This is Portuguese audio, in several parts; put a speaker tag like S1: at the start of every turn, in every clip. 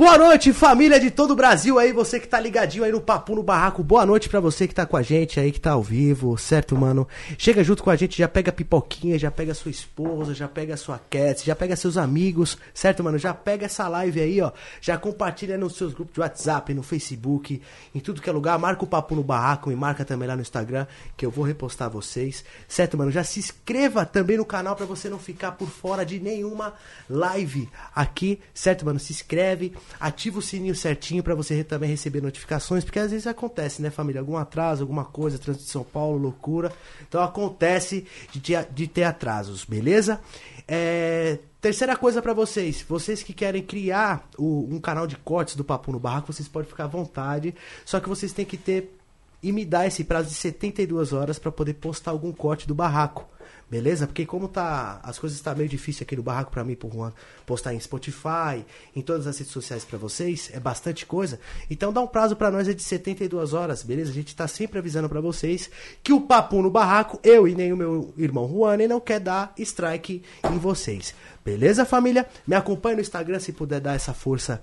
S1: Boa noite, família de todo o Brasil aí, você que tá ligadinho aí no Papo no Barraco. Boa noite pra você que tá com a gente aí, que tá ao vivo, certo, mano? Chega junto com a gente, já pega pipoquinha, já pega sua esposa, já pega sua cat, já pega seus amigos, certo, mano? Já pega essa live aí, ó, já compartilha nos seus grupos de WhatsApp, no Facebook, em tudo que é lugar. Marca o Papo no Barraco e marca também lá no Instagram, que eu vou repostar vocês, certo, mano? Já se inscreva também no canal pra você não ficar por fora de nenhuma live aqui, certo, mano? Se inscreve ativa o sininho certinho para você também receber notificações, porque às vezes acontece, né, família? Algum atraso, alguma coisa, trânsito de São Paulo, loucura. Então acontece de ter, de ter atrasos, beleza? É, terceira coisa para vocês, vocês que querem criar o, um canal de cortes do Papo no Barraco, vocês podem ficar à vontade, só que vocês têm que ter e me dar esse prazo de 72 horas para poder postar algum corte do barraco. Beleza? Porque como tá. As coisas tá meio difícil aqui no barraco para mim, por Juan, postar em Spotify, em todas as redes sociais para vocês, é bastante coisa. Então dá um prazo para nós é de 72 horas, beleza? A gente tá sempre avisando para vocês que o papo no barraco, eu e nem o meu irmão Juan, não quer dar strike em vocês. Beleza, família? Me acompanhe no Instagram se puder dar essa força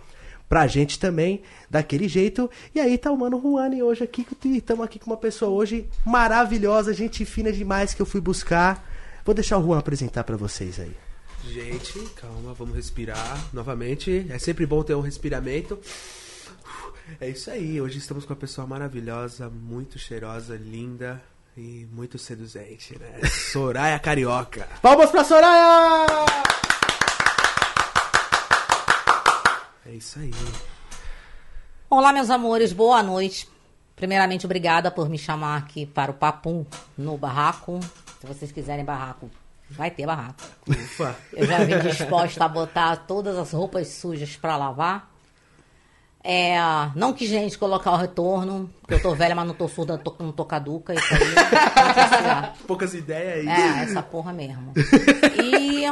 S1: pra gente também, daquele jeito. E aí tá o Mano Juani hoje aqui, estamos aqui com uma pessoa hoje maravilhosa, gente fina demais que eu fui buscar. Vou deixar o Juan apresentar para vocês aí.
S2: Gente, calma, vamos respirar novamente. É sempre bom ter um respiramento. É isso aí, hoje estamos com uma pessoa maravilhosa, muito cheirosa, linda e muito seduzente, né? Soraya Carioca.
S1: Palmas pra Soraya!
S2: É isso aí.
S3: Olá, meus amores, boa noite. Primeiramente, obrigada por me chamar aqui para o Papum no barraco. Se vocês quiserem barraco, vai ter barraco. Ufa. Eu já vim disposta a botar todas as roupas sujas para lavar. É, não que gente colocar o retorno, porque eu tô velha, mas não tô surda, tô, não tô caduca. Isso aí.
S2: Poucas ideias aí.
S3: É, essa porra mesmo. E.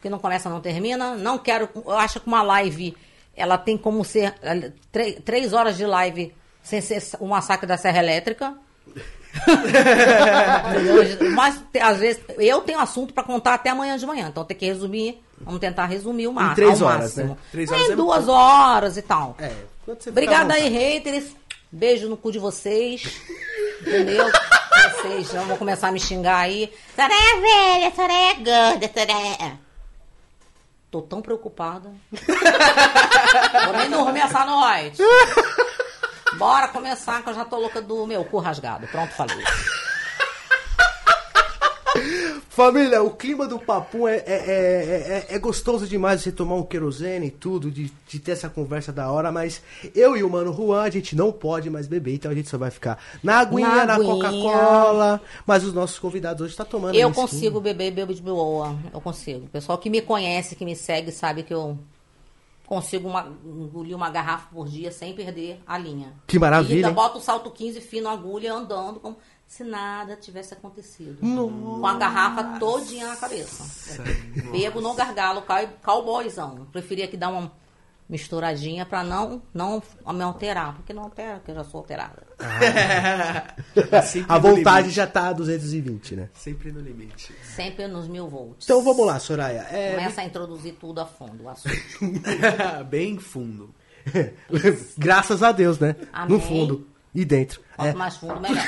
S3: Que não começa, não termina. Não quero. Eu acho que uma live ela tem como ser três horas de live sem ser o massacre da Serra Elétrica. Mas às vezes eu tenho assunto para contar até amanhã de manhã, então tem que resumir. Vamos tentar resumir o máximo. Em
S1: três horas,
S3: máximo.
S1: né?
S3: Três horas é, é duas horas e tal. É, Obrigada aí, haters. Beijo no cu de vocês. Entendeu? vocês já vão começar a me xingar aí. É velha, é gorda, Soraya. Tô tão preocupada. Vou nem dormir essa noite. Bora começar, que eu já tô louca do meu cu rasgado. Pronto, falei.
S1: Família, o clima do papo é, é, é, é, gostoso demais você tomar um querosene e tudo, de, de ter essa conversa da hora, mas eu e o mano Juan, a gente não pode mais beber, então a gente só vai ficar na aguinha, na, na Coca-Cola. Mas os nossos convidados hoje estão tá tomando.
S3: Eu consigo beber, bebo de boa. Eu consigo. O pessoal que me conhece, que me segue, sabe que eu consigo uma, engolir uma garrafa por dia sem perder a linha.
S1: Que maravilha. E ainda
S3: bota o salto 15 fino, agulha, andando como se nada tivesse acontecido. Nossa. Com a garrafa todinha na cabeça. Nossa. Bebo no gargalo, cowboyzão. Preferia que dar uma misturadinha para não não me alterar, porque não altera, porque eu já sou alterada.
S1: Ah. a vontade já tá a 220, né?
S2: Sempre no limite.
S3: Sempre nos mil volts.
S1: Então vamos lá, Soraya.
S3: É... Começa a introduzir tudo a fundo, o assunto.
S2: Bem fundo.
S1: Graças a Deus, né? Amém. No fundo e dentro.
S3: Quanto é. mais fundo, melhor.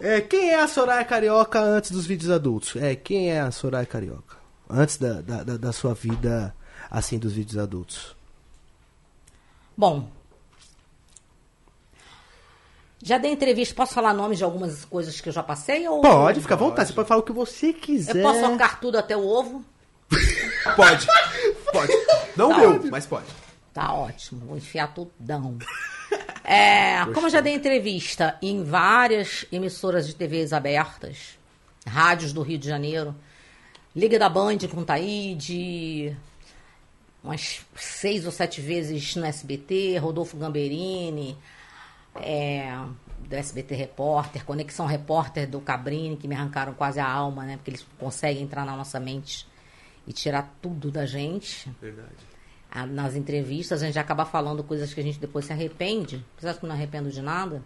S1: é, quem é a Soraya Carioca antes dos vídeos adultos? É, quem é a Soraya Carioca? Antes da, da, da sua vida assim dos vídeos adultos?
S3: Bom, já dei entrevista, posso falar nomes de algumas coisas que eu já passei? Ou...
S1: Pode, fica à vontade, você pode falar o que você quiser.
S3: Eu posso socar tudo até o ovo?
S2: pode, pode. Não tá meu, mas pode.
S3: Tá ótimo, vou enfiar tudão. É, como eu já dei entrevista em várias emissoras de TVs abertas, rádios do Rio de Janeiro, Liga da Band com Taíde, umas seis ou sete vezes no SBT, Rodolfo Gamberini, é, do SBT Repórter, Conexão Repórter do Cabrini, que me arrancaram quase a alma, né? Porque eles conseguem entrar na nossa mente e tirar tudo da gente.
S2: Verdade.
S3: nas entrevistas, a gente acaba falando coisas que a gente depois se arrepende. Você acha que não arrependo de nada?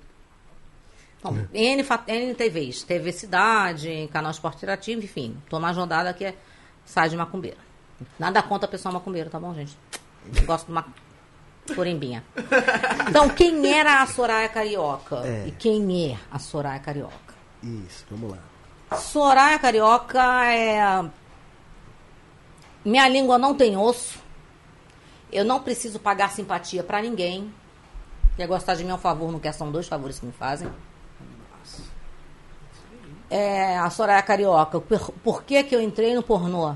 S3: Bom, é. N, N TVs, TV Cidade, Canal Esporte Interativo, enfim, Tomás Rodada que é Sai de Macumbeira. Nada contra a pessoa macumbeira, tá bom, gente? Eu gosto de uma corimbinha. Então, quem era a Soraya Carioca?
S1: É.
S3: E quem é a Soraya Carioca?
S1: Isso, vamos lá.
S3: Soraya Carioca é. Minha língua não tem osso. Eu não preciso pagar simpatia pra ninguém. Quer gostar de mim é um favor, não quer, são dois favores que me fazem. É, a Soraya Carioca, por, por que, que eu entrei no pornô?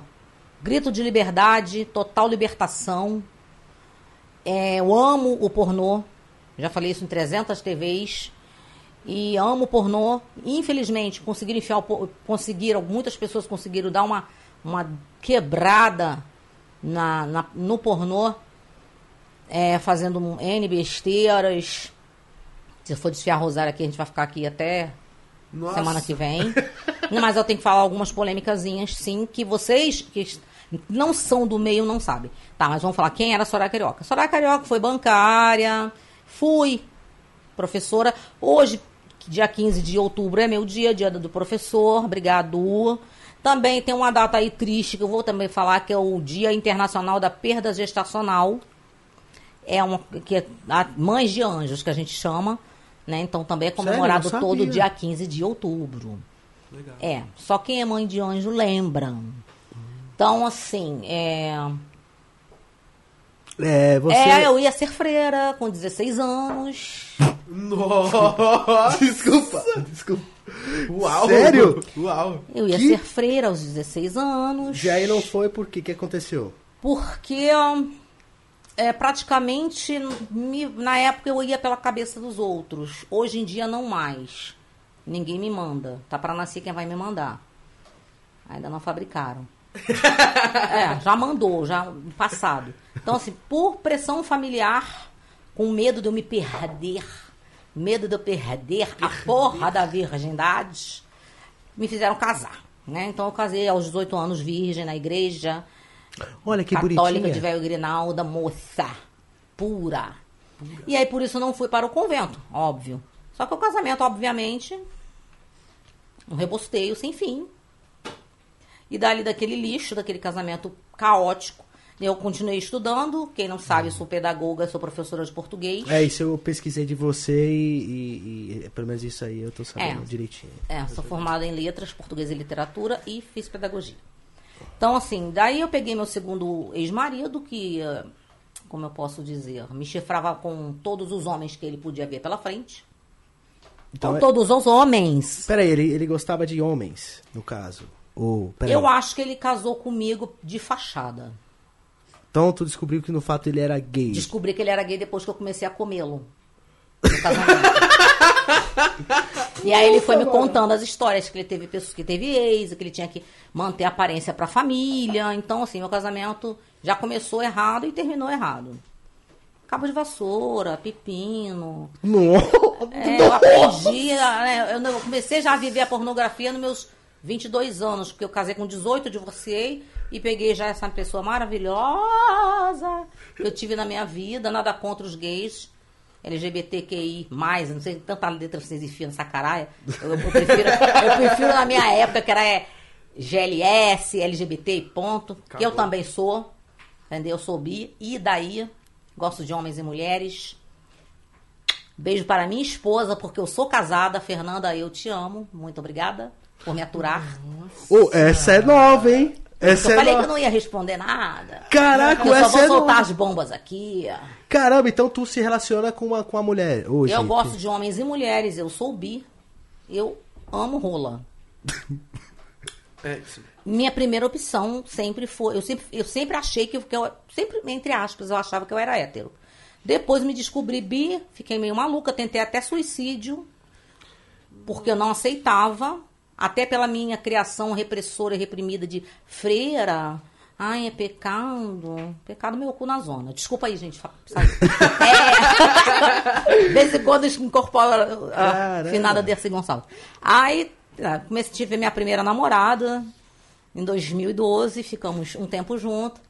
S3: Grito de liberdade, total libertação. É, eu amo o pornô. Já falei isso em 300 TVs. E amo o pornô. Infelizmente, conseguiram enfiar o, conseguiram, muitas pessoas conseguiram dar uma, uma quebrada na, na- no pornô, é, fazendo N besteiras. Se for desfiar Rosário aqui, a gente vai ficar aqui até
S2: Nossa.
S3: semana que vem. Mas eu tenho que falar algumas polêmicazinhas, sim, que vocês que não são do meio não sabem. Tá, mas vamos falar quem era a Soraya Carioca. Soraya Carioca foi bancária, fui professora. Hoje, dia 15 de outubro, é meu dia, dia do professor. Obrigado. Também tem uma data aí triste que eu vou também falar, que é o Dia Internacional da Perda Gestacional. É uma que é a Mães de Anjos, que a gente chama. Né? Então também é comemorado
S1: Não
S3: todo dia 15 de outubro.
S2: Legal.
S3: É, só quem é mãe de anjo lembra. Então, assim, é,
S1: É, você.
S3: é, eu ia ser freira com 16 anos.
S2: Nossa!
S1: Desculpa, desculpa.
S2: Uau!
S1: Sério?
S2: Uau!
S3: Eu ia
S1: Que?
S3: ser freira aos 16 anos.
S1: E aí não foi por quê? O que aconteceu?
S3: Porque é, praticamente me- na época eu ia pela cabeça dos outros. Hoje em dia não mais. Ninguém me manda. Tá para nascer quem vai me mandar. Ainda não fabricaram. É, já mandou, já no passado. Então, assim, por pressão familiar, com medo de eu me perder, medo de eu perder a porra da virgindade, me fizeram casar. Né? Então eu casei aos 18 anos virgem na igreja
S1: Olha que
S3: católica
S1: bonitinha.
S3: de Velho Grinalda, moça, pura. E aí por isso não fui para o convento, óbvio. Só que o casamento, obviamente, um rebosteio sem fim. E dali daquele lixo, daquele casamento caótico, eu continuei estudando. Quem não sabe, eu sou pedagoga, sou professora de português.
S1: É, isso eu pesquisei de você e, e- e pelo menos isso aí eu tô sabendo
S3: É.
S1: direitinho.
S3: É, sou formada em letras, português e literatura e fiz pedagogia. Então, assim, daí eu peguei meu segundo ex-marido, que, eh, como eu posso dizer, me chifrava com todos os homens que ele podia ver pela frente.
S1: Então,
S3: com
S1: é-
S3: todos os homens.
S1: Peraí, ele, ele gostava de homens, no caso. Ou.
S3: Eu acho que ele casou comigo de fachada.
S1: Então tu descobriu que no fato ele era gay.
S3: Descobri que ele era gay depois que eu comecei a comê-lo. No casamento. e aí ele foi me contando as histórias que ele teve pessoas que teve ex, que ele tinha que manter a aparência pra família. Então, assim, meu casamento já começou errado e terminou errado. Cabo de vassoura, pepino.
S1: Nossa!
S3: É, eu aprendi, né, eu não- eu comecei já a viver a pornografia nos meus 22 anos, porque eu casei com 18, divorciei e peguei já essa pessoa maravilhosa que eu tive na minha vida, nada contra os gays. LGBTQI, não sei tanta letra que vocês enfiam nessa caralho. Eu, eu prefiro, eu prefiro na minha época que era é, GLS, LGBT e ponto. Que eu
S2: Acabou.
S3: também sou. Entendeu? Eu sou bi. E daí? Gosto de homens e mulheres. Beijo para minha esposa, porque eu sou casada. Fernanda, eu te amo. Muito obrigada por me aturar.
S1: Ô, essa é nova, hein? Essa
S3: eu
S1: é
S3: falei que eu não ia responder nada.
S1: Caraca,
S3: eu só
S1: essa
S3: vou
S1: é
S3: soltar
S1: nova.
S3: as bombas aqui.
S1: Caramba, então tu se relaciona com uma, com a mulher hoje.
S3: Eu gosto de homens e mulheres. Eu sou bi. Eu amo rola.
S2: É isso.
S3: Minha primeira opção sempre foi. Eu sempre, eu sempre achei que eu, que eu. Sempre, entre aspas, eu achava que eu era hétero. Depois me descobri bi, fiquei meio maluca, tentei até suicídio, porque eu não aceitava, até pela minha criação repressora e reprimida de freira. Ai, é pecado. Pecado meu cu na zona. Desculpa aí, gente. sabe? É. De vez em quando eu incorporo a
S1: Caramba.
S3: finada Dercy Gonçalves. Aí, ah, comecei a tive minha primeira namorada em 2012, ficamos um tempo juntos.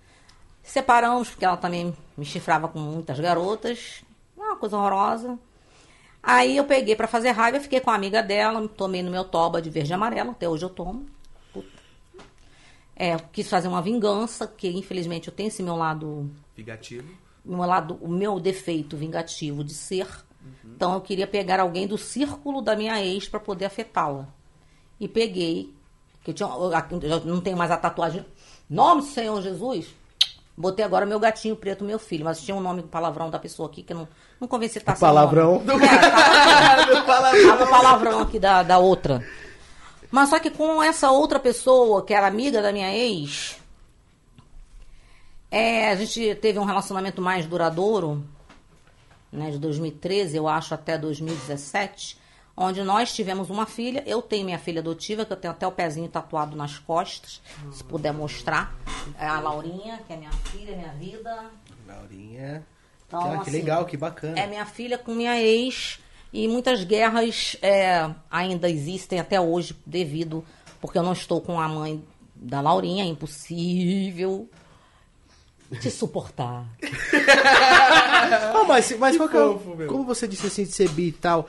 S3: Separamos, porque ela também me chifrava com muitas garotas. Uma coisa horrorosa. Aí eu peguei pra fazer raiva, fiquei com a amiga dela, tomei no meu toba de verde e amarelo, até hoje eu tomo. Puta. É, quis fazer uma vingança, que infelizmente eu tenho esse meu lado,
S2: Vingativo.
S3: meu lado, o meu defeito vingativo de ser. Então eu queria pegar alguém do círculo da minha ex para poder afetá-la. E peguei, que eu, tinha, eu não tenho mais a tatuagem. Nome do Senhor Jesus. Botei agora meu gatinho preto, meu filho, mas tinha um nome palavrão da pessoa aqui que eu não, não convenci tá
S1: Palavrão.
S3: nome. É, tá, Tava palavrão aqui da, da outra. Mas só que com essa outra pessoa, que era amiga da minha ex, é, a gente teve um relacionamento mais duradouro, né, de 2013, eu acho, até 2017, onde nós tivemos uma filha. Eu tenho minha filha adotiva, que eu tenho até o pezinho tatuado nas costas, se puder mostrar. É a Laurinha, que é minha filha, minha vida.
S1: Laurinha.
S3: Então,
S1: Ah, que
S3: assim,
S1: legal, que bacana.
S3: É minha filha com minha ex. E muitas guerras é, ainda existem até hoje devido... Porque eu não estou com a mãe da Laurinha, é impossível te suportar.
S1: Ah, mas mas qual que é como você disse assim de ser bi e tal,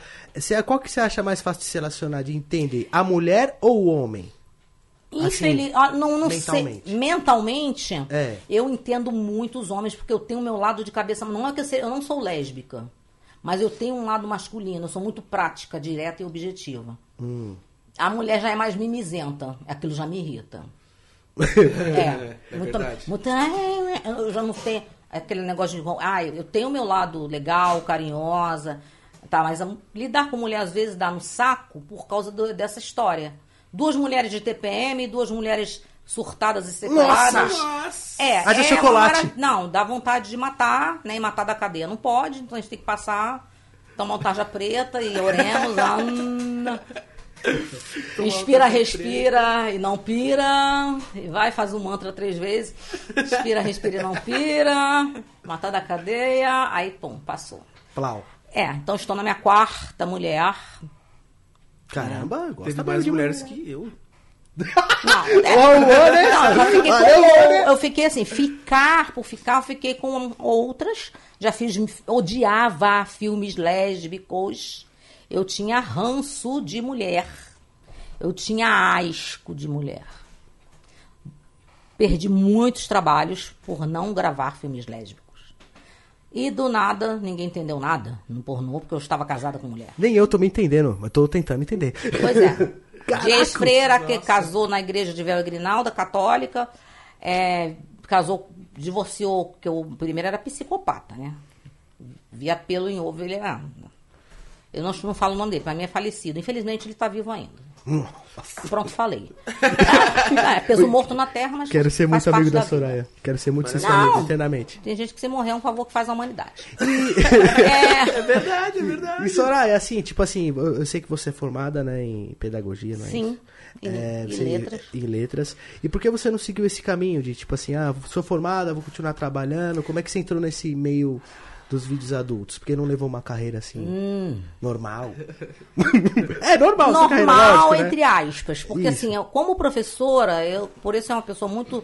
S1: qual que você acha mais fácil de se relacionar, de entender? A mulher ou o homem?
S3: Infeliz... ah, não, não
S1: mentalmente.
S3: sei. Mentalmente,
S1: É.
S3: eu entendo muito os homens, porque eu tenho o meu lado de cabeça. Não é que eu, sei- eu não sou lésbica, mas eu tenho um lado masculino. Eu sou muito prática, direta e objetiva.
S1: Hum.
S3: A mulher já é mais mimizenta. Aquilo já me irrita.
S2: É, é
S3: muito,
S2: verdade.
S3: muito- eu já não tenho aquele negócio de. Ah, eu tenho o meu lado legal, carinhosa. Tá, mas a- lidar com mulher às vezes dá no saco por causa do- dessa história. Duas mulheres de TPM, duas mulheres surtadas e separadas.
S2: Nossa!
S3: É,
S1: Haja
S3: é
S1: chocolate.
S3: uma mara- Não, dá vontade de matar, né? E matar da cadeia não pode, então a gente tem que passar, tomar um tarja preta e oremos. ah, hum. Inspira, respira e não pira. E vai, faz o mantra três vezes. Inspira, respira e não pira. Matar da cadeia. Aí, pum, passou.
S1: Plau.
S3: É, então estou na minha quarta mulher.
S1: Caramba, gosta
S2: Teve mais
S1: de
S2: mulheres
S1: mulher.
S2: que eu.
S3: Não, é,
S1: ô, né?
S3: Não, eu fiquei com,
S1: né?
S3: eu fiquei assim, ficar por ficar, eu fiquei com outras. Já fiz, odiava filmes lésbicos. Eu tinha ranço de mulher. Eu tinha asco de mulher. Perdi muitos trabalhos por não gravar filmes lésbicos. E do nada, ninguém entendeu nada no pornô, porque eu estava casada com mulher.
S1: Nem eu tô me entendendo, mas tô tentando entender.
S3: Pois é.
S1: Caraca.
S3: De ex-freira que casou na igreja de Véu Grinalda, católica. é, casou, divorciou, porque o primeiro era psicopata, né? Via pelo em ovo, ele era. Eu não, não falo o nome dele, pra mim é falecido. Infelizmente ele tá vivo ainda.
S1: Nossa.
S3: Pronto, falei. É, peso morto na terra, mas
S1: Quero ser muito amigo da
S3: vida.
S1: Soraya. Quero ser muito seu amigo eternamente.
S3: Tem gente que se morrer é um favor que faz à humanidade.
S2: É verdade, é verdade.
S1: E Soraya, assim, tipo assim, eu sei que você é formada, né, em pedagogia, não é
S3: Sim.
S1: isso?
S3: Em,
S1: É,
S3: em
S1: você-
S3: letras.
S1: Em letras. E por que você não seguiu esse caminho de, tipo assim, ah, sou formada, vou continuar trabalhando? Como é que você entrou nesse meio dos vídeos adultos? Porque não levou uma carreira assim,
S3: Hum.
S1: normal? é normal, carreira,
S3: normal,
S1: lógico, né?
S3: entre aspas. Porque
S1: Isso.
S3: assim, eu, como professora, eu por isso é uma pessoa muito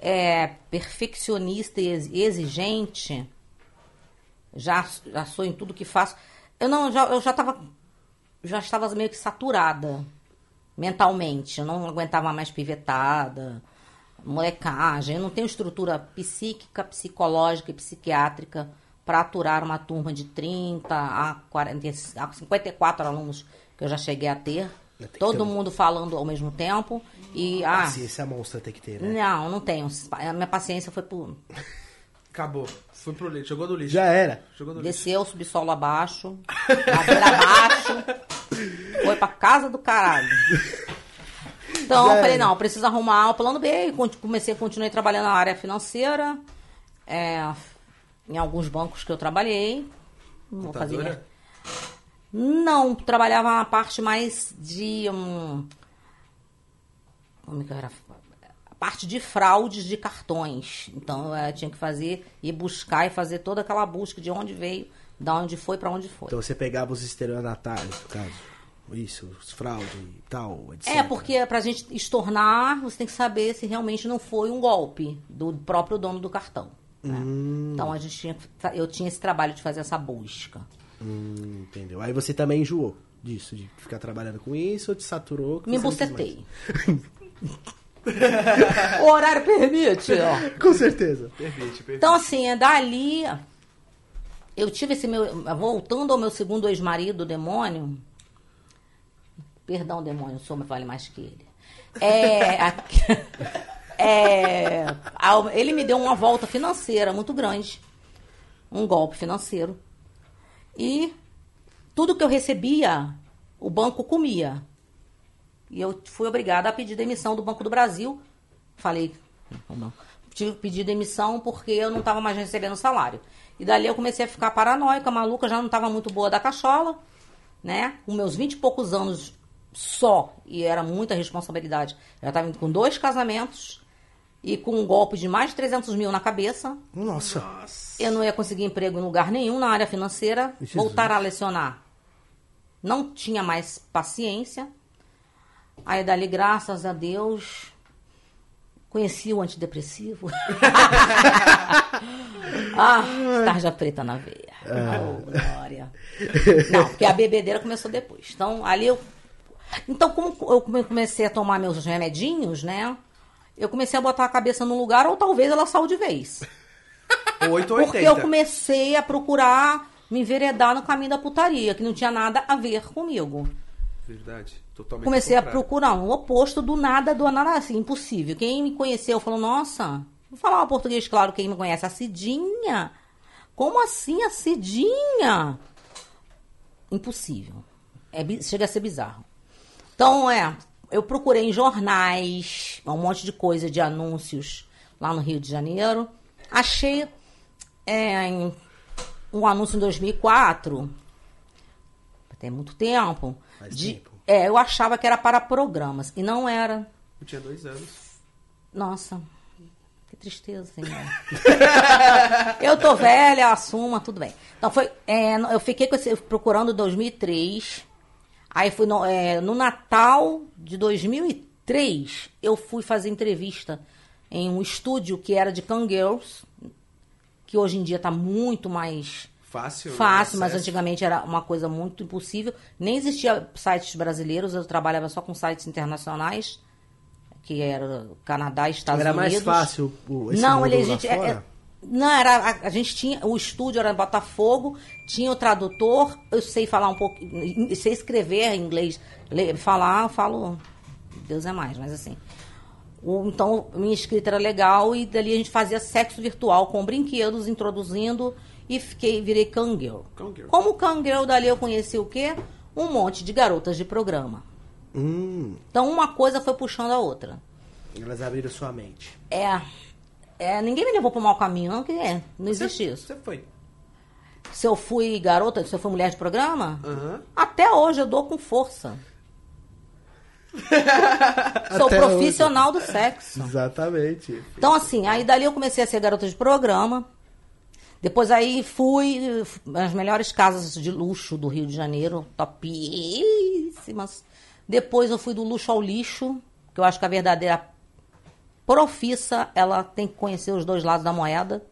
S3: é, perfeccionista e ex- exigente. Já, já sou em tudo que faço. Eu não, já, eu já estava já estava meio que saturada mentalmente. Eu não aguentava mais pivetada, molecagem. Eu não tenho estrutura psíquica, psicológica e psiquiátrica para aturar uma turma de 30 a, 40, a 54 alunos que eu já cheguei a ter. Todo
S1: ter um-
S3: mundo falando ao mesmo tempo. E, ah,
S1: Paciência monstra tem que ter, né?
S3: não, não tenho. A minha paciência foi por.
S2: Acabou. Foi pro lixo. Jogou no lixo.
S1: Já era.
S2: Jogou no lixo.
S3: Desceu, subsolo abaixo, ladeira abaixo, foi pra casa do caralho. Então,
S1: Já
S3: eu falei,
S1: era.
S3: não, eu preciso arrumar o plano B. e Comecei, continuei trabalhando na área financeira, é, em alguns bancos que eu trabalhei. Não vou fazer? Não, trabalhava na parte mais de. hum, como que era? A parte de fraudes de cartões. Então eu tinha que fazer, ir buscar e fazer toda aquela busca de onde veio, da onde foi, para onde foi.
S1: Então você pegava os estelionatários, no caso. Isso, os fraude e tal, etc.
S3: É, porque pra gente estornar, você tem que saber se realmente não foi um golpe do próprio dono do cartão. Né?
S1: Hum.
S3: Então a gente tinha, eu tinha esse trabalho de fazer essa busca.
S1: Hum, entendeu. Aí você também enjoou disso, de ficar trabalhando com isso, ou te saturou? que
S3: Me bucetei. o horário permite, ó.
S1: Com certeza.
S2: Permite, permite.
S3: Então, assim, é dali. Eu tive esse meu. Voltando ao meu segundo ex-marido, o demônio. Perdão, demônio, o senhor vale mais que ele. É, é, ele me deu uma volta financeira muito grande. Um golpe financeiro. E tudo que eu recebia, o banco comia. E eu fui obrigada a pedir demissão do Banco do Brasil. Falei, tive que pedir demissão porque eu não estava mais recebendo salário. E dali eu comecei a ficar paranoica, maluca, já não estava muito boa da cachola, né? Com meus 20 e poucos anos só, e era muita responsabilidade. Eu estava com dois casamentos e com um golpe de mais de 300 mil na cabeça.
S1: Nossa.
S3: Eu não ia conseguir emprego em lugar nenhum na área financeira.
S1: Jesus.
S3: Voltar a lecionar. Não tinha mais paciência. Aí dali, graças a Deus, conheci o antidepressivo. ah, tarja preta na veia. Oh, glória. Não, porque a bebedeira começou depois. Então, ali eu. Então, como eu come- comecei a tomar meus remedinhos, né? Eu comecei a botar a cabeça no lugar, ou talvez ela saiu de vez.
S2: 8 ou
S3: Porque
S2: 80.
S3: eu comecei a procurar me enveredar no caminho da putaria, que não tinha nada a ver comigo.
S2: Verdade. Totalmente.
S3: Comecei a procurar um oposto do nada, do nada assim, impossível. Quem me conheceu falou, nossa, vou falar um português claro, quem me conhece, a Cidinha. Como assim a Cidinha? Impossível. É, chega a ser bizarro. Então, é, eu procurei em jornais, um monte de coisa de anúncios lá no Rio de Janeiro. Achei é, em- um anúncio em 2004, tem muito tempo,
S1: Faz
S3: de,
S1: tempo.
S3: é, eu achava que era para programas, e não era.
S2: Eu tinha dois anos.
S3: Nossa, que tristeza, senhor. eu tô velha, assuma, tudo bem. Então foi, é, eu fiquei com esse, procurando em 2003. Aí fui no, é, no Natal de 2003, eu fui fazer entrevista em um estúdio que era de Kangirls, que hoje em dia tá muito mais
S2: Fácil. né?
S3: fácil, mas antigamente era uma coisa muito impossível. Nem existia sites brasileiros, eu trabalhava só com sites internacionais, que era Canadá Estados
S1: Era
S3: Unidos.
S1: mais fácil o- esse
S3: Não, ele gente, é- é- não era a, a gente tinha o estúdio era em Botafogo, tinha o tradutor, eu sei falar um pouco, sei escrever em inglês, ler, falar, eu falo Deus é mais, mas assim. O- então, minha escrita era legal e dali a gente fazia sexo virtual com brinquedos, introduzindo e fiquei, virei. Kangirl. Como Kangirl, dali eu conheci o quê? Um monte de garotas de programa.
S1: Hum,
S3: Então, uma coisa foi puxando a outra.
S1: elas abriram sua mente.
S3: É, é ninguém me levou pro mau caminho, não, que é, não
S2: Você-
S3: existe isso.
S2: Você foi.
S3: Se eu fui garota, se eu fui mulher de programa,
S2: Aham.
S3: até hoje eu dou com força. Sou
S1: Até
S3: profissional do sexo.
S1: Exatamente.
S3: Então, assim, aí dali eu comecei a ser garota de programa. Depois aí fui nas melhores casas de luxo do Rio de Janeiro, topíssimas. Depois eu fui do luxo ao lixo, que eu acho que a verdadeira profissa, ela tem que conhecer os dois lados da moeda.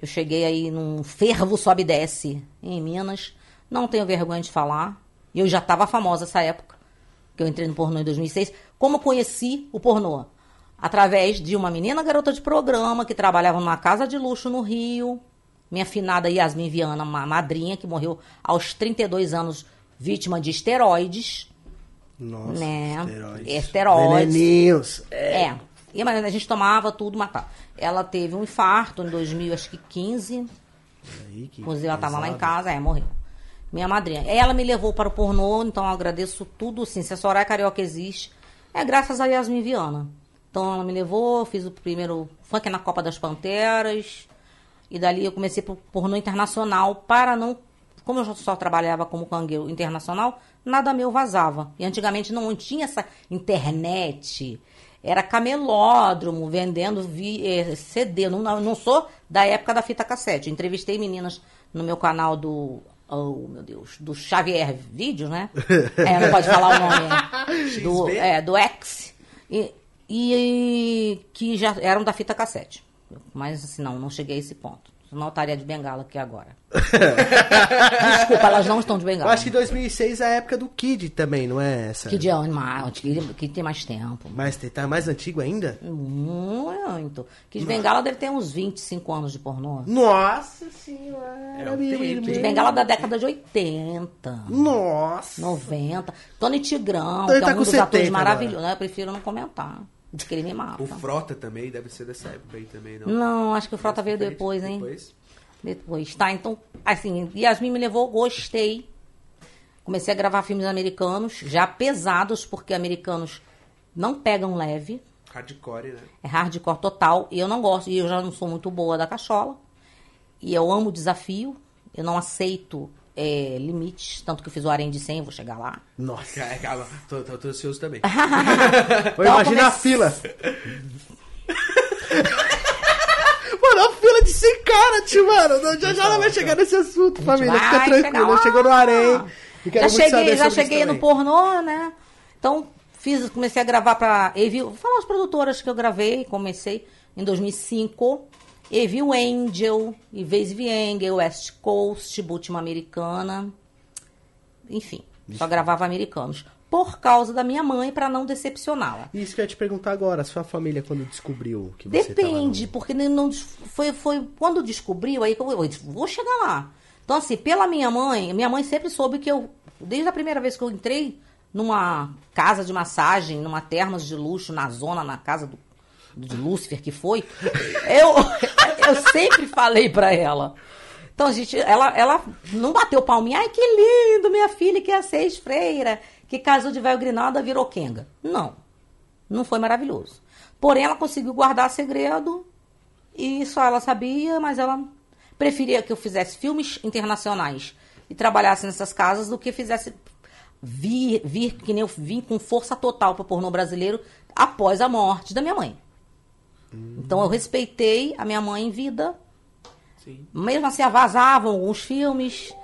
S3: Eu cheguei aí num fervo sobe e desce em Minas. Não tenho vergonha de falar. Eu já estava famosa essa época, que eu entrei no pornô em 2006. Como conheci o pornô? Através de uma menina garota de programa que trabalhava numa casa de luxo no Rio. Minha finada Yasmin Viana, uma madrinha que morreu aos 32 anos, vítima de esteroides.
S1: Nossa,
S3: Né?
S1: esteroides.
S3: Esteroides.
S1: Veneninhos.
S3: É. E, mas a gente tomava tudo, matava. Ela teve um infarto em 2015.
S1: Aí, que
S3: Inclusive, ela estava lá em casa, é, morreu. Minha madrinha. Ela me levou para o pornô, então eu agradeço tudo, sim. Se a Soraya Carioca existe, é graças a Yasmin Viana. Então ela me levou, fiz o primeiro funk na Copa das Panteras. E dali eu comecei pro pornô internacional para não. Como eu só trabalhava como cangueiro internacional, nada meu vazava. E antigamente não tinha essa internet. Era camelódromo, vendendo vi- eh, CD. Não, não sou da época da fita cassete. Entrevistei meninas no meu canal do. Oh, meu Deus. Do Xavier Vídeo, né? É, não pode falar o nome. Do,
S2: XV?
S3: é, do X. E, e que já eram da fita cassete. Mas assim, não, não cheguei a esse ponto. Senão eu estaria de bengala aqui agora. Desculpa, elas não estão de
S1: Eu
S3: bengala.
S1: acho que 2006 é a época do Kid também, não é essa?
S3: De animal, que, que tem mais tempo.
S1: Mas tá mais antigo ainda?
S3: Muito. Que de bengala deve ter uns 25 anos de pornô.
S1: Nossa senhora,
S2: É um
S1: meu.
S3: Kid. Bengala da década de 80.
S1: Nossa.
S3: 90. Tony Tigrão,
S1: Então
S3: que
S1: tá
S3: é um
S1: com
S3: dos atores
S1: 70
S3: maravilhosos. Eu prefiro não comentar. Porque ele me mata.
S2: O Frota também deve ser dessa época aí também, não?
S3: Não, acho que o Frota veio depois, hein?
S2: Depois?
S3: Depois, tá? Então, assim, Yasmin me levou, gostei. Comecei a gravar filmes americanos, já pesados, porque americanos não pegam leve.
S2: Hardcore, né?
S3: É hardcore total. E eu não gosto, e eu já não sou muito boa da cachola. E eu amo o desafio. Eu não aceito é, limites. Tanto que eu fiz o Arém de 100, vou chegar lá.
S1: Nossa.
S2: Calma, calma. Tô, tô, tô ansioso também.
S3: Então,
S1: imagina a
S3: comece-
S1: fila. Mano, a fila de 100 cara, tio, mano. Já já ela vai chegar nesse assunto, família. Fica tranquila. Chegou no Arém.
S3: Já cheguei, já cheguei no pornô, né? Então, fiz, comecei a gravar pra Evi, vou falar as produtoras que eu gravei, comecei em 2005. Evil Angel, Ivez Engel, West Coast, Última Americana. Enfim, só gravava americanos. Por causa da minha mãe, pra não decepcioná-la.
S1: Isso que eu ia te perguntar agora, sua família quando descobriu que você
S3: Depende,
S1: no-
S3: porque não, foi, foi quando descobriu, aí eu, eu disse, vou chegar lá. Então, assim, pela minha mãe, minha mãe sempre soube que eu, desde a primeira vez que eu entrei numa casa de massagem, numa termas de luxo, na zona, na casa do, de Lúcifer que foi, eu, eu sempre falei pra ela. Então, a gente, ela, ela não bateu palminha, ai que lindo, minha filha que é seis freira, que casou de velho grinalda, virou quenga. Não. Não foi maravilhoso. Porém, ela conseguiu guardar segredo e só ela sabia, mas ela preferia que eu fizesse filmes internacionais e trabalhasse nessas casas do que fizesse vir, vir que nem eu vim com força total para pornô brasileiro após a morte da minha mãe. Então eu respeitei a minha mãe em vida.
S2: Sim.
S3: Mesmo assim, vazavam alguns filmes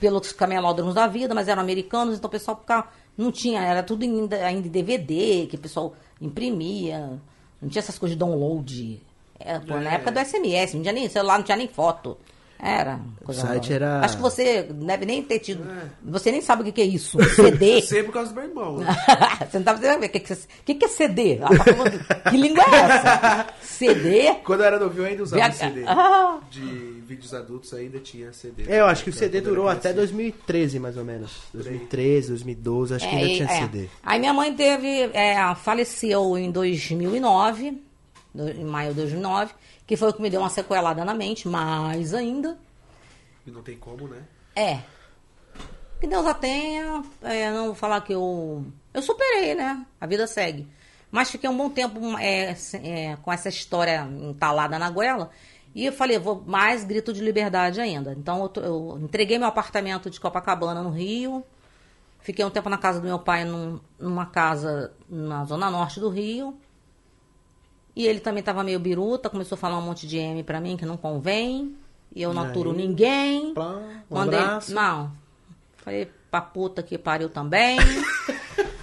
S3: pelos camelódromos da vida, mas eram americanos, então o pessoal ficava, não tinha, era tudo ainda, ainda em DVD, que o pessoal imprimia, não tinha essas coisas de download. É, pô, Na
S2: É.
S3: época do SMS, não tinha nem celular, não tinha nem foto. Era. Coisa
S1: site
S3: nova.
S1: era-
S3: Acho que você deve nem ter tido. Você nem sabe o que é isso. CD.
S2: Eu sei por causa do meu irmão. né?
S3: você não tá sabendo o que, que, o que, que é CD? Ela tá falando, que língua é essa? CD?
S2: Quando eu era novinho, eu ainda usava
S3: VH.
S2: CD.
S3: Ah.
S2: De vídeos adultos ainda tinha CD.
S1: É, eu acho que o CD durou até
S2: criança.
S1: 2013, mais ou menos. 2013, 2012, acho que ainda
S3: É,
S1: tinha
S3: é.
S1: CD.
S3: Aí minha mãe teve, é, faleceu em 2009, do- em maio de 2009, que foi o que me deu uma sequelada na mente, mais ainda.
S2: E não tem como, né?
S3: É. Que Deus a tenha, é, não vou falar que eu... Eu superei, né? A vida segue. Mas fiquei um bom tempo é, é, com essa história entalada na goela. E eu falei, vou mais grito de liberdade ainda. Então eu, tô- eu entreguei meu apartamento de Copacabana no Rio. Fiquei um tempo na casa do meu pai, num- numa casa na zona norte do Rio. E ele também tava meio biruta, começou a falar um monte de M pra mim que não convém. E eu não aturo ninguém.
S1: Plá, um
S3: Mandei.
S1: abraço.
S3: Não. Falei pra puta que pariu também.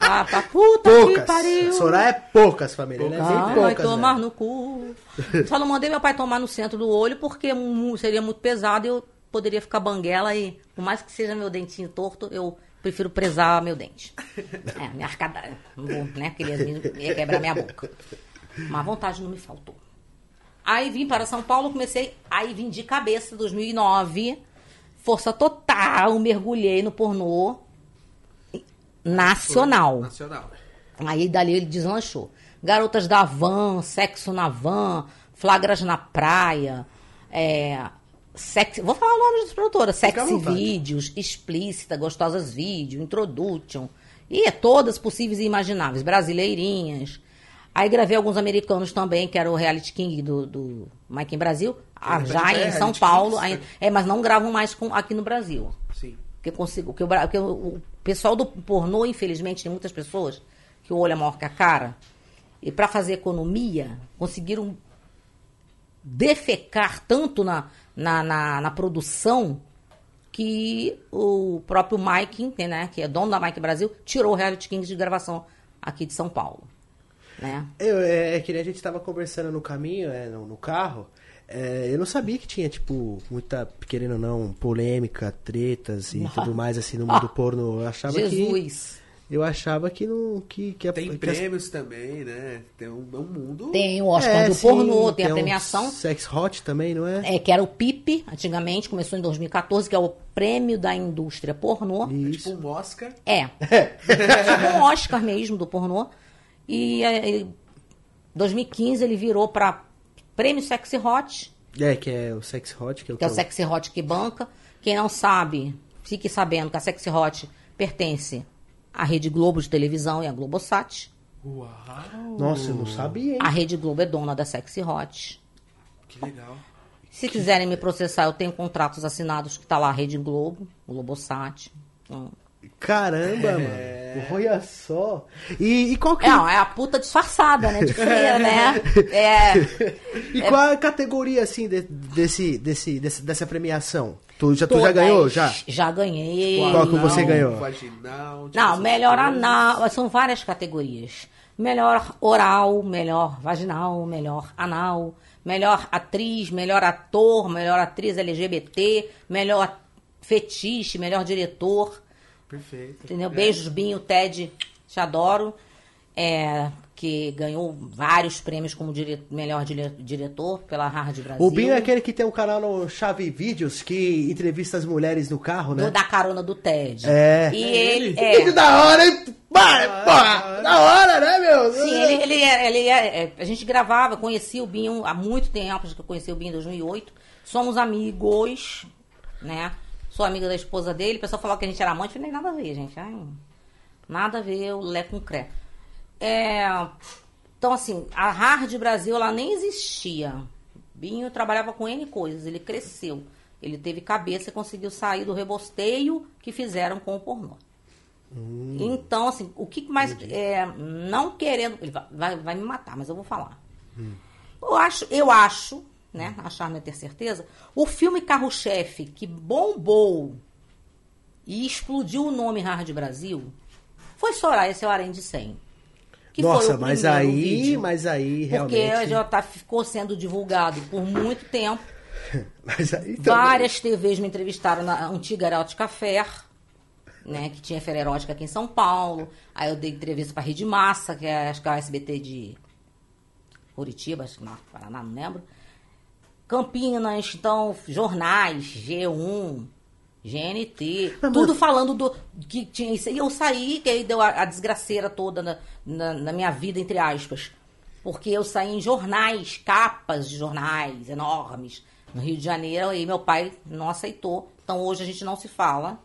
S3: ah, pra puta que
S1: Poucas.
S3: pariu.
S1: Soraya é poucas, família. Ele é
S3: Ah,
S1: bem
S3: vai
S1: poucas.
S3: tomar
S1: né?
S3: no cu. Só não mandei meu pai tomar no centro do olho porque seria muito pesado e eu poderia ficar banguela e, por mais que seja meu dentinho torto, eu prefiro prezar meu dente. É, minha arcada. Não vou, né? Queria ia quebrar minha boca. Mas vontade não me faltou. Aí vim para São Paulo, comecei. Aí vim de cabeça, 2009. Força total, mergulhei no pornô nacional.
S2: Nacional.
S3: Aí dali ele deslanchou. Garotas da van, sexo na van, flagras na praia, é, sexy, vou falar o nome das produtoras, sexy vídeos, explícita, gostosas vídeo, introduction, e é todas possíveis e imagináveis, brasileirinhas. Aí gravei alguns americanos também, que era o Reality King do, do Mike em Brasil, ah,
S2: repente
S3: já
S2: é
S3: em São Paulo, aí- é, mas não gravam mais com- aqui no Brasil.
S2: Sim.
S3: Que eu consigo. Que, o Bra- que o, o pessoal do pornô, infelizmente, tem muitas pessoas que o olho é maior que a cara. E para fazer economia, conseguiram defecar tanto na, na, na, na produção que o próprio Mike, né, que é dono da Mike Brasil, tirou o Reality Kings de gravação aqui de São Paulo. Né?
S1: Eu, é, é que a gente tava conversando no caminho, é, no, no carro. É, eu não sabia que tinha, tipo, muita, querendo ou não, polêmica, tretas e tudo mais, assim, no mundo porno. Eu achava que.
S3: Jesus.
S1: Eu achava que não. Que, que a-
S2: Tem
S1: que as-
S2: prêmios também, né? Tem um, é um mundo.
S3: Tem o Oscar
S1: É,
S3: do
S1: sim,
S3: pornô, tem, a
S1: um
S3: premiação.
S1: Sex Hot também, não é?
S3: É, que era o PIP, antigamente, começou em 2014, que é o Prêmio da Indústria Pornô.
S1: Isso.
S2: Tipo um Oscar.
S3: É. tipo um Oscar mesmo do pornô. E em 2015 ele virou para Prêmio Sexy Hot,
S1: É, que é o Sex Hot, que é o
S3: que é o Sexy Hot que banca. Quem não sabe, fique sabendo que a Sexy Hot pertence à Rede Globo de televisão e à Globosat.
S2: Uau!
S1: Nossa, eu não sabia, hein?
S3: A Rede Globo é dona da Sexy Hot.
S2: Que legal.
S3: Se quiserem me processar, eu tenho contratos assinados que tá lá a Rede Globo, o Globosat. Então,
S1: Caramba,
S2: É.
S1: mano. Olha só. E, e qual que
S3: É, é a puta disfarçada, né? De freira, né? É.
S1: E qual a categoria, assim, de- desse, desse, desse- dessa premiação? Tu já, tu já ganhou? Já?
S3: Já ganhei.
S1: Qual que você ganhou?
S2: Vaginal. tipo
S3: Não,
S2: essas
S3: melhor
S2: coisas.
S3: anal. São várias categorias. Melhor oral, melhor vaginal, melhor anal, melhor atriz, melhor ator, melhor atriz LGBT, melhor fetiche, melhor diretor.
S2: Perfeito.
S3: Entendeu? Beijos, Binho, Ted, te adoro. É, que ganhou vários prêmios como dire- melhor dire- diretor pela Hard Brasil.
S1: O Binho é aquele que tem um canal no Chave Vídeos que entrevista as mulheres no carro, né?
S3: Do da carona do Ted.
S1: É.
S3: E
S2: É
S3: ele.
S2: ele?
S3: É,
S1: Que da hora, hein? Vai, porra! Da hora, né, meu?
S3: Sim, ele, ele, é, ele é, é, A gente gravava, conhecia o Binho há muito tempo, acho que eu conheci o Binho em 2008. Somos amigos, né? Sou amiga da esposa dele. O pessoal falava que a gente era amante. Eu falei, nada a ver, gente. Ai, nada a ver o Lé com Cré. É, então, assim, a Hard Brasil, ela nem existia. Binho trabalhava com N coisas, ele cresceu. Ele teve cabeça e conseguiu sair do rebosteio que fizeram com o pornô. Então, assim, o que mais. É, não querendo. Ele vai, vai, me matar, mas eu vou falar. Eu acho, eu acho, né? Achar não é ter certeza. O filme Carro-Chefe que bombou e explodiu o nome Hard Brasil foi Soraya Seu Harém de 100. Que
S1: Nossa, mas aí,
S3: vídeo.
S1: mas aí
S3: Porque
S1: realmente.
S3: já tá, ficou sendo divulgado por muito tempo.
S1: Mas aí também-
S3: Várias TVs me entrevistaram na antiga Erótica Fair, né? Que tinha feira erótica aqui em São Paulo. Aí eu dei entrevista pra Rede Massa, que é acho que é a SBT de Curitiba, acho que não, Paraná, não lembro. Campinas, então, jornais, G1, GNT, tudo falando do que tinha isso. E eu saí, que aí deu a, a desgraceira toda na, na, na minha vida, entre aspas. Porque eu saí em jornais, capas de jornais enormes, no Rio de Janeiro, e meu pai não aceitou. Então hoje a gente não se fala,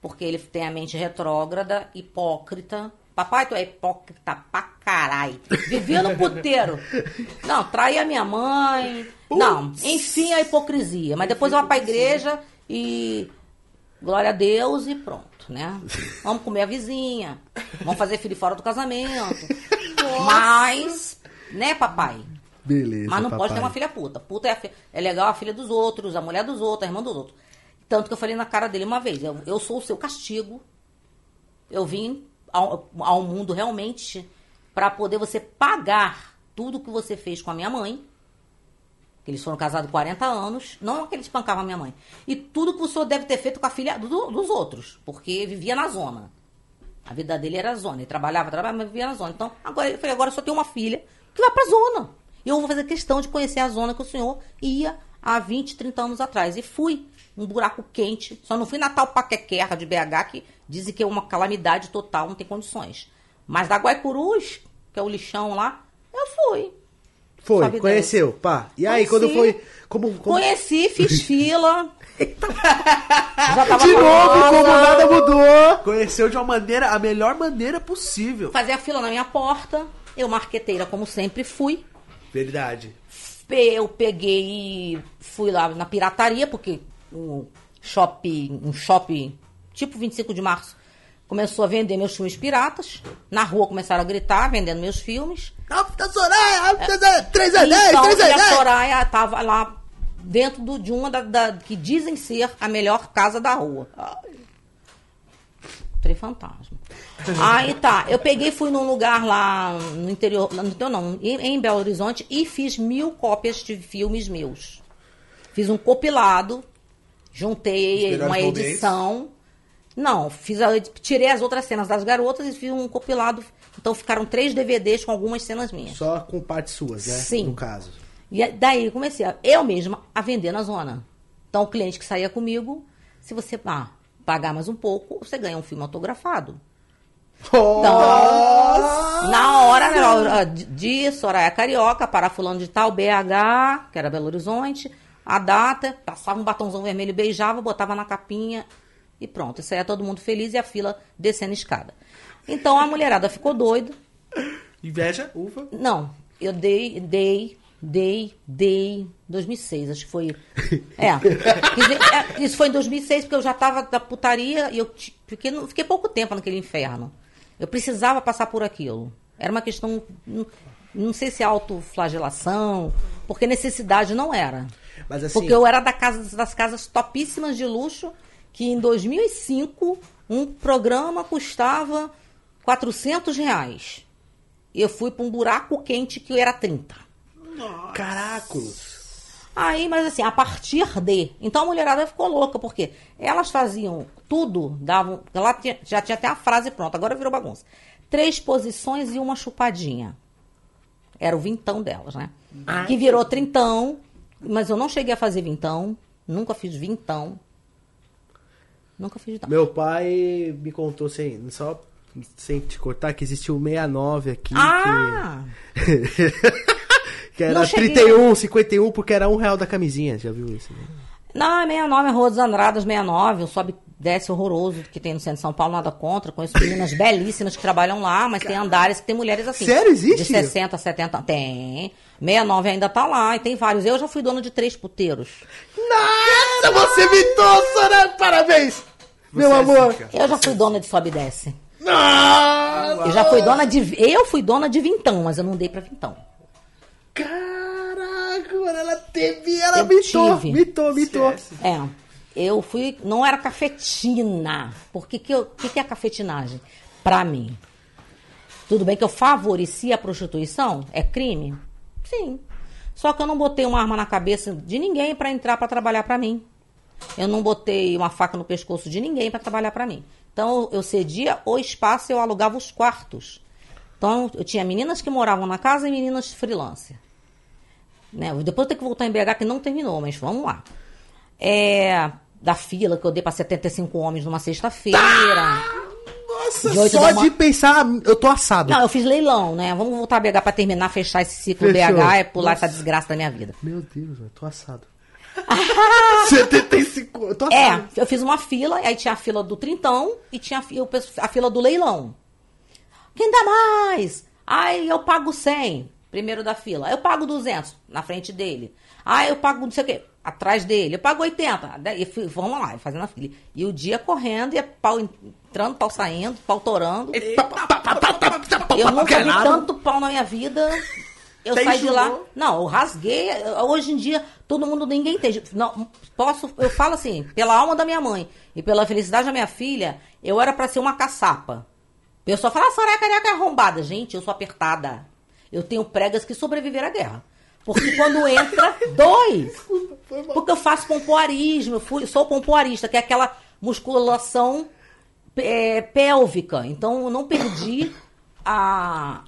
S3: porque ele tem a mente retrógrada, hipócrita. Papai, tu é hipócrita pra caralho. Vivia no puteiro. Não, traía minha mãe. Não, enfim, a hipocrisia. Mas depois eu vou pra igreja e glória a Deus e pronto, né? Vamos comer a vizinha. Vamos fazer filho fora do casamento. Mas, né, papai?
S1: Beleza.
S3: Mas não pode
S1: papai.
S3: ter uma filha puta. Puta é, a fi- é legal a filha dos outros, a mulher dos outros, a irmã dos outros. Tanto que eu falei na cara dele uma vez: eu, eu sou o seu castigo. Eu vim ao, ao mundo realmente para poder você pagar tudo que você fez com a minha mãe. Eles foram casados 40 anos. Não que ele espancava a minha mãe. E tudo que o senhor deve ter feito com a filha do- dos outros. Porque vivia na zona. A vida dele era zona. Ele trabalhava, trabalhava, mas vivia na zona. Então, agora ele falou, agora eu só tenho uma filha que vai pra zona. E eu vou fazer questão de conhecer a zona que o senhor ia há 20, 30 anos atrás. E fui. Um buraco quente. Só não fui na tal paquequerra de BH, que dizem que é uma calamidade total, não tem condições. Mas da Guaicurus, que é o lixão lá, eu fui.
S1: Foi,
S3: Sabe
S1: conheceu, pá. E aí,
S3: Conheci.
S1: quando foi. Como, como...
S3: Conheci, fiz fila. Já tava
S1: De novo, como nada mudou.
S2: Conheceu de uma maneira, a melhor maneira possível.
S3: Fazia fila na minha porta. Eu, marqueteira, como sempre, fui.
S2: Verdade.
S3: Eu peguei e fui lá na pirataria, porque o shopping, um shopping tipo 25 de março começou a vender meus filmes piratas. Na rua começaram a gritar, vendendo meus filmes.
S1: Rápida Soraya, rápida 3 a 10,
S3: então,
S1: 3 a
S3: a
S1: 10.
S3: Soraya tava lá dentro do- de uma da, da- que dizem ser a melhor casa da rua. Trem fantasma. Aí tá, eu peguei e fui num lugar lá no interior, no interior não, em, em Belo Horizonte e fiz mil cópias de filmes meus. Fiz um compilado, juntei uma edição. Não, fiz a- tirei as outras cenas das garotas e fiz um compilado. Então ficaram três DVDs com algumas cenas minhas.
S1: Só com partes suas, né?
S3: Sim.
S1: No caso.
S3: E aí, daí comecei a, eu mesma a vender na zona. Então o cliente que saía comigo, se você ah, pagar mais um pouco, você ganha um filme autografado. Então, na hora, ó, de- de Soraya Carioca para fulano de tal, BH, que era Belo Horizonte, a data, passava um batomzão vermelho, beijava, botava na capinha e pronto. Isso aí é todo mundo feliz e a fila descendo a escada. Então a mulherada ficou doida.
S2: Inveja, uva.
S3: Não, eu dei, dei, dei, dei. 2006, acho que foi. É. É, Isso foi em 2006, porque eu já tava da putaria e eu fiquei, fiquei pouco tempo naquele inferno. Eu precisava passar por aquilo. Era uma questão. Não, sei se é autoflagelação, porque necessidade não era.
S1: Assim,
S3: Porque eu era da casa, das casas topíssimas de luxo, que em 2005 um programa custava 400 reais. Eu fui para um buraco quente que era 30.
S1: caracoles.
S3: Aí, mas assim, a partir de. Então a mulherada ficou louca, porque elas faziam tudo, davam. Ela tinha- já tinha até a frase pronta, agora virou bagunça. Três posições e uma chupadinha. Era o vintão delas, né? Que virou trintão, mas eu não cheguei a fazer vintão, nunca fiz vintão. Nunca fiz vintão.
S1: Meu pai me contou, sem, só sem te cortar, que existiu o 69 aqui.
S3: Ah!
S1: Que, que era
S3: Não cheguei.
S1: 31, 51, porque era um real da camisinha. Já viu isso? Né?
S3: Não, é 69, é Rua dos Andradas 69, um sobe desce horroroso que tem no centro de São Paulo, nada contra. Conheço meninas belíssimas que trabalham lá, mas tem andares que tem mulheres assim.
S1: Sério? Existe?
S3: De 60, 70. Tem. 69 ainda tá lá, e tem vários. Eu já fui dona de três puteiros.
S1: Nossa, você mitou, Sora! Parabéns! Meu
S2: Você é
S1: amor!
S2: zica.
S3: Eu já fui dona de sobe e desce.
S1: Nossa!
S3: Eu já fui dona de. Eu fui dona de vintão, mas eu não dei pra vintão.
S1: Caraca, mano, ela teve, ela
S3: Eu
S1: mitou,
S3: tive.
S1: mitou, mitou.
S3: É. Eu fui. Não era cafetina. Porque que, eu, que, que é cafetinagem? Pra mim. Tudo bem que eu favoreci a prostituição? É crime? Sim. Só que eu não botei uma arma na cabeça de ninguém pra entrar pra trabalhar pra mim. Eu não botei uma faca no pescoço de ninguém pra trabalhar pra mim. Então eu cedia o espaço, eu alugava os quartos. Então eu tinha meninas que moravam na casa e meninas freelancer. Né? Depois eu tenho que voltar em BH que não terminou, mas vamos lá. É, da fila que eu dei pra 75 homens numa sexta-feira.
S1: Nossa,
S3: De
S1: só
S3: da ma-
S1: de pensar, eu tô assado.
S3: Não, eu fiz leilão, né? Vamos voltar a BH pra terminar, fechar esse ciclo
S1: Fechou.
S3: BH e pular
S1: Nossa.
S3: essa desgraça da minha vida.
S1: Meu Deus, eu tô assado. 75, eu tô
S3: É,
S1: assado.
S3: eu fiz uma fila, aí tinha a fila do trintão e tinha a fila do leilão. Quem dá mais? Aí eu pago 100, primeiro da fila. Eu pago 200, na frente dele. Aí eu pago não sei o quê, atrás dele. Eu pago 80. Daí eu fui- vamos lá, fazendo a fila. E o dia correndo, e é pau entrando, pau saindo, pau torando. Eu nunca vi tanto pau na minha vida. Eu saí de lá. Não, eu rasguei. Hoje em dia, todo mundo, ninguém entende. Não, posso, eu falo assim, pela alma da minha mãe e pela felicidade da minha filha, eu era pra ser uma caçapa. O pessoal fala, ah, Soraya Carioca é arrombada. Gente, eu sou apertada. Eu tenho pregas que sobreviveram à guerra. Porque quando entra, dois. Porque eu faço pompoarismo, eu fui, sou pompoarista, que é aquela musculação é, pélvica. Então eu não perdi a.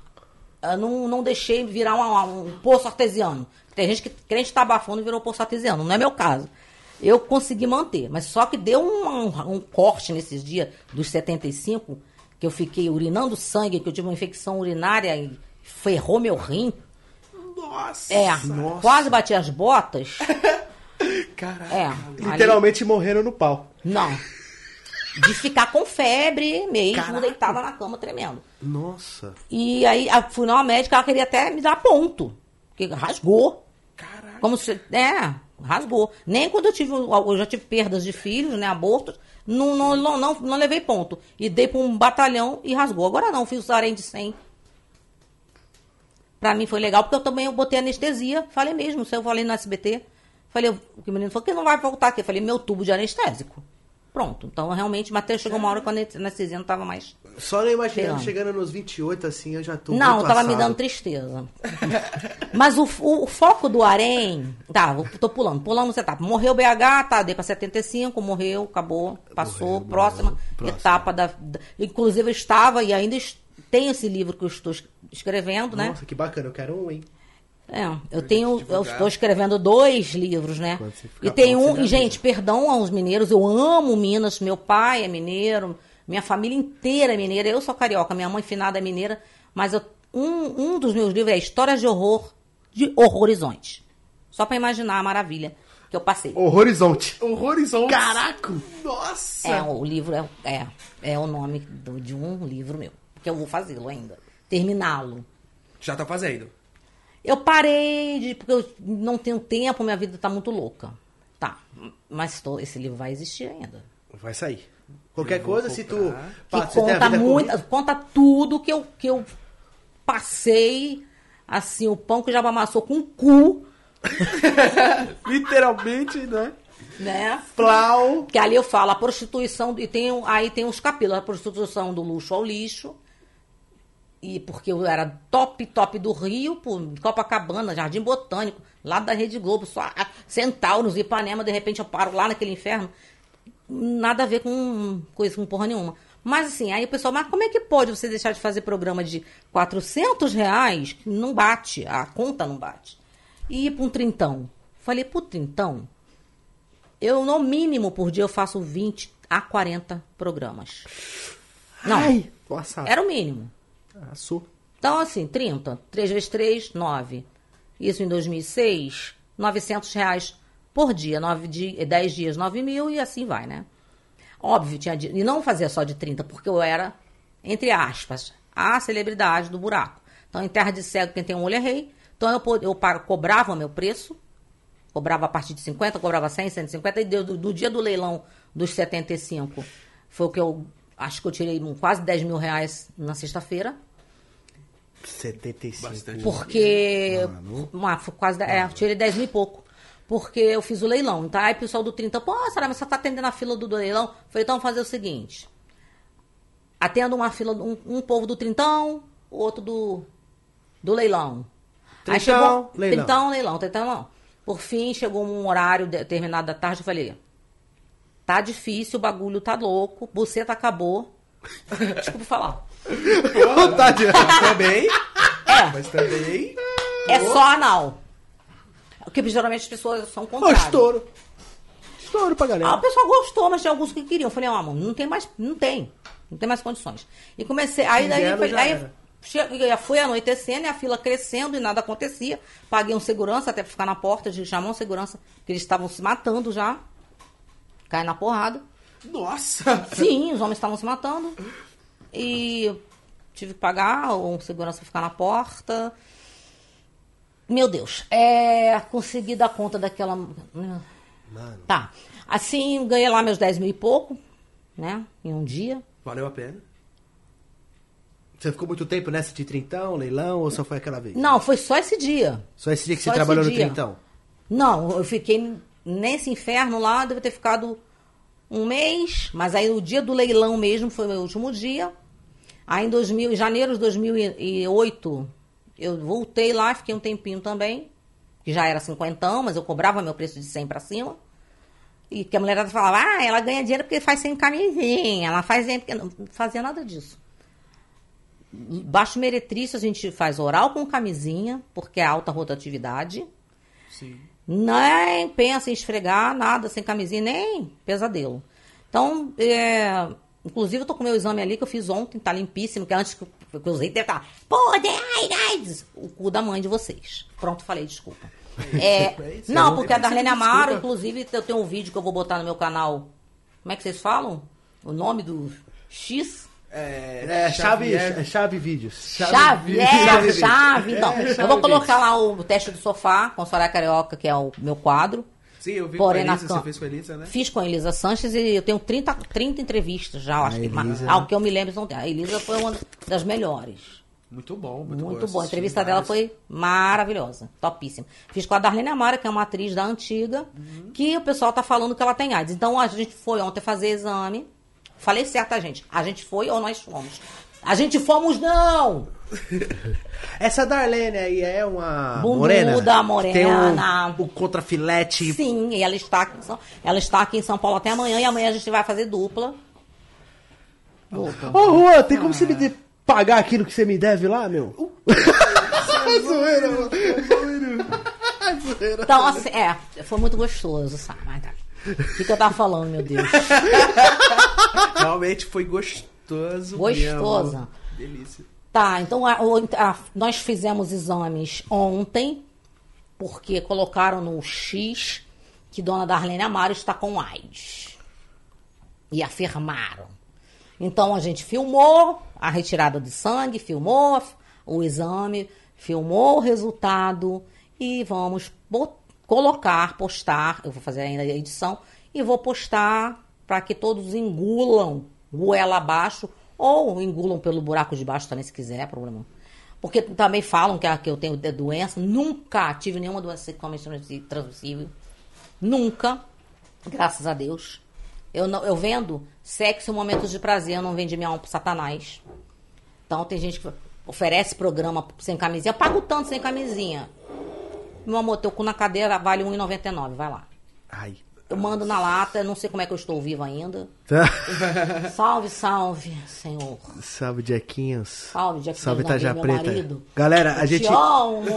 S3: a- não, não deixei virar uma- um poço artesiano. Tem gente que crente tá abafando e virou poço artesiano. Não é meu caso. Eu consegui manter, mas só que deu um, um- um corte nesses dias dos 75, que eu fiquei urinando sangue, que eu tive uma infecção urinária e ferrou meu rim.
S2: Nossa.
S3: É,
S1: Nossa.
S3: quase bati as botas.
S2: Caraca.
S3: É, ali-
S1: Literalmente morreram no pau.
S3: não. De ficar com febre mesmo,
S1: Caraca.
S3: deitada na cama, tremendo.
S1: Nossa.
S3: E aí a- fui numa médica, ela queria até me dar ponto. Porque rasgou.
S2: Caraca.
S3: Como se. É, rasgou. Nem quando eu tive. Eu já tive perdas de filhos, né? Abortos. Não, não, não, não, não levei ponto. E dei pra um batalhão e rasgou. Agora não, fiz o sarém de 100. Pra mim foi legal, porque eu também eu botei anestesia. Falei mesmo, se eu falei no SBT. Falei, o que o menino falou que não vai voltar aqui. Eu falei, meu tubo de anestésico. pronto. Então, realmente, Matheus chegou uma hora quando a anestesia não estava mais.
S1: Só não imaginando, chegando nos 28, assim, eu já tô
S3: não, tava me
S1: assado.
S3: dando tristeza. Mas o, o- o foco do Arém. Tá, vou- tô pulando, pulando essa etapa. Morreu o BH, tá, dei pra 75, morreu, acabou, passou.
S1: Morreu,
S3: próxima
S1: morreu. Próxima.
S3: etapa da, da- Inclusive, eu estava e ainda es- tenho esse livro que eu estou es- escrevendo, né?
S1: Nossa, que bacana, eu quero um, hein?
S3: É, eu tenho, eu estou escrevendo dois livros, né? E tem um, e gente, perdão aos mineiros, eu amo Minas, meu pai é mineiro, minha família inteira é mineira, eu sou carioca, minha mãe finada é mineira, mas eu- um, um dos meus livros é Histórias de Horror de Horrorizonte. Só pra imaginar a maravilha que eu passei.
S1: Horizonte.
S2: Horrorizonte.
S1: Caraca!
S2: Nossa!
S3: É, o livro é, é, é o nome do- de um livro meu, que eu vou fazê-lo ainda, terminá-lo.
S2: Já tá fazendo.
S3: Eu parei de. Porque eu não tenho tempo, minha vida tá muito louca. Tá. Mas tô- esse livro vai existir ainda.
S1: Vai sair. Qualquer coisa, se tu...
S2: comprar.
S3: Que
S1: pá, a
S3: conta
S1: vida
S3: muito. Conta tudo que eu, que eu passei. Assim, o pão que já amassou com o cu,
S2: Literalmente, né?
S3: né?
S1: Plau.
S3: Que ali eu falo a prostituição, e tem, aí tem os capítulos, a prostituição do luxo ao lixo. E porque eu era top, top do Rio, por Copacabana, Jardim Botânico, lá da Rede Globo, só Centauros, Ipanema, de repente eu paro lá naquele inferno. Nada a ver com coisa, com porra nenhuma. Mas assim, aí o pessoal, mas como é que pode você deixar de fazer programa de 400 reais? Não bate, a conta não bate. E ir para um trintão. Falei, pro trintão, eu, no mínimo, por dia, eu faço 20 a 40 programas. Não,
S1: Ai, assado.
S3: era o mínimo.
S1: Assou.
S3: Então, assim, 30. 3 vezes 3, 9. Isso em 2006, 900 reais por dia. 9 di 10 dias, 9 mil e assim vai, né? Óbvio, tinha E não fazia só de 30, porque eu era, entre aspas, a celebridade do buraco. Então, em terra de cego, quem tem um olho é rei. Então, eu, eu cobrava meu preço. Cobrava a partir de 50, cobrava 100, 150. E do, do dia do leilão dos 75, foi o que eu... Acho que eu tirei quase 10 mil reais na sexta-feira.
S1: 75.
S2: Bastante.
S3: Porque.
S1: Mano.
S3: Uma, foi quase. É, eu tirei 10 mil e pouco. Porque eu fiz o leilão. Tá? Aí o pessoal do 30, pô, Sara, mas você tá atendendo a fila do, do leilão? Eu Falei, então vamos fazer o seguinte. Atendo uma fila, um, um povo do trintão, o outro do, do leilão. Aí
S1: Trintão,
S3: chegou.
S1: leilão.
S3: Trintão, leilão, trintão, leilão. Por fim, chegou um horário determinado da tarde, eu falei, tá difícil, o bagulho tá louco, buceta acabou. Desculpa falar.
S1: Vontade.
S2: Também.
S3: É.
S2: Mas também.
S3: É só anal. Porque geralmente as pessoas são
S1: Ó,
S3: contrárias.
S1: estouro. Estouro pra
S3: Ah, o
S1: galera.
S3: pessoal gostou, mas tinha alguns que queriam. Eu falei, ó, mano, não tem mais, não tem. Não tem mais condições. E comecei, aí daí,
S1: já
S3: aí
S1: era.
S3: che- fui anoitecendo e a fila crescendo e nada acontecia. Paguei um segurança até pra ficar na porta, a gente chamou um segurança, porque eles estavam se matando já. Cai na porrada.
S2: Nossa!
S3: Sim, os homens estavam se matando. E tive que pagar um segurança ficar na porta. Meu Deus, é, consegui dar conta daquela.
S1: Mano.
S3: Tá. Assim, ganhei lá meus 10 mil e pouco, né? Em um dia.
S2: Valeu a pena.
S1: Você ficou muito tempo nessa de trintão, leilão, ou só foi aquela vez?
S3: Não, foi só esse dia.
S1: Só esse dia que
S3: Só
S1: você trabalhou no
S3: dia.
S1: trintão?
S3: Não, eu fiquei nesse inferno lá, deve ter ficado um mês, mas aí o dia do leilão mesmo foi o meu último dia. Aí em 2000, em janeiro de 2008, eu voltei lá, fiquei um tempinho também, que já era cinquentão, mas eu cobrava meu preço de 100 pra cima. E que a mulherada falava, ah, ela ganha dinheiro porque faz sem camisinha, ela faz sem... porque não fazia nada disso. Baixo meretrício a gente faz oral com camisinha, porque é alta rotatividade.
S2: Sim.
S3: Nem pensa em esfregar, nada, sem camisinha, nem pesadelo. Então, é, inclusive eu tô com meu exame ali que eu fiz ontem, tá limpíssimo, que antes que eu, que eu usei, deve estar, pô, ai, ai, o cu da mãe de vocês. Pronto, falei, desculpa. É,
S2: É
S3: não, porque a Darlene
S2: de
S3: Amaro, inclusive, eu tenho um vídeo que eu vou botar no meu canal. Como é que vocês falam? O nome do X?
S1: É, chave, é chave vídeos.
S3: Chave, é,
S1: Chave.
S3: chave. Então,
S1: É,
S3: eu
S1: chave
S3: vou colocar lá o teste do sofá com a Soraya Carioca, que é o meu quadro.
S2: Sim, eu vi
S3: Porém,
S2: com
S3: na
S2: a Elisa,
S3: cam-
S2: você fez com a Elisa, né?
S3: Fiz com a Elisa Sanches e eu tenho 30, 30 entrevistas já, eu acho
S1: A
S3: que.
S1: Elisa-
S3: Ao que eu me lembro, não tem. A Elisa foi uma das melhores.
S2: Muito bom, muito,
S3: Muito
S2: bom.
S3: A entrevista dela foi maravilhosa, topíssima. Fiz com a Darlene Amara, que é uma atriz da antiga,
S2: Uhum.
S3: que o pessoal tá falando que ela tem AIDS. Então a gente foi ontem fazer exame. Falei certo, a gente. A gente foi ou nós fomos? A gente fomos, não!
S1: Essa Darlene aí é uma morena?
S3: morena.
S1: Tem o, o contrafilete.
S3: Sim, e ela está, aqui em São, ela está aqui em São Paulo até amanhã, e amanhã a gente vai fazer dupla. Dupla.
S1: Ô, Juan, tem como você me pagar aquilo que você me deve lá, meu? É zoeira, mano. É zoeira.
S3: Então, assim, é, foi muito gostoso, sabe? O que, que eu tava falando, meu Deus?
S2: Realmente foi gostoso.
S3: Gostosa.
S2: Delícia.
S3: Tá, então a- a- nós fizemos exames ontem, porque colocaram no X que Dona Darlene Amaro está com AIDS. E afirmaram. Então a gente filmou a retirada de sangue, filmou o exame, filmou o resultado e vamos bo- colocar, postar. Eu vou fazer ainda a edição e vou postar para que todos engulam goela abaixo ou engulam pelo buraco de baixo também, se quiser, problema. Porque também falam que, a- que eu tenho doença. Nunca tive nenhuma doença sexualmente transmissível. Nunca. Graças a Deus. Eu, não, eu vendo sexo momentos de prazer, eu não vendi minha alma pro satanás. Então tem gente que oferece programa sem camisinha. Eu pago tanto sem camisinha. Meu amor, teu cu na cadeira vale R$1,99, vai lá.
S1: Ai.
S3: Eu mando na lata, não sei como é que eu estou viva ainda.
S1: Tá.
S3: Salve, salve, Senhor.
S1: Salve, Jequinhos.
S3: Salve, Jack
S1: Salve, Taja Preta.
S3: marido.
S1: Galera, a
S3: Eu
S1: gente.
S3: Te amo.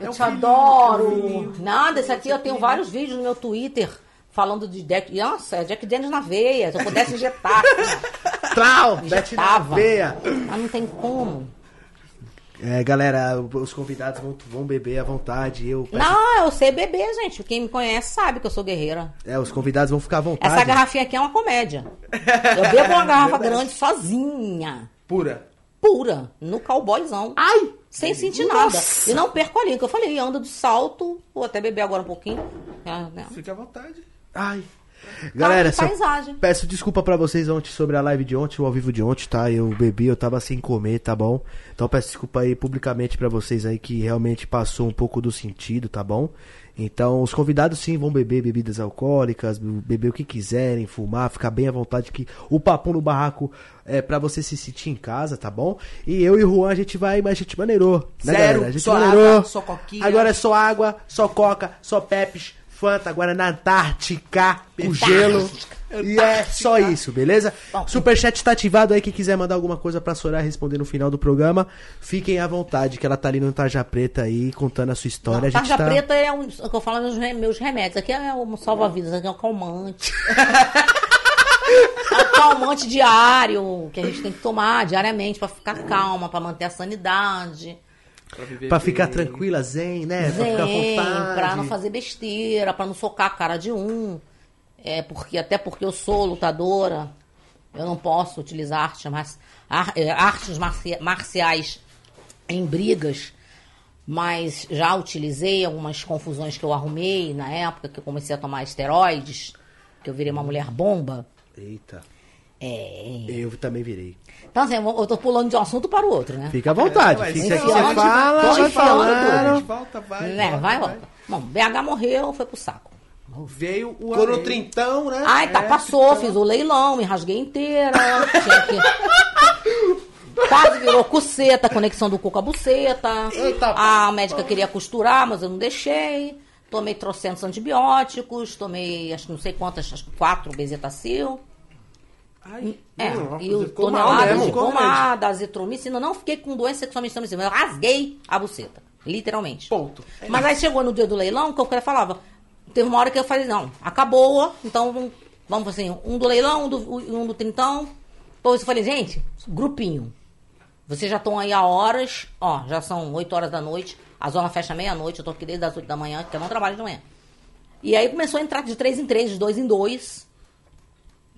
S3: eu te adoro. Nada, esse aqui eu tenho vários vídeos no meu Twitter falando de Jack. Nossa, é Jack Daniels na veia. Se eu pudesse injetar.
S1: Trau!
S3: Injetava.
S1: veia.
S3: Mas não tem como.
S1: É, galera, os convidados vão, vão beber à vontade. Eu peço-
S3: Não, eu sei beber, gente. Quem me conhece sabe que eu sou guerreira.
S1: É, os convidados vão ficar à vontade.
S3: Essa garrafinha aqui é uma comédia. Eu bebo uma garrafa grande sozinha.
S2: Pura.
S3: Pura. No cowboyzão.
S1: Ai!
S3: Sem sentir
S1: Nossa!
S3: nada. E não perco a linha, que eu falei, anda de salto. Vou até beber agora um pouquinho. É?
S2: Fique à vontade.
S1: Ai. Galera, só
S3: paisagem.
S1: peço desculpa pra vocês ontem sobre a live de ontem, o ao vivo de ontem, tá? Eu bebi, eu tava sem comer, tá bom? Então peço desculpa aí publicamente pra vocês aí que realmente passou um pouco do sentido, tá bom? Então, os convidados sim vão beber bebidas alcoólicas, beber o que quiserem, fumar, ficar bem à vontade que o papo no barraco é pra você se sentir em casa, tá bom? E eu e o Juan a gente vai, mas a gente maneirou, né,
S2: Zero,
S1: galera? A gente
S2: só
S1: maneirou.
S2: água, só coquinha.
S1: Agora é só água, só coca, só pepes, Fanta, agora na Antártica, com gelo. E é só isso, beleza? Superchat tá ativado aí, quem quiser mandar alguma coisa pra Soraya responder no final do programa, fiquem à vontade, que ela tá ali no Tarja Preta aí, contando a sua história.
S3: Não,
S1: a
S3: tarja
S1: tá...
S3: preta é um, o que eu falo nos re- meus remédios. Aqui é um salva-vidas, aqui é um calmante. é um calmante diário que a gente tem que tomar diariamente pra ficar calma, pra manter a sanidade.
S2: Pra viver
S1: Pra ficar
S2: bem.
S1: tranquila, zen, né? Pra ficar à
S3: Zen,
S1: vontade.
S3: pra não fazer besteira, pra não socar a cara de um. É porque até porque eu sou lutadora, eu não posso utilizar arte mar- ar- é, artes marcia- marciais em brigas, mas já utilizei algumas confusões que eu arrumei na época que eu comecei a tomar esteroides, que eu virei uma mulher bomba.
S1: Eita,
S3: É.
S1: eu também virei.
S3: Então assim, eu tô pulando de um assunto para o outro, né?
S1: Fica à vontade,
S2: mas
S1: fica aqui, você fala,
S3: tô
S1: vai
S3: enfiando
S1: falando.
S2: Volta, vai.
S3: Né,
S2: volta,
S3: vai e volta. Bom, BH morreu, foi pro saco.
S2: Veio o além.
S1: trintão, né?
S3: Ai, tá, passou, fiz o leilão, me rasguei inteira. Tinha que... Quase virou cuceta, conexão do cu com a buceta.
S1: Eita,
S3: a médica queria costurar, mas eu não deixei. Tomei trocentos antibióticos, tomei, acho que não sei quantas, acho que quatro bezetacil.
S2: Ai,
S3: É,
S2: não,
S3: e o
S2: ficou mal
S3: tonelada
S2: mesmo,
S3: de pomada, azitromicina. Não fiquei com doença sexualmente transmissível, eu rasguei a buceta, literalmente.
S2: Ponto.
S3: Mas aí chegou no dia do leilão, que o cara falava. Teve uma hora que eu falei, não, acabou, então vamos- vamos assim, um do leilão, um do, um do trintão. Depois eu falei, gente, grupinho. Vocês já estão aí há horas, ó, já são 8 horas da noite, a zona fecha meia-noite, eu tô aqui desde as 8 da manhã, porque eu não trabalho de manhã. E aí começou a entrar de 3 em 3, de 2 em 2.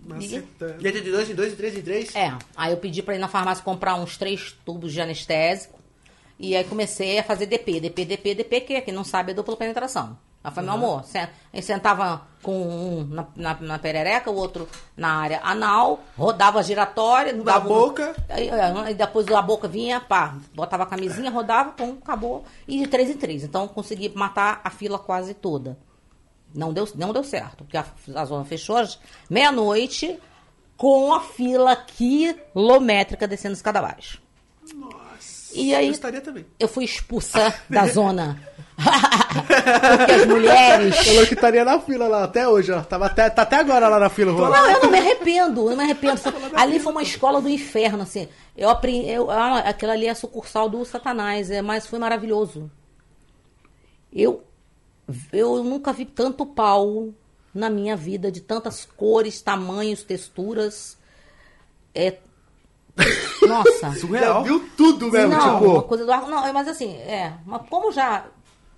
S2: Macetando.
S1: Dia de dois em dois, de três em três.
S3: É, aí eu pedi pra ir na farmácia comprar uns três tubos de anestésico. E aí comecei a fazer DP, DP, DP, DP, que quem não sabe é dupla penetração. Ela falou, meu amor, sentava com um na, na, na perereca, o outro na área anal, rodava giratória.
S2: Na
S3: dava um-
S2: boca.
S3: Aí, é, aí depois a boca vinha, pá, botava a camisinha, rodava, pum, acabou. E de três em três. Então consegui matar a fila quase toda. Não deu, não deu certo, porque a, a zona fechou às meia-noite com a fila quilométrica descendo escada abaixo.
S2: Nossa.
S3: E aí-
S2: Eu estaria também.
S3: Eu fui expulsa da zona. porque as mulheres.
S1: Falou que estaria na fila lá, até hoje, ó. Tava até, tá até agora lá na fila, rolando.
S3: Não, eu não me arrependo, eu não me arrependo. Foi- Ali foi uma escola do inferno, assim. Eu aprendi. Eu, ah, aquela ali é a sucursal do Satanás, é, mas foi maravilhoso. Eu, eu nunca vi tanto pau na minha vida, de tantas cores, tamanhos, texturas. É. Nossa.
S2: Surreal.
S1: Viu tudo mesmo,
S3: não,
S1: tipo.
S3: uma coisa do ar. Não, mas assim, é. Mas como já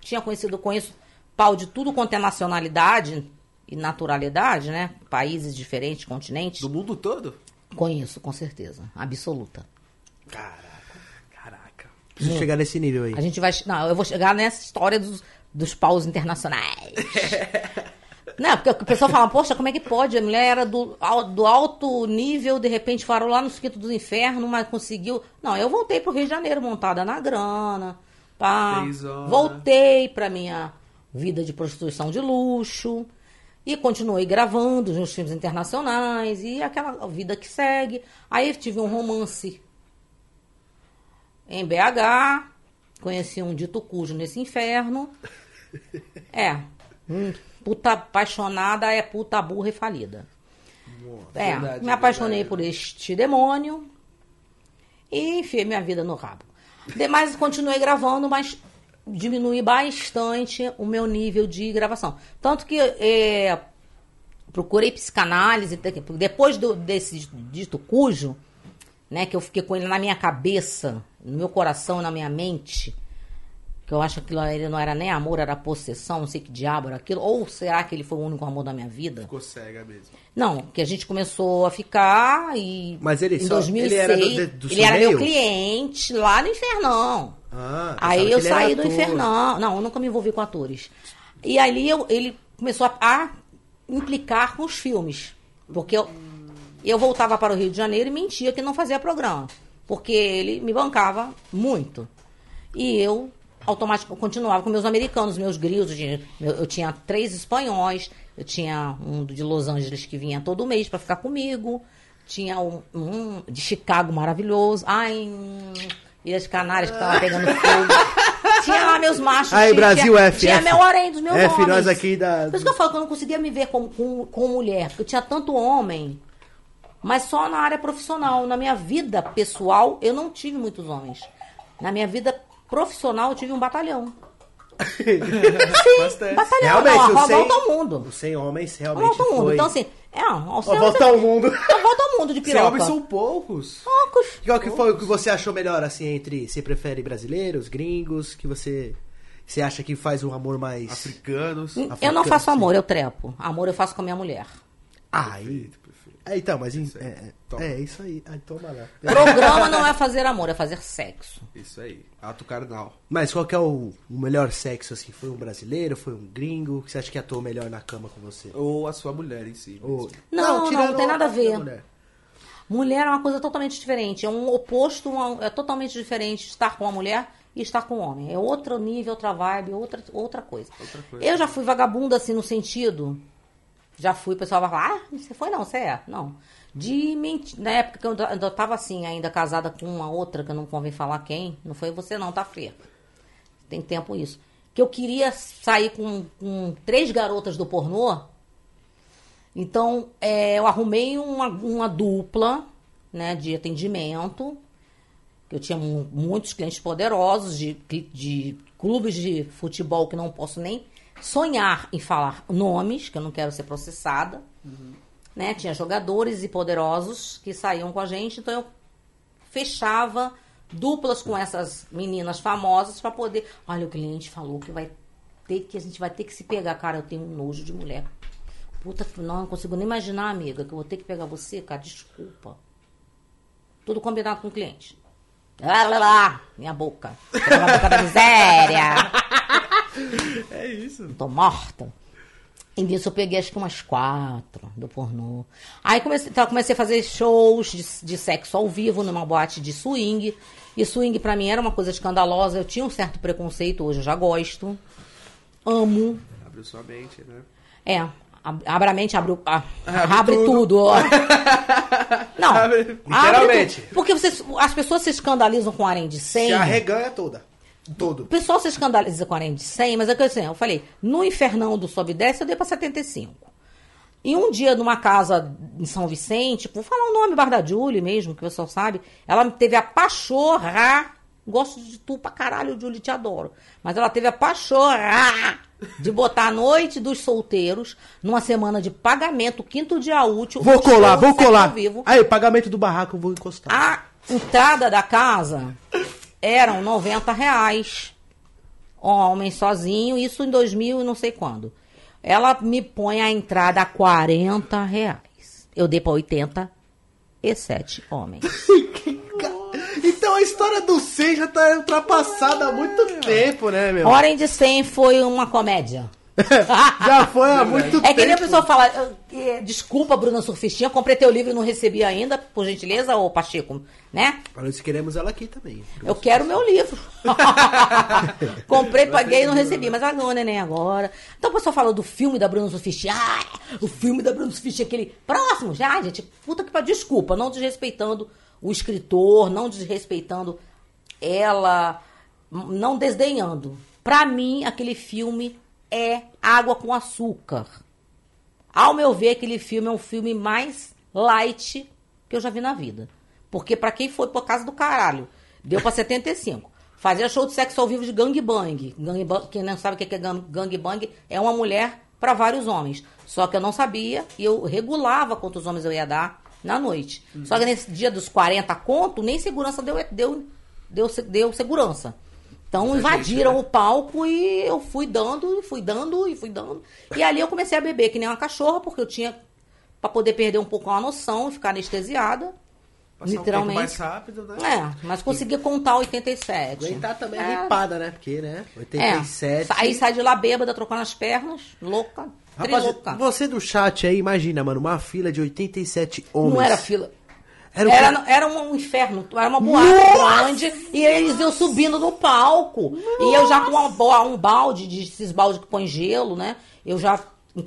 S3: tinha conhecido, conheço pau de tudo quanto é nacionalidade e naturalidade, né? Países diferentes, continentes.
S2: Do mundo todo?
S3: Conheço, com certeza. Absoluta.
S2: Caraca. Caraca.
S1: Preciso chegar nesse nível aí.
S3: A gente vai. Não, eu vou chegar nessa história dos, dos paus internacionais. Não, porque o pessoal fala, poxa, como é que pode? A mulher era do, do alto nível, de repente parou lá no Quinto dos Infernos, mas conseguiu. Não, eu voltei pro Rio de Janeiro, montada na grana. Pá. Voltei pra minha vida de prostituição de luxo. E continuei gravando os meus filmes internacionais e aquela vida que segue. Aí tive um romance em BH, conheci um dito cujo nesse inferno. É, hum, puta apaixonada é puta burra e falida. É,
S2: verdade,
S3: me apaixonei
S2: verdade.
S3: por este demônio e enfiei minha vida no rabo. Demais, continuei gravando, mas diminui bastante o meu nível de gravação. Tanto que é, procurei psicanálise, depois do, desse dito cujo, né, que eu fiquei com ele na minha cabeça, no meu coração, na minha mente, que eu acho que aquilo ele não era nem amor, era possessão, não sei que diabo era aquilo, ou será que ele foi o único amor da minha vida?
S2: Ficou cega mesmo.
S3: Não, que a gente começou a ficar e
S1: Mas ele
S3: em
S1: só-
S3: 2006,
S1: ele era do- do
S3: ele era meu cliente lá no Infernão.
S1: Ah,
S3: Aí eu saí do
S1: ator.
S3: Infernão. Não, eu nunca me envolvi com atores. E ali eu- ele começou a, a implicar com os filmes. Porque eu, eu voltava para o Rio de Janeiro e mentia que não fazia programa. Porque ele me bancava muito. E eu automaticamente continuava com meus americanos, meus grilos. Eu tinha, eu, tinha três espanhóis, eu tinha um de Los Angeles que vinha todo mês para ficar comigo. Tinha um, um de Chicago maravilhoso. Ai, hum, Ilhas Canárias que tava pegando fogo. Tinha lá meus machos.
S1: Aí,
S3: tinha,
S1: Brasil,
S3: tinha,
S1: F,
S3: Tinha
S1: F.
S3: meu harém dos meus
S1: F,
S3: homens.
S1: nós aqui da-
S3: Por isso que eu falo que eu não conseguia me ver como, com, com mulher. Porque eu tinha tanto homem. Mas só na área profissional. Na minha vida pessoal, eu não tive muitos homens. Na minha vida profissional, eu tive um batalhão.
S2: Bastante.
S3: Batalhão,
S1: Realmente,
S3: não,
S1: o
S3: a
S1: 100
S3: volta ao mundo.
S1: Os 100 homens
S3: A
S1: realmente
S3: volta ao mundo.
S1: foi...
S3: Então, assim, é,
S1: Ó,
S3: céu,
S1: volta ao mundo.
S3: a volta ao mundo de piroca.
S2: homens são poucos.
S3: Poucos.
S1: Qual que foi o que você achou melhor, assim, entre... Você prefere brasileiros, gringos, que você... Você acha que faz um amor mais...
S2: Africanos.
S3: Eu não faço
S1: sim.
S3: amor, eu trepo. Amor eu faço com a minha mulher.
S1: Ah, aí... É, então, mas... em-
S2: Isso aí.
S1: É, é, é isso aí. Ah, toma lá.
S3: Programa não é fazer amor, é fazer sexo.
S2: Isso aí. Ato carnal.
S1: Mas qual que é o, o melhor sexo, assim? Foi um brasileiro, foi um gringo? Que você acha que atuou melhor na cama com você?
S2: Ou a sua mulher em si.
S1: Ou-.
S3: Não, não,
S1: tirando
S3: não tem nada a ver.
S1: mulher.
S3: Mulher é uma coisa totalmente diferente. É um oposto, uma- é totalmente diferente estar com uma mulher e estar com um homem. É outro nível, outra vibe, outra, outra coisa.
S2: Outra coisa.
S3: Eu já fui vagabunda, assim, no sentido. Já fui, o pessoal vai falar, ah, você foi não, você é. Não. De mentir. Na época que eu ainda- tava assim, ainda casada com uma outra, que eu não convém falar quem. Não foi você não, tá fria. Tem tempo isso. Que eu queria sair com, com três garotas do pornô. Então, é, eu arrumei uma, uma dupla né, de atendimento. Eu tinha mu- muitos clientes poderosos de, de clubes de futebol que não posso nem sonhar em falar nomes, que eu não quero ser processada. Né? Tinha jogadores e poderosos que saíam com a gente, então eu fechava duplas com essas meninas famosas para poder. Olha, o cliente falou que vai ter que a gente vai ter que se pegar, cara. Eu tenho um nojo de mulher. Puta, não, não consigo nem imaginar, amiga, que eu vou ter que pegar você, cara. Desculpa. Tudo combinado com o cliente. Lá, lá, lá, minha boca. Pela boca da miséria.
S2: É isso.
S3: Tô morta. E nisso eu peguei acho que umas quatro do pornô. Aí comecei, então, comecei a fazer shows de, de sexo ao vivo numa boate de swing. E swing pra mim era uma coisa escandalosa. Eu tinha um certo preconceito, hoje eu já gosto. Amo.
S2: Abriu sua mente, né?
S3: É, ab- abre a mente, abre, o- a-
S2: Abre
S3: abre,
S2: tudo.
S3: tudo. Não,
S2: Abre-
S3: abre
S1: Literalmente.
S3: tudo. Porque vocês, as pessoas se escandalizam com arém de 100.
S1: Se arreganha toda. Todo.
S3: O pessoal se escandaliza com arém de 100, mas é que assim, eu falei, no infernão do sobe e desce eu dei pra 75. E um dia, numa casa em São Vicente, vou falar o nome, Bar da Julie mesmo, que o pessoal sabe, ela teve a pachorra, gosto de tu pra caralho, Julie, te adoro, mas ela teve a pachorra de botar a noite dos solteiros numa semana de pagamento, quinto dia útil.
S1: Vou colar, vou colar.
S3: Vivo.
S1: Aí, pagamento do barraco, eu vou encostar.
S3: A entrada da casa eram 90 reais. Homem sozinho, isso em 2000 e não sei quando. Ela me põe a entrada a 40 reais. Eu dei para 87 homens.
S1: Então a história do 100 já tá ultrapassada há muito tempo, né, meu?
S3: Hora de 100 foi uma comédia.
S1: Já foi há muito tempo.
S3: É que nem a pessoa fala, "Eu- eh, desculpa, Bruna Surfistinha, comprei teu livro e não recebi ainda, por gentileza, ô Pacheco, né?
S1: Nós queremos ela aqui também.
S3: Eu quero meu livro. Comprei, paguei e não recebi, mas ela ganhou neném agora. Então o pessoal fala do filme da Bruna Sufisti. Ah, o filme da Bruna Sufisti, aquele próximo. Já, gente, puta que pariu. Desculpa, não desrespeitando o escritor, não desrespeitando ela, não desdenhando. Pra mim, aquele filme é água com açúcar. Ao meu ver, aquele filme é um filme mais light que eu já vi na vida. Porque pra quem foi por casa do caralho, deu pra 75. Fazia show de sexo ao vivo de gangbang. Gangbang quem não sabe o que é gang- gangbang, é uma mulher pra vários homens. Só que eu não sabia e eu regulava quantos homens eu ia dar na noite. Só que nesse dia dos 40 conto, nem segurança deu, deu, deu, deu segurança. Então invadiram o palco e eu fui dando, e fui dando, e fui dando. E ali eu comecei a beber que nem uma cachorra, porque eu tinha pra poder perder um pouco a noção e ficar anestesiada.
S2: Passar um
S3: literalmente.
S2: tempo mais rápido, né?
S3: É, mas consegui contar 87.
S1: Aguentar também
S3: é.
S1: a ripada, né? Porque, né?
S3: É.
S1: 87.
S3: Aí sai de lá bêbada, trocando as pernas, louca,
S1: Rapaz,
S3: trilouca.
S1: você do chat aí, imagina, mano, uma fila de 87 homens.
S3: Não era fila.
S1: Era
S3: Era, era, um inferno, era uma boate grande e eles iam subindo no palco. E eu já com uma um balde, de, esses balde que põe gelo, né? Eu já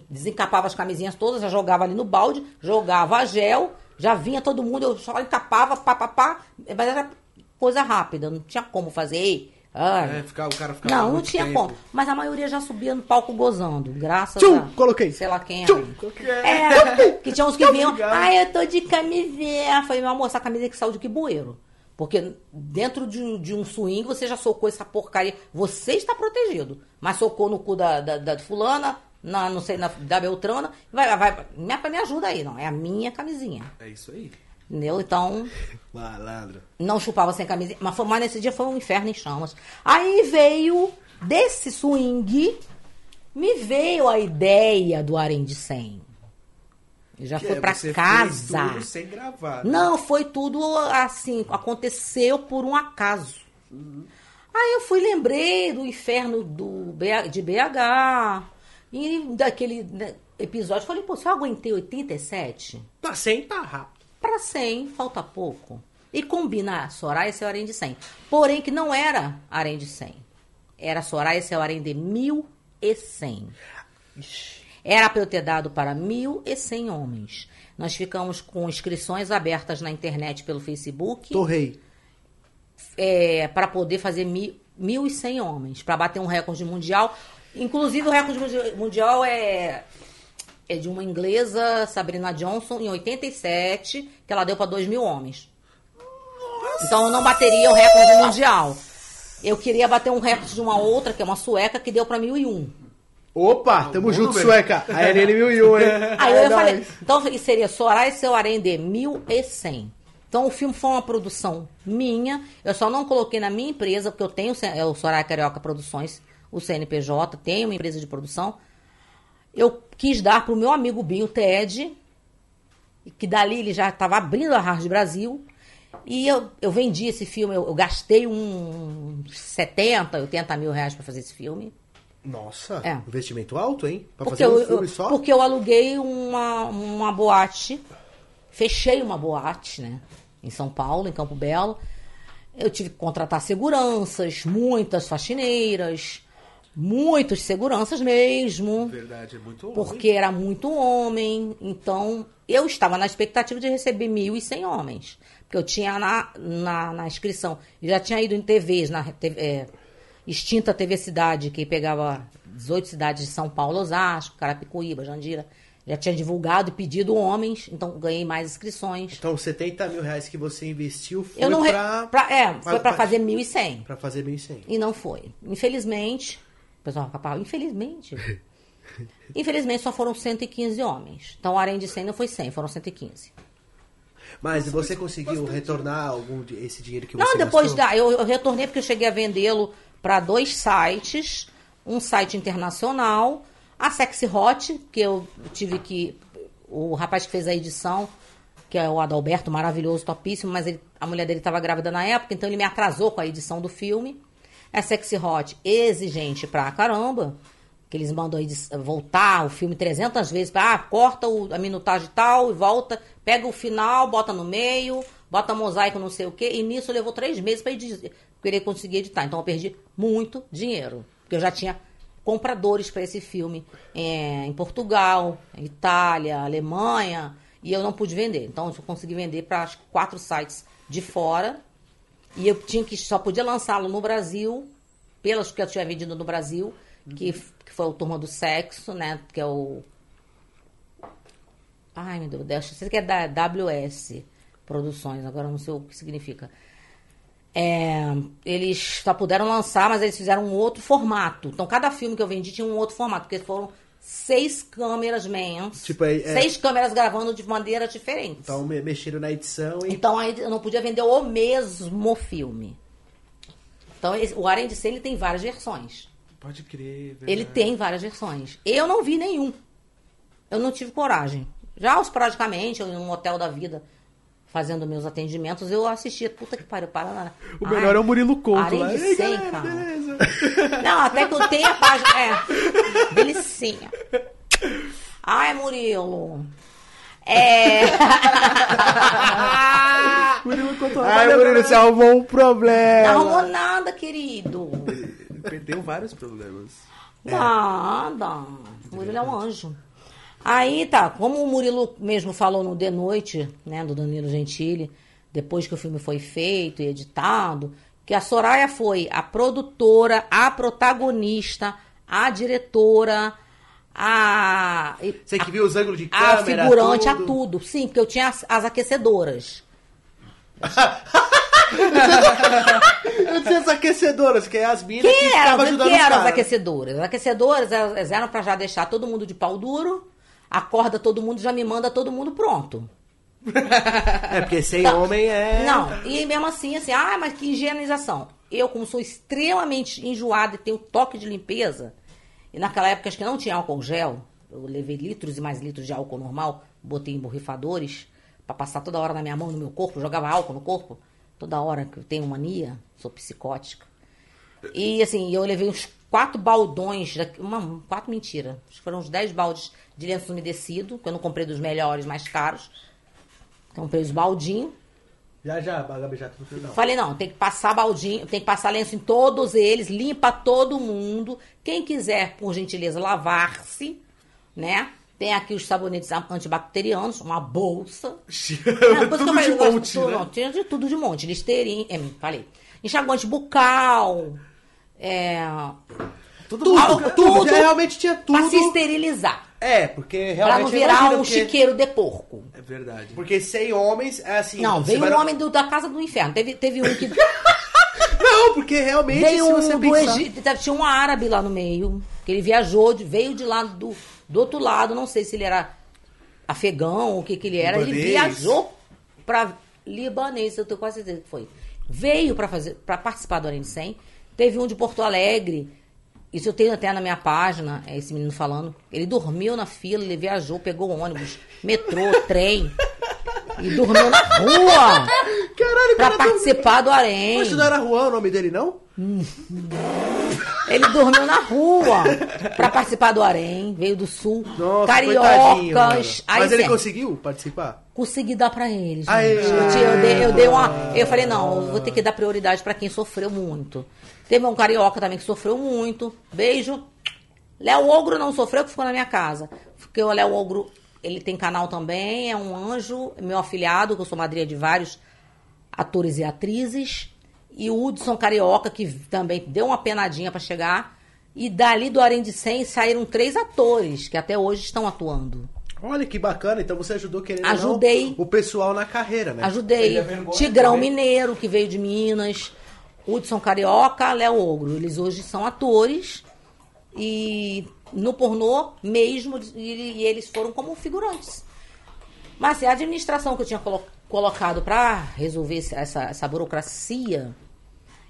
S3: desencapava as camisinhas todas, já jogava ali no balde, jogava gel, já vinha todo mundo, eu só encapava, pá, pá, pá. Mas era coisa rápida, não tinha como fazer. Ei, ai.
S2: É, ficar, o cara ficava
S3: Não, não tinha
S2: tempo.
S3: como. Mas a maioria já subia no palco gozando, graças
S1: Tchum,
S3: a...
S1: coloquei.
S3: Sei lá quem
S1: Tchum,
S3: é. É, que tinha uns que vinham, ai, eu tô de camiseta. Falei, meu amor, essa camisa que saiu de que bueiro? Porque dentro de, um- de um swing você já socou essa porcaria. Você está protegido. Mas socou no cu da, da, da fulana, na, não sei, na, da Beltrana. Vai, vai, me, me ajuda aí, não. É a minha camisinha.
S2: É isso aí.
S3: Entendeu? Então,
S1: Malandro.
S3: não chupava sem camisinha. Mas, foi, mas nesse dia foi um inferno em chamas. Aí veio, desse swing, me veio a ideia do Harém de 100. Eu já
S2: Que
S3: fui
S2: é,
S3: pra
S2: você
S3: casa.
S2: Fez sem gravar. né?
S3: Não, foi tudo assim, aconteceu por um acaso. Aí eu fui, lembrei do inferno do, de BH. E daquele né, episódio, falei, pô, se eu aguentei 87,
S1: Tá sem tá rápido.
S3: Para 100 falta pouco. E combina Soraya seu harém de 100. Porém, que não era harém de 100. Era Soraya seu harém de 1.100. Era para eu ter dado para 1.100 homens. Nós ficamos com inscrições abertas na internet pelo Facebook
S1: Torrei.
S3: é, para poder fazer mi- 1.100 homens, para bater um recorde mundial. Inclusive, o recorde mundi- mundial é, é de uma inglesa, Sabrina Johnson, em 87, que ela deu para 2 mil homens. Então, eu não bateria o recorde mundial. Eu queria bater um recorde de uma outra, que é uma sueca, que deu para 1.001.
S1: Opa, tamo junto,
S2: número.
S1: sueca. A RN 1001, hein?
S3: Aí
S1: É
S3: eu falei, então seria Soraya e seu de 1.100. Então o filme foi uma produção minha. Eu só não coloquei na minha empresa, porque eu tenho é o Soraya Carioca Produções, o CNPJ, tenho uma empresa de produção. Eu quis dar pro meu amigo Binho Ted, que dali ele já estava abrindo a Rádio Brasil. E eu, eu vendi esse filme, eu, eu gastei uns 70, 80 mil reais para fazer esse filme.
S1: Nossa,
S3: É.
S1: investimento alto, hein? Pra
S3: Porque
S1: fazer um
S3: eu,
S1: filme só?
S3: porque eu aluguei uma, uma boate, fechei uma boate, né? Em São Paulo, em Campo Belo. Eu tive que contratar seguranças, muitas faxineiras, muitas seguranças mesmo.
S2: Verdade, é muito
S3: Porque era muito homem, então eu estava na expectativa de receber 1.100 homens. Porque eu tinha na, na, na inscrição, eu já tinha ido em TVs, na TV, é, extinta TV Cidade, que pegava 18 cidades de São Paulo, Osasco, Carapicuíba, Jandira. Já tinha divulgado e pedido homens, então ganhei mais inscrições.
S1: Então, 70 mil reais que você investiu foi
S3: eu não re-
S1: pra,
S3: pra- É, foi para fazer 1.100.
S1: pra fazer 1.100.
S3: E não foi. Infelizmente, pessoal falando, infelizmente. Infelizmente só foram 115 homens. Então o Arém de 100 não foi 100, foram 115.
S1: Mas você conseguiu retornar algum de- esse dinheiro que você
S3: Não, depois
S1: gastou?
S3: da, eu, eu retornei porque eu cheguei a vendê-lo para dois sites, um site internacional, a Sexy Hot, que eu tive que o rapaz que fez a edição, que é o Adalberto, maravilhoso, topíssimo, mas ele- a mulher dele estava grávida na época, então ele me atrasou com a edição do filme. A Sexy Hot, exigente pra caramba, que eles mandam aí de- voltar o filme 300 vezes, pra, ah, corta o- a minutagem tal e volta, pega o final, bota no meio, bota mosaico não sei o quê, e nisso levou três meses para querer conseguir editar. Então eu perdi muito dinheiro, porque eu já tinha compradores para esse filme é, em Portugal, Itália, Alemanha, e eu não pude vender. Então eu consegui vender para quatro sites de fora, e eu tinha que só podia lançá-lo no Brasil, pelas que eu tinha vendido no Brasil, que, que foi o Turma do Sexo, né? Que é o. Ai, meu Deus, sei que é da WS Produções, agora eu não sei o que significa. É, eles só puderam lançar, mas eles fizeram um outro formato. Então, cada filme que eu vendi tinha um outro formato, porque foram seis câmeras mans,
S1: Tipo, é- é-
S3: seis câmeras gravando de maneiras diferentes.
S1: Então, me- mexeram na edição e...
S3: Então aí eu não podia vender o mesmo filme. Então esse- o 100 ele tem várias versões.
S2: Pode crer, verdade.
S3: Ele tem várias versões. Eu não vi nenhum. Eu não tive coragem. Já esporadicamente, eu em um hotel da vida, fazendo meus atendimentos, eu assistia. Puta que pariu, para lá.
S2: O melhor é o Murilo Couto
S3: Arém
S2: lá.
S3: de
S2: Ei,
S3: 100,
S2: galera,
S3: cara.
S2: beleza?
S3: Não, até que eu tenho a página. É. Delicinha. Ai, Murilo. É.
S2: Murilo Couto lá.
S1: Ai, Murilo, você arrumou um
S3: Não
S1: problema.
S3: arrumou nada, querido.
S2: Perdeu vários problemas.
S3: Nada. O Murilo é um anjo. Aí tá, como o Murilo mesmo falou no De Noite, né, do Danilo Gentili, depois que o filme foi feito e editado, que a Soraya foi a produtora, a protagonista, a diretora, a.
S1: Você que viu os ângulos de
S3: a
S1: câmera,
S3: figurante,
S1: tudo.
S3: a tudo. Sim, porque eu tinha as, as aquecedoras.
S1: Eu tinha as aquecedoras, que é as minas que,
S3: Que eram, que eram as aquecedoras? As aquecedoras elas eram pra já deixar todo mundo de pau duro, acorda todo mundo, já me manda todo mundo pronto.
S1: É, porque sem
S3: Tá.
S1: homem é...
S3: Não, e mesmo assim, assim, ah, mas que higienização. Eu, como sou extremamente enjoada e tenho toque de limpeza, e naquela época acho que não tinha álcool gel, eu levei litros e mais litros de álcool normal, botei em borrifadores, pra passar toda hora na minha mão, no meu corpo, jogava álcool no corpo, toda hora que eu tenho mania, sou psicótica. E assim, eu levei uns quatro baldões, uma, quatro mentira, acho que foram uns dez baldes de lenço umedecido, que eu não comprei dos melhores, mais caros. Comprei os baldinhos.
S1: Já, já, Gabi já no final.
S3: Falei, não, tem que passar baldinho, tem que passar lenço em todos eles, limpa todo mundo. Quem quiser, por gentileza, lavar-se, né? Tem aqui os sabonetes antibacterianos, uma bolsa. Não, eu
S2: Tudo
S3: falei,
S2: de monte,
S3: tudo,
S2: né?
S3: não, tinha de tudo de monte. Listerine, é, falei. Enxaguante bucal, é,
S1: Tudo,
S3: Tudo,
S1: tudo,
S3: tudo.
S1: já realmente tinha tudo.
S3: pra se esterilizar.
S1: É, porque
S3: Pra
S1: realmente...
S3: não
S1: eu
S3: virar um
S1: porque-
S3: chiqueiro de porco.
S2: É verdade.
S1: Porque sem homens, é assim...
S3: Não, veio um homem do- da casa do inferno. Teve, teve um que.
S1: Não, porque realmente,
S3: Veio
S1: se
S3: um
S1: você
S3: do
S1: pensar...
S3: Egito, tinha um árabe lá no meio, que ele viajou, de- veio de lá do, do outro lado, não sei se ele era afegão ou o que que ele era, ele
S1: Libanês.
S3: viajou pra libanês, eu tenho quase certeza que foi. Veio pra fazer para participar do Arena 100. Teve um de Porto Alegre. Isso eu tenho até na minha página, é esse menino falando. Ele dormiu na fila, ele viajou, pegou ônibus, metrô, trem. E dormiu na rua
S1: Caralho,
S3: pra
S1: cara...
S3: participar do Arém.
S1: Mas não era Juan o nome dele, não?
S3: Ele dormiu na rua pra participar do Arém, veio do sul.
S1: Nossa.
S3: Cariocas. Aí
S1: Mas ele
S3: sempre-
S1: conseguiu participar?
S3: consegui dar pra ele. gente.
S1: Aê!
S3: Eu, te- eu dei, eu dei uma. Eu falei, não, eu vou ter que dar prioridade pra quem sofreu muito. Teve um carioca também que sofreu muito. Beijo. Léo Ogro não sofreu, que ficou na minha casa. Porque o Léo Ogro, ele tem canal também, é um anjo, meu afiliado, que eu sou madrinha de vários atores e atrizes. E o Hudson Carioca, que também deu uma penadinha pra chegar. E dali do Arém de 100 saíram três atores, que até hoje estão atuando.
S1: Olha que bacana, então você ajudou querendo ou não,
S3: Ajudei.
S1: o pessoal na carreira, né?
S3: Ajudei.
S2: É
S3: Tigrão
S2: também.
S3: Mineiro, que veio de Minas. Hudson Carioca, Léo Ogro. Eles hoje são atores. E no pornô mesmo, e, eles foram como figurantes. Mas assim, a administração que eu tinha colo- colocado para resolver essa, essa burocracia,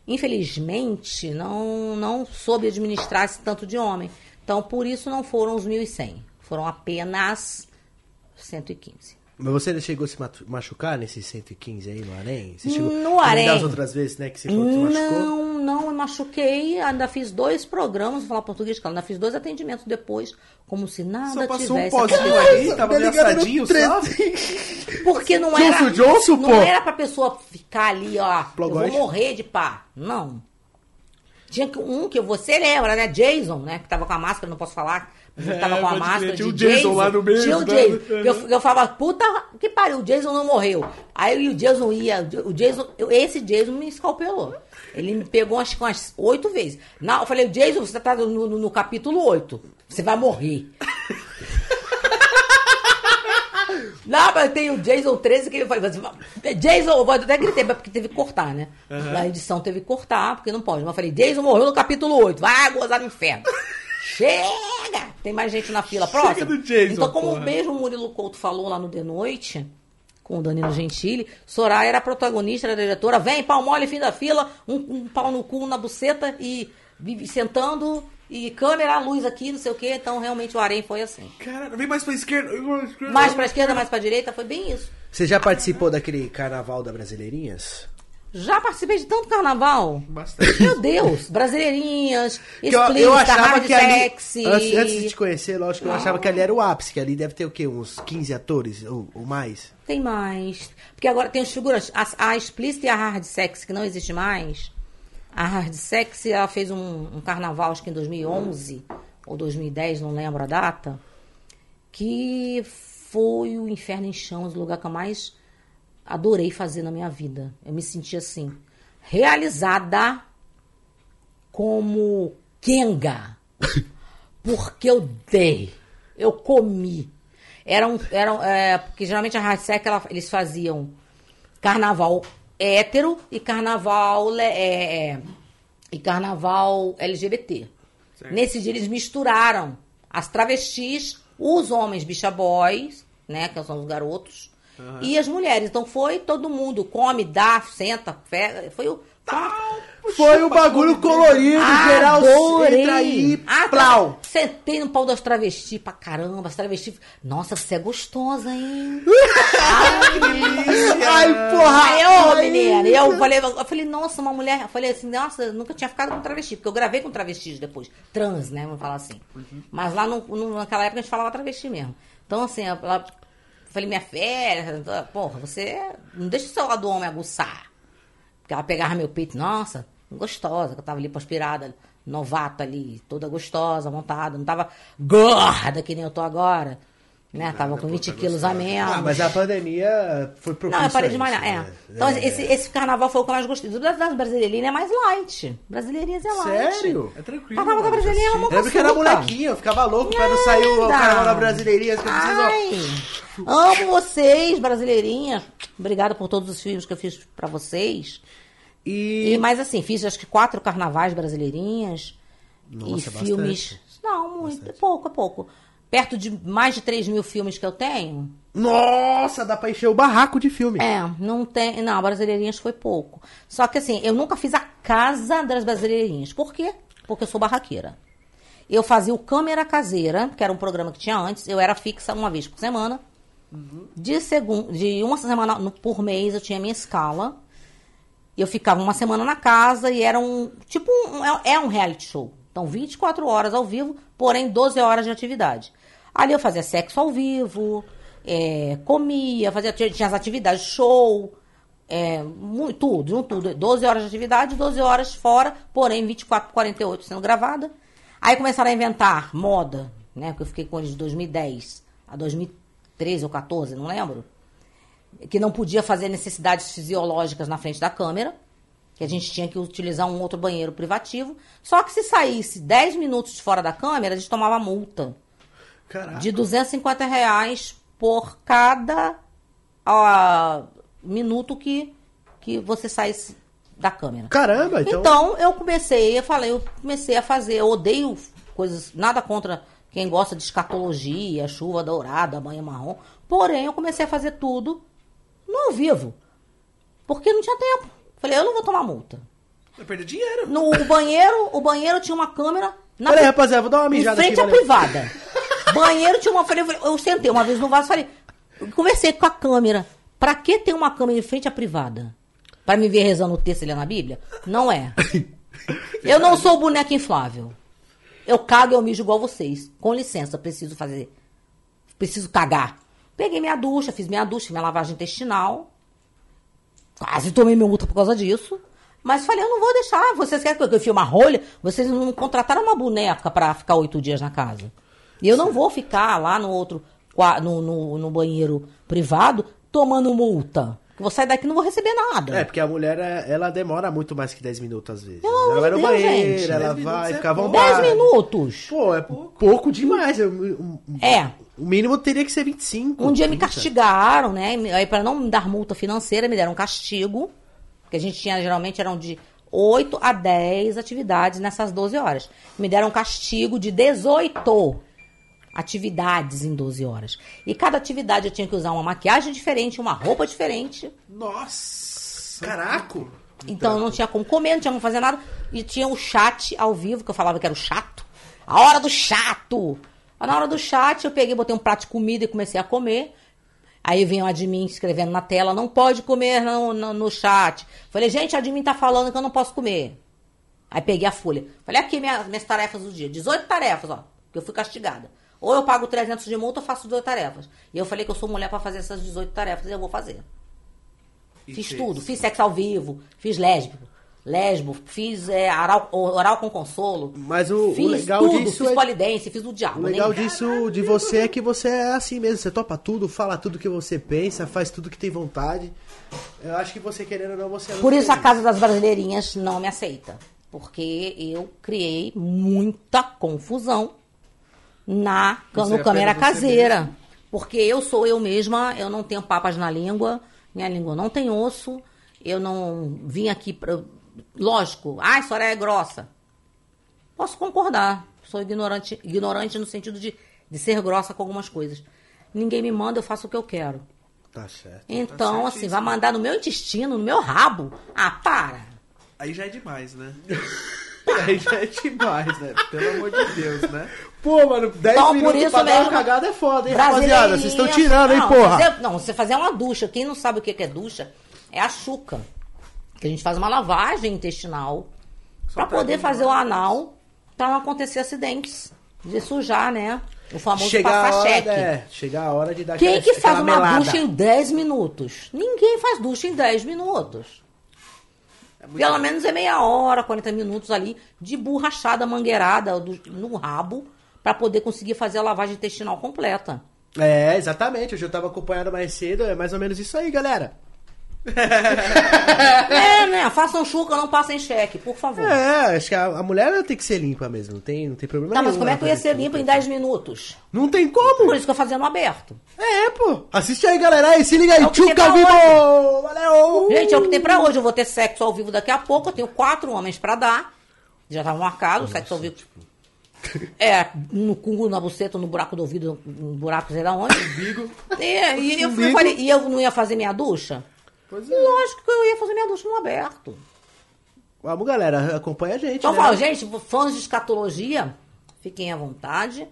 S3: infelizmente, não, não soube administrar esse tanto de homem. Então, por isso não foram os 1.100. Foram apenas 115.
S1: Mas você chegou a se machucar nesses 115 aí no Arém? Você chegou
S3: No Harém.
S1: das outras vezes, né, que você falou que se machucou?
S3: Não, não, machuquei. Ainda fiz dois programas, vou falar português, claro. Ainda fiz dois atendimentos depois, como se nada
S2: Só passou um
S3: tivesse
S2: pozinho
S3: acontecido.
S2: aí, tava meio assadinho só.
S3: Porque não
S1: Johnson
S3: era.
S1: Johnson,
S3: não
S1: pô.
S3: era pra pessoa ficar ali, ó. Eu
S1: Plogóide.
S3: vou morrer de pá. Não. Tinha que- um que você lembra, né? Jason, né? Que tava com a máscara, não posso falar. Tava
S2: É,
S3: com a máscara
S2: tinha
S3: de
S2: o Jason lá no meio,
S3: Tinha o
S2: né?
S3: Jason. Eu, eu falava, puta que pariu, o Jason não morreu. Aí o Jason ia, o Jason, esse Jason me escalpelou. Ele me pegou acho que umas oito vezes. Não, eu falei, Jason, você tá no, no- no capítulo 8. Você vai morrer. Não, mas tem o Jason 13 que ele fala. Jason, eu até gritei, mas porque teve que cortar, né? Na edição teve que cortar, porque não pode. Mas eu falei, Jason morreu no capítulo 8. Vai gozar no inferno. Chega! Tem mais gente na fila próxima.
S2: do Jason,
S3: então, como
S2: porra.
S3: mesmo o Murilo Couto falou lá no The Noite, com o Danilo Gentili, Soraya era a protagonista, era diretora. Vem, pau mole, fim da fila, um, um pau no cu na buceta e sentando. E câmera, luz aqui, não sei o quê. Então, realmente, o Arém foi assim.
S2: Cara, vem mais pra esquerda.
S3: Mais pra esquerda, mais pra direita, foi bem isso.
S1: Você já participou daquele carnaval da Brasileirinhas?
S3: Já participei de tanto carnaval.
S2: Bastante.
S3: Meu Deus, brasileirinhas,
S1: Que eu,
S3: explícita,
S1: eu achava
S3: hard
S1: que ali.
S3: sexy.
S1: Antes, antes de te conhecer, lógico que eu achava que ali era o ápice, que ali deve ter o quê? Uns 15 atores ou, ou mais?
S3: Tem mais. Porque agora tem os figuras. A, a explícita e a hard sexy, que não existe mais. A hard sexy, ela fez um, um carnaval, acho que em 2011 ou 2010, não lembro a data. Que foi o Inferno em Chãos, o lugar que eu mais adorei fazer na minha vida. Eu me senti assim, realizada como Kenga. Porque eu dei, eu comi. Era um, era, é, porque geralmente a hard sex, ela- eles faziam carnaval hétero e carnaval le- é, é, e carnaval LGBT. Nesse dia eles misturaram as travestis, os homens bicha boys, né, que são os garotos, e as mulheres. Então foi todo mundo come, dá, senta, pega, foi o
S1: Foi o bagulho colorido, geral.
S3: Adorei.
S1: Entra aí,
S3: Ah,
S1: plau.
S3: Sentei no pau das travestis pra caramba. As travestis. Nossa, você é gostosa, hein?
S1: Ai, porra!
S3: Aí, ô,
S1: ai.
S3: menina, eu falei, eu falei, nossa, uma mulher. Eu falei assim, nossa, eu nunca tinha ficado com travesti, porque eu gravei com travestis depois. Trans, né? Vamos falar assim. Mas lá no, no- naquela época a gente falava travesti mesmo. Então, assim, ela. Falei, minha fera, porra, você não deixa o seu lado do homem aguçar. Porque ela pegava meu peito, nossa, gostosa, que eu tava ali aspirada, novata ali, toda gostosa, montada, não tava gorda que nem eu tô agora. Né? Tava com 20 quilos a menos.
S1: Ah, mas a pandemia foi propícia
S3: Não, eu parei de malhar, é.
S1: né?
S3: Então,
S1: É.
S3: esse, esse carnaval foi o que eu mais gostei. Do das brasileirinhas é mais light. Brasileirinhas é light.
S1: Sério?
S2: É tranquilo.
S3: Carnaval da brasileira é uma
S1: Eu lembro que era molequinho, eu ficava louco pra não sair o
S3: Nada.
S1: carnaval da brasileirinha.
S3: Amo vocês, brasileirinhas. Obrigada por todos os filmes que eu fiz pra vocês.
S1: E...
S3: E, mas assim, fiz acho que quatro carnavais brasileirinhas.
S1: Nossa,
S3: e filmes.
S1: bastante.
S3: Não, muito, é pouco, é pouco. Perto de mais de 3 mil filmes que eu tenho.
S1: Nossa, dá pra encher o barraco de filme.
S3: É, não tem. Não, brasileirinhas foi pouco. Só que assim, eu nunca fiz a casa das brasileirinhas. Por quê? Porque eu sou barraqueira. Eu fazia o Câmera Caseira, que era um programa que tinha antes. Eu era fixa uma vez por semana. De, segun, de uma semana no- por mês eu tinha minha escala. Eu ficava uma semana na casa e era um. Tipo, um, é, é um reality show. Então, 24 horas ao vivo, porém 12 horas de atividade. Ali eu fazia sexo ao vivo, é, comia, fazia, tinha as atividades, show, é, muito, tudo, tudo. 12 horas de atividade, 12 horas fora, porém 24 48 sendo gravada. Aí começaram a inventar moda, né? Porque eu fiquei com eles de 2010 a 2013 ou 14, não lembro. Que não podia fazer necessidades fisiológicas na frente da câmera. Que a gente tinha que utilizar um outro banheiro privativo. Só que se saísse 10 minutos fora da câmera, a gente tomava multa.
S1: Caraca.
S3: De 250 reais por cada minuto que, que você saísse da câmera.
S1: Caramba, então.
S3: Então eu comecei, eu falei, eu comecei a fazer, eu odeio coisas, nada contra quem gosta de escatologia, chuva dourada, banho marrom. Porém, eu comecei a fazer tudo no ao vivo. Porque não tinha tempo. Falei, eu não vou tomar multa.
S2: Vai perder dinheiro.
S3: No o banheiro, o banheiro tinha uma câmera na
S1: Pera aí, rapaziada, vou dar uma
S3: em
S1: mijada
S3: frente
S1: aqui.
S3: à
S1: valeu.
S3: privada. Banheiro tinha uma. Falei, eu sentei uma vez no vaso e falei. Conversei com a câmera. Pra que ter uma câmera em frente à privada? Pra me ver rezando o texto e lendo a Bíblia? Não é. Eu não sou boneca inflável. Eu cago e eu mijo igual vocês. Com licença, preciso fazer. Preciso cagar. Peguei minha ducha, fiz minha ducha, minha lavagem intestinal. Quase tomei minha multa por causa disso. Mas falei, eu não vou deixar. Vocês querem que eu filme uma rolha? Vocês não contrataram uma boneca pra ficar oito dias na casa. E eu não vou ficar lá no outro, no, no, no banheiro privado, tomando multa. Vou sair daqui e não vou receber nada.
S1: É, porque a mulher, é- ela demora muito mais que 10 minutos às vezes.
S3: Pelo
S1: ela vai no
S3: de Deus,
S1: banheiro,
S3: gente.
S1: ela
S2: 10 minutos
S1: vai
S2: é
S1: ficar à
S2: pouco.
S1: vontade.
S3: Dez minutos.
S1: Pô, é pouco, demais. É, um- um-
S3: É.
S1: O mínimo teria que ser 25.
S3: Um dia me
S1: 30.
S3: castigaram, né? Me- Aí, para não me dar multa financeira, me deram um castigo. Que a gente tinha, geralmente, eram de 8 a 10 atividades nessas 12 horas. Me deram um castigo de 18 atividades em 12 horas. E cada atividade eu tinha que usar uma maquiagem diferente, uma roupa diferente.
S2: Nossa.
S1: Caraca!
S3: Então eu não tinha como comer, não tinha como fazer nada. E tinha o chat ao vivo, que eu falava que era o chato. A hora do chato! Aí, Na hora do chat, eu peguei, botei um prato de comida e comecei a comer. Aí vinha o admin escrevendo na tela, não pode comer no, no, no chat. Falei, gente, o admin tá falando que eu não posso comer. Aí peguei a folha. Falei, aqui minha- minhas tarefas do dia. 18 tarefas, ó, que eu fui castigada. Ou eu pago 300 de multa ou faço 18 tarefas. E eu falei que eu sou mulher pra fazer essas 18 tarefas e eu vou fazer.
S2: E
S3: Fiz
S2: fez.
S3: tudo. Fiz sexo ao vivo, fiz lésbico, lesbo, fiz é, oral, oral com consolo.
S1: Mas o, o
S3: fiz
S1: legal
S3: tudo,
S1: disso
S3: fiz
S1: é.
S3: polidense, fiz o diabo.
S1: O legal
S3: nem-
S1: disso de você é que você é assim mesmo, você topa tudo, fala tudo que você pensa, faz tudo que tem vontade. Eu acho que você querendo ou não, você é
S3: Por isso a. Casa das Brasileirinhas não me aceita. Porque eu criei muita confusão na
S2: Você
S3: no
S2: é
S3: câmera caseira.
S2: mesmo.
S3: Porque eu sou eu mesma, eu não tenho papas na língua, minha língua não tem osso, eu não vim aqui pra. Lógico, ah, a história é grossa. Posso concordar. Sou ignorante, ignorante no sentido de, de ser grossa com algumas coisas. Ninguém me manda, eu faço o que eu quero.
S1: Tá certo.
S3: Então, assim,
S2: certíssimo.
S3: vai mandar no meu intestino, no meu rabo. Ah, para!
S2: Aí já é demais, né?
S1: Aí já é demais, né?
S2: Pelo amor de Deus, né?
S1: Pô, mano, 10
S3: Então, por
S1: minutos
S3: isso
S1: pra dar uma
S3: mesmo,
S1: cagada é foda, hein, rapaziada? Vocês estão tirando, hein,
S3: não,
S1: porra?
S3: fazer- não, você fazer uma ducha. Quem não sabe o que é ducha, é a chuca. Que a gente faz uma lavagem intestinal
S2: Só
S3: pra
S2: pra
S3: poder fazer o anal pra não acontecer acidentes. De sujar, né? O famoso
S1: Chegar a
S3: passar
S1: hora,
S3: cheque.
S1: é, chegar a hora de dar
S3: Quem
S1: aquela-
S3: que faz uma
S1: melada.
S3: ducha em 10 minutos? Ninguém faz ducha em 10 minutos.
S2: É
S3: Pelo menos é meia hora, 40 minutos ali de borrachada mangueirada no rabo pra poder conseguir fazer a lavagem intestinal completa.
S1: É, exatamente. Hoje eu tava acompanhando mais cedo, é mais ou menos isso aí, galera.
S3: É, né? Façam chuca, não passem cheque, por favor.
S1: É, acho que a, a mulher tem que ser limpa mesmo, não tem, não tem problema
S3: Tá, mas
S1: nenhum
S3: como é que eu ia ser limpa em 10 minutos?
S1: Não tem como.
S3: Por isso que eu fazia no aberto.
S1: É, pô. Assiste aí, galera. Aí, se liga aí.
S3: É
S1: Tchuca vivo! Valeu!
S3: Gente, é o que tem pra hoje. Eu vou ter sexo ao vivo daqui a pouco. Eu tenho quatro homens pra dar. Já tava marcado, sexo ao vivo. É, no cu, na buceta, no buraco do ouvido, no buraco sei lá onde.
S2: Umbigo.
S3: E, e eu
S1: Umbigo.
S3: falei, e eu não ia fazer minha ducha?
S2: Pois é.
S3: Lógico que eu ia fazer minha ducha no aberto.
S1: Vamos, galera. Acompanha a gente,
S3: Então,
S1: né?
S3: eu falo, gente, fãs de escatologia, fiquem à vontade,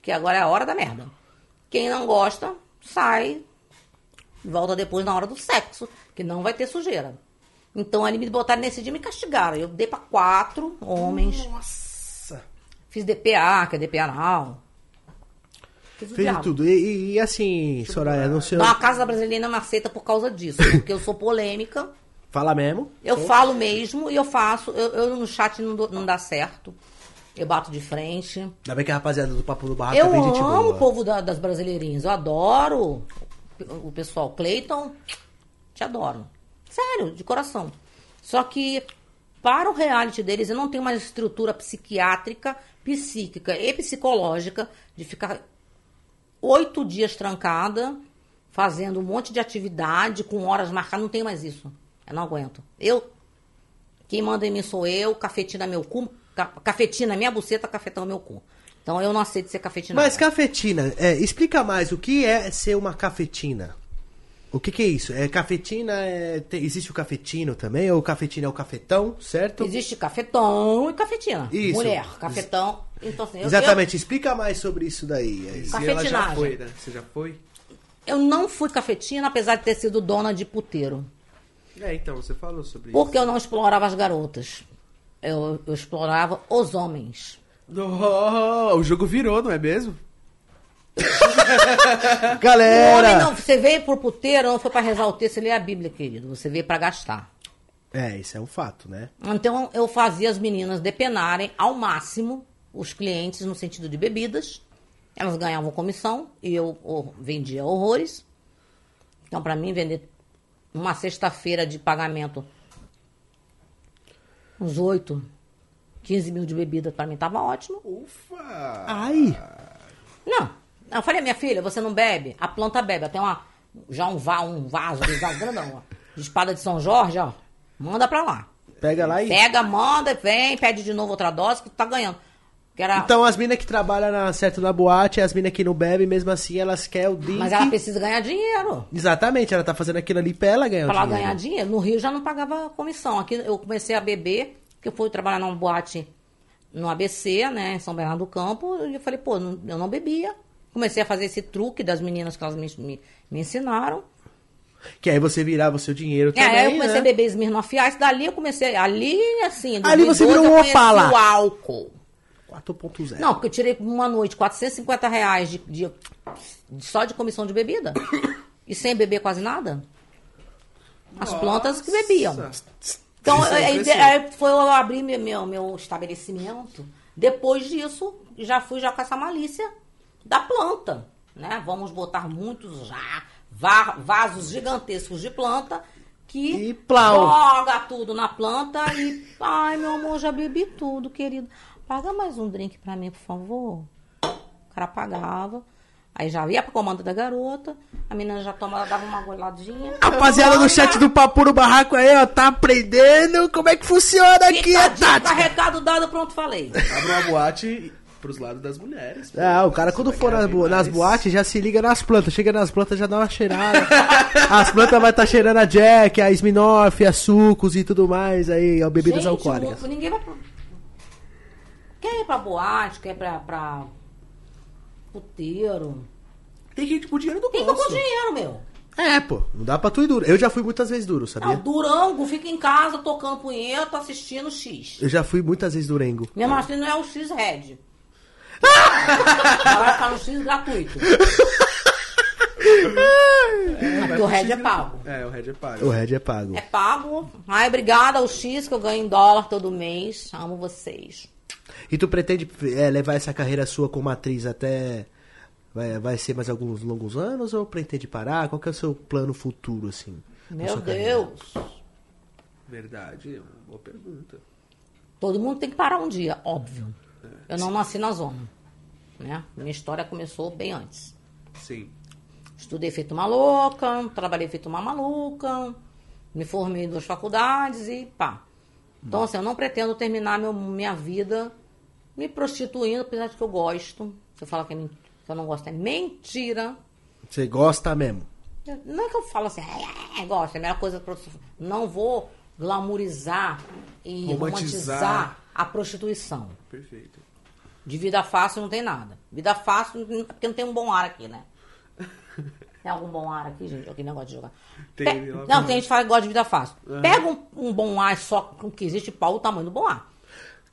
S3: que agora é a hora da merda. Quem não gosta, sai, volta depois na hora do sexo, que não vai ter sujeira. Então, ali me botaram nesse dia e me castigaram. Eu dei pra quatro homens.
S1: Nossa.
S3: Fiz DPA, que é DPA anal. Fiz
S1: Fez
S3: diabo.
S1: tudo. E, e assim, Soraya, não sei.
S3: Não, a Casa Brasileira não me aceita por causa disso, porque eu sou polêmica.
S1: Fala mesmo.
S3: Eu falo mesmo e eu faço. Eu, eu no chat não, dou- não dá certo. Eu bato de frente.
S1: Ainda bem que a rapaziada do Papo no Barraco
S3: eu
S1: é bem gente
S3: amo
S1: boa.
S3: o povo da- das brasileirinhas. Eu adoro o pessoal. Cleiton, te adoro. Sério, de coração. Só que para o reality deles, eu não tenho mais estrutura psiquiátrica, psíquica e psicológica de ficar oito dias trancada, fazendo um monte de atividade, com horas marcadas. Não tenho mais isso. Eu não aguento. Eu, quem manda em mim sou eu, cafetina meu cu, ca- cafetina minha buceta, cafetão meu cu. Então eu não aceito ser cafetina.
S1: Mas cafetina, é, explica mais o que é ser uma cafetina. O que, que é isso? É cafetina? é- tem- existe o cafetino também? Ou o cafetina é o cafetão, certo?
S3: Existe cafetão e cafetina.
S1: Isso.
S3: Mulher, cafetão. Então, assim, eu-
S1: Exatamente, explica mais sobre isso daí.
S2: ela já
S3: Cafetinagem.
S2: foi, né? Você já foi?
S3: Eu, eu não fui cafetina, apesar de ter sido dona de puteiro.
S2: É, então, você falou sobre
S3: Porque eu não explorava as garotas. Eu, eu explorava os homens.
S2: isso. Oh, o jogo virou, não é mesmo?
S3: O homem
S1: Galera!
S3: não, você veio pro puteiro, não foi pra rezar o texto e ler a Bíblia, querido. Você veio pra gastar.
S1: É, isso é um fato, né?
S3: Então eu fazia as meninas depenarem ao máximo os clientes no sentido de bebidas. Elas ganhavam comissão e eu oh, vendia horrores. Então, pra mim, vender uma sexta-feira de pagamento, uns 8, 15 mil de bebida, pra mim tava ótimo.
S2: Ufa!
S1: Ai!
S3: Não. Eu falei, minha filha, você não bebe? A planta bebe. Até uma, já um, va, um vaso grandão, ó, de espada de São Jorge, ó. Manda pra lá.
S1: Pega lá e.
S3: Pega, manda, vem, pede de novo outra dose que tu tá ganhando. Que era,
S1: Então as minas que trabalham na, certo na boate, as minas que não bebem, mesmo assim, elas querem o drink.
S3: mas ela precisa ganhar dinheiro.
S1: Exatamente, ela tá fazendo aquilo ali pra ela ganhar
S3: Pra
S1: dinheiro.
S3: ganhar dinheiro. No Rio já não pagava comissão. Aqui eu comecei a beber, porque eu fui trabalhar numa boate no ABC, né, em São Bernardo do Campo. E eu falei, pô, eu não bebia. Comecei a fazer esse truque das meninas que elas me, me, me ensinaram.
S1: Que aí você virava o seu dinheiro
S3: É,
S1: também,
S3: aí eu comecei
S1: né?
S3: a beber Smirnoff Ice. Dali eu comecei, ali assim...
S1: Ali você
S3: 2012
S1: virou um Opala.
S3: o álcool.
S1: 4.0.
S3: Não, porque eu tirei uma noite 450 reais de, de- só de comissão de bebida. e sem beber quase nada. As plantas que bebiam.
S2: Nossa.
S3: Então,
S2: é
S3: aí, aí foi eu abrir meu, meu, meu estabelecimento. Depois disso, já fui já com essa malícia da planta. Né? Vamos botar muitos já, va- vasos gigantescos de planta que
S1: E plau.
S3: joga tudo na planta e. Ai, meu amor, já bebi tudo, querido. Paga mais um drink pra mim, por favor. O cara pagava. Aí já ia pro comando da garota, a menina já tomava, dava uma goladinha.
S1: Rapaziada do chat do Papo no Barraco aí, ó, tá aprendendo como é que funciona aqui
S3: Fica
S1: a tática.
S3: recado dado, pronto, falei.
S2: Abra uma boate pros lados das mulheres. pô.
S1: Ah, o cara
S2: Você
S1: quando for nas,
S2: ganhar
S1: bo- nas boates já se liga nas plantas. Chega nas plantas já dá uma cheirada. As plantas vai estar cheirando a Jack, a Sminoff, a sucos e tudo mais aí, ó, bebidas
S3: Gente,
S1: alcoólicas.
S3: mu- Ninguém vai pra... Quer ir pra boate, quer ir pra, pra puteiro.
S2: Tem que ir com o dinheiro do
S3: Tem que ir
S2: bolso.
S3: com dinheiro, meu.
S1: É, pô, não dá pra tu ir duro. Eu já fui muitas vezes duro,
S3: Não,
S1: sabia?
S3: Durango, fica em casa tocando punheta, assistindo X.
S1: Eu já fui muitas vezes durengo.
S3: Mesmo assim não é o X Vai ficar no X gratuito. Porque o Red é pago.
S2: É, o Red é pago.
S1: O Red é pago.
S3: É pago. Ai, obrigada ao X que eu ganho em dólar todo mês. Amo vocês.
S1: E tu pretende é, levar essa carreira sua como atriz até. Vai, vai ser mais alguns longos anos ou pretende parar? Qual que é o seu plano futuro, assim?
S3: Meu
S1: sua carreira?
S3: Deus.
S2: Verdade, é uma boa pergunta.
S3: Todo mundo tem que parar um dia, óbvio. Eu não nasci na zona. Né? Minha história começou bem antes.
S2: Sim.
S3: Estudei feito uma louca, trabalhei feito uma maluca, me formei em duas faculdades e pá. Então, assim, eu não pretendo terminar meu, minha vida me prostituindo, apesar de que eu gosto. Você fala que, é que eu não gosto, é mentira.
S1: Você gosta mesmo?
S3: Não é que eu falo assim, é, é, gosto, é a melhor coisa pra Não vou glamourizar e
S2: Romantizar.
S3: romantizar a prostituição.
S2: Perfeito.
S3: De vida fácil não tem nada. Vida fácil, porque não tem um bom ar aqui, né? Tem algum bom ar aqui, gente? Aquele negócio de jogar.
S2: Tem,
S3: Pe- Não, tem gente que fala que gosta de vida fácil. Pega um, um bom ar só com que existe pau o tamanho do bom ar.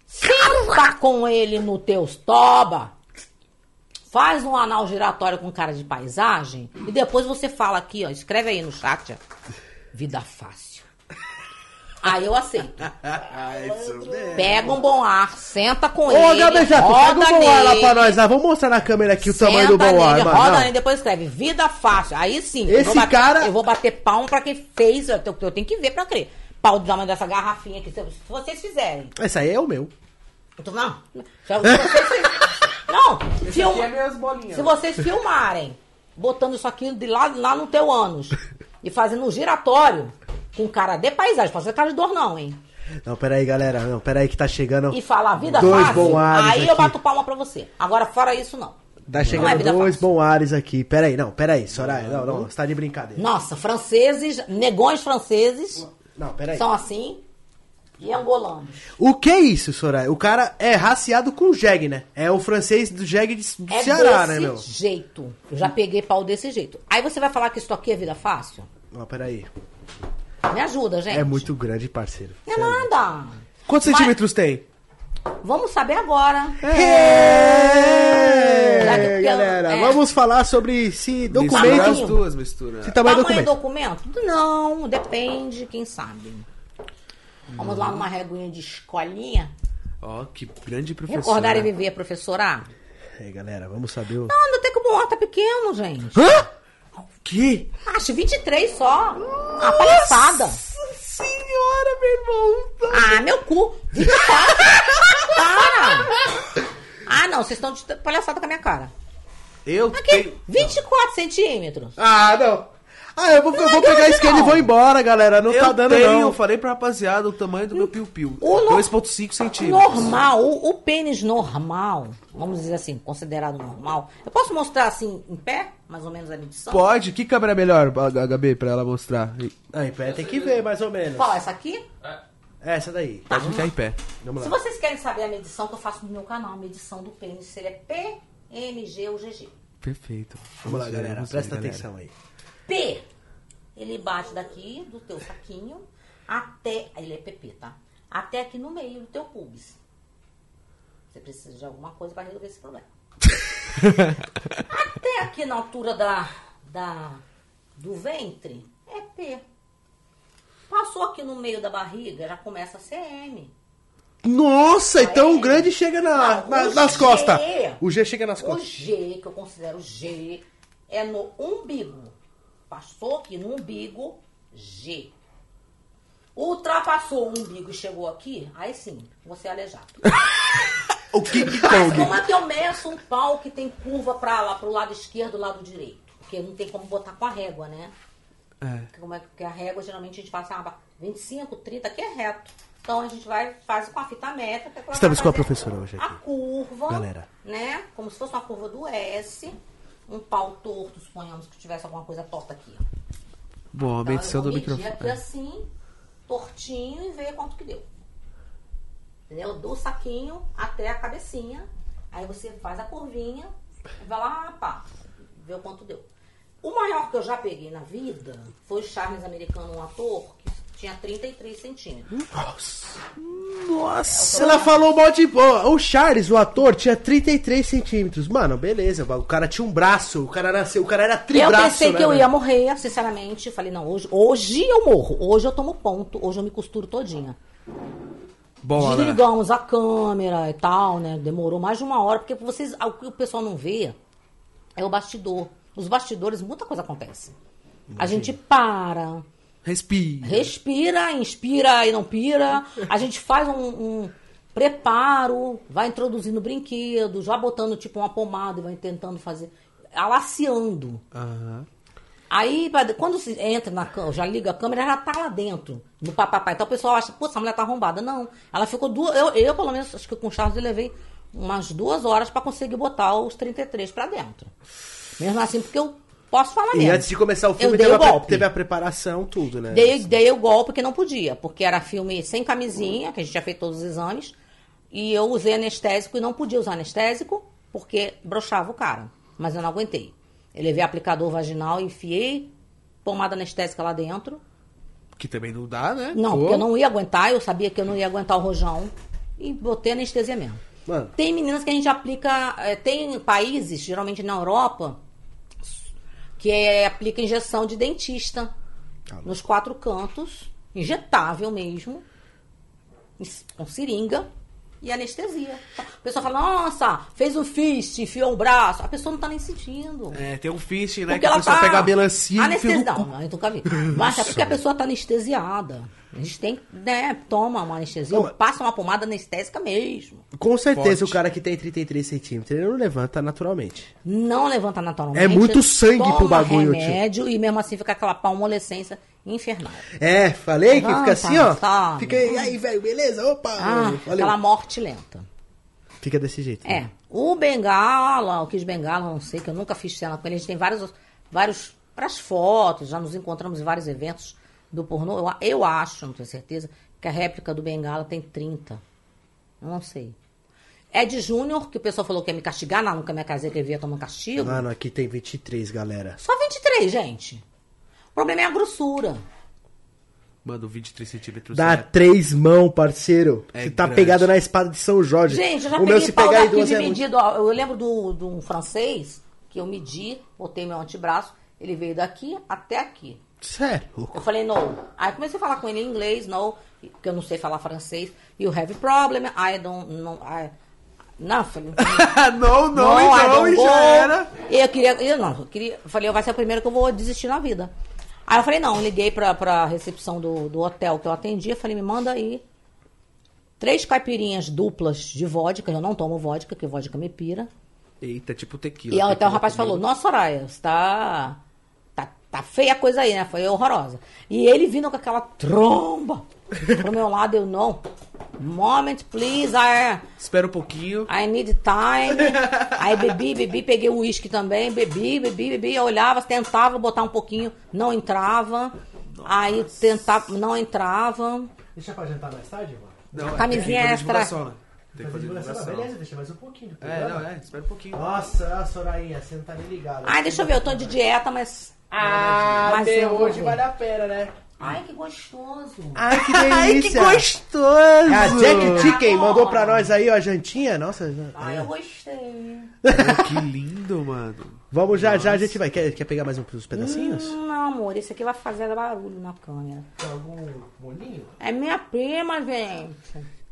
S3: Senta com ele no teus toba. Faz um anal giratório com cara de paisagem. E depois você fala aqui, ó. Escreve aí no chat, ó. Vida fácil. Aí eu aceito. Pega um bom ar, senta com
S1: Ô,
S3: ele.
S1: Gabi, já, pega
S3: roda
S1: o bom ar lá pra nós. lá. Vamos mostrar na câmera aqui o tamanho do bom ar,
S3: nele,
S1: mano.
S3: roda
S1: Não.
S3: nele, depois escreve vida fácil. Aí sim. eu
S1: Esse
S3: vou bater-
S1: cara-
S3: Eu vou bater palmo pra quem fez. Eu, tenho- eu tenho que ver pra crer. Pau do tamanho dessa garrafinha aqui. Se, vocês fizerem.
S1: Esse aí é o meu.
S3: Eu tô- não. Se vocês, não. Film,
S2: aqui é minhas bolinhas.
S3: se vocês filmarem, botando isso aqui de lá, lá no teu ânus e fazendo um giratório com cara de paisagem, pode ser cara de dor não, hein?
S1: Não, peraí, galera. Não, peraí que tá chegando.
S3: E falar vida
S1: Dois
S3: fácil, aí eu
S1: aqui.
S3: bato palma pra você. Agora, fora isso, não.
S1: Tá
S3: Não é
S1: chegando dois
S3: fácil.
S1: aqui. Peraí, não, peraí, Soraya. Não, não, você tá de brincadeira.
S3: Nossa, franceses, negões franceses
S1: Não, peraí.
S3: são assim e angolanos.
S1: O que é isso, Soraya? O cara é raciado com jegue, né? É o francês do jegue de, do
S3: É
S1: Ceará,
S3: desse
S1: né, meu?
S3: jeito. Eu já peguei pau desse jeito. Aí você vai falar que isso aqui é vida fácil?
S1: Não, peraí.
S3: Me ajuda, gente.
S1: É muito grande, parceiro.
S3: É
S1: Sério.
S3: nada.
S2: Quantos
S3: Vai.
S2: centímetros tem?
S3: Vamos saber agora.
S1: É,
S3: eu-
S1: galera,
S3: é.
S1: vamos falar sobre esse
S2: Mistura
S1: documento.
S2: as duas, mistura.
S1: Esse tamanho
S3: Tamanho
S1: documento.
S3: do documento? Não, depende, quem sabe. Vamos lá numa reguinha de escolinha.
S2: Ó, que grande professor.
S3: Recordar e viver, professora.
S1: Aí, galera, vamos saber o.
S3: Não, ainda tem que o tá pequeno, gente.
S1: Hã? Que?
S3: Acho 23 só. Ah, palhaçada.
S1: Senhora, meu irmão.
S3: Ah, meu cu. 24. Para. Ah, não, vocês estão de palhaçada com a minha cara.
S2: Eu
S3: Aqui,
S2: tenho...
S3: 24 centímetros.
S1: Ah, não. Ah, eu vou, eu vou pegar a esquerda e vou embora, galera. Não
S2: eu
S1: tá dando,
S2: tenho,
S1: não.
S2: eu falei pra rapaziada o tamanho do meu piu-piu.
S3: O no-
S2: 2.5 centímetros.
S3: Normal, o, o pênis normal, vamos dizer assim, considerado normal. Eu posso mostrar assim, em pé, mais ou menos a medição?
S2: Pode? Que câmera é melhor, Gabi, pra ela mostrar?
S1: Aí, pera, tem que ver, mais ou menos.
S3: Qual, essa aqui?
S1: É, Essa daí.
S2: Pode ficar em pé.
S1: Vamos
S3: Se
S1: lá.
S3: vocês querem saber a medição que eu faço no meu canal, a medição do pênis seria PMG ou GG.
S2: Perfeito.
S1: Vamos lá,
S2: ver,
S1: galera.
S2: vamos
S1: Presta
S2: galera.
S1: atenção aí.
S3: P, ele bate daqui do teu saquinho até, ele é PP, tá? Até aqui no meio do teu pubis. Você precisa de alguma coisa para resolver esse problema. até aqui na altura da, da, do ventre, é P. Passou aqui no meio da barriga, já começa a ser M.
S1: Nossa, então
S3: é.
S1: o grande chega na,
S3: Não,
S1: na-
S3: o
S1: nas
S3: G.
S1: costas. O G chega nas
S3: O
S1: costas.
S3: G, que eu considero G, é no umbigo. Passou aqui no umbigo, G. Ultrapassou o umbigo e chegou aqui, aí sim, você é aleijado.
S1: O King
S3: Mas
S1: Kong.
S3: como é que eu meço um pau que tem curva pra lá, pro lado esquerdo e lado direito? Porque não tem como botar com a régua, né?
S2: É.
S3: Como é que a régua, geralmente a gente faz assim, ah, 25, 30, aqui é reto. Então a gente vai faz com a fita métrica. que
S1: Estamos com a professora hoje aqui.
S3: A curva,
S1: Galera.
S3: né? Como se fosse uma curva do S. Um pau torto, suponhamos que tivesse alguma coisa torta aqui.
S2: Bom,
S3: Então,
S2: medição do microfone.
S3: aqui
S2: É.
S3: assim, tortinho e ver quanto que deu. Entendeu? Do saquinho até a cabecinha. Aí você faz a curvinha e vai lá, pá, vê o quanto deu. O maior que eu já peguei na vida foi o Charles americano, um ator, que tinha 33 centímetros.
S2: Nossa!
S1: Ela falou mal de boa. O Charles, o ator, tinha 33 centímetros. Mano, beleza. O cara tinha um braço. O cara nasceu. O cara era
S3: Eu
S1: tribraço.
S3: pensei
S1: né,
S3: que eu
S1: velho?
S3: ia morrer, sinceramente. Falei, não, hoje, hoje eu morro. Hoje eu tomo ponto. Hoje eu me costuro todinha.
S2: Bom, né?
S3: Desligamos a câmera e tal, né? Demorou mais de uma hora, porque vocês, o que o pessoal não vê é o bastidor. Os bastidores, muita coisa acontece. A gente para,
S2: Respira.
S3: respira, inspira e não pira. A gente faz um, um preparo, vai introduzindo brinquedos, vai botando tipo uma pomada e vai tentando fazer, alaciando.
S2: Aham.
S3: Aí, quando se entra na câmera, já liga a câmera, já tá lá dentro, no papapá. Então o pessoal acha, pô, essa mulher tá arrombada. Não, ela ficou duas. Eu, eu, pelo menos, acho que com o Charles eu levei umas duas horas pra conseguir botar os 33 pra dentro. Mesmo assim, porque eu posso falar
S1: E
S3: mesmo.
S1: antes de começar o filme,
S3: eu dei
S1: teve,
S3: o
S1: a,
S3: golpe.
S1: teve a preparação, tudo, né?
S3: Dei, dei o golpe que não podia, porque era filme sem camisinha, que a gente já fez todos os exames, e eu usei anestésico e não podia usar anestésico, porque broxava o cara. Mas eu não aguentei. Eu levei aplicador vaginal, enfiei pomada anestésica lá dentro.
S2: Que também não dá, né?
S3: Não,
S2: Pô.
S3: porque eu não ia aguentar, eu sabia que eu não ia aguentar o rojão. e botei anestesia mesmo.
S1: Mano,
S3: Tem meninas que a gente aplica. eh, Tem países, geralmente na Europa, que é, aplica injeção de dentista nos quatro cantos, injetável mesmo, es- com seringa e anestesia. A pessoa fala, nossa, fez um fist, enfiou um braço. A pessoa não tá nem sentindo.
S2: É, tem um fishing, né?
S3: Porque
S2: que a
S3: ela
S2: pessoa
S3: tá
S2: pega a melancia e cu.
S3: não, eu nunca vi. Mas é porque a pessoa tá anestesiada. A gente tem, né, toma uma anestesia,
S1: Não,
S3: passa uma pomada anestésica mesmo.
S1: com certeza
S2: Forte.
S1: o cara que tem 33 centímetros, ele não levanta naturalmente.
S3: Não levanta naturalmente.
S1: É muito sangue pro bagulho, tio.
S3: remédio e mesmo assim fica aquela palmolescência infernal.
S1: É, falei que fica
S3: Levanta,
S1: assim, ó.
S3: sabe?
S1: Fica aí, aí, velho, beleza? Opa!
S3: Ah,
S1: valeu.
S3: aquela morte lenta.
S1: Fica desse jeito.
S3: É.
S1: né?
S3: O Bengala, o Kid Bengala, não sei, que eu nunca fiz cena com ele. A gente tem vários, vários, várias fotos, já nos encontramos em vários eventos do pornô. Eu, eu acho, não tenho certeza, que a réplica do Bengala tem 30. Eu não sei. Ed Júnior, que o pessoal falou que ia me castigar, não, nunca me casei, que ele ia tomar castigo.
S1: Mano, aqui tem 23, galera.
S3: Só 23, gente. O problema é a grossura.
S2: Mano, 23 centímetros.
S1: Dá
S2: é-
S1: três mãos, parceiro.
S2: É
S1: Você tá
S2: grande.
S1: pegado na espada de São Jorge.
S3: Gente, eu já
S1: o meu
S3: peguei
S1: se
S3: pau
S1: pegar em duas
S3: de
S1: é
S3: medido. ó, Eu lembro do- de um francês que eu medi, botei meu antebraço, ele veio daqui até aqui.
S1: Sério?
S3: Eu falei, no. Aí comecei a falar com ele em inglês, no, porque eu não sei falar francês. You have a problem, I don't know. I... Nothing.
S2: não, não,
S3: No,
S2: e não, e já era.
S3: E eu queria, eu não, eu queria, eu falei, vai ser o primeiro que eu vou desistir na vida. Aí eu falei, não, liguei pra, pra recepção do, do hotel que eu atendi, eu falei, me manda aí três caipirinhas duplas de vodka, eu não tomo vodka, porque vodka me pira.
S2: Eita, tipo tequila.
S3: E aí, então o rapaz
S2: comigo.
S3: falou, nossa, Soraya, você tá, tá, tá feia a coisa aí, né? Foi horrorosa. E ele vindo com aquela tromba pro meu lado, eu não. Moment, please, I,
S2: Espera um pouquinho.
S3: I need time. Aí bebi, bebi, peguei o uísque também, bebi, bebi, bebi, eu olhava, tentava botar um pouquinho, não entrava. Aí tentava, não entrava.
S1: Deixa pra jantar mais tarde, mano?
S2: Não,
S3: Camisinha
S2: tem que fazer
S3: extra.
S2: né? Tem que fazer divulgação.
S1: deixa mais um pouquinho.
S2: É, não, é, espera um pouquinho.
S1: Nossa, Sorainha, você não tá nem ligado.
S3: Ai, deixa eu ver, eu tô de dieta, mas.
S1: Ah,
S3: Mas
S1: até hoje vale a pena, né?
S3: Ai, que gostoso.
S1: Ai, que
S2: Ai, que
S1: delícia!
S2: gostoso!
S1: É a Jack Chicken
S3: Amor.
S1: mandou pra nós aí, ó, a jantinha. Nossa,
S3: Ai, eu gostei.
S2: Que lindo, mano.
S1: vamos já já, a gente vai. Quer, quer pegar mais uns pedacinhos?
S3: Hum, não, amor, esse aqui vai fazer barulho na câmera.
S1: Tem algum molinho?
S3: É minha prima, gente.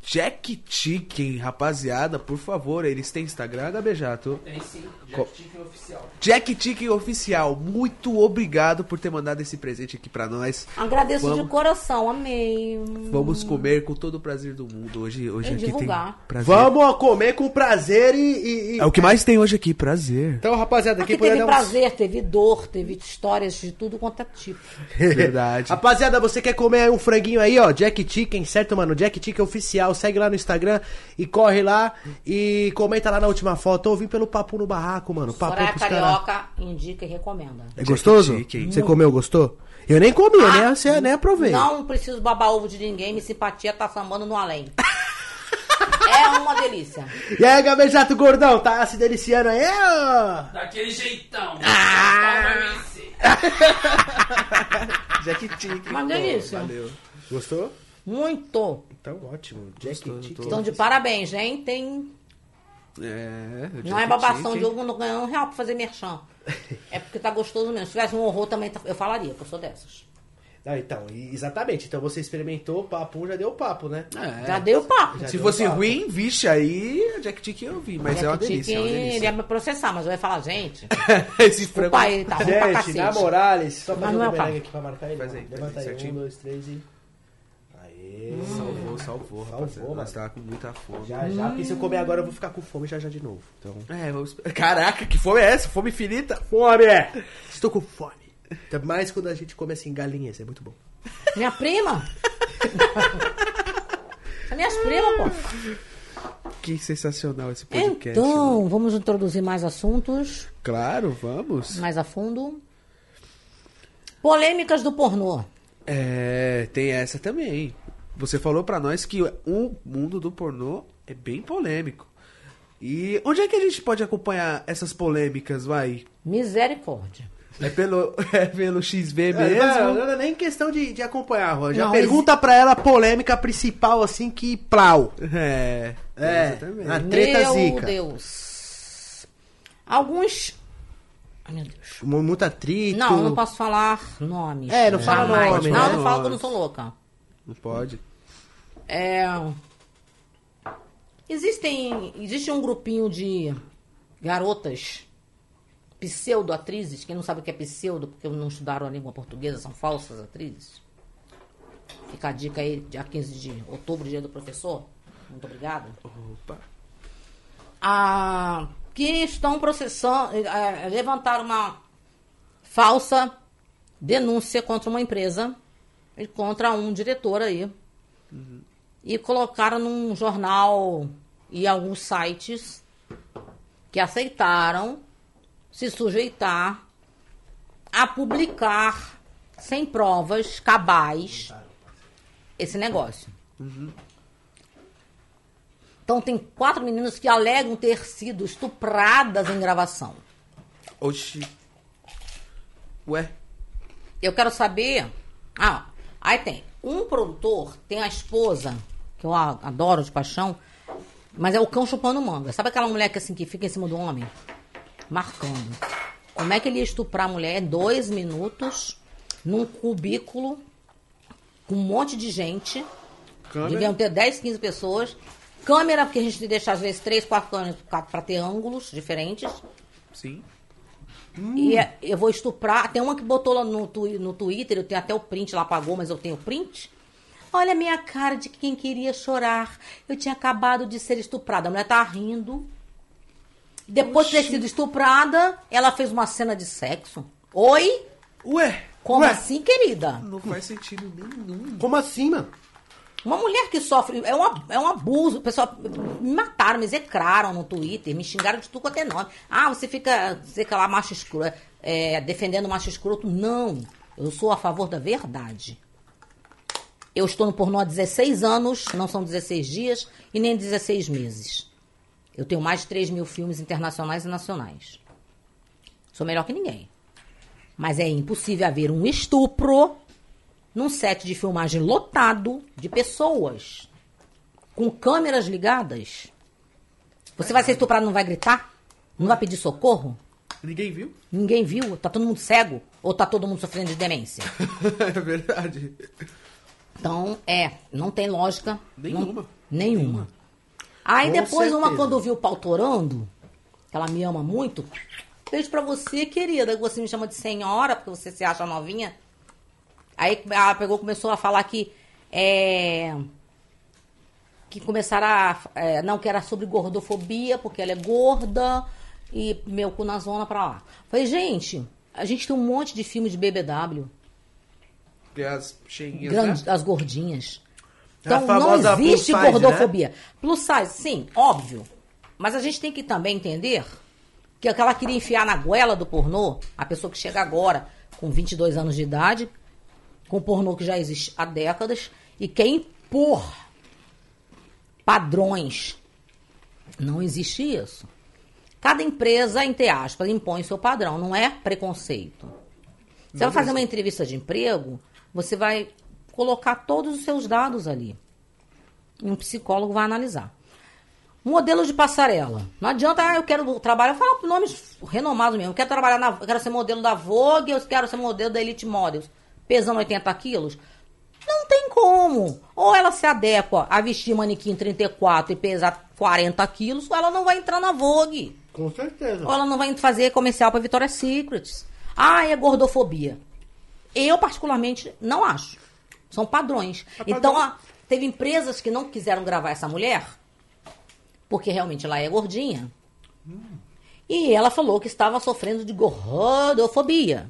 S2: Jack Chicken, rapaziada, por favor, eles têm Instagram, Gabejato?
S4: Tem sim,
S2: Co-
S4: Jack Chicken oficial.
S2: Jack Chicken Oficial, muito obrigado por ter mandado esse presente aqui pra nós.
S3: Agradeço
S2: Vamos.
S3: de coração, amei.
S2: Vamos comer com todo o prazer do mundo. Hoje, hoje
S3: E
S2: aqui
S3: divulgar.
S2: tem prazer.
S1: Vamos comer com prazer e. e- e-
S2: É o que mais tem hoje aqui, prazer.
S1: Então, rapaziada,
S3: Aqui
S1: quem
S3: teve
S1: um-
S3: prazer, teve dor, teve histórias de tudo quanto é tipo.
S2: Verdade.
S1: Rapaziada, você quer comer um franguinho aí, ó? Jack Chicken, certo, mano? Jack Chicken oficial. Segue lá no Instagram e corre lá e comenta lá na última foto. Ou vim pelo Papo no Barraco, mano. Papo
S3: Soraya. Carioca indica e recomenda.
S1: É gostoso? Você comeu, gostou? Eu nem comi, eu nem, você nem aprovei.
S3: Não preciso babar ovo de ninguém, minha simpatia tá sambando no além. é uma delícia.
S1: E aí, Gabejato Gordão, tá se deliciando aí, ó?
S4: Daquele jeitão.
S3: Ah!
S2: Jack Chicken.
S3: Uma delícia.
S2: Valeu.
S1: Gostou?
S3: Muito.
S1: Então, ótimo. Jack
S2: Gostoso, tô-
S3: Então, de parabéns, hein? Tem.
S2: É, o
S3: Não é babação de ovo, não ganha um real pra fazer merchan. É porque tá gostoso mesmo. Se tivesse um horror também, tá- eu falaria, que eu sou dessas.
S1: Ah, então, exatamente. Então você experimentou, o papo já deu papo, né?
S2: É.
S3: Já deu papo.
S1: Já
S2: Se fosse
S1: papo.
S2: ruim, vixe, aí o Jack Chicken eu vi, mas é uma delícia, é uma
S3: Chicken, Ele
S2: delícia.
S3: ia me processar, mas eu ia falar, gente.
S2: Esse frango...
S3: Aí, tá ruim pra
S1: Gente,
S3: cacete.
S1: na Morales, só fazer
S3: não
S1: um
S3: é o
S1: bumerangue
S3: caso.
S1: aqui pra marcar ele.
S2: Faz aí,
S1: Levanta
S2: aí,
S1: um,
S2: certinho.
S1: dois, três e... Aê.
S2: Salvou, salvou, rapaziada.
S1: Salvou,
S2: Nós
S1: mano.
S2: tava com muita fome.
S1: Já, já, porque se eu comer agora eu vou ficar com fome já já de novo. Então...
S2: É, vamos... Caraca, que fome é essa? Fome infinita?
S1: Fome! Estou com fome. Até mais quando a gente come assim, galinhas, é muito bom.
S3: Minha prima? Minhas primas, pô.
S2: Que sensacional esse podcast.
S3: Então,
S2: mano.
S3: vamos introduzir mais assuntos,
S2: Claro, vamos.
S3: mais a fundo. Polêmicas do pornô.
S2: É, tem essa também. Você falou pra nós que o mundo do pornô é bem polêmico. E onde é que a gente pode acompanhar essas polêmicas, vai?
S3: Misericórdia.
S2: É pelo, é pelo XV mesmo.
S1: Não, não é nem questão de, de acompanhar. Já
S3: Não,
S1: pergunta pra ela a polêmica principal, assim, que plau.
S2: É,
S1: É,
S2: exatamente.
S1: a treta
S3: Meu
S1: zica.
S3: Deus. Alguns. Ai, meu Deus.
S1: Mu- Muito atrito.
S3: Não, não posso falar nomes.
S1: É, não fala
S3: Jamais.
S1: nome,
S3: Não,
S1: né?
S3: não falo que eu não sou louca.
S2: Não pode.
S3: É... Existem, existe um grupinho de garotas pseudo-atrizes, quem não sabe o que é pseudo, porque não estudaram a língua portuguesa, são falsas atrizes. Fica a dica aí, dia 15 de outubro, dia do professor. Muito obrigada.
S2: Opa.
S3: Ah, que estão processando, eh, levantaram uma falsa denúncia contra uma empresa e contra um diretor aí. E colocaram num jornal e alguns sites que aceitaram se sujeitar a publicar sem provas cabais esse negócio. Então tem quatro meninas que alegam ter sido estupradas em gravação.
S2: Oxi. Ué?
S3: Eu quero saber. Ah, aí tem. Um produtor tem a esposa, que eu adoro de paixão, mas é o cão chupando manga. Sabe aquela mulher que assim que fica em cima do homem? Marcando. Como é que ele ia estuprar a mulher? Dois minutos, num cubículo, com um monte de gente.
S2: Câmera.
S3: Deviam ter 10, 15 pessoas. Câmera, porque a gente deixa às vezes três, quatro câmeras para ter ângulos diferentes.
S2: Sim.
S3: E é- eu vou estuprar. Tem uma que botou lá no, no Twitter, eu tenho até o print, ela apagou, mas eu tenho o print. Olha a minha cara de quem queria chorar. Eu tinha acabado de ser estuprada. A mulher tá rindo. Depois de ter sido estuprada, ela fez uma cena de sexo. Oi?
S2: Ué?
S3: Como
S1: Ué?
S3: assim, querida?
S2: Não faz sentido nenhum.
S1: Como assim, mano?
S3: Uma mulher que sofre. É, uma, é um abuso. O pessoal me mataram, me execraram no Twitter, me xingaram de tudo quanto é nome. Ah, você fica, fica lá macho escroto, é, defendendo macho escroto. Não. Eu sou a favor da verdade. Eu estou no pornô há 16 anos, não são 16 dias e nem 16 meses. Eu tenho mais de 3 mil filmes internacionais e nacionais. Sou melhor que ninguém. Mas é impossível haver um estupro num set de filmagem lotado de pessoas com câmeras ligadas. Você vai ser estuprado, não vai gritar? Não vai pedir socorro?
S2: Ninguém viu?
S3: Ninguém viu? Tá todo mundo cego? Ou tá todo mundo sofrendo de demência?
S2: é verdade.
S3: Então, é, não tem lógica.
S2: Nenhuma.
S3: Não- nenhuma. Aí
S1: Com
S3: depois, uma
S1: certeza.
S3: quando viu o pau torando, que ela me ama muito, beijo pra você, querida, que você me chama de senhora, porque você se acha novinha. Aí ela pegou começou a falar que é. Que começaram a. é, não, que era sobre gordofobia, porque ela é gorda e meu cu na zona pra lá. Falei, gente, a gente tem um monte de filme de BBW.
S2: Tem as cheinhas,
S3: Grande,
S2: né?
S3: as gordinhas.
S1: É
S3: Então não existe
S1: plus size,
S3: gordofobia. Plus size, sim, óbvio. Mas a gente tem que também entender que aquela queria enfiar na goela do pornô, a pessoa que chega agora com 22 anos de idade, com pornô que já existe há décadas, e quer impor padrões. Não existe isso. Cada empresa, entre aspas, impõe seu padrão, não é preconceito. Você vai fazer uma entrevista de emprego, você vai colocar todos os seus dados ali. E um psicólogo vai analisar. Modelo de passarela. Não adianta, ah, eu quero trabalhar, fala nomes renomados mesmo. Eu quero trabalhar na, eu quero ser modelo da Vogue, eu quero ser modelo da Elite Models, pesando 80 quilos. Não tem como. Ou ela se adequa a vestir manequim 34 e pesar 40 quilos, ou ela não vai entrar na Vogue.
S1: Com certeza.
S3: Ou ela não vai fazer comercial para Victoria's Secrets. Ah, é gordofobia. Eu, particularmente, não acho. São padrões. Então, ah, teve empresas que não quiseram gravar essa mulher, porque realmente ela é gordinha. E ela falou que estava sofrendo de gordofobia.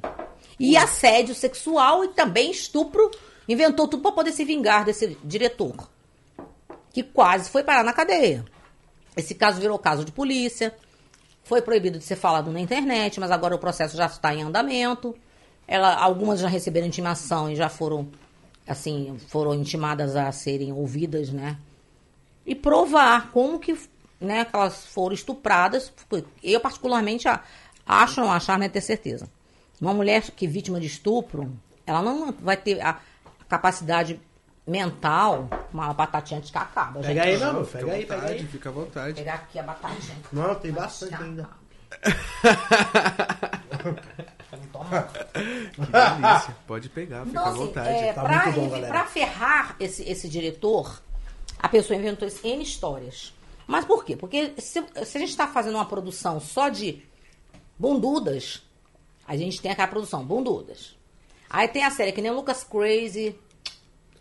S3: E assédio sexual e também estupro. Inventou tudo para poder se vingar desse diretor. Que quase foi parar na cadeia. Esse caso virou caso de polícia. Foi proibido de ser falado na internet, mas agora o processo já está em andamento. Ela, algumas já receberam intimação e já foram, assim, foram intimadas a serem ouvidas, né? E provar como que, né, que elas foram estupradas. Eu particularmente acho, não achar, né, ter certeza. Uma mulher que é vítima de estupro, ela não vai ter a capacidade mental, uma batatinha de acaba.
S1: Pega
S3: gente.
S1: aí, não,
S2: Fica
S1: pega
S2: à
S1: aí, pega
S2: vontade,
S1: aí.
S2: fica à
S3: Vou
S2: vontade.
S3: pegar aqui a batatinha.
S1: Não, tem bastante
S3: Já
S1: ainda.
S2: Que delícia. Pode pegar, fica
S3: Então,
S2: à vontade.
S3: é,
S1: Tá
S3: pra,
S1: muito bom,
S3: pra ferrar esse, esse diretor, a pessoa inventou esse N histórias. Mas por quê? Porque se, se a gente está fazendo uma produção só de bundudas, a gente tem aquela produção, bundudas. Aí tem a série que nem o Lucas Crazy.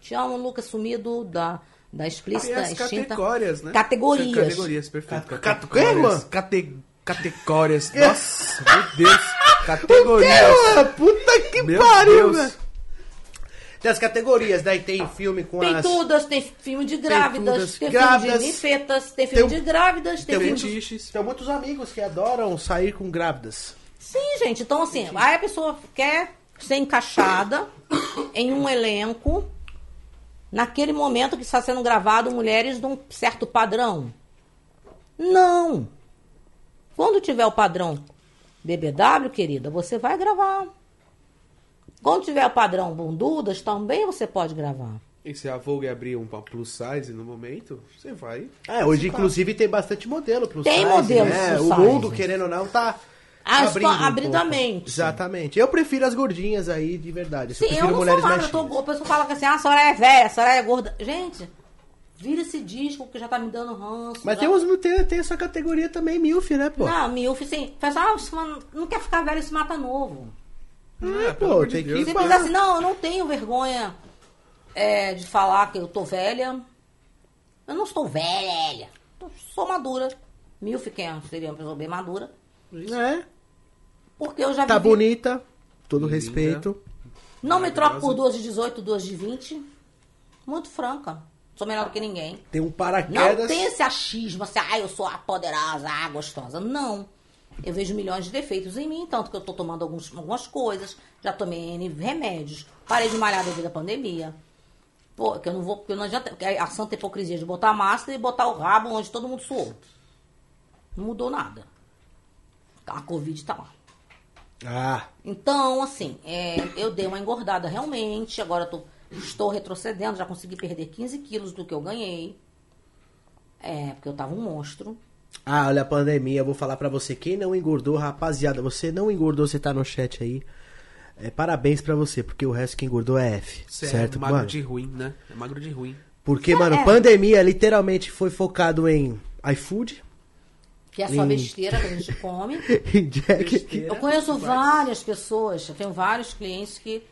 S3: Te amo, Lucas sumido da, da
S2: Tem
S3: explícita,
S2: as
S3: extinta.
S2: categorias, né?
S3: Categorias.
S2: Categorias, perfeito.
S1: Ca-
S2: Categorias.
S1: ca- irmã?
S2: Cate... Categorias. Nossa, meu Deus. Categorias.
S1: Puta que
S2: Meu
S1: pariu, velho. Tem as categorias, daí tem filme com
S3: Tem
S1: as...
S3: todas, tem filme de grávidas, tem,
S1: todas.
S3: filme
S1: Grávidas.
S3: de ninfetas, tem filme
S1: Tem-
S3: de grávidas, tem,
S1: Tem
S3: filme
S1: muitos, tem muitos amigos que adoram sair com grávidas.
S3: Sim, gente. Então, assim, aí a pessoa quer ser encaixada em um elenco naquele momento que está sendo gravado mulheres de um certo padrão. Não. Quando tiver o padrão BBW, querida, você vai gravar. Quando tiver o padrão bundudas, também você pode gravar.
S2: E se a Vogue abrir um plus size no momento, você vai.
S1: É, hoje inclusive tem bastante modelo plus
S3: Tem
S1: size,
S3: modelo
S1: né?
S3: plus
S1: O
S3: size.
S1: mundo, querendo ou não, tá
S3: Ah, estão
S1: abrindo, um
S3: abrindo a mente.
S1: Exatamente. Eu prefiro as gordinhas aí, de verdade. Eu
S3: Sim, eu
S1: prefiro
S3: não sou
S1: mulheres
S3: magra,
S1: mais
S3: eu tô, a pessoa fala que assim, ah, a senhora é velha, a senhora é gorda. Gente, vira esse disco que já tá me dando ranço.
S1: Mas
S3: já-
S1: tem, uns, tem, tem essa categoria também, MILF, né, pô?
S3: Não, milf, assim, pessoal, ah, você não quer ficar velho e se mata novo.
S1: É,
S2: pelo
S1: pô,
S2: de
S1: tem que... Pá.
S3: diz assim, não, eu não tenho vergonha é, de falar que eu tô velha. Eu não estou velha, eu sou madura. Milf, quem é? seria uma pessoa bem madura.
S1: É,
S3: Porque eu já
S1: tá
S3: vivi-
S1: bonita, todo
S2: Linda.
S1: respeito.
S3: Não me troco por duas de 18, duas de 20. Muito franca. Sou melhor do que ninguém.
S1: Tem um
S3: Não
S1: paraquedas.
S3: tem esse achismo, assim, ah, eu sou a poderosa, a gostosa. Não. Eu vejo milhões de defeitos em mim, tanto que eu tô tomando alguns, algumas coisas, já tomei N remédios, parei de malhar devido à pandemia. Pô, que eu não vou, porque não adianta, porque a santa hipocrisia de botar máscara e botar o rabo onde todo mundo suou. Não mudou nada. A Covid tá lá.
S1: Ah,
S3: Então, assim, é, eu dei uma engordada realmente. Agora eu tô, estou retrocedendo, já consegui perder 15 quilos do que eu ganhei. É, porque eu tava um monstro.
S1: ah, olha a pandemia, eu vou falar pra você. Quem não engordou, rapaziada, você não engordou, você tá no chat aí. É, parabéns pra você, porque o resto que engordou é F.
S2: Você
S1: certo,
S2: é magro
S1: mano?
S2: de ruim, né? É magro de ruim.
S1: Porque, mano,
S3: É.
S1: pandemia literalmente foi focado em iFood,
S3: Que é só besteira que a gente come. Eu conheço várias pessoas, eu tenho vários clientes que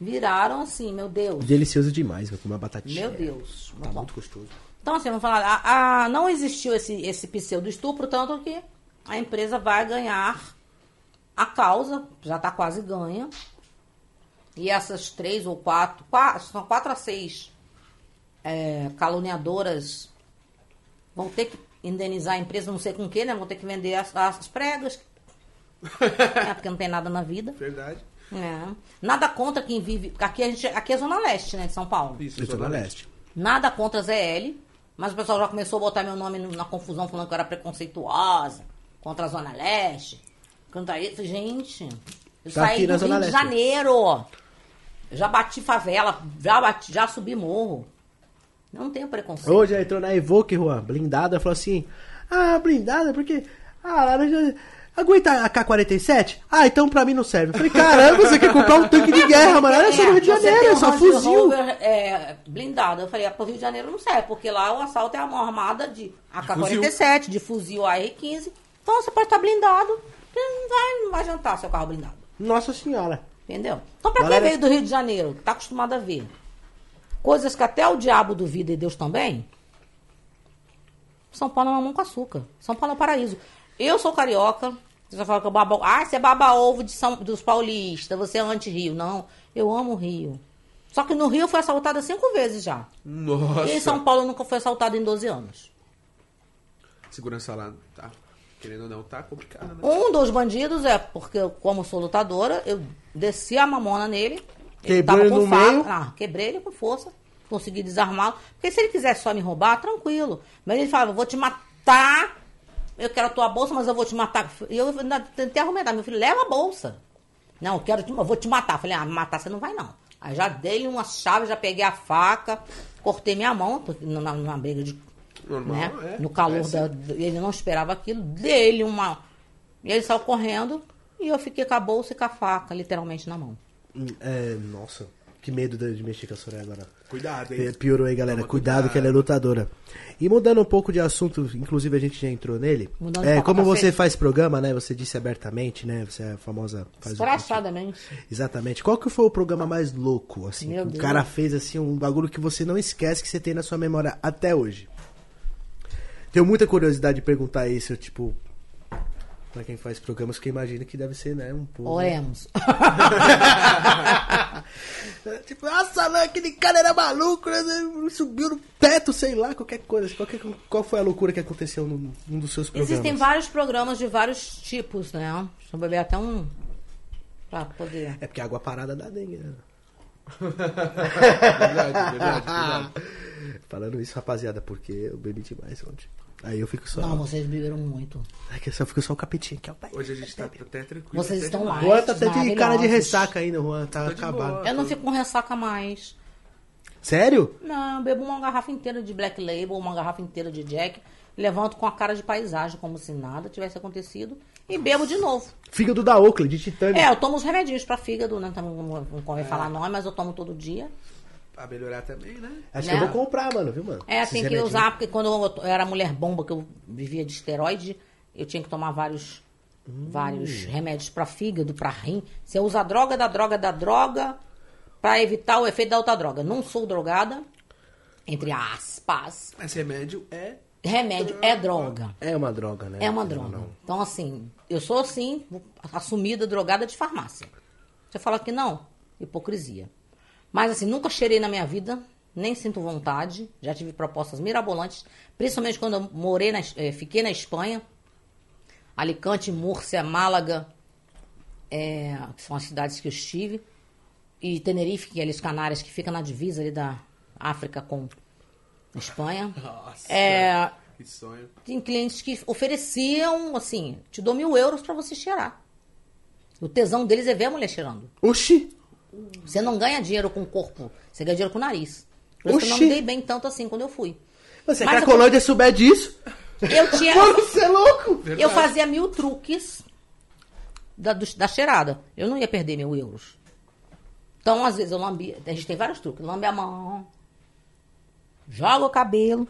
S3: viraram assim, meu Deus.
S1: Delicioso demais, vai comer uma batatinha.
S3: Meu Deus.
S1: Tá
S3: muito bom.
S1: muito gostoso.
S3: Então, assim, vamos falar, a, a- não existiu esse, esse pseudo estupro, tanto que a empresa vai ganhar a causa, já está quase ganha. E essas três ou quatro, quatro são quatro a seis é, caluniadoras vão ter que indenizar a empresa, não sei com o que, né? Vão ter que vender as, as pregas. é, porque não tem nada na vida.
S2: Verdade.
S3: É. Nada contra quem vive. Aqui, a gente, aqui é Zona Leste, né, de São Paulo.
S2: Isso,
S1: Eu tô na leste.
S3: Nada contra ZL, mas o pessoal já começou a botar meu nome na confusão, falando que eu era preconceituosa, contra a Zona Leste. Contra isso, gente. Eu
S1: Tá
S3: saí do
S1: Zona
S3: Rio de
S1: Leste.
S3: Janeiro. Eu já bati favela, já, bati, já subi morro. Não tenho preconceito.
S1: Hoje ela entrou na Evoque, Juan, blindada, falou assim: Ah, blindada, porque. Ah, laranja. Aguenta a K-47? Ah, então pra mim não serve. Eu falei, caramba, você quer comprar um tanque de guerra, mano? Olha só no Rio de
S3: você
S1: Janeiro, é
S3: um
S1: só fuzil.
S3: Rover, é, blindado. Eu falei, ah, pro Rio de Janeiro não serve, porque lá o assalto é uma armada de AK-47, de fuzil AR-15. Então você pode estar blindado, que não vai, não vai jantar seu carro blindado.
S1: Nossa senhora.
S3: Entendeu? Então, pra
S1: Galera-
S3: quem veio do Rio de Janeiro, que tá acostumado a ver coisas que até o diabo duvida e Deus também, São Paulo é uma mão com açúcar. São Paulo é o paraíso. Eu sou carioca. Você vai falar que eu baba... Ah, você é baba-ovo de São... dos paulistas, você é anti-Rio. Não, eu amo o Rio. Só que no Rio eu fui assaltada cinco vezes já.
S2: Nossa.
S3: E em São Paulo eu nunca fui assaltada em 12 anos.
S2: Segurança lá, tá. Querendo ou não, tá complicado, né?
S3: Um dos bandidos é porque, como sou lutadora, eu desci a mamona nele.
S1: Quebrou ele no
S3: faca.
S1: meio?
S3: Ah, quebrei ele com força. Consegui desarmá-lo. Porque se ele quisesse só me roubar, tranquilo. Mas ele falava, vou te matar. Eu quero a tua bolsa, mas eu vou te matar. E eu ainda tentei argumentar. Meu filho, leva a bolsa. Não, eu quero te, eu vou te matar. Falei, ah, me matar você não vai não. Aí já dei uma chave, já peguei a faca, cortei minha mão, porque na, numa briga de.
S2: Normal,
S3: né?
S2: é,
S3: no calor
S2: é
S3: da. Ele não esperava aquilo, dei-lhe uma. E ele saiu correndo e eu fiquei com a bolsa e com a faca, literalmente, na mão.
S1: É, nossa, que medo de mexer com a Soraya agora.
S2: Cuidado,
S1: É,
S2: hein?
S1: Piorou aí, galera.
S2: Toma
S1: Cuidado,
S2: cuidado.
S1: que ela é lutadora. E mudando um pouco de assunto, inclusive a gente já entrou nele.
S3: Mudando
S1: É, como você
S3: frente.
S1: faz programa, né? Você disse abertamente, né? Você é a famosa.
S3: Escrachadamente.
S1: Exatamente. Qual que foi o programa mais louco, assim?
S3: Meu
S1: que o
S3: Deus.
S1: cara fez, assim, um bagulho que você não esquece que você tem na sua memória até hoje. Tenho muita curiosidade de perguntar isso, tipo... Pra quem faz programas, que eu imagino que deve ser, né? Um pouco...
S3: Oremos.
S1: tipo, nossa, mano, aquele cara era maluco, né? Subiu no teto, sei lá, qualquer coisa. Qualquer, qual foi a loucura que aconteceu num, num dos seus programas?
S3: Existem vários programas de vários tipos, né? Deixa eu beber até um. Pra poder.
S1: É porque água parada dá dengue, né?
S2: Verdade, verdade, verdade.
S1: Falando isso, rapaziada, porque eu bebi demais ontem. Aí eu fico só.
S3: Não, vocês beberam muito.
S1: É que eu só fico só o capetinho aqui, ó. pai.
S2: Hoje a gente tá até tranquilo.
S3: Vocês
S2: até
S3: estão lá.
S1: Juan tá até de cara de ressaca ainda, Juan. Tá acabado.
S2: boa.
S3: Eu não fico com ressaca mais.
S1: Sério?
S3: Não, bebo uma garrafa inteira de Black Label, uma garrafa inteira de Jack, levanto com a cara de paisagem, como se nada tivesse acontecido, e bebo de novo.
S1: Fígado da Oakley, de titânio.
S3: É, eu tomo os remedinhos pra fígado, né? Não, não convém falar nome, mas eu tomo todo dia.
S2: Pra melhorar também, né?
S1: Acho
S3: né?
S1: que eu vou comprar, mano, viu, mano?
S3: É,
S1: Esses
S3: tem que usar, porque quando eu era mulher bomba, que eu vivia de esteroide, eu tinha que tomar vários, vários remédios pra fígado, pra rim. Você usa a droga da droga da droga pra evitar o efeito da outra droga. Não sou drogada, entre aspas.
S2: Mas remédio é.
S3: Remédio é droga.
S1: É uma droga, né?
S3: É uma
S1: Não,
S3: droga.
S1: não.
S3: Então, assim, eu sou, assim, assumida drogada de farmácia. Você fala que não, hipocrisia. Mas, assim, nunca cheirei na minha vida, nem sinto vontade. Já tive propostas mirabolantes, principalmente quando eu morei, na, eh, fiquei na Espanha. Alicante, Múrcia, Málaga, eh, que são as cidades que eu estive. E Tenerife, que é ali as Canárias, que fica na divisa ali da África com a Espanha.
S2: Nossa.
S3: É,
S2: Que sonho.
S3: tem clientes que ofereciam, assim, te dou mil euros pra você cheirar. O tesão deles é ver a mulher cheirando.
S1: Oxi!
S3: Você não ganha dinheiro com o corpo, você ganha dinheiro com o nariz. Por isso que eu não me dei bem tanto assim quando eu fui.
S1: Você,
S3: Mas
S1: a
S3: eu-
S1: Cracolândia souber disso?
S3: Eu tinha.
S1: Mano, você é louco!
S3: eu fazia mil truques da, do- da cheirada. Eu não ia perder mil euros. Então, às vezes, eu lambia. A gente tem vários truques. Lambe a mão. Joga o cabelo.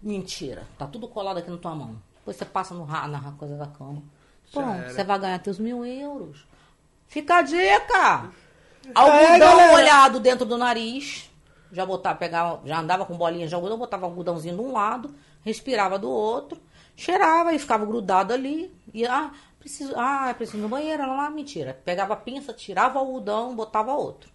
S3: Mentira. Tá tudo colado aqui na tua mão. Depois você passa no, na coisa da cama. Pronto, você vai ganhar teus mil euros. Fica a dica!
S1: É,
S3: Algodão
S1: galera.
S3: molhado dentro do nariz. Já botava, pegava, já andava com bolinhas de algodão, botava algodãozinho de um lado, respirava do outro, cheirava e ficava grudado ali. E ah, preciso, ah, preciso no banheiro, lá, lá, mentira. Pegava a pinça, tirava o algodão, botava outro.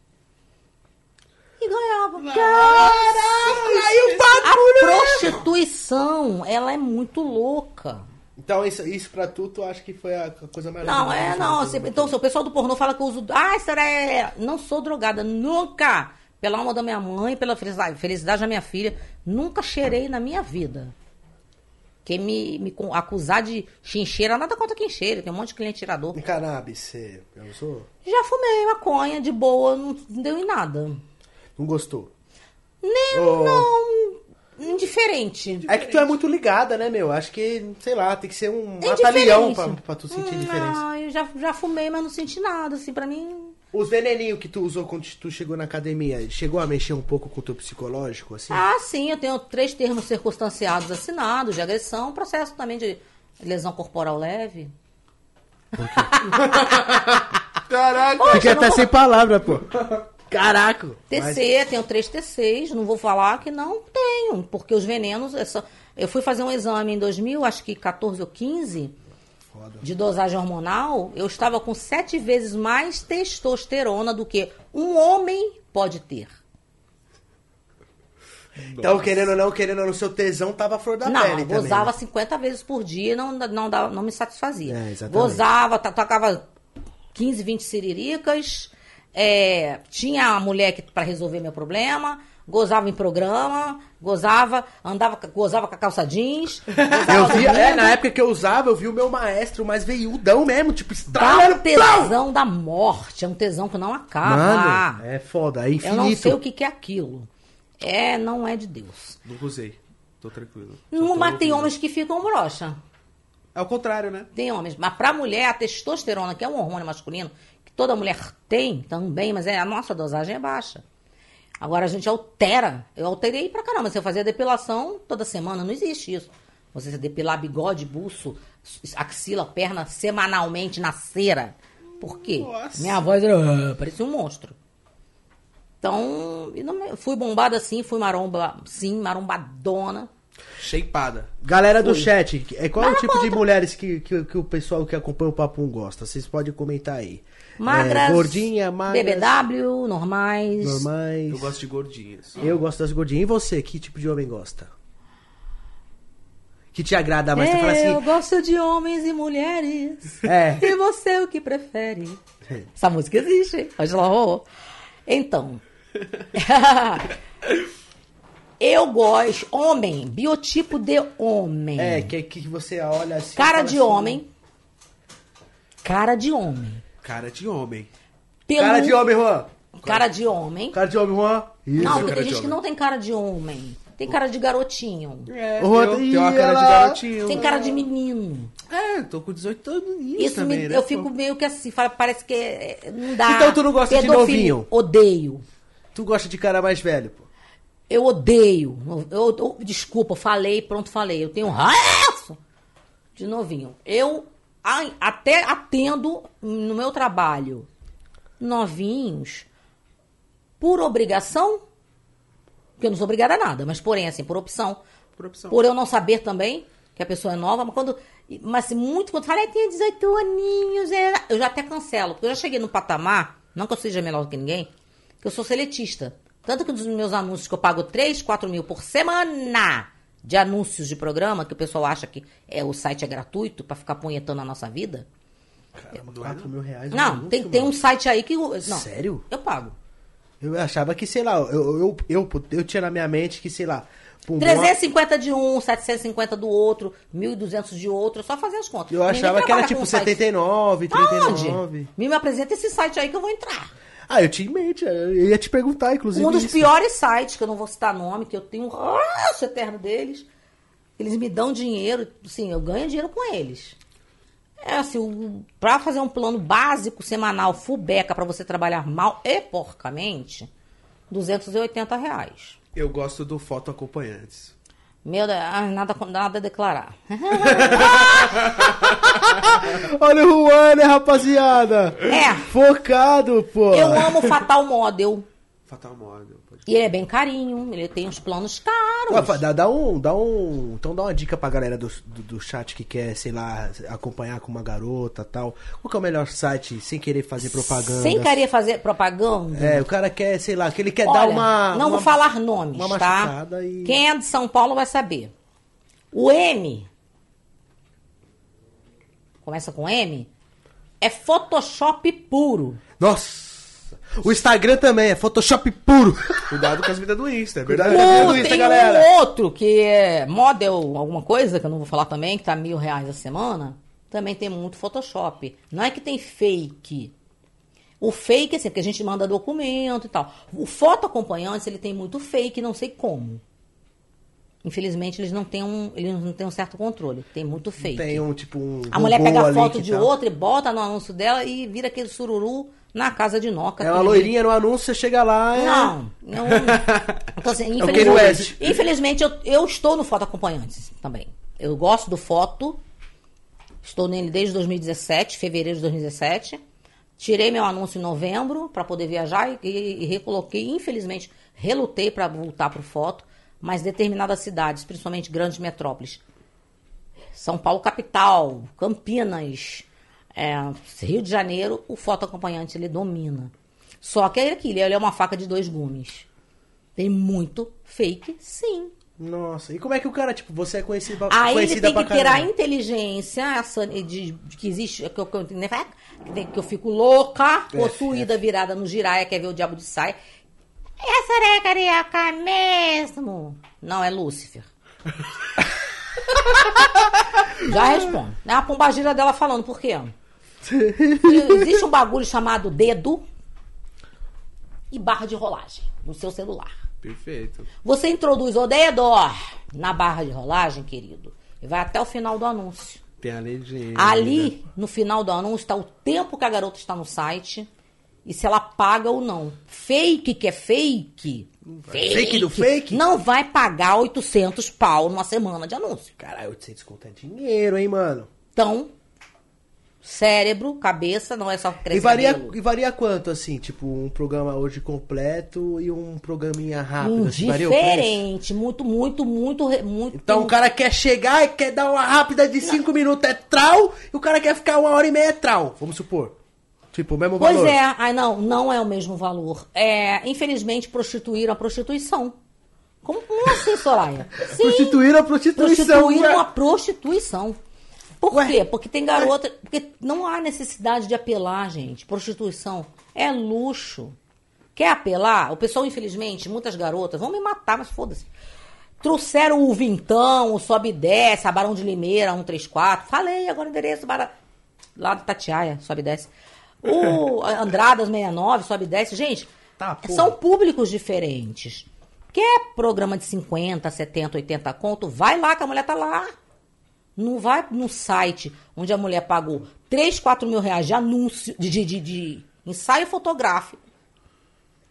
S3: E ganhava.
S1: Caraca! Aí o
S3: A
S1: bagulho!
S3: prostituição, ela é muito louca.
S1: Então, isso, isso pra tu, tu acha que foi a coisa mais
S3: Não, é, não. assim,
S1: fez?
S3: então, se o pessoal do pornô fala que eu uso. Ah, será é. Não sou drogada, nunca. Pela alma da minha mãe, pela felicidade, felicidade da minha filha, nunca cheirei na minha vida. Quem me, me acusar de chincheira, nada contra quem cheira, tem um monte de cliente tirador.
S1: E cannabis, você já usou?
S3: Já fumei maconha de boa, não deu em nada.
S1: Não gostou?
S3: Nem,
S1: Oh.
S3: não, indiferente.
S1: É que tu é muito ligada, né, meu? Acho que, sei lá, tem que ser um batalhão pra, pra tu sentir
S3: Hum,
S1: diferença.
S3: Ah, eu já, já fumei, mas não senti nada, assim, pra mim...
S1: Os veneninhos que tu usou quando tu chegou na academia, chegou a mexer um pouco com o teu psicológico, assim?
S3: Ah, sim, eu tenho três termos circunstanciados assinados de agressão, processo também de lesão corporal leve.
S2: Caraca!
S1: Fiquei
S3: eu não
S1: até
S3: vou-
S1: sem palavra, pô. Caraca! Mas-
S3: TC, tenho três TCs, não vou falar que não tenho, porque os venenos. é só- Eu fui fazer um exame em 2000, acho que 14 ou 15,
S1: Foda.
S3: de dosagem hormonal. Eu estava com sete vezes mais testosterona do que um homem pode ter.
S1: Então, querendo ou não, querendo ou não, seu tesão tava flor da
S3: não,
S1: pele também.
S3: gozava
S1: né?
S3: 50 vezes por dia e não, não, dava- não me satisfazia.
S1: É, exatamente.
S3: Gozava, to- tocava 15, 20 siriricas, é, tinha a mulher que para resolver meu problema, gozava em programa, gozava, andava, gozava com a calça jeans.
S1: Eu vi, é, na época que eu usava, eu vi o meu maestro mais veiudão mesmo, tipo,
S3: Dá um
S1: estralando. plau!
S3: tesão da morte, é um tesão que não acaba.
S1: Mano, é foda, é
S3: Eu
S1: infinito.
S3: não sei o que, que é aquilo. É, não é de Deus.
S2: Nunca usei. Tô tranquilo.
S3: Não, mas tem homens que ficam broxa.
S2: É o contrário, né?
S3: Tem homens. Mas pra mulher, a testosterona, que é um hormônio masculino, que toda mulher tem também, mas é, a nossa dosagem é baixa. Agora a gente altera. Eu alterei pra caramba. Se eu fazia depilação toda semana, não existe isso. Você depilar bigode, buço, axila, perna semanalmente na cera. Por quê?
S2: Nossa.
S3: Minha voz era, ah, parecia um monstro. Então, não- fui bombada sim, fui maromba, sim, marombadona.
S2: Shapeada.
S1: Galera do
S3: Fui.
S1: chat, é, qual é o tipo de mulheres que, que, que o pessoal que acompanha o Papum gosta? Vocês podem comentar aí.
S3: Magras,
S1: É, gordinha, magras,
S3: BBW, normais.
S1: normais.
S2: Eu gosto de gordinhas.
S1: Eu gosto das gordinhas. E você, que tipo de homem gosta? Que te agrada mais? Você fala
S3: Eu
S1: assim,
S3: gosto de homens e mulheres.
S1: É.
S3: E você o que prefere? Essa música existe. Angela Rô. Então. eu gosto. Homem. Biotipo de homem.
S1: é, que, que você olha assim...
S3: Cara de
S1: assim,
S3: homem. Cara de homem.
S2: Cara de homem.
S3: Pelu-
S1: Cara de homem, Juan.
S3: Cara de homem.
S1: Cara de homem, Juan. Isso.
S3: Não, porque tem gente que não tem cara de homem. Tem cara de garotinho.
S2: É, tem, tem uma cara de garotinho.
S3: Tem cara de menino.
S2: É, tô com 18 anos
S3: Isso
S2: também,
S3: me-
S2: né?
S3: eu fico meio que assim, fala- parece que é- não dá.
S1: Então tu não gosta de novinho?
S3: Odeio.
S1: Tu gosta de cara mais velho, pô.
S3: Eu odeio. Eu, eu- desculpa, falei, pronto, falei. Eu tenho raiva de novinho. Eu até atendo no meu trabalho novinhos por obrigação, porque eu não sou obrigada a nada, mas porém, assim, por opção.
S2: Por opção.
S3: Por eu não saber também que a pessoa é nova, mas quando. Mas muito quando fala, "Ai, tem 18 aninhos, é", eu já até cancelo. Porque eu já cheguei no patamar, não que eu seja melhor do que ninguém, que eu sou seletista. Tanto que nos meus anúncios que eu pago 3, 4 mil por semana de anúncios de programa, que o pessoal acha que é, o site é gratuito pra ficar punhetando a nossa vida.
S1: Caramba, 4 mil reais. um
S3: Não,
S1: anúncio,
S3: tem, tem um site aí que. eu- Não,
S1: Sério?
S3: Eu pago.
S1: Eu achava que, sei lá, eu, eu, eu, eu tinha na minha mente que, sei lá... pum,
S3: 350 de um, 750 do outro, 1.200 de outro, é só fazer as contas.
S1: Eu
S3: Ninguém
S1: achava que era tipo
S3: com site.
S1: 79,
S3: Aonde?
S1: 39.
S3: Me, me apresenta esse site aí que eu vou entrar.
S1: Ah, eu tinha em mente, eu ia te perguntar, inclusive.
S3: um dos
S1: isso.
S3: piores sites, que eu não vou citar nome, que eu tenho um ranço eterno deles. Eles me dão dinheiro, sim, eu ganho dinheiro com eles. É assim, o- pra fazer um plano básico semanal, full beca, pra você trabalhar mal e porcamente, 280 reais.
S2: Eu gosto do foto acompanhantes.
S3: Meu Deus, ah, nada, nada a declarar.
S1: Olha o Juan, né, rapaziada?
S3: É.
S1: Focado, pô.
S3: Eu amo o Fatal Model.
S2: Fatal Model.
S3: E ele é bem carinho, ele tem uns planos caros.
S1: Ué, dá, dá um, dá um. Então dá uma dica pra galera do, do, do chat que quer, sei lá, acompanhar com uma garota tal. Qual que é o melhor site sem querer fazer propaganda?
S3: Sem querer fazer propaganda.
S1: É, o cara quer, sei lá, que ele quer
S3: Olha,
S1: dar uma.
S3: Não
S1: uma-
S3: vou falar nomes,
S1: uma
S3: tá?
S1: e-
S3: Quem é de São Paulo vai saber. O M. Começa com M. É Photoshop puro.
S1: Nossa! O Instagram também é Photoshop puro.
S2: Cuidado com as vidas do Insta, é
S1: Cuidado
S2: verdade.
S1: com as
S3: O-
S1: do Insta,
S3: tem
S1: galera.
S3: um outro que é model, alguma coisa, que eu não vou falar também, que tá mil reais a semana. Também tem muito Photoshop. Não é que tem fake. O fake, assim, porque a gente manda documento e tal. O foto acompanhante, ele tem muito fake, não sei como. Infelizmente, eles não têm um, eles não têm um certo controle. Tem muito fake.
S1: Tem um tipo um.
S3: A mulher pega a foto de
S1: tá-
S3: outra e bota no anúncio dela e vira aquele sururu na casa de Noca.
S1: É uma loirinha no anúncio, você chega lá. É...
S3: não, não. Então, assim,
S1: É
S3: infelizmente, infelizmente eu, eu estou no Foto Acompanhantes também. Eu gosto do foto. Estou nele desde 2017, fevereiro de 2017. Tirei meu anúncio em novembro para poder viajar e, e- e recoloquei. Infelizmente, relutei para voltar para o foto, mas determinadas cidades, principalmente grandes metrópoles, São Paulo capital, Campinas, é, Rio de Janeiro, o foto acompanhante ele domina. Só que é aquilo, ele é uma faca de dois gumes. Tem muito fake, sim.
S1: Nossa, e como é que o cara, tipo, você é conhecido,
S3: Aí ele tem que ter a inteligência essa de, de- que existe, que eu, que eu, né, que eu fico louca,
S1: É,
S3: possuída, virada no giraia, quer ver o diabo de saia. Essa é carioca mesmo? Não, é Lúcifer. Já respondo. É a pombagira dela falando, por quê? Existe um bagulho chamado dedo e barra de rolagem no seu celular.
S2: Perfeito.
S3: Você introduz o dedo na barra de rolagem, querido, e vai até o final do anúncio.
S2: Tem a legenda.
S3: Ali, no final do anúncio, está o tempo que a garota está no site e se ela paga ou não. Fake que é fake.
S1: Fake do fake?
S3: Não vai pagar 800 pau numa semana de anúncio.
S1: Caralho, 800 conto é dinheiro, hein, mano?
S3: Então, cérebro, cabeça, não é só crescer
S1: E varia,
S3: cabelo.
S1: e varia quanto, assim? Tipo, um programa hoje completo e um programinha rápido? assim, o preço?
S3: Diferente, muito, muito, muito, muito.
S1: Então o cara quer chegar e quer dar uma rápida de 5 minutos é trau, e o cara quer ficar uma hora e meia é trau, vamos supor. Tipo, o mesmo
S3: Pois
S1: valor.
S3: é, ai não, não é o mesmo valor. É, infelizmente, prostituíram a prostituição. Como, como assim, Soraya? Sim,
S1: Prostituir a prostituição.
S3: prostituíram a prostituição. Por
S1: Ué.
S3: quê? Porque tem garota. Porque não há necessidade de apelar, gente. Prostituição é luxo. Quer apelar? O pessoal, infelizmente, muitas garotas vão me matar, mas foda-se. Trouxeram o Vintão, o Sobe e Desce, a Barão de Limeira, 134. Falei, agora o endereço, bara... lá do Tatiaia, Sobe e Desce. O Andradas 69, Sobe e Desce. Gente,
S1: Tá,
S3: são públicos diferentes. Quer programa de 50, 70, 80 conto? Vai lá que a mulher tá lá. Não vai no site onde a mulher pagou 3, 4 mil reais de anúncio, de, de, de- de ensaio fotográfico.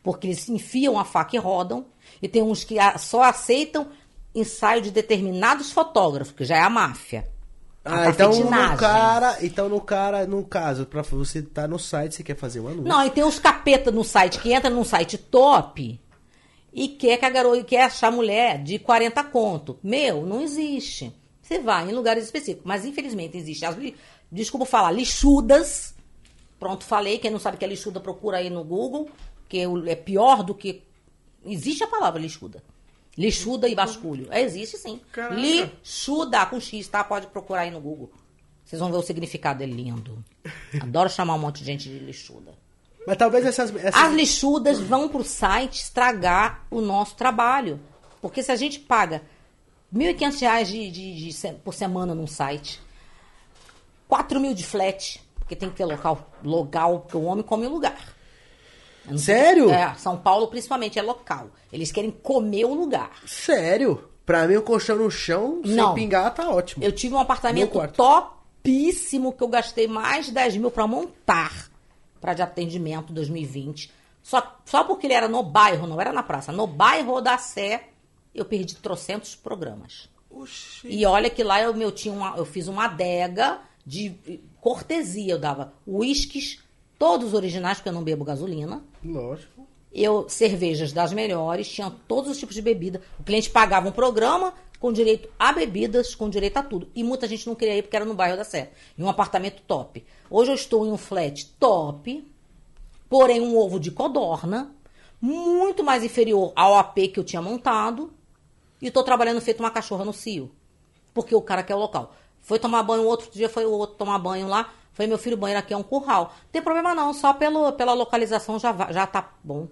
S3: Porque eles enfiam a faca e rodam. E tem uns que a- só aceitam ensaio de determinados fotógrafos, que já é a máfia. A
S1: Ah, então no cara, então no cara, no caso, pra você tá no site, você quer fazer um anúncio.
S3: Não, e tem uns capeta no site que entra num site top e quer que a garota quer achar a mulher de 40 conto. Meu, não existe. Você vai em lugares específicos, mas infelizmente existe as desculpa falar, lixudas. Pronto, falei, quem não sabe o que é lixuda procura aí no Google, que o- é pior do que existe a palavra lixuda. Lixuda e basculho. É, existe sim.
S2: Caraca.
S3: Lixuda com X, tá? Pode procurar aí no Google. Vocês vão ver o significado, é lindo. Adoro chamar um monte de gente de lixuda.
S1: Mas talvez essas. essas...
S3: As lixudas vão pro site estragar o nosso trabalho. Porque se a gente paga 1.500 reais de, de- de por semana num site, 4 mil de flat, porque tem que ter local, local, porque o homem come o lugar. Não sei-
S1: Sério?
S3: É, São Paulo principalmente é local. Eles querem comer o lugar.
S1: Sério? Pra mim, o colchão no chão,
S3: Não.
S1: sem pingar, tá ótimo.
S3: Eu tive um apartamento topíssimo que eu gastei mais de 10 mil pra montar para de atendimento 2020. Só, só porque ele era no bairro, não era na praça. No bairro da Sé, eu perdi trocentos programas.
S2: Oxi.
S3: E olha que lá eu, meu, tinha uma, eu fiz uma adega de cortesia. Eu dava uísques, todos originais, porque eu não bebo gasolina.
S1: Lógico.
S3: Eu, cervejas das melhores, tinha todos os tipos de bebida. O cliente pagava um programa com direito a bebidas, com direito a tudo. E muita gente não queria ir porque era no bairro da Sé. Em um apartamento top. Hoje eu estou em um flat top, porém um ovo de codorna, muito mais inferior ao AP que eu tinha montado. E estou trabalhando feito uma cachorra no cio. Porque o cara quer o local. Foi tomar banho, outro dia foi o outro tomar banho lá. Foi meu filho, banheiro aqui é um curral. Não tem problema não, só pelo, pela localização já, já tá bom.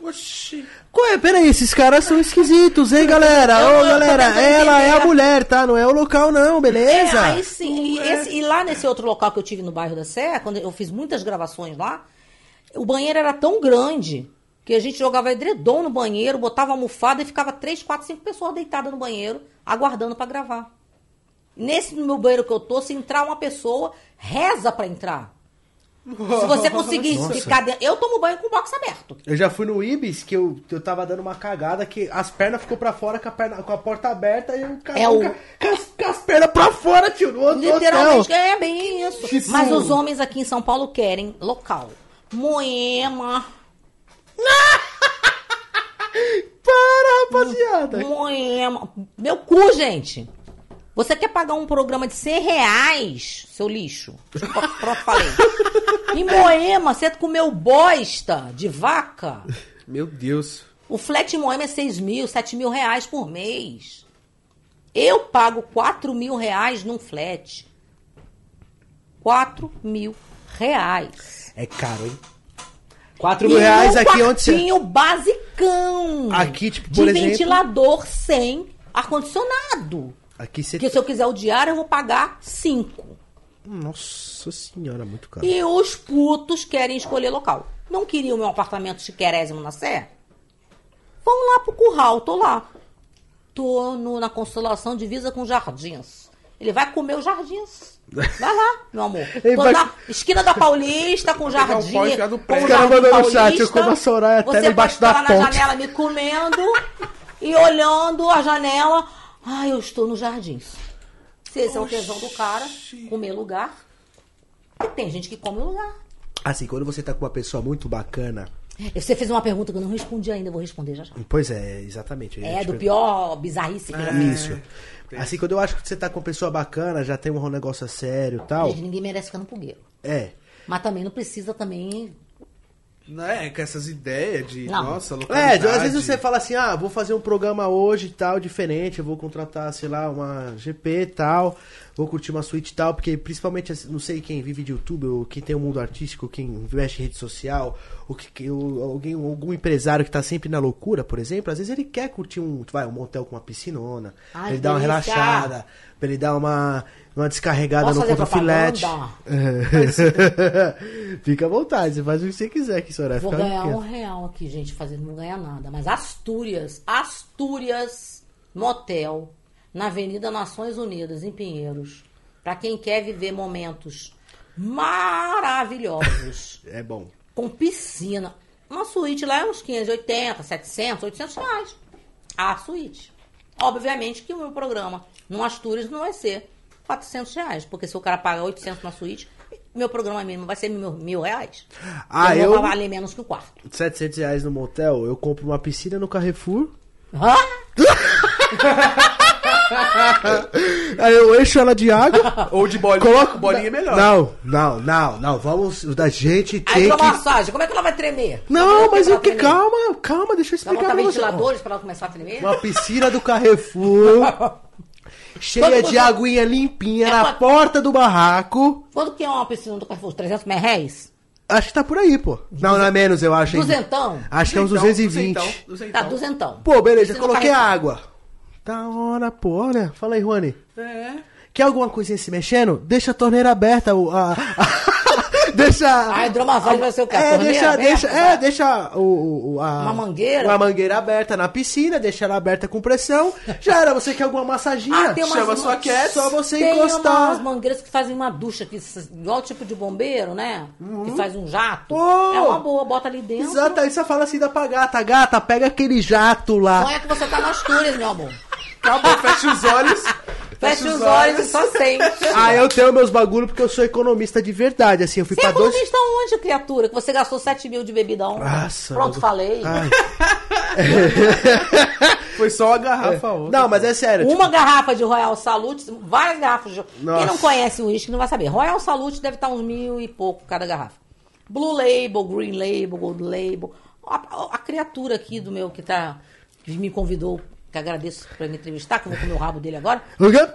S2: Oxi.
S1: É? Peraí, esses caras são esquisitos, hein, galera? Ô,
S3: tô
S1: galera, ela é a mulher, tá? Não é o local, não, beleza?
S3: É, aí sim. E, esse- e lá nesse outro local que eu tive no bairro da Sé, quando eu fiz muitas gravações lá, o banheiro era tão grande que a gente jogava edredom no banheiro, botava almofada e ficava três, quatro, cinco pessoas deitadas no banheiro, aguardando pra gravar. Nesse meu banheiro que eu tô, se entrar uma pessoa, reza pra entrar. Se você conseguir
S1: Nossa.
S3: ficar dentro. Eu tomo banho com o box aberto.
S1: Eu já fui no Ibis que eu, eu tava dando uma cagada que as pernas ficou pra fora com a, perna, com a porta aberta e eu
S3: É o-
S1: com, com as, pernas pra fora, tio, no
S3: Literalmente, é bem isso.
S1: Isso.
S3: Mas os homens aqui em São Paulo querem local. Moema.
S1: Para, rapaziada.
S3: Moema. Meu cu, gente. Você quer pagar um programa de 100 reais, seu lixo? Desculpa, Pronto, falei. Em Moema, você comeu bosta de vaca?
S2: Meu Deus.
S3: O flat em Moema é 6 mil, 7 mil reais por mês. Eu pago 4 mil reais num flat. 4 mil reais.
S1: É caro, hein? 4 mil reais
S3: E um
S1: aqui onde você.
S3: basicão.
S1: Aqui, tipo,
S3: de
S1: por exemplo-
S3: ventilador sem ar-condicionado.
S1: Aqui você.
S3: Porque se eu quiser o diário, eu vou pagar 5.
S1: Nossa senhora, muito caro.
S3: E os putos querem escolher local. Não queriam o meu apartamento chiquerésimo na Sé? Vão lá pro curral, tô lá. Tô no- na constelação divisa com jardins. Ele vai comer os jardins. Vai lá, meu amor. Tô
S1: vai-
S3: na esquina da Paulista com
S2: pegar
S3: jardim.
S2: um e no
S3: com o
S2: Os
S1: caras
S3: jardim
S1: mandou no chat,
S3: paulista.
S1: eu como a Soraya até
S3: Você
S1: embaixo
S3: pode
S1: da
S3: ficar na
S1: ponte.
S3: janela me comendo e olhando a janela. Ai, eu estou nos jardins. Se esse é o tesão do cara, comer lugar. E tem gente que come lugar.
S1: Assim, quando você tá com uma pessoa muito bacana.
S3: Você fez uma pergunta que eu não respondi ainda, eu vou responder já já.
S1: Pois é, exatamente. eu
S3: É, do
S1: perguntar.
S3: pior bizarrice que eu fiz.
S1: Isso. Assim, quando eu acho que você tá com uma pessoa bacana, já tem um negócio sério e tal.
S3: Gente, ninguém merece ficar no fogueiro.
S1: É.
S3: Mas também não precisa também.
S2: Não é, com essas ideias de,
S3: Não.
S2: nossa,
S1: É,
S2: localidade.
S1: às vezes você fala assim, ah, vou fazer um programa hoje e tal, diferente, eu vou contratar, sei lá, uma GP e tal, vou curtir uma suíte e tal, porque principalmente, assim, não sei quem vive de YouTube, ou quem tem o mundo artístico, quem investe em rede social, ou que, que- ou alguém, algum empresário que tá sempre na loucura, por exemplo, às vezes ele quer curtir um, vai, um motel com uma piscinona,
S3: Ai,
S1: pra ele dar uma relaxada, pra ele dar uma, uma descarregada
S3: Posso
S1: no contra-filete. Fica à vontade, você faz o que você quiser aqui, senhora.
S3: Vou ganhar um real aqui, gente, fazendo não ganhar nada. Mas Astúrias, Astúrias Motel, na Avenida Nações Unidas, em Pinheiros. Pra quem quer viver momentos maravilhosos,
S1: É bom.
S3: com piscina. Uma suíte lá é uns 580, 700, 800 reais. A suíte. Obviamente que o meu programa no Astúrias não vai ser 400 reais, porque se o cara paga 800 na suíte, meu programa mínimo vai ser mil, mil reais.
S1: Ah,
S3: eu
S1: eu-
S3: vou valer menos que o quarto.
S1: 700 reais no motel, eu compro uma piscina no Carrefour.
S3: Hã?
S1: Aí eu encho ela de água.
S2: Ou de bolinha,
S1: coloco.
S2: bolinha é melhor.
S1: Não, não, não, não. Vamos. Da gente tem que.
S3: hidromassagem, como é que ela vai tremer?
S1: Não, mas
S3: eu
S1: que. Calma, calma, deixa eu explicar
S3: botar
S1: você.
S3: ventiladores pra ela começar a tremer?
S1: Uma piscina do Carrefour. cheia
S3: Quanto
S1: de
S3: você-
S1: aguinha limpinha
S3: É
S1: na porta do barraco.
S3: Quanto que é uma piscina do Carrefour? 300 mil reais?
S1: Acho que tá por aí, pô. Não, não é menos, eu acho.
S3: Duzentão?
S1: Acho que é uns
S2: Então,
S1: 220.
S2: duzentão, duzentão.
S3: Tá, duzentão.
S1: Pô, beleza, coloquei a água. Da hora, pô, olha. Fala aí, Juani.
S2: É.
S1: Quer alguma coisinha se mexendo? Deixa a torneira aberta. O, a, deixa.
S3: A hidromassagem vai ser o quê? A
S1: É, deixa,
S3: aberta?
S1: deixa, é, deixa o, o- a,
S3: Uma mangueira?
S1: Uma mangueira aberta na piscina, deixa ela aberta com pressão. Já era, você quer alguma massaginha?
S3: Ah, tem umas,
S2: Chama sua cat,
S1: só você
S3: tem
S1: encostar.
S3: umas mangueiras que fazem uma ducha, que, igual tipo de bombeiro, né? Que faz um jato.
S1: Pô!
S3: É uma boa, bota ali dentro.
S1: Exato, aí você fala assim da pra gata, gata, pega aquele jato lá.
S3: Sonha que você tá nas Astúrias, meu amor.
S2: Acabou, fecha os olhos.
S3: Fecha os olhos e só sente.
S1: Ah, eu tenho meus bagulho porque eu sou economista de verdade, assim, eu fui
S3: Você
S1: pra
S3: é
S1: dois...
S3: economista onde, criatura? Que você gastou 7 mil de bebida ontem.
S1: Nossa,
S3: Pronto,
S1: bagulho.
S3: falei.
S1: Ai.
S2: Foi só uma garrafa ontem.
S1: Não, mas é sério. tipo,
S3: Uma garrafa de Royal Salute, várias garrafas de.
S1: Nossa.
S3: Quem não conhece o uísque não vai saber. Royal Salute deve estar uns mil e pouco cada garrafa. Blue Label, Green Label, Gold Label. A, a- a criatura aqui do meu que tá. que me convidou, que agradeço pra me entrevistar, que eu vou comer o rabo dele agora.
S1: o quê?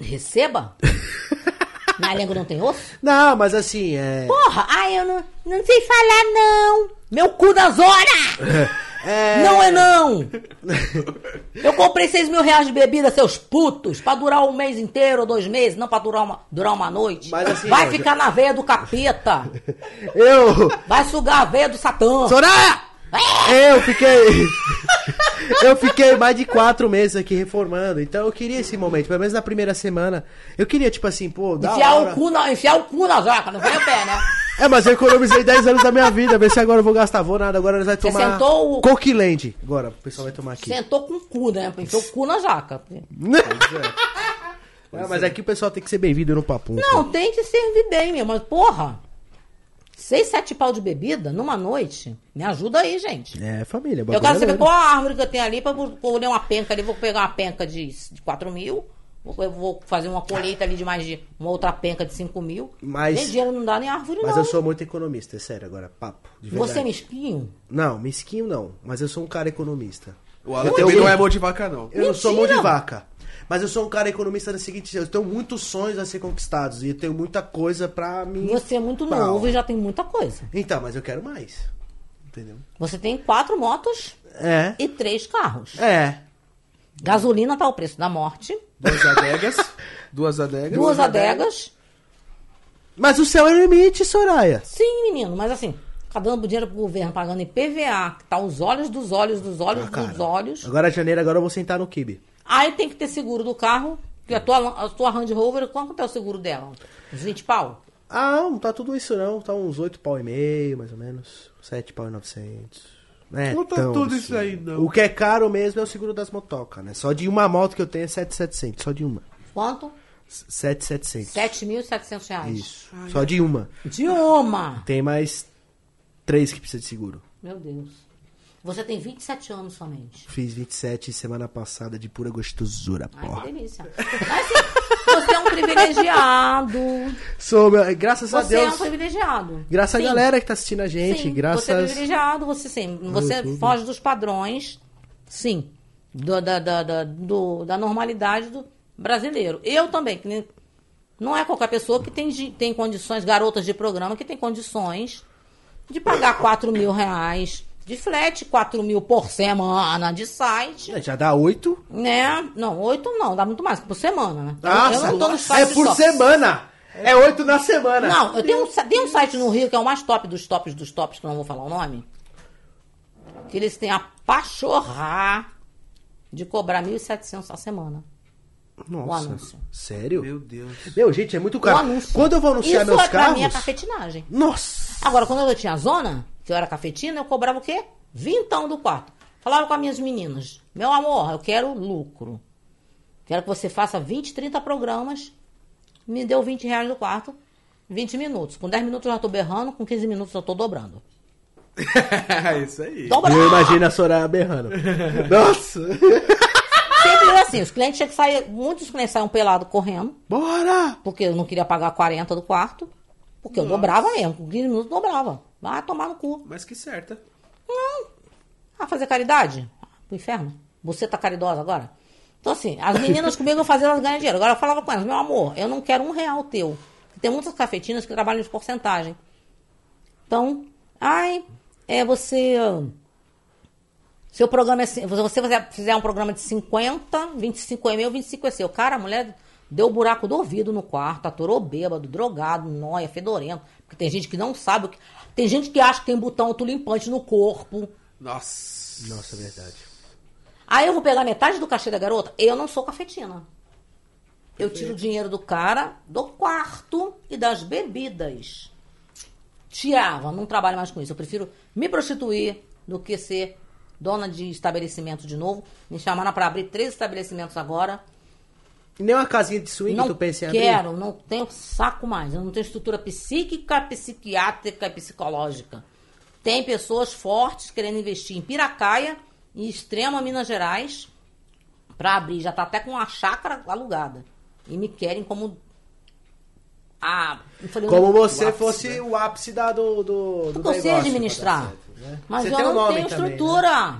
S3: Receba? Na língua não tem osso?
S1: Não, mas assim, é...
S3: Porra! Ai, eu não, não sei falar, não! Meu cu nas horas!
S1: é...
S3: Não é não! Eu comprei 6 mil reais de bebida, seus putos, pra durar um mês inteiro ou dois meses, não pra durar uma, durar uma noite.
S1: Mas assim,
S3: Vai ficar na veia do capeta.
S1: Eu...
S3: Vai sugar a veia do Satã.
S1: Soraya! Eu fiquei. eu fiquei mais de quatro meses aqui reformando. Então eu queria esse momento. Pelo menos na primeira semana. Eu queria, tipo assim, pô, da
S3: Enfiar
S1: hora.
S3: o, cu na, enfiar o cu na jaca, não vem o pé, né?
S1: É, mas eu economizei 10 anos da minha vida. Vê se agora eu vou gastar. Vou nada. Agora nós vai
S3: Você
S1: tomar.
S3: sentou o-
S1: Coquiland. Agora o pessoal vai tomar aqui.
S3: Sentou com o cu, né? Enfiou o cu na jaca.
S1: É, mas aqui o pessoal tem que ser bem-vindo no papo.
S3: Não, tem que servir bem mesmo. Mas, porra, seis, sete pau de bebida numa noite, me ajuda aí, gente.
S1: É, família.
S3: Eu quero
S1: é
S3: saber qual a árvore que eu tenho ali pra colher uma penca ali. Vou pegar uma penca de, de 4 mil. vou- Eu vou fazer uma colheita ali de mais de uma outra penca de 5 mil.
S1: Mas-
S3: Nem dinheiro não dá nem árvore,
S1: Mas
S3: não.
S1: eu sou muito economista, é sério agora. Papo.
S3: Você é mesquinho?
S1: Não, mesquinho não. Mas eu sou um cara economista.
S2: O Alan
S1: Eu tenho
S2: também não é mão de vaca, não.
S1: Eu não sou mão de vaca. Mas eu sou um cara economista da seguinte, eu tenho muitos sonhos a ser conquistados e eu tenho muita coisa pra mim.
S3: Você é muito
S1: Pau.
S3: novo e já tem muita coisa.
S1: Então, mas eu quero mais. Entendeu?
S3: Você tem quatro motos
S1: É.
S3: e três carros.
S1: É.
S3: Gasolina tá o preço da morte.
S2: Duas adegas. duas adegas.
S3: Duas adegas.
S1: Mas o céu é o limite, Soraya.
S3: Sim, menino, mas assim, tá dando dinheiro pro governo, pagando IPVA, que tá os olhos dos olhos dos olhos
S1: Ah, cara.
S3: dos olhos.
S1: Agora janeiro, agora eu vou sentar no kibe.
S3: Aí tem que ter seguro do carro, que a tua, a tua Land Rover, quanto é o seguro dela? Uns 20 pau?
S1: Ah, não tá tudo isso não. Tá uns 8 pau e meio, mais ou menos. 7 pau e 900. Não, é
S2: Não tá
S1: tão
S2: tudo
S1: absurdo.
S2: isso aí, não.
S1: O que é caro mesmo é o seguro das motocas, né? Só de uma moto que eu tenho é 7,700. Só de uma.
S3: Quanto?
S1: 7,700.
S3: 7.700 reais.
S1: Isso. Só de uma.
S3: De uma!
S1: Tem mais três que precisa de seguro.
S3: Meu Deus. Você tem 27 anos somente.
S1: Fiz 27 semana passada de pura gostosura,
S3: Ai,
S1: porra.
S3: que delícia. Mas assim, você é um privilegiado.
S1: Sou, meu, graças a
S3: Você é
S1: Deus.
S3: um privilegiado.
S1: Graças
S3: Sim.
S1: à galera que tá assistindo a gente.
S3: Sim,
S1: graças.
S3: Você é privilegiado, você sim. Você foge dos padrões, sim. do- da, da, da, do- da normalidade do brasileiro. Eu também, não é qualquer pessoa que tem, tem condições, garotas de programa que tem condições de pagar 4 mil reais de flat, 4 mil por semana de site.
S1: Já dá 8.
S3: Né? Não, oito não, dá muito mais por semana, né?
S1: Ah,
S3: eu não tô no
S1: é
S3: site
S1: por
S3: só.
S1: semana. É 8 na semana.
S3: Não, eu tenho um, tem um site no Rio que é o mais top dos tops dos tops, que eu não vou falar o nome. Que eles têm a pachorrar de cobrar 1.700 a semana. O
S1: Nossa.
S3: anúncio.
S1: Sério?
S2: Meu Deus.
S1: Meu, gente, é muito
S3: O
S1: caro.
S3: anúncio.
S1: Quando eu vou anunciar
S3: Isso
S1: meus
S3: é pra
S1: carros.
S3: mim é cafetinagem.
S1: Nossa!
S3: Agora, quando eu tinha a zona, que eu era cafetina, eu cobrava o quê? Vintão do quarto. Falava com as minhas meninas, meu amor, eu quero lucro. Quero que você faça 20, 30 programas. Me deu 20 reais do quarto, 20 minutos. Com 10 minutos eu já tô berrando, com 15 minutos eu tô dobrando.
S2: É isso aí.
S3: Dobrando!
S1: Eu imagino a Soraya berrando. Nossa!
S3: Era assim, os clientes tinham que sair, muitos clientes saíam pelado correndo,
S1: Bora!
S3: porque eu não queria pagar 40 do quarto, porque eu dobrava mesmo, com 15 minutos dobrava. Vai tomar no cu.
S2: Mas que certa.
S3: Ah, fazer caridade? Pro inferno. Você tá caridosa agora? Então, assim, as meninas comigo eu fazia, elas ganham dinheiro. Agora eu falava com elas, meu amor, eu não quero um real teu. Tem muitas cafetinas que trabalham de porcentagem. Então, ai, é você. Seu programa é. Se você fizer- um programa de 50, 25 é meu, 25 é seu. Cara, a mulher deu buraco do ouvido no quarto, atorou bêbado, drogado, nóia, fedorento. Porque tem gente que não sabe o que. Tem gente que acha que tem botão autolimpante no corpo.
S2: Nossa.
S1: Nossa, é verdade.
S3: Aí eu vou pegar metade do cachê da garota? Eu não sou cafetina. Eu tiro o dinheiro do cara, do quarto e das bebidas. Tirava, não trabalho mais com isso. Eu prefiro me prostituir do que ser dona de estabelecimento de novo. Me chamaram para abrir três estabelecimentos agora.
S1: Nem uma casinha de swing
S3: não
S1: tu pensa em abrir?
S3: quero, não tenho saco mais. Eu não tenho estrutura psíquica, psiquiátrica e psicológica. Tem pessoas fortes querendo investir em Piracaia, em Extrema Minas Gerais, para abrir. Já tá até com uma chácara alugada. E me querem como. Ah, falei,
S1: Como você
S2: ápice,
S1: fosse
S2: né?
S1: o ápice da, do, do, do negócio,
S3: administrar.
S1: Pra né?
S3: Mas
S1: Você
S3: eu
S1: tem um
S3: não
S1: nome
S3: tenho
S1: também, né?
S3: estrutura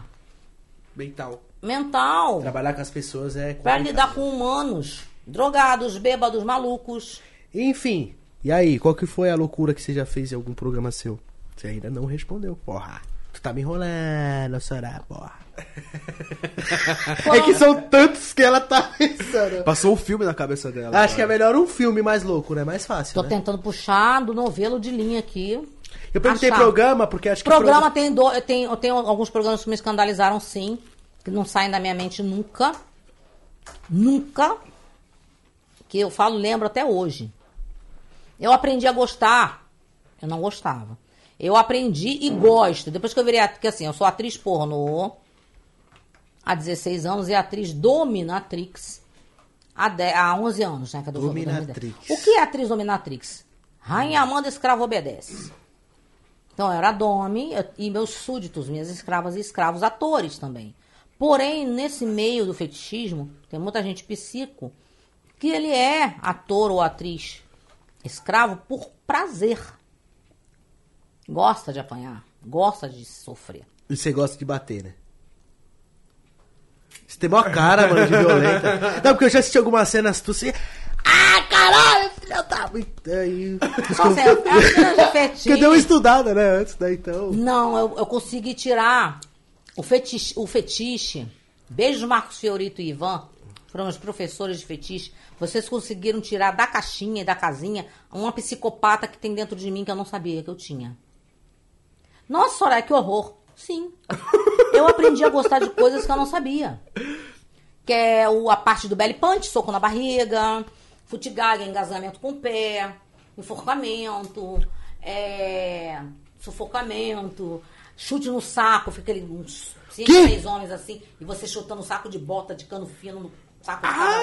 S2: Mental.
S3: mental
S1: Trabalhar com as pessoas é
S3: para
S1: complicado.
S3: lidar com humanos, drogados, bêbados, malucos.
S1: Enfim, e aí, qual que foi a loucura que você já fez em algum programa seu? Você ainda não respondeu, porra. Tu tá me enrolando, Soraya, porra. É que são tantos que ela tá pensando.
S2: Passou um filme na cabeça dela.
S1: Acho que é melhor um filme mais louco, né? Mais fácil,
S3: Tô
S1: né?
S3: tentando puxar do novelo de linha aqui.
S1: Eu perguntei
S3: achar.
S1: programa porque acho que...
S3: Programa tem, do, eu tenho, eu tenho alguns programas que me escandalizaram, sim. Que não saem da minha mente nunca. Nunca. Que eu falo, lembro até hoje. Eu aprendi a gostar. Eu não gostava. Eu aprendi e gosto. Depois que eu virei. Porque assim, eu sou atriz pornô há 16 anos e atriz dominatrix há, 10, há 11 anos, né? Que é do
S1: Dominatrix.
S3: 2010. O que é atriz dominatrix? Rainha Amanda Escravo Obedece. Então, era Domi e meus súditos, minhas escravas e escravos, atores também. Porém, nesse meio do fetichismo, tem muita gente psico que ele é ator ou atriz escravo por prazer. Gosta de apanhar, gosta de sofrer.
S1: E você gosta de bater, né? Você tem mó cara, mano, de violenta. Não, porque eu já assisti algumas cenas tu assim. Ah, caralho, filha da mãe. Aí.
S3: É, é.
S1: Porque deu uma estudada, né, antes, daí então.
S3: Não, eu, eu consegui tirar o fetiche, o fetiche. Beijo, Marcos Fiorito e Ivan. Foram os professores de fetiche. Vocês conseguiram tirar da caixinha e da casinha uma psicopata que tem dentro de mim que eu não sabia que eu tinha. Nossa, Soraya, que horror. Sim. Eu aprendi a gostar de coisas que eu não sabia. Que é o, a parte do belly punch, soco na barriga, futigaga, engasgamento com o pé, enforcamento, é, sufocamento, chute no saco, fica ali uns cinco,
S1: Que?
S3: seis homens assim, e você chutando saco de bota de cano fino no saco do cara.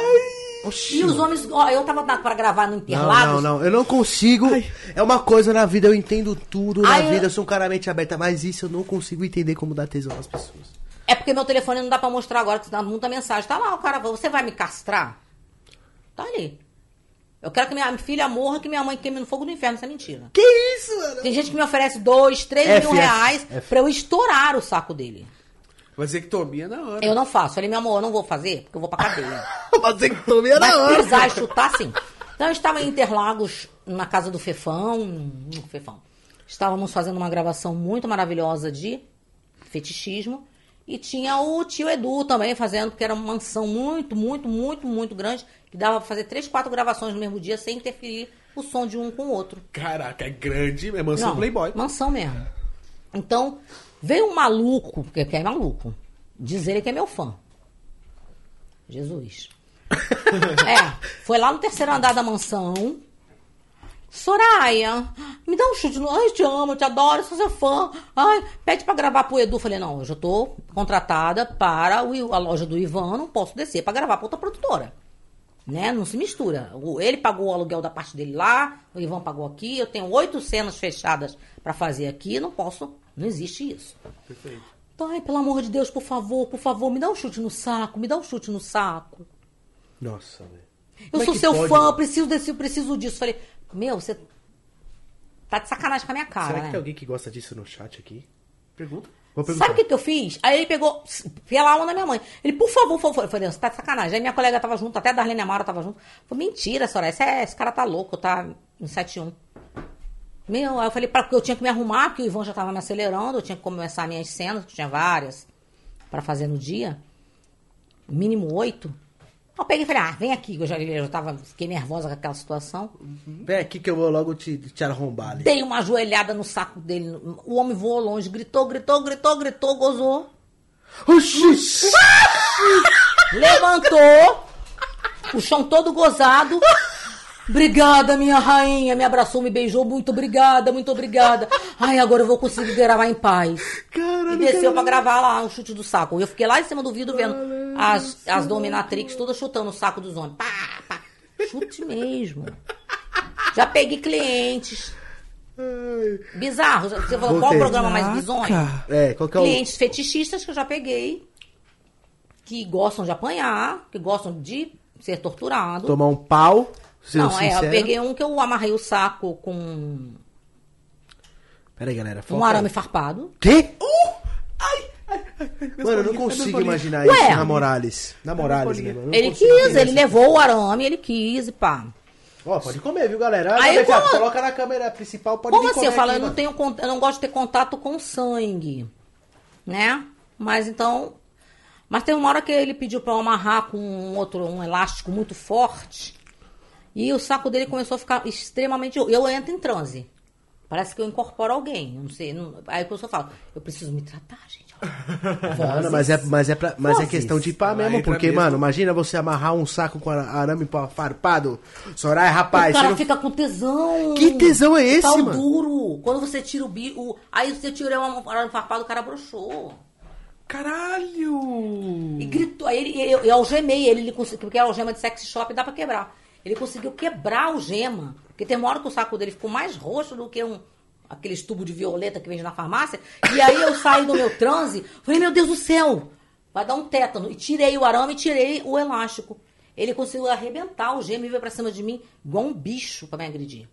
S1: Oxi.
S3: E os homens, ó, eu tava na- pra gravar no
S1: Não,
S3: Interlagos.
S1: não, não. Eu não consigo. É uma coisa na vida, eu entendo tudo na
S3: Ai,
S1: vida, eu sou um cara mente aberta, mas isso eu não consigo entender como dar tesão às pessoas.
S3: É porque meu telefone não dá pra mostrar agora, que tá muita mensagem. Tá lá, o cara, você vai me castrar? Tá ali. Eu quero que minha filha morra, que minha mãe queime no fogo do inferno. Isso é mentira.
S1: Que isso, mano?
S3: Tem gente que me oferece dois, três
S1: F,
S3: mil
S1: F,
S3: reais
S1: F.
S3: pra eu estourar o saco dele.
S2: Vasectomia na hora.
S3: Eu não faço. Eu falei, meu amor, eu não vou fazer, porque eu vou pra cadeia.
S1: Vasectomia na
S3: Mas
S1: hora.
S3: pisar e chutar, sim. Então, eu estava em Interlagos, na casa do Fefão. no Fefão. Estávamos fazendo uma gravação muito maravilhosa de fetichismo. E tinha o tio Edu também fazendo, porque era uma mansão muito, muito, muito, muito grande, que dava pra fazer três, quatro gravações no mesmo dia sem interferir o som de um com o outro.
S2: Caraca, é grande, é mansão
S3: Não,
S2: Playboy.
S3: Mansão mesmo. Então, veio um maluco, porque que é maluco, diz ele que é meu fã. Jesus. é, foi lá no terceiro andar da mansão. Soraya, me dá um chute no. Ai, te amo, eu te adoro, sou seu fã. Ai, pede pra gravar pro Edu. Falei, não, eu já tô contratada para a loja do Ivan, não posso descer pra gravar pra outra produtora. Né? Não se mistura. Ele pagou o aluguel da parte dele lá, o Ivan pagou aqui, eu tenho oito cenas fechadas pra fazer aqui, não posso. Não existe isso.
S2: Perfeito.
S3: Então, ai, pelo amor de Deus, por favor, por favor, me dá um chute no saco, me dá um chute no saco.
S1: Nossa, velho.
S3: Eu
S1: é
S3: sou seu
S1: pode,
S3: fã, eu preciso desse, eu preciso disso. Falei, meu, você tá de sacanagem com a minha cara,
S1: Será
S3: né?
S1: que tem alguém que gosta disso no chat aqui?
S2: Pergunta.
S3: Sabe o que, que eu fiz? Aí ele pegou, pela alma da minha mãe. Ele, por favor, por favor. Eu falei, você tá de sacanagem. Aí minha colega tava junto, até a Darlene Amara tava junto. Falei, mentira, Soraya, esse, é, esse cara tá louco, tá em 7-1. Meu, aí eu falei, porque eu tinha que me arrumar, porque o Ivan já tava me acelerando, eu tinha que começar minhas cenas, que tinha várias, pra fazer no dia. Mínimo oito. Eu peguei e falei, ah, vem aqui, eu já, eu já tava, fiquei nervosa com aquela situação.
S1: Vem aqui que eu vou logo te, te arrombar ali.
S3: Dei uma joelhada no saco dele. O homem voou longe, gritou, gritou, gritou, gritou, gozou.
S1: Oxi!
S3: Levantou, o chão todo gozado. Obrigada, minha rainha. Me abraçou, me beijou. Muito obrigada, muito obrigada. Ai, agora eu vou conseguir gravar em paz.
S1: Caralho,
S3: E desceu
S1: caralho.
S3: pra gravar lá o chute do saco. Eu fiquei lá em cima do vidro vendo as, as dominatrix todas chutando o saco dos homens. Pá, pá. Chute mesmo. Já peguei clientes.
S1: Ai.
S3: Bizarro. Você falou qual o programa mais bizonho?
S1: É, qual que é o...
S3: clientes fetichistas que eu já peguei, que gostam de apanhar, que gostam de ser torturado.
S1: Tomar um pau, sendo
S3: Não, é,
S1: sincero.
S3: eu peguei um que eu amarrei o saco com
S1: Pera aí, galera.
S3: um
S1: foca
S3: arame
S1: aí.
S3: farpado.
S1: Quê?
S2: Minhas
S1: Mano, eu não consigo imaginar
S3: Ué.
S1: isso na Morales. Na Morales, né, mano?
S3: Ele quis, ele levou o arame, ele quis e pá.
S1: Ó, pode comer, viu, galera?
S3: Aí
S1: Aí,
S3: como-
S1: Coloca na câmera principal, pode
S3: Como assim? Eu falo,
S1: aqui,
S3: eu não tenho eu não gosto de ter contato com sangue, né? Mas então, mas tem uma hora que ele pediu pra eu amarrar com um outro um elástico muito forte. E o saco dele começou a ficar extremamente. Eu entro em transe. Parece que eu incorporo alguém. eu Não sei. não- Aí a pessoa fala, eu preciso me tratar, gente.
S1: Mano, mas é, mas é, pra, mas é questão de pá mesmo, porque,
S2: mesmo.
S1: mano, imagina você amarrar um saco com ara- arame pa- farpado. Soraya,
S3: o
S1: rapaz,
S3: cara
S1: você não...
S3: fica com tesão.
S1: Que tesão é esse,
S3: Pau
S1: mano?
S3: duro. Quando você tira o bico. Aí você tira um arame farpado, o cara broxou.
S2: Caralho!
S3: E gritou. Aí ele, eu, eu algemei ele, ele conseguiu, porque a algema de sex shop dá pra quebrar. Ele conseguiu quebrar a algema. Porque tem uma hora que o saco dele ficou mais roxo do que um aqueles tubos de violeta que vende na farmácia. E aí eu saí do meu transe, falei, meu Deus do céu, vai dar um tétano. E tirei o arame e tirei o elástico. Ele conseguiu arrebentar a algema e veio pra cima de mim igual um bicho pra me agredir.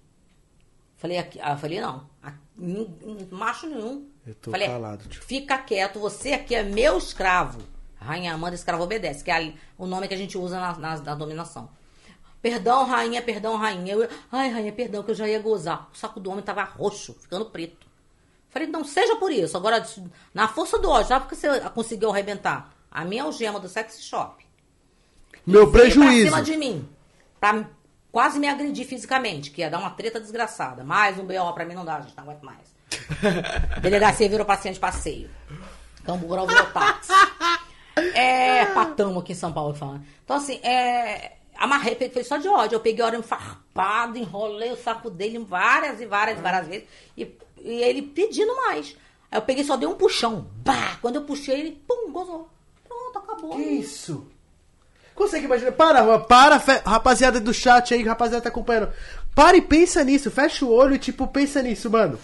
S3: Falei, aqui, ah, eu falei, não, a- em- em macho nenhum.
S1: Eu tô
S3: falei,
S1: calado, tio.
S3: Fica quieto, você aqui é meu escravo. Rainha manda, escravo obedece, que é o nome que a gente usa na, na- na dominação. Perdão, rainha, perdão, rainha. Eu, ai, rainha, perdão, que eu já ia gozar. O saco do homem tava roxo, ficando preto. Falei, não seja por isso. Agora, na força do ódio, sabe porque você conseguiu arrebentar? A minha algema do sex shop.
S1: Meu
S3: pra
S1: prejuízo.
S3: cima de mim. Pra quase me agredir fisicamente, que ia dar uma treta desgraçada. Mais um BO pra mim não dá, gente, não aguento mais. Delegacia virou paciente passeio. Camburão virou táxi. É, patamo aqui em São Paulo falando. Então, assim, é, amarrei, peguei, foi só de ódio. Eu peguei a hora farpado, enrolei o saco dele várias e várias e várias vezes. E, e ele pedindo mais. Aí eu peguei só dei um puxão. Bah! Quando eu puxei, ele, pum, gozou. Pronto, acabou.
S1: Que isso? Consegue imaginar? Para, para, rapaziada do chat aí, rapaziada tá acompanhando. Para e pensa nisso, fecha o olho e tipo, pensa nisso, mano.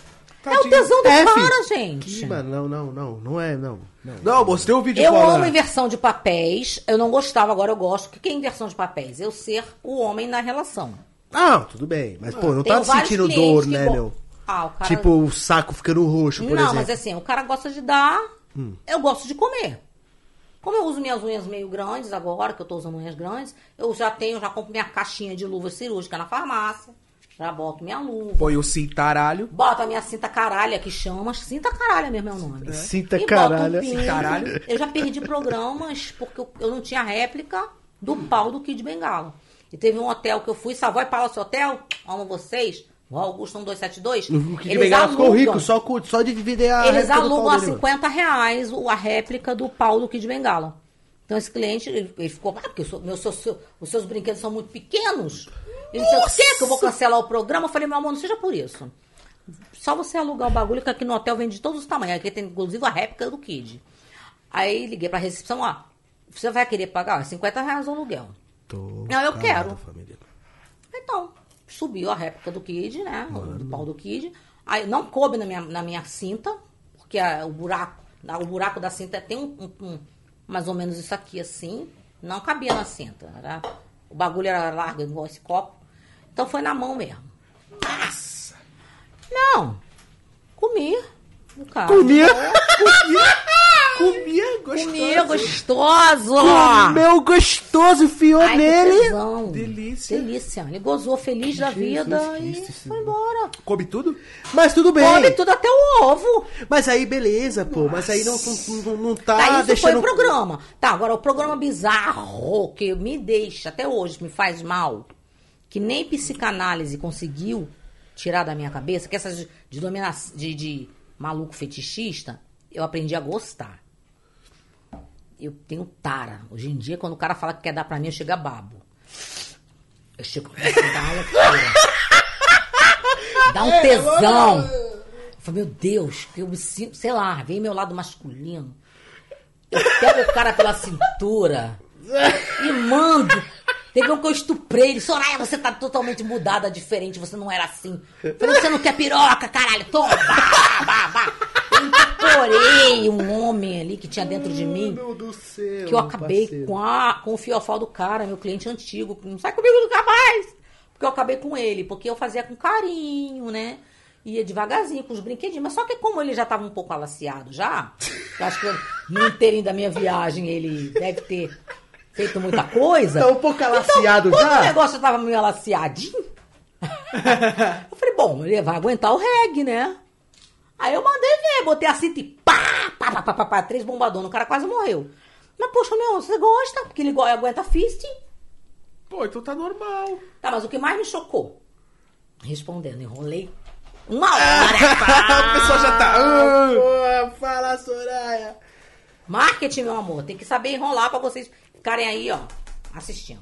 S3: É o tesão do
S1: É,
S3: cara, gente.
S1: Ih, mano, não, não, não, não é, não. não.
S2: Não, moço, tem um vídeo
S3: Eu
S2: falando.
S3: amo inversão de papéis. Eu não gostava, agora eu gosto. O que é inversão de papéis? Eu ser o homem na relação.
S1: Ah, tudo bem, mas pô, não
S3: Tenho
S1: tá sentindo dor,
S3: que
S1: né,
S3: go-
S1: meu?
S3: Ah, o cara...
S1: Tipo, o saco ficando roxo, por
S3: não,
S1: exemplo. Hum.
S3: mas assim, o cara gosta de dar, eu gosto de comer. Como eu uso minhas unhas meio grandes agora, que eu tô usando unhas grandes, eu já tenho, já compro minha caixinha de luva cirúrgica na farmácia. Já boto minha luva.
S2: Põe o cintaralho.
S3: Bota a minha cinta caralha, que chama. Cinta caralha mesmo é o nome.
S1: Cinta
S3: E
S1: caralha.
S3: bota um.
S2: Caralho.
S3: Eu já perdi programas porque eu, não tinha réplica do pau do Kid Bengala. E teve um hotel que eu fui, Savoy Palace Hotel, amo vocês, o Augusto 1272.
S1: O Kid
S3: eles
S1: Bengala ficou
S3: alugam-
S1: rico só, só de vender a
S3: eles alugam a
S1: dele, mano.
S3: 50 reais a réplica do pau do Kid Bengala. Então esse cliente, ele, ele ficou, ah, porque sou- meus, seus- os seus brinquedos são muito pequenos. Ele disse, o quê? Que eu vou cancelar o programa? Eu falei, meu amor, não seja por isso. Só você alugar o bagulho, que aqui no hotel vende de todos os tamanhos. Aqui tem inclusive a réplica do Kid. Aí liguei pra recepção, ó, você vai querer pagar? 50 reais o aluguel.
S1: Tô
S3: Não, eu quero.
S1: família.
S3: Então, subiu a réplica do Kid, né? Do pau do Kid. Aí não coube na minha, na minha cinta, porque a- o buraco, o buraco da cinta tem um, um- um- mais ou menos isso aqui assim. Não cabia na cinta. Era, o bagulho era largo igual esse copo. Então foi na mão mesmo. Nossa! Não. Comi. O cara.
S1: Comia,
S2: Comia gostoso.
S3: Comia gostoso.
S1: meu gostoso, enfiou
S3: Ai,
S1: nele.
S2: Delícia.
S3: Delícia. Ele gozou feliz da vida
S1: Cristo,
S3: e foi embora.
S2: Come tudo?
S1: Mas tudo bem.
S3: Come tudo até o ovo.
S1: Mas aí, beleza, pô. Mas aí não, não, não, tá
S3: isso
S1: deixando...
S3: foi o programa. Tá, agora o programa bizarro que me deixa, até hoje, me faz mal, que nem psicanálise conseguiu tirar da minha cabeça, que essas de, de, de, maluco fetichista, eu aprendi a gostar. Eu tenho tara. Hoje em dia, quando o cara fala que quer dar pra mim, eu chego a babo. Eu chego essa loucura. Dá um tesão. Eu falo, meu Deus, que eu me sinto, sei lá, vem meu lado masculino. Eu pego o cara pela cintura e mando. Teve um que eu estuprei ele. Soraya, você tá totalmente mudada, diferente. Você não era assim. Falei, você não quer piroca, caralho. Toma. Bah, bah, bah. Eu incorporei um homem ali que tinha dentro de mim.
S1: Meu Deus do céu,
S3: Que eu acabei
S1: parceiro.
S3: com, a, com o fiofó do cara, meu cliente antigo. Não sai comigo nunca mais. Porque eu acabei com ele. Porque eu fazia com carinho, né? Ia devagarzinho com os brinquedinhos. Mas só que como ele já estava um pouco alaciado já, eu acho que no inteirinho da minha viagem ele deve ter feito muita coisa.
S1: Tá um pouco alaciado
S3: então, quando
S1: já?
S3: o negócio tava meio alaciadinho, eu falei, bom, ele vai aguentar o reggae, né? Aí eu mandei ver, botei a cinta e pá, pá, pá, pá, pá, pá três bombadonas, o cara quase morreu. Mas, poxa, meu, você gosta? Porque ele aguenta fisting.
S2: Pô, então tá normal.
S3: Tá, mas o que mais me chocou? Respondendo, enrolei uma hora.
S2: a pessoa já tá. ah.
S1: Pô, fala, Soraya.
S3: Marketing, meu amor, tem que saber enrolar pra vocês ficarem aí, ó, assistindo.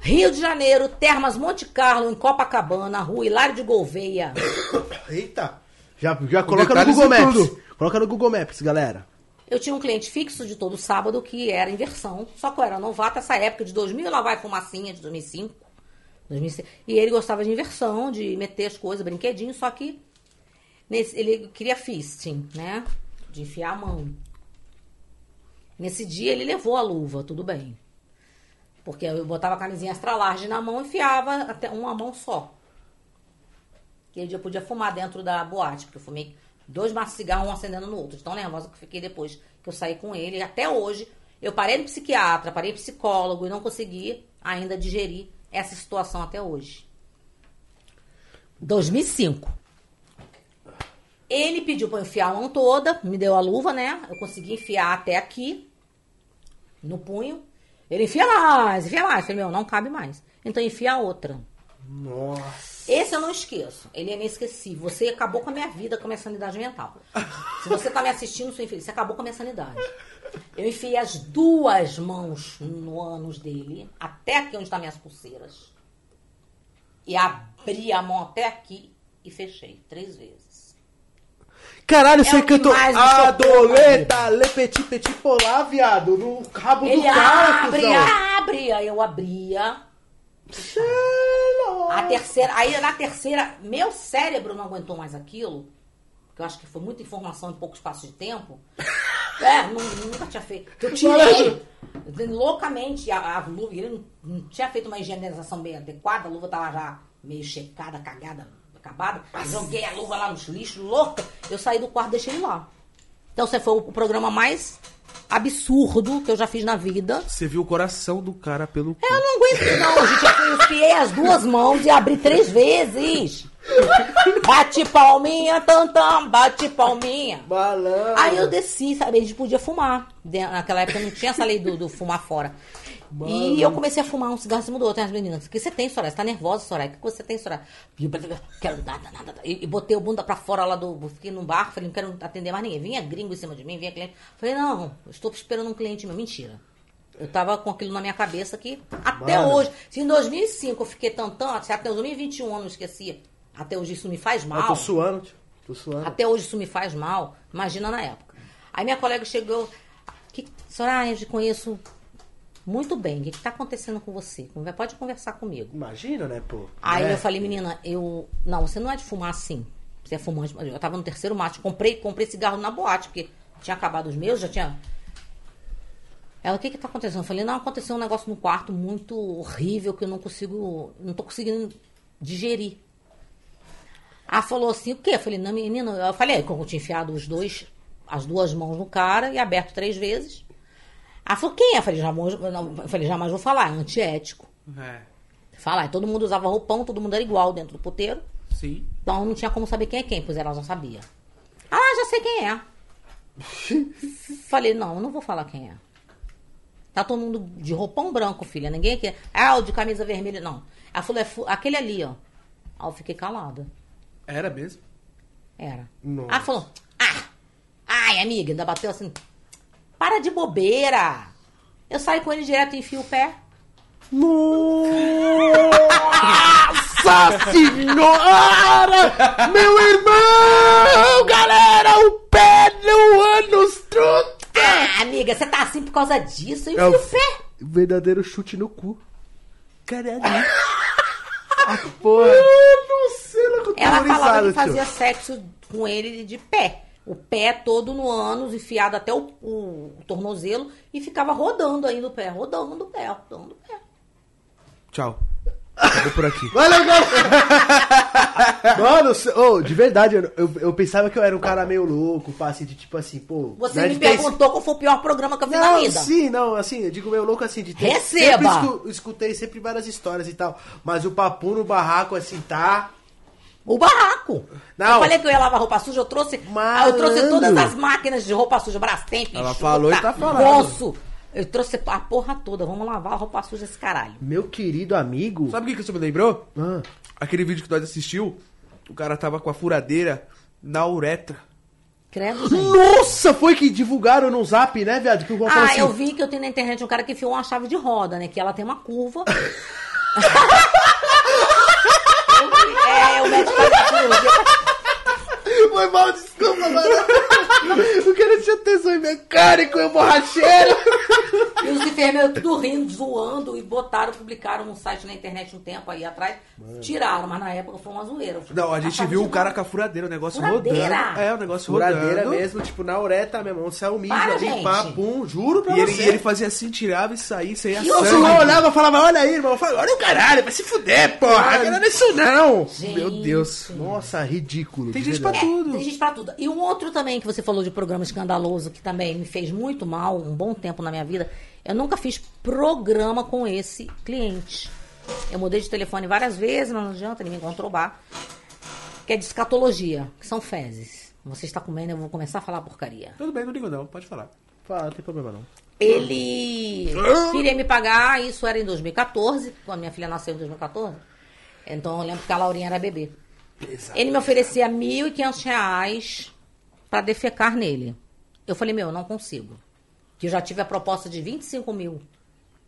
S3: Rio de Janeiro, Termas Monte Carlo, em Copacabana, Rua Hilário de Gouveia.
S1: Eita. Já, já coloca no Google
S2: e
S1: Maps.
S2: tudo.
S1: Coloca no Google Maps, galera.
S3: Eu tinha um cliente fixo de todo sábado que era inversão. Só que eu era novata essa época de 2000, lá vai fumacinha de 2005. 2006. E ele gostava de inversão, de meter as coisas, brinquedinho, só que nesse- ele queria fisting, né? De enfiar a mão. Nesse dia ele levou a luva, tudo bem. Porque eu botava a camisinha extra large na mão e enfiava até uma mão só. Aquele dia eu podia fumar dentro da boate, porque eu fumei Dois maços de cigarro, um acendendo no outro. De Tão nervosa que eu fiquei depois que eu saí com ele. E até hoje, eu parei no psiquiatra, parei no psicólogo e não consegui ainda digerir essa situação até hoje. 2005. Ele pediu pra eu enfiar a mão toda, me deu a luva, né? Eu consegui enfiar até aqui, no punho. Ele enfia mais, enfia mais. Eu falei, meu, não cabe mais. Então enfia a outra.
S1: Nossa.
S3: Esse eu não esqueço. Ele é inesquecível. Você acabou com a minha vida, com a minha sanidade mental. Se você tá me assistindo, seu infeliz, você acabou com a minha sanidade. Eu enfiei as duas mãos no ânus dele, até aqui onde estão minhas pulseiras. E abri a mão até aqui e fechei três vezes.
S1: Caralho,
S3: É
S1: você
S3: que
S1: cantou Adoleta, Le Petit Petit Polar, viado, no rabo do
S3: Ele
S1: cara,
S3: abre,
S1: cuzão.
S3: abre. Aí eu abria. A terceira, aí na terceira, meu cérebro não aguentou mais aquilo, que eu acho que foi muita informação em pouco espaço de tempo. É, nu- nunca tinha feito. Eu tirei loucamente a, a luva, ele não, não tinha feito uma higienização bem adequada, a luva tava já meio checada, cagada, acabada. Joguei a luva lá nos lixos, louca. Eu saí do quarto e deixei ele lá. Então, esse foi o programa mais absurdo que eu já fiz na vida.
S2: Você viu o coração do cara pelo cu.
S3: Eu não aguento, não, gente. Eu enfiei as duas mãos e abri três vezes. Bate palminha, tantam, bate palminha.
S1: Malandro.
S3: Aí eu desci, sabe? A gente podia fumar. Naquela época não tinha essa lei do, do fumar fora. E eu comecei a fumar um cigarro em cima do outro. E as meninas, o que você tem, Soraya? Você tá nervosa, Soraya? O que você tem, Soraya? Quero nada, nada, nada. E, e botei o bunda pra fora lá do. Fiquei num bar, falei, não quero atender mais ninguém. Vinha gringo em cima de mim, vinha cliente. Falei, não, estou esperando um cliente meu. Mentira. Eu tava com aquilo na minha cabeça que até
S1: Mano.
S3: hoje. Se em 2005 eu fiquei tantão, se até 2021 eu não esqueci. Até hoje isso me faz mal.
S1: Eu tô suando, tio. Tô suando.
S3: Até hoje isso me faz mal. Imagina na época. Aí minha colega chegou. Que, Soraya, eu te conheço muito bem. O que está acontecendo com você? Pode conversar comigo.
S1: Imagina, né, pô.
S3: Aí
S1: É.
S3: eu falei, menina, eu. Não, você não é de fumar assim. Você é fumante. Eu tava no terceiro macho. Comprei, comprei cigarro na boate, porque tinha acabado os meus, já tinha. Ela, o que que tá acontecendo? Eu falei, não, aconteceu um negócio no quarto muito horrível que eu não consigo. Não tô conseguindo digerir. Ela falou assim, o quê? Eu falei, não, menina, eu falei, como eu tinha enfiado os dois, as duas mãos no cara e aberto três vezes. Ela falou, quem é? Eu falei, jamais, não, eu falei, jamais vou falar, é antiético.
S2: É.
S3: Falar, todo mundo usava roupão, todo mundo era igual dentro do puteiro.
S2: Sim.
S3: Então não tinha como saber quem é quem, pois ela já sabia. Ah, já sei quem é. Falei, não, eu não vou falar quem é. Tá todo mundo de roupão branco, filha. Ninguém aqui. Ah, o de camisa vermelha, não. Ela falou, é aquele ali, ó. Aí eu fiquei calada.
S2: Era mesmo?
S3: Era.
S1: Nossa.
S3: Ela falou, ah, ai, amiga, ainda bateu assim. Para de bobeira. Eu saio com ele direto e enfio o pé.
S1: Nossa senhora! Meu irmão! Galera, o pé no ânus truta!
S3: Ah, amiga, você tá assim por causa disso? Eu
S1: É o
S3: enfio o pé.
S1: verdadeiro chute no cu.
S2: Caralho.
S1: Porra. Mano, cena
S3: Ela falava que fazia sexo com ele de pé. O pé todo no ânus, enfiado até o, o tornozelo, e ficava rodando aí no pé, rodando o pé, rodando o pé.
S2: Tchau. Acabou por aqui.
S1: Valeu, galera! Mano, ô, de verdade, eu, eu, eu pensava que eu era um cara meio louco, pá, assim, de tipo assim, pô.
S3: Você
S1: né,
S3: me
S1: de ter-
S3: perguntou qual foi o pior programa que eu vi na
S1: Não,
S3: vida.
S1: sim, não, assim, eu digo meio louco assim, de ter.
S3: Receba!
S1: Sempre escu- escutei sempre várias histórias e tal. Mas o papo no barraco, assim, tá.
S3: O barraco.
S1: Não.
S3: Eu falei que eu ia lavar roupa suja, eu trouxe.
S1: Malandro.
S3: Eu trouxe todas as máquinas de roupa suja, Brastemp,
S2: Ela
S3: Enxuta,
S2: falou e tá falando.
S3: Poço. Eu trouxe a porra toda. Vamos lavar a roupa suja esse caralho.
S1: Meu querido amigo.
S2: Sabe o que que isso me lembrou?
S1: Ah,
S2: Aquele vídeo que nós assistiu, o cara tava com a furadeira na uretra.
S3: Credo, gente.
S1: Nossa, foi que divulgaram no zap, né, viado? Que o
S3: Ah,
S1: assim.
S3: eu vi que eu tenho na internet um cara que enfiou uma chave de roda, né? Que ela tem uma curva. é, o médico faz a cirurgia.
S1: Foi mal, desculpa, mano. o cara tinha tesão em mecânico, eu borracheiro.
S3: E os enfermeiros tudo rindo, zoando e botaram, publicaram num site na internet um tempo aí atrás. Tiraram, mas na época foi uma zoeira.
S2: Não, a gente
S3: Passava
S2: viu o cara com a furadeira, o negócio
S3: Furadeira?
S2: rodando. É, o negócio
S1: Furadeira
S2: rodando.
S1: mesmo, tipo, na ureta mesmo. Onde saiu o mijo
S3: Para,
S1: ali,
S3: gente.
S1: pá, pum, juro pra
S2: E ele,
S1: você.
S2: e ele fazia assim, tirava e saía sem a
S1: E
S2: sangue.
S1: só olhava e falava, olha aí, irmão. Eu falava, olha o caralho, vai se fuder, porra. Não é isso não.
S3: Gente.
S2: Meu Deus.
S1: Nossa, ridículo.
S2: Tem gente pra
S1: verdade.
S2: Tudo.
S3: Tem gente pra tudo. E um outro também que você falou de programa escandaloso, que também me fez muito mal, um bom tempo na minha vida. Eu nunca fiz programa com esse cliente. Eu mudei de telefone várias vezes, mas não adianta, ele me encontrou bar. Que é de escatologia, que são fezes. Você está comendo, eu vou começar a falar porcaria.
S2: Tudo bem, não ligo não, pode falar.
S1: Fala, não tem problema não.
S3: Ele queria me pagar, isso era em 2014, quando minha filha nasceu em 2014. Então eu lembro que a Laurinha era bebê. Ele me oferecia 1.500 reais para defecar nele. Eu falei, meu, eu não consigo. Que eu já tive a proposta de 25 mil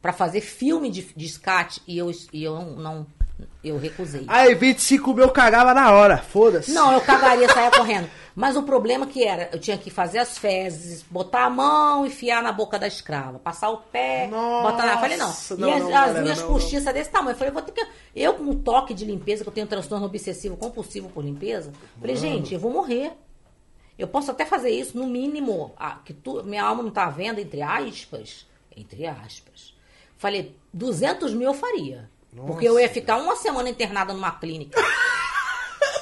S3: para fazer filme de, de scat e eu, e eu não, não- eu recusei.
S1: Aí, 25 mil cagava na hora, foda-se.
S3: Não, eu cagaria, saia correndo. Mas o problema que era, eu tinha que fazer as fezes, botar a mão, enfiar na boca da escrava, passar o pé,
S1: Nossa,
S3: botar na. Eu falei, não.
S1: não,
S3: e as,
S1: não,
S3: as
S1: galera,
S3: minhas
S1: não,
S3: postiças desse tamanho. Eu falei, vou ter que. Eu, com um toque de limpeza, que eu tenho transtorno obsessivo compulsivo por limpeza, falei, gente, eu vou morrer. Eu posso até fazer isso, no mínimo, ah, que tu, minha alma não tá vendo, entre aspas. Entre aspas. Falei, 200 mil eu faria. Porque eu ia ficar uma semana internada numa clínica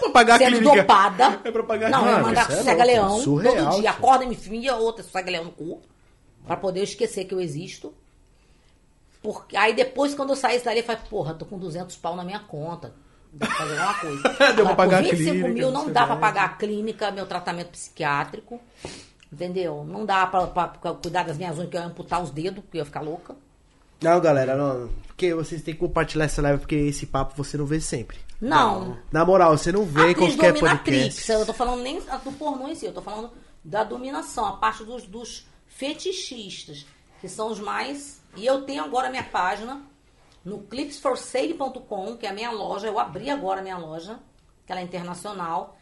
S2: pra pagar a
S3: sendo
S2: clínica.
S3: dopada.
S2: É pra pagar
S3: Não, eu
S1: Mano,
S3: mandar
S1: isso é
S3: sossega-leão
S1: surreal,
S3: todo dia. Acorda, me enfia outra sossega-leão no cu. Pra poder eu esquecer que eu existo. Porque, aí depois, quando eu saísse dali, eu falei, porra, tô com 200 pau na minha conta. Dá pra fazer alguma coisa.
S2: Deu pra pagar a
S3: por 25
S2: clínica,
S3: mil
S2: não
S3: dá pra pagar a clínica, meu tratamento psiquiátrico. Entendeu? Não dá pra, pra- pra cuidar das minhas unhas, que eu ia amputar os dedos, porque eu ia ficar louca.
S1: Não, galera, não. Porque vocês têm que compartilhar essa live, porque esse papo você não vê sempre.
S3: Não.
S1: Na moral, você não vê
S3: Atriz
S1: qualquer
S3: dominatrix.
S1: podcast.
S3: Eu tô falando nem do pornô em si, eu tô falando da dominação, a parte dos, dos fetichistas, que são os mais. E eu tenho agora a minha página no clipsforsale.com, que é a minha loja. Eu abri agora a minha loja, que ela é internacional.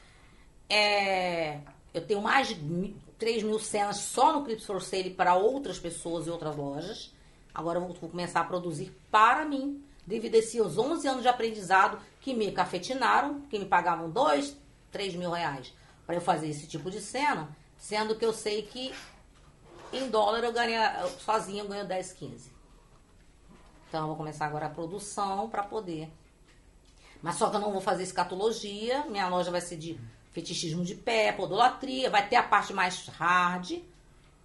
S3: É, eu tenho mais de mi- 3 mil cenas só no Clips for Sale para outras pessoas e outras lojas. Agora eu vou, vou começar a produzir para mim, devido a esses 11 anos de aprendizado que me cafetinaram, que me pagavam 2, 3 mil reais para eu fazer esse tipo de cena, sendo que eu sei que em dólar eu ganho, sozinha eu ganho 10, 15. Então eu vou começar agora a produção para poder mas só que eu não vou fazer escatologia. Minha loja vai ser de fetichismo de pé, podolatria. Vai ter a parte mais hard.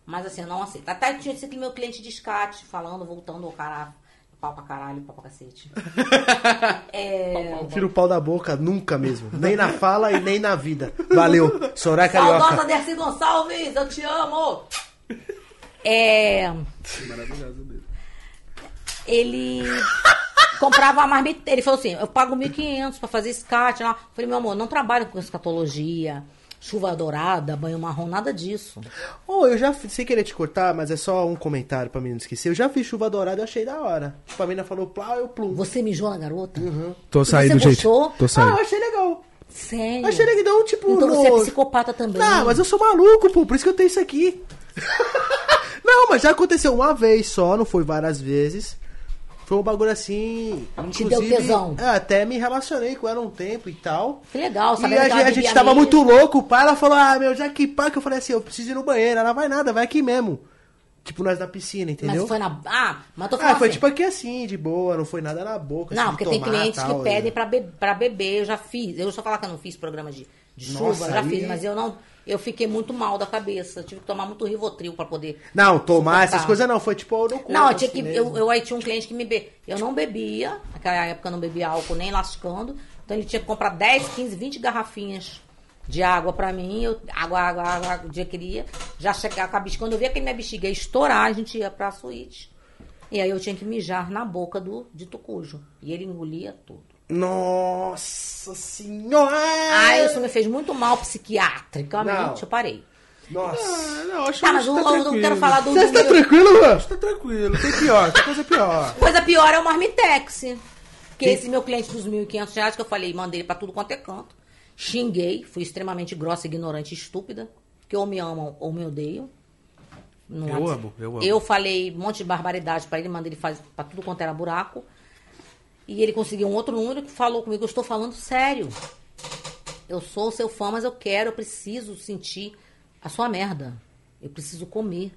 S3: Mas assim, eu não aceito. Até tinha sido meu cliente de escate, falando, voltando ao caralho. Pau pra caralho, pau pra cacete. É,
S1: Tira o pau da boca, nunca mesmo. Nem na fala e nem na vida. Valeu. Soraya
S3: Saudosa
S1: Carioca.
S3: Dercy Gonçalves, eu te amo! É.
S2: Maravilhoso mesmo.
S3: ele comprava a marmita. Ele falou assim: eu pago 1.500 pra fazer escate. lá. Eu falei, meu amor, não trabalho com escatologia, chuva dourada, banho marrom, nada disso.
S1: Oh, eu já, fiz- sem querer te cortar, mas é só um comentário pra mim não esquecer. Eu já fiz chuva dourada e achei da hora. Tipo, a menina falou plá, eu plum.
S3: Você mijou na garota?
S2: Tô
S3: E
S2: saindo,
S3: você
S2: gente.
S3: gostou?
S2: Tô
S1: Ah,
S2: saindo.
S1: eu achei legal.
S3: Sério?
S1: Achei legal, tipo,
S3: Então
S1: no...
S3: você é psicopata também.
S1: Não, mas eu sou maluco, pô, por isso que eu tenho isso aqui. não, mas já aconteceu uma vez só, não foi várias vezes. Foi um bagulho assim.
S3: Te deu tesão.
S1: é, até me relacionei com ela um tempo e tal.
S3: Que legal,
S1: E
S3: sabendo
S1: a, a gente tava muito louco, pai. Ela falou: Ah, meu, já que pá, que eu falei assim, eu preciso ir no banheiro. Ela vai nada, vai aqui mesmo. Tipo, nós na piscina, entendeu?
S3: Mas foi na. Ah, mas tô falando
S1: Ah, foi
S3: assim.
S1: tipo aqui assim, de boa, não foi nada na boca.
S3: Não,
S1: assim,
S3: porque tem
S1: tomar,
S3: clientes
S1: tal,
S3: que pedem
S1: né?
S3: pra, be pra beber. Eu já fiz. Eu só falar que eu não fiz programa de, de chuva,
S1: Nossa,
S3: eu já
S1: aí-
S3: fiz, mas eu não. Eu fiquei muito mal da cabeça. Tive que tomar muito Rivotril pra poder.
S1: Não, tomar essas coisas não, foi tipo no corpo.
S3: Não, eu tinha
S1: assim
S3: que.
S1: mesmo.
S3: Eu, eu aí tinha um cliente que me be... Eu não bebia, naquela época eu não bebia álcool nem lascando. Então ele tinha que comprar 10, 15, 20 garrafinhas de água pra mim. Eu, água, água, água, o dia que queria. Já chegava com a bexiga. Quando eu via que minha bexiga ia estourar, a gente ia pra suíte. E aí eu tinha que mijar na boca do dito cujo. E ele engolia tudo.
S1: Nossa senhora!
S3: Ah, isso me fez muito mal psiquiatricamente.
S1: Não.
S3: Eu parei.
S1: Nossa.
S2: Ah, não, acho
S3: Tá, mas
S2: que
S3: eu,
S2: tá
S3: eu não quero falar do.
S1: Você está tranquilo, mano?
S2: Tá tranquilo, tem pior, tem coisa pior.
S3: Coisa pior é o Marmitex. Que esse meu cliente dos 1.500 reais que eu falei, mandei ele pra tudo quanto é canto. Xinguei, fui extremamente grossa, ignorante e estúpida. Que ou me amam ou me odeiam.
S2: Eu
S3: WhatsApp.
S2: amo, eu amo.
S3: Eu falei um monte de barbaridade pra ele, mandei ele fazer pra tudo quanto era buraco. E ele conseguiu um outro número que falou comigo, eu estou falando sério. Eu sou seu fã, mas eu quero, eu preciso sentir a sua merda. Eu preciso comer.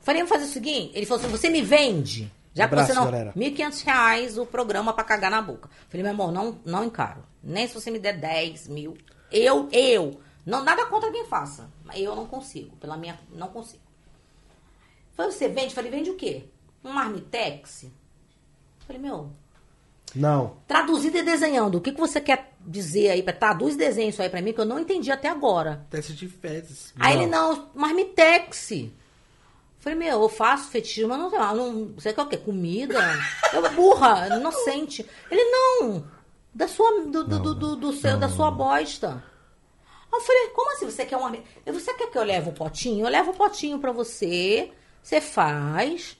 S3: Falei, vamos fazer o seguinte. Ele falou assim: você me vende. Já que
S1: Abraço,
S3: você não.
S1: galera.
S3: 1.500 reais o programa pra cagar na boca. Falei, meu amor, não, não encaro. Nem se você me der 10 mil. Eu, eu. Não, nada contra quem faça. Mas eu não consigo. Pela minha. Não consigo. Falei, você vende? Falei, vende o quê? Um marmitex? Falei, meu,
S1: Não.
S3: traduzido e desenhando. O que, que você quer dizer aí? Pra, traduz desenho isso aí pra mim, que eu não entendi até agora.
S2: Teste de fezes.
S3: Aí ele, não, marmitex. Falei, meu, eu faço fetichismo, mas não sei lá, não, você quer o quê? Comida? Eu, burra, inocente. Ele, não, da sua, do, do, do, do, do seu, da sua bosta. Aí eu falei, como assim, você quer uma... Você quer que eu leve o potinho? Eu levo o potinho pra você, você faz,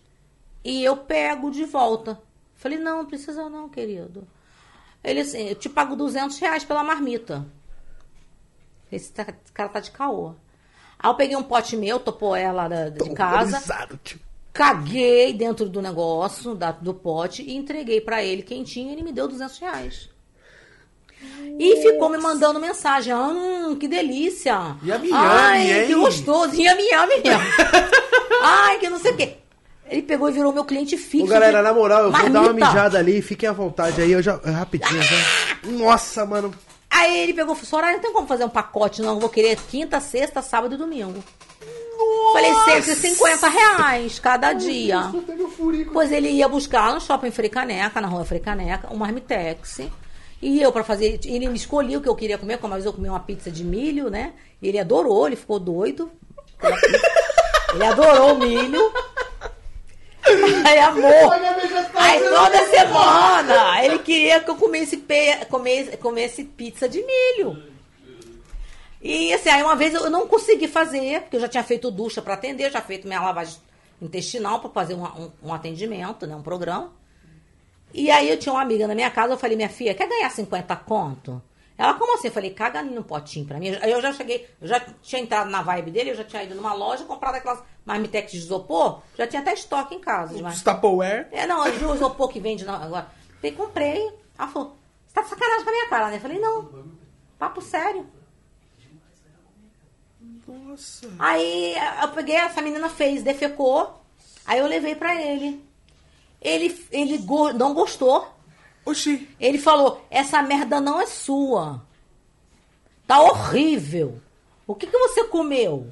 S3: e eu pego de volta. Falei, não, não precisa não, querido. Ele assim, eu te pago 200 reais pela marmita. Esse, tá- esse cara tá de caô. Aí eu peguei um pote meu, topou ela da- de casa,
S2: tio.
S3: caguei dentro do negócio, da- do pote, e entreguei pra ele quentinho e ele me deu 200 reais. E ficou me mandando mensagem. Hum, que delícia.
S2: Yami,
S3: Ai,
S2: yami,
S3: que
S2: hein?
S3: gostoso. Yami, yami. Ai, que não sei o quê. Ele pegou e virou meu cliente fixo.
S1: Ô, galera,
S3: de
S1: na moral, eu vou dar uma
S3: marmita.
S1: mijada ali, fiquem à vontade aí, eu já. é Rapidinho, já. Nossa, mano.
S3: Aí ele pegou e falou: Soraya, não tem como fazer um pacote, não. Eu vou querer quinta, sexta, sábado e domingo. Falei, 150 reais cada dia. Pois ele ia buscar no shopping Frecaneca, na rua Frecaneca, um marmitex. E eu, pra fazer. Ele me escolhia o que eu queria comer, como eu comi uma pizza de milho, né? E ele adorou, ele ficou doido. Ele adorou o milho. Aí, amor. Aí toda semana ele queria que eu comesse, pe... comesse, comesse pizza de milho. E assim, aí uma vez eu não consegui fazer, porque eu já tinha feito ducha para atender, já feito minha lavagem intestinal para fazer um, um, um atendimento, né, um programa. E aí eu tinha uma amiga na minha casa, eu falei, minha filha, quer ganhar 50 conto? Ela, como assim? Eu falei, caga ali no potinho pra mim. Aí eu já cheguei, eu já tinha entrado na vibe dele, eu já tinha ido numa loja, comprado aquelas marmitex de isopor, já tinha até estoque em casa.
S2: Os Tupperware.
S3: é, não, o isopor que vende agora. Falei, comprei. Ela falou, você tá de sacanagem com a minha cara, né? Eu falei, não, papo sério.
S2: Nossa.
S3: Aí eu peguei, essa menina fez, defecou. Aí eu levei pra ele. Ele, ele go- não gostou.
S2: Oxi.
S3: Ele falou: essa merda não é sua. Tá horrível. O que, que você comeu?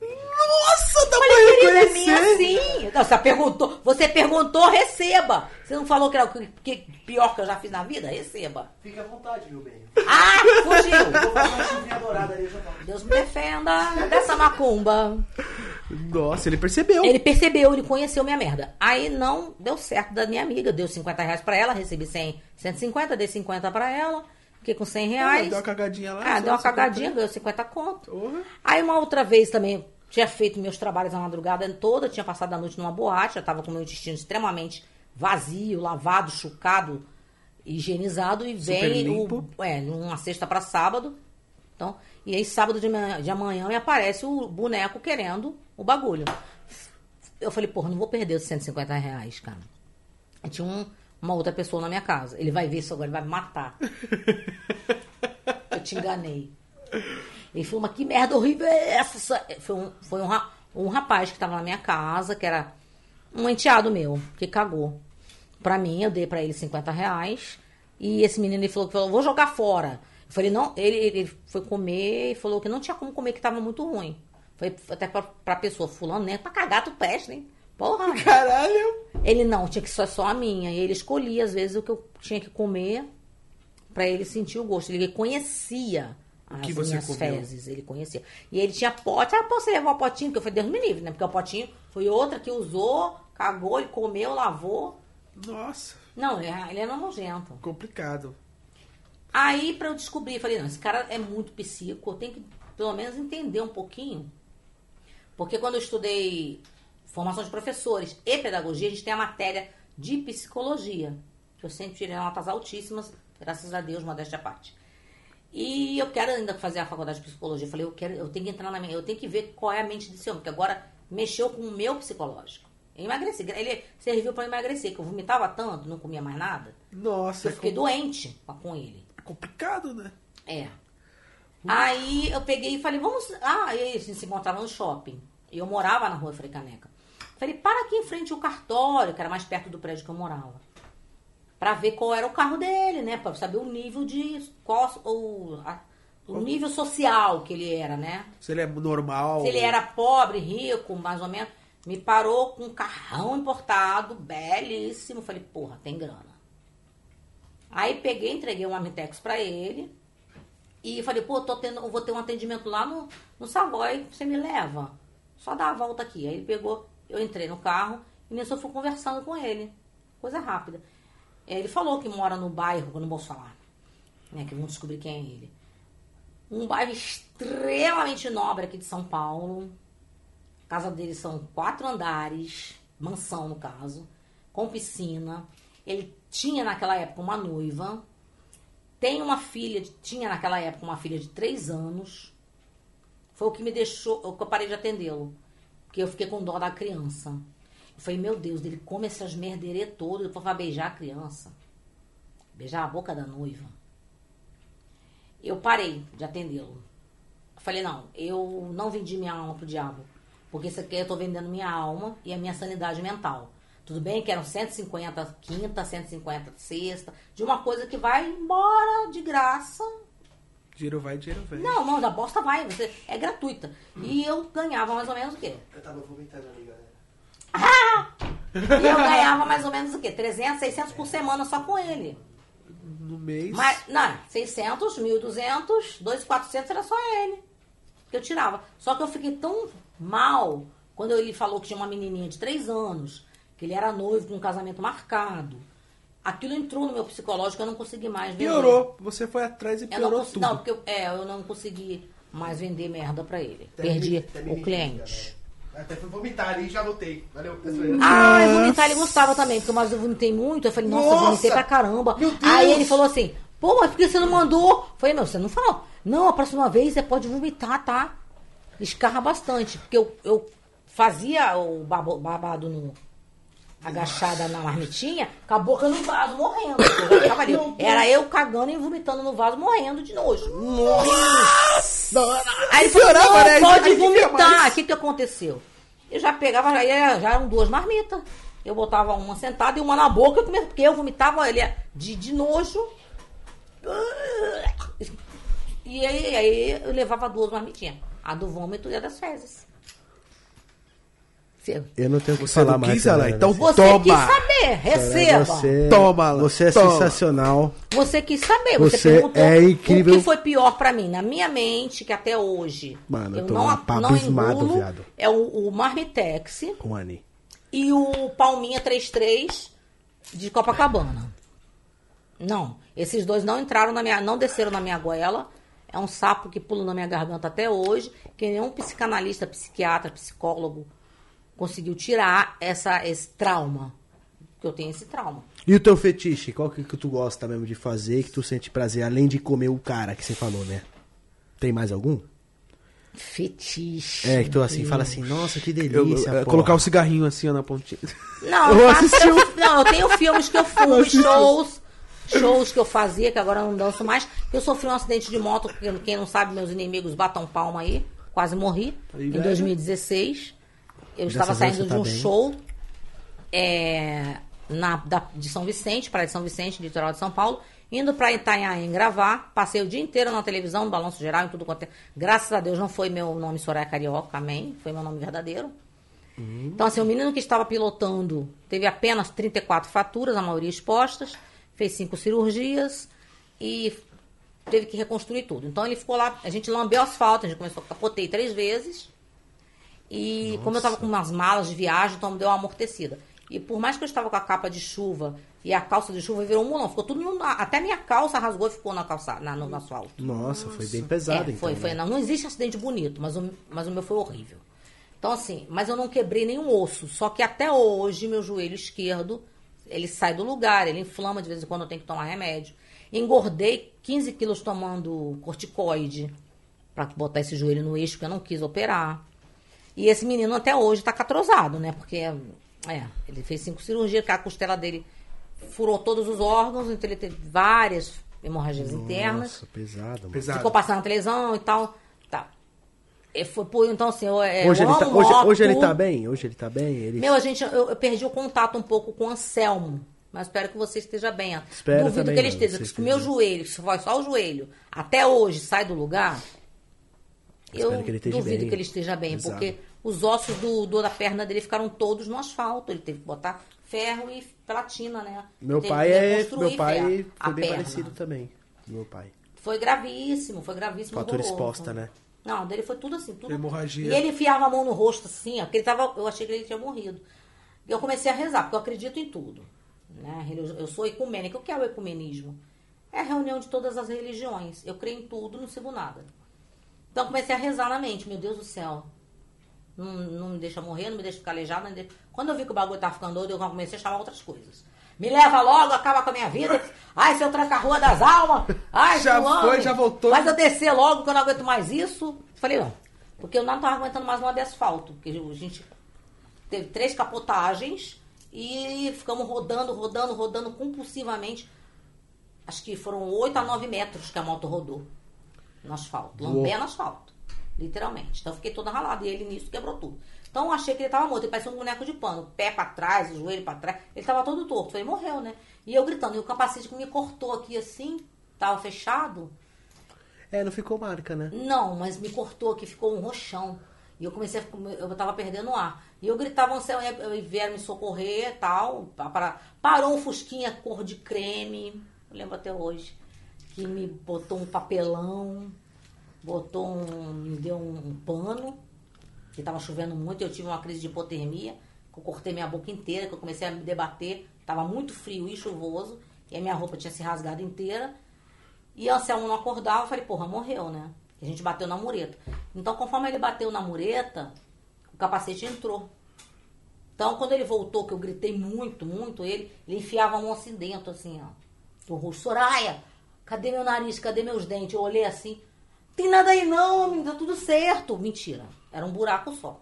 S2: Nossa, dá
S3: Falei,
S2: pra
S3: querida, é minha
S2: reconhecer.
S3: sim. Não, você perguntou, você perguntou, receba. Você não falou que era o que, que pior que eu já fiz na vida? Receba.
S1: Fique à vontade, meu bem.
S3: Ah, fugiu.
S1: Vou fazer uma dourada ali, já.
S3: Deus me defenda dessa macumba.
S2: Nossa, ele percebeu.
S3: Ele percebeu, ele conheceu minha merda. Aí não deu certo da minha amiga. Deu 50 reais pra ela, recebi 100, 150, dei 50 pra ela. Fiquei com 100 reais.
S2: deu uma cagadinha lá,
S3: Ah, deu uma
S2: 50.
S3: cagadinha, ganhou 50 conto.
S2: Porra.
S3: Aí uma outra vez também, tinha feito meus trabalhos a madrugada toda, tinha passado a noite numa boate, já tava com o meu intestino extremamente vazio, lavado, chucado, higienizado, e
S2: Super
S3: vem
S2: limpo.
S3: o, é, numa sexta pra sábado. Então, e aí sábado de manhã, de amanhã me aparece o boneco querendo o bagulho. Eu falei, porra, não vou perder os 150 reais, cara. Aí tinha um- uma outra pessoa na minha casa. Ele vai ver isso agora, ele vai me matar. Eu te enganei. Ele falou, mas que merda horrível é essa? Foi um, foi um, um rapaz que tava na minha casa, que era um enteado meu, que cagou. Pra mim, eu dei pra ele 50 reais. E esse menino ele falou que falou, vou jogar fora. Falei, não, ele, ele foi comer e falou que não tinha como comer, que tava muito ruim. Foi até pra, pra pessoa, fulano, né? Pra cagar tu peste, hein? Porra.
S2: Caralho.
S3: Ele não, tinha que ser só a minha. E ele escolhia, às vezes, o que eu tinha que comer pra ele sentir o gosto. Ele conhecia as
S2: que
S3: minhas fezes, ele conhecia. E ele tinha pote. Ah, posso levar o potinho? Porque eu falei, Deus me livre, né? Porque o potinho foi outra que usou, cagou, ele comeu, lavou.
S2: Nossa,
S3: Não, ele, ele era nojento.
S2: complicado.
S3: Aí, pra eu descobrir, eu falei, não, esse cara é muito psíquico, eu tenho que, pelo menos, entender um pouquinho. Porque quando eu estudei formação de professores e pedagogia, a gente tem a matéria de psicologia, que eu sempre tirei notas altíssimas, graças a Deus, modéstia à parte. E eu quero ainda fazer a faculdade de psicologia. Eu falei, eu quero, eu tenho que entrar na minha, eu tenho que ver qual é a mente desse homem, porque agora mexeu com o meu psicológico. Eu emagreci, ele serviu para emagrecer, que eu vomitava tanto, não comia mais nada.
S2: Nossa,
S3: Eu fiquei
S2: com-
S3: doente com ele.
S2: Complicado, né?
S3: É. Aí eu peguei e falei, vamos. Ah, aí a gente se encontrava no shopping. E eu morava na rua Frei Caneca. Falei, para aqui em frente ao cartório, que era mais perto do prédio que eu morava. Pra ver qual era o carro dele, né? Pra saber o nível de. Qual, o, a- o nível social que ele era, né?
S2: Se ele é normal.
S3: Se ele era pobre, rico, mais ou menos, me parou com um carrão importado, belíssimo. Falei, porra, tem grana. Aí peguei, entreguei um Amitex pra ele. E falei, pô, tô tendo, vou ter um atendimento lá no, no Savoy, você me leva? Só dá a volta aqui. Aí ele pegou, eu entrei no carro e nisso eu fui conversando com ele. Coisa rápida. Aí Ele falou que mora no bairro, eu não posso falar. Né, que vão descobrir quem é ele um bairro extremamente nobre aqui de São Paulo. A casa dele são quatro andares, mansão no caso, com piscina. Ele tinha naquela época uma noiva, tem uma filha, tinha naquela época uma filha de três anos. Foi o que me deixou, eu parei de atendê-lo, porque eu fiquei com dó da criança. Eu falei, meu Deus, ele come essas merderê todas, depois vai beijar a criança. Beijar a boca da noiva eu parei de atendê-lo. Falei, não, eu não vendi minha alma pro diabo. Porque isso aqui eu tô vendendo minha alma e a minha sanidade mental. Tudo bem que eram 150 quinta, 150 sexta, de uma coisa que vai embora de graça.
S2: Dinheiro vai, dinheiro vem.
S3: Não, não, da bosta vai, você, é gratuita. E eu ganhava mais ou menos o quê?
S1: Eu tava vomitando ali, galera.
S3: E eu ganhava mais ou menos o quê? 300, 600 por semana só com ele.
S2: No mês.
S3: Mas, não, 600, 1.200, 2.400 era só ele. Que eu tirava. Só que eu fiquei tão mal quando ele falou que tinha uma menininha de 3 anos, que ele era noivo com um casamento marcado. Aquilo entrou no meu psicológico, eu não consegui mais vender.
S2: Piorou. Você foi atrás e
S3: Eu não,
S2: piorou
S3: consegui,
S2: tudo.
S3: não, porque eu, é, eu não consegui mais vender merda pra ele.
S1: Até
S3: Perdi
S1: até
S3: o cliente.
S1: galera. Até fui vomitar ali e já voltei. Valeu.
S3: Ah, eu vomitar ele gostava também, porque mas eu vomitei muito. Eu falei, nossa, eu
S1: Nossa!
S3: vomitei pra caramba.
S1: Meu Deus!
S3: Aí ele falou assim, pô, mas por que você não mandou? Eu falei, meu, você não falou. Não, a próxima vez você pode vomitar, tá? Escarra bastante, porque eu, eu fazia o babo- babado no, agachada na marmitinha, com a boca no vaso, morrendo. Eu. Era eu cagando e vomitando no vaso, morrendo de nojo. Aí ele falou, não,
S2: né?
S3: pode
S2: Aí
S3: vomitar. O que que aconteceu? Eu já pegava, já, ia- já eram duas marmitas. Eu botava uma sentada e uma na boca, porque eu vomitava ele de, de nojo. E aí, aí eu levava duas marmitinhas. A do vômito e a das fezes. Você,
S1: Eu não tenho o que
S2: Você
S1: falar
S2: não
S1: mais.
S2: quis, Ana? Então
S3: você
S2: Toma.
S3: quis saber, receba. Você,
S1: Você,
S2: Toma,
S1: você é
S2: toma.
S1: sensacional.
S3: quis saber, você,
S1: Você
S3: perguntou
S1: é incrível.
S3: o que foi pior pra mim. Na minha mente, que até hoje
S1: Mano, eu
S3: eu
S1: tô
S3: não, não engulo,
S1: viado.
S3: é o, o Marmitex
S1: Com
S3: e o Palminha 33 de Copacabana. Não, esses dois não entraram na minha, não desceram na minha goela. É um sapo que pula na minha garganta até hoje, que nenhum psicanalista, psiquiatra, psicólogo conseguiu tirar essa, esse trauma. Que eu tenho esse trauma.
S1: E o teu fetiche? Qual que, que tu gosta mesmo de fazer, que tu sente prazer, além de comer o cara que você falou, né? Tem mais algum?
S3: Fetiche.
S1: É, que tu
S3: meu
S1: assim,
S3: Deus.
S1: fala assim, nossa, que
S2: Eu-
S1: delícia.
S2: é,
S1: porra.
S2: colocar o cigarrinho assim, ó, na pontinha.
S3: Não,
S1: Eu
S3: eu, faço-
S1: assisti
S3: eu- não, eu tenho filmes que eu fumo, shows, shows que eu fazia, que agora eu não danço mais. Eu sofri um acidente de moto, que quem não sabe, meus inimigos batam palma aí. Quase morri.
S2: Aí,
S3: em
S2: velho.
S3: 2016. Eu
S1: Graças
S3: estava
S1: a
S3: saindo de um
S1: tá bem.
S3: show é, na, da- de São Vicente, Praia de São Vicente, litoral de São Paulo, indo para Itanhaém gravar. Passei o dia inteiro na televisão, no balanço geral, em tudo quanto é. Graças a Deus não foi meu nome Soraya Carioca, amém. Foi meu nome verdadeiro. Então, assim, o menino que estava pilotando teve apenas 34 fraturas, a maioria expostas, fez cinco cirurgias e teve que reconstruir tudo. Então, ele ficou lá, a gente lambeu asfalto, a gente começou, capotei três vezes. E como eu estava com umas malas de viagem, então deu uma amortecida. E por mais que eu estava com a capa de chuva e a calça de chuva virou um mulão, ficou tudo no, até minha calça rasgou e ficou na calça, na, no, no asfalto.
S1: Nossa, foi bem pesado,
S3: É,
S1: então.
S3: foi, foi.
S1: né?
S3: Não, não existe acidente bonito, mas o, mas o meu foi horrível. Então, assim, mas eu não quebrei nenhum osso. Só que até hoje, meu joelho esquerdo, ele sai do lugar, ele inflama de vez em quando, eu tenho que tomar remédio. Engordei 15 quilos tomando corticoide pra botar esse joelho no eixo, porque eu não quis operar. E esse menino até hoje tá catrosado, né? Porque, é, ele fez cinco cirurgias, que a costela dele furou todos os órgãos, então ele teve várias hemorragias internas.
S1: Nossa, pesado, mano.
S2: Pesado.
S3: Ficou passando na televisão e tal. Tá. E foi por, então, assim, eu, é,
S1: Hoje,
S3: eu
S1: ele tá, hoje, hoje ele tá bem? Hoje ele tá bem? Ele...
S3: Meu, a gente, eu, eu perdi o contato um pouco com o Anselmo. Mas espero que você esteja bem.
S1: Espero
S3: Duvido
S1: também,
S3: que ele esteja.
S1: você
S3: Se o meu joelho, se for só o joelho, até hoje sai do lugar, eu
S1: Espero que ele esteja
S3: duvido
S1: bem.
S3: que ele esteja bem.
S1: Exato.
S3: Porque os ossos do, do- da perna dele ficaram todos no asfalto. Ele teve que botar ferro e platina, né?
S1: Meu
S3: Teve
S1: pai é. Meu pai
S3: ferro,
S1: foi bem
S3: perna.
S1: parecido também. Meu pai.
S3: Foi gravíssimo, foi gravíssimo.
S1: Fatura
S3: horroroso.
S1: exposta, né?
S3: Não, dele foi tudo assim, tudo.
S2: Hemorragia.
S3: E ele enfiava a mão no rosto assim, ó, porque ele tava, eu achei que ele tinha morrido. E eu comecei a rezar, porque eu acredito em tudo. Né? Eu sou ecumênica. O que é o ecumenismo? É a reunião de todas as religiões. Eu creio em tudo, não sigo nada. Então comecei a rezar na mente, meu Deus do céu. Não, não me deixa morrer, não me deixa ficar aleijado. Deixa... Quando eu vi que o bagulho tava ficando doido, eu comecei a chamar outras coisas. Me leva logo, acaba com a minha vida. Ai, seu tranca-rua das almas. Ai,
S2: Já
S3: fulano.
S2: foi, já voltou.
S3: Faz eu descer logo, que eu não aguento mais isso. Falei, não. Porque eu não tava aguentando mais uma de asfalto. Porque a gente teve três capotagens e ficamos rodando, rodando, rodando compulsivamente. Acho que foram 8 a 9 metros que a moto rodou no asfalto. Lambé no asfalto. Literalmente. Então eu fiquei toda ralada. E ele nisso quebrou tudo. Então eu achei que ele tava morto. Ele parecia um boneco de pano. O pé pra trás, o joelho pra trás. Ele tava todo torto. Falei, morreu, né? E eu gritando. E o capacete que me cortou aqui assim, tava fechado.
S1: É, não ficou marca, né?
S3: Não, mas me cortou aqui, ficou um roxão. E eu comecei a ficar, eu tava perdendo ar. E eu gritava, Anselmo, e vieram me socorrer e tal. pa- para- parou um fusquinha cor de creme, eu lembro até hoje, que me botou um papelão, botou um, me deu um, pano, que tava chovendo muito, eu tive uma crise de hipotermia, que eu cortei minha boca inteira, que eu comecei a me debater, tava muito frio e chuvoso, e a minha roupa tinha se rasgado inteira. E Anselmo não acordava, eu falei, porra, morreu, né? A gente bateu na mureta. Então, conforme ele bateu na mureta, o capacete entrou. Então, quando ele voltou, que eu gritei muito, muito, ele, ele enfiava a mão assim dentro, assim, ó. Do rosto, Soraya, cadê meu nariz? Cadê meus dentes? Eu olhei assim, tem nada aí não, menino, tá tudo certo. Mentira, era um buraco só.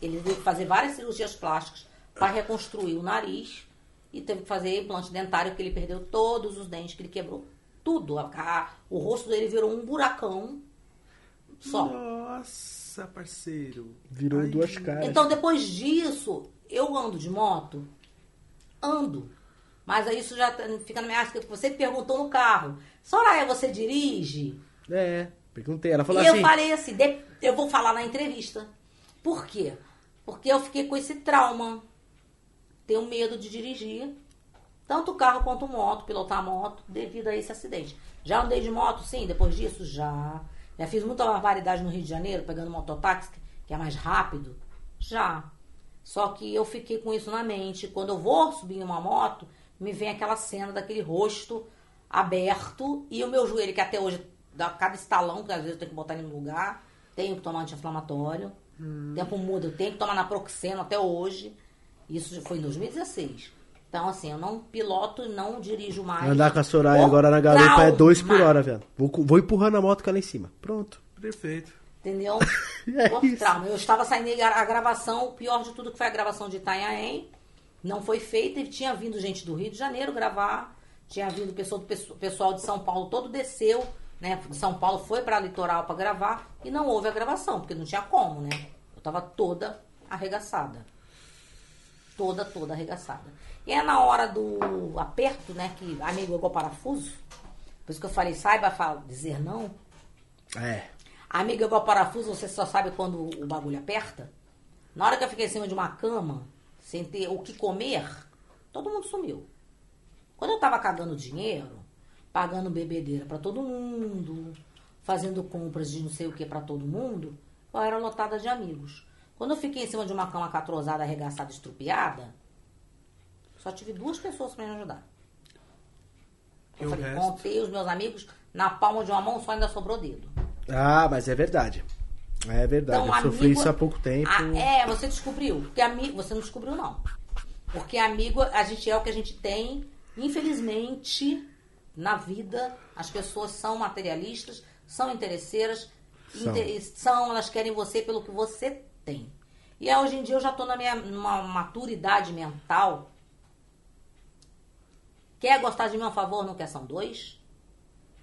S3: Ele teve que fazer várias cirurgias plásticas para reconstruir o nariz e teve que fazer implante dentário, porque ele perdeu todos os dentes, que ele quebrou tudo. A- o rosto dele virou um buracão só.
S2: Nossa, parceiro.
S1: Virou
S2: Ai,
S1: duas caras.
S3: Então, depois disso, eu ando de moto, ando. Mas aí isso já tá- fica na minha arte, porque você perguntou no carro, Soraya, você dirige?
S1: É, perguntei. Ela falou
S3: e
S1: assim.
S3: eu falei assim, de- eu vou falar na entrevista. Por quê? Porque eu fiquei com esse trauma. Tenho medo de dirigir, tanto carro quanto moto, pilotar moto, devido a esse acidente. Já andei de moto, sim, depois disso, já. Já fiz muita barbaridade no Rio de Janeiro, pegando mototáxi, que é mais rápido. Já. Só que eu fiquei com isso na mente. Quando eu vou subir em uma moto, me vem aquela cena daquele rosto aberto e o meu joelho, que até hoje dá cada estalão, que às vezes eu tenho que botar ele no lugar, tenho que tomar anti-inflamatório. O tempo muda, eu tenho que tomar naproxeno até hoje. Isso foi em 2016. Então, assim, eu não piloto e não dirijo mais.
S1: Andar com a Soraya agora na garupa é dois por hora, velho. Vou, vou empurrando a moto com ela em cima. Pronto.
S2: Perfeito.
S3: Entendeu?
S1: É
S3: Por trauma. Eu estava saindo a gravação, o pior de tudo que foi a gravação de Itanhaém. Não foi feita e tinha vindo gente do Rio de Janeiro gravar. Tinha vindo pessoal do pesso- pessoal de São Paulo todo desceu, né? São Paulo foi para litoral para gravar e não houve a gravação, porque não tinha como, né? Eu tava toda arregaçada. Toda, toda arregaçada. E é na hora do aperto, né? Que amigo igual parafuso. Por isso que eu falei, saiba fala- dizer não.
S1: É.
S3: Amiga, igual parafuso, você só sabe quando o bagulho aperta. Na hora que eu fiquei em cima de uma cama, sem ter o que comer, todo mundo sumiu. Quando eu tava cagando dinheiro, pagando bebedeira pra todo mundo, fazendo compras de não sei o que pra todo mundo, eu era lotada de amigos. Quando eu fiquei em cima de uma cama catrosada, arregaçada, estrupiada, só tive duas pessoas pra me ajudar. Eu falei,
S2: resto?
S3: contei os meus amigos na palma de uma mão, só ainda sobrou dedo.
S1: Ah, mas é verdade. É verdade. eu sofri
S3: amigo-
S1: isso há pouco tempo.
S3: Ah, é, você descobriu. Porque amigo, você não descobriu, não. Porque amigo, a gente é o que a gente tem. Infelizmente, na vida as pessoas são materialistas, são interesseiras,
S1: São.
S3: inte- são, elas querem você pelo que você tem. E hoje em dia eu já estou na minha numa maturidade mental. Quer gostar de mim a favor, não quer são dois.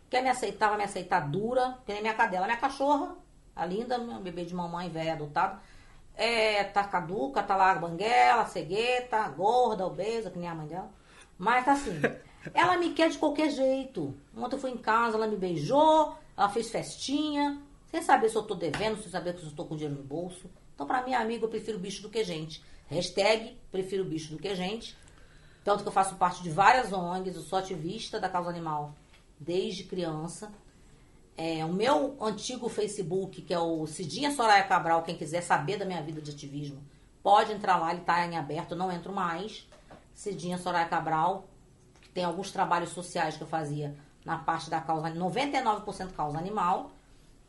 S3: Quer me aceitar, vai me aceitar dura, que nem minha cadela. Minha cachorra, a linda, meu bebê de mamãe velha adotado. É, tá caduca, tá lá banguela, cegueta, gorda, obesa, que nem a mãe dela. Mas tá assim, ela me quer de qualquer jeito. Ontem eu fui em casa, ela me beijou, ela fez festinha, sem saber se eu tô devendo, sem saber se eu tô com dinheiro no bolso. Então, pra minha amiga, eu prefiro bicho do que gente. Hashtag, prefiro bicho do que gente. Tanto que eu faço parte de várias ONGs, eu sou ativista da causa animal desde criança. É, o meu antigo Facebook, que é o Cidinha Soraya Cabral, quem quiser saber da minha vida de ativismo, pode entrar lá, ele está em aberto, eu não entro mais. Cidinha Soraya Cabral, que tem alguns trabalhos sociais que eu fazia na parte da causa, 99% causa animal,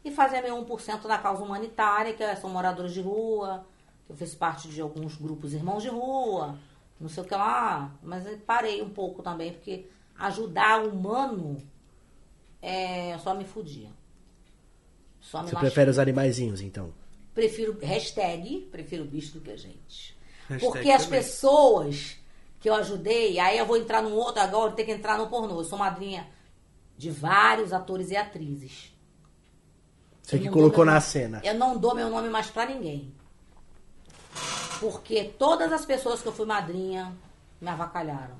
S3: e fazia meu 1% da causa humanitária, que são moradores de rua, que eu fiz parte de alguns grupos irmãos de rua, não sei o que lá, mas parei um pouco também, porque ajudar humano é, só me fudia. Só me
S1: Você
S3: lascava.
S1: prefere os animaizinhos, então?
S3: Prefiro, hashtag, prefiro bicho do que a gente.
S2: Hashtag
S3: Porque as
S2: também.
S3: pessoas que eu ajudei, aí eu vou entrar num outro agora, tem que entrar no pornô. Eu sou madrinha de vários atores e atrizes.
S1: Você
S3: Eu
S1: que colocou na
S3: nome-
S1: cena.
S3: Eu não dou meu nome mais pra ninguém. Porque todas as pessoas que eu fui madrinha me avacalharam.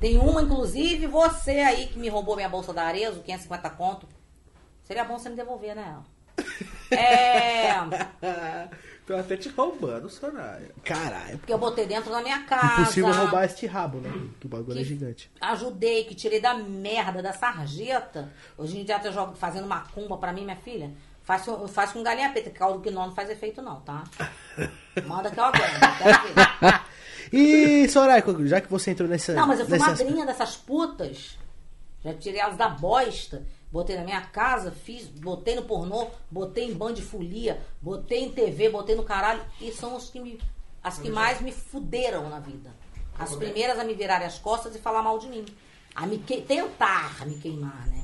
S3: Tem uma, inclusive, você aí que me roubou minha bolsa da Arezo, 550 conto. Seria bom você me devolver, né? É.
S2: Tô até te roubando, Soraya.
S1: Caralho.
S3: Porque eu botei dentro da minha casa.
S1: Impossível roubar este rabo, né? Que o bagulho é
S3: Que-
S1: gigante.
S3: Ajudei, que tirei da merda, da sarjeta. Hoje em dia eu jogo fazendo macumba pra mim, minha filha. Faz, faz com galinha preta, que caldo que não, não faz efeito não, tá? Manda que eu aguento.
S1: E, Soraya, já que você entrou nessa.
S3: Não, mas eu fui
S1: nessa-
S3: madrinha dessas putas. Já tirei elas da bosta. Botei na minha casa, fiz, botei no pornô, botei em band de folia, botei em TV, botei no caralho. E são os que me, as que mais me fuderam na vida. As primeiras a me virarem as costas e falar mal de mim. A me que- tentar me queimar, né?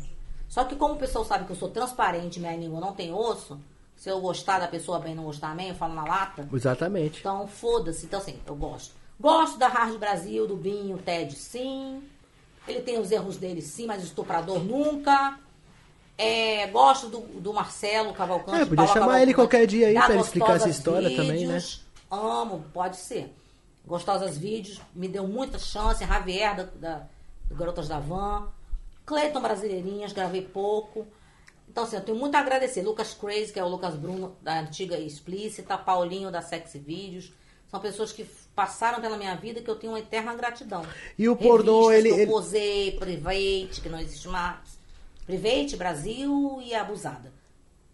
S3: Só que como o pessoal sabe que eu sou transparente, minha língua não tem osso, se eu gostar da pessoa bem não gostar bem, eu falo na lata.
S1: Exatamente.
S3: Então, foda-se. Então, assim, eu gosto. Gosto da Hard Brasil, do Binho, Ted, sim. Ele tem os erros dele, sim, mas estuprador nunca. É, gosto do, do Marcelo Cavalcante.
S1: É, podia
S3: Paulo
S1: chamar
S3: Cavalcante,
S1: ele qualquer dia aí
S3: da
S1: pra ele explicar essa história também, né?
S3: Vídeos. Amo, pode ser. Gostosas Vídeos, me deu muita chance. Javier, da, da, do Garotas da Van. Cleiton Brasileirinhas, gravei pouco. Então, assim, eu tenho muito a agradecer. Lucas Crazy, que é o Lucas Bruno, da antiga Explícita. Paulinho, da Sexy Vídeos. São pessoas que passaram pela minha vida que eu tenho uma eterna gratidão.
S1: E o pornô, ele-
S3: que eu
S1: ele-
S3: posei, Private, que não existe mais. Private, Brasil e Abusada.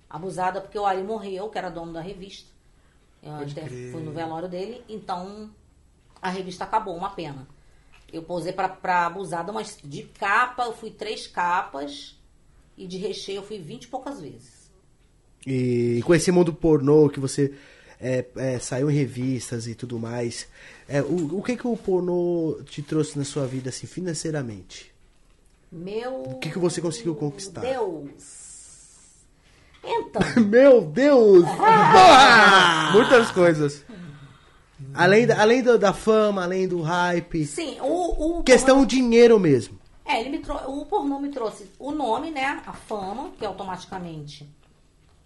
S3: Abusada porque o Ari morreu, que era dono da revista. Eu
S2: Pode
S3: até
S2: crer.
S3: fui no velório dele, então a revista acabou, uma pena. Eu posei pra, pra Abusada, mas de capa eu fui três capas e de recheio eu fui vinte e poucas vezes.
S1: E com esse mundo pornô que você é, é, saiu em revistas e tudo mais, é, o, o que que o pornô te trouxe na sua vida, assim, financeiramente?
S3: Meu.
S1: O que que você conseguiu conquistar?
S3: Deus. Então.
S1: Meu Deus! Porra!
S2: Muitas coisas.
S1: Além, da, além do- da fama, além do hype,
S3: Sim, o. o
S1: questão dinheiro mesmo.
S3: É, ele me trou- o pornô me trouxe o nome, né? A fama, que automaticamente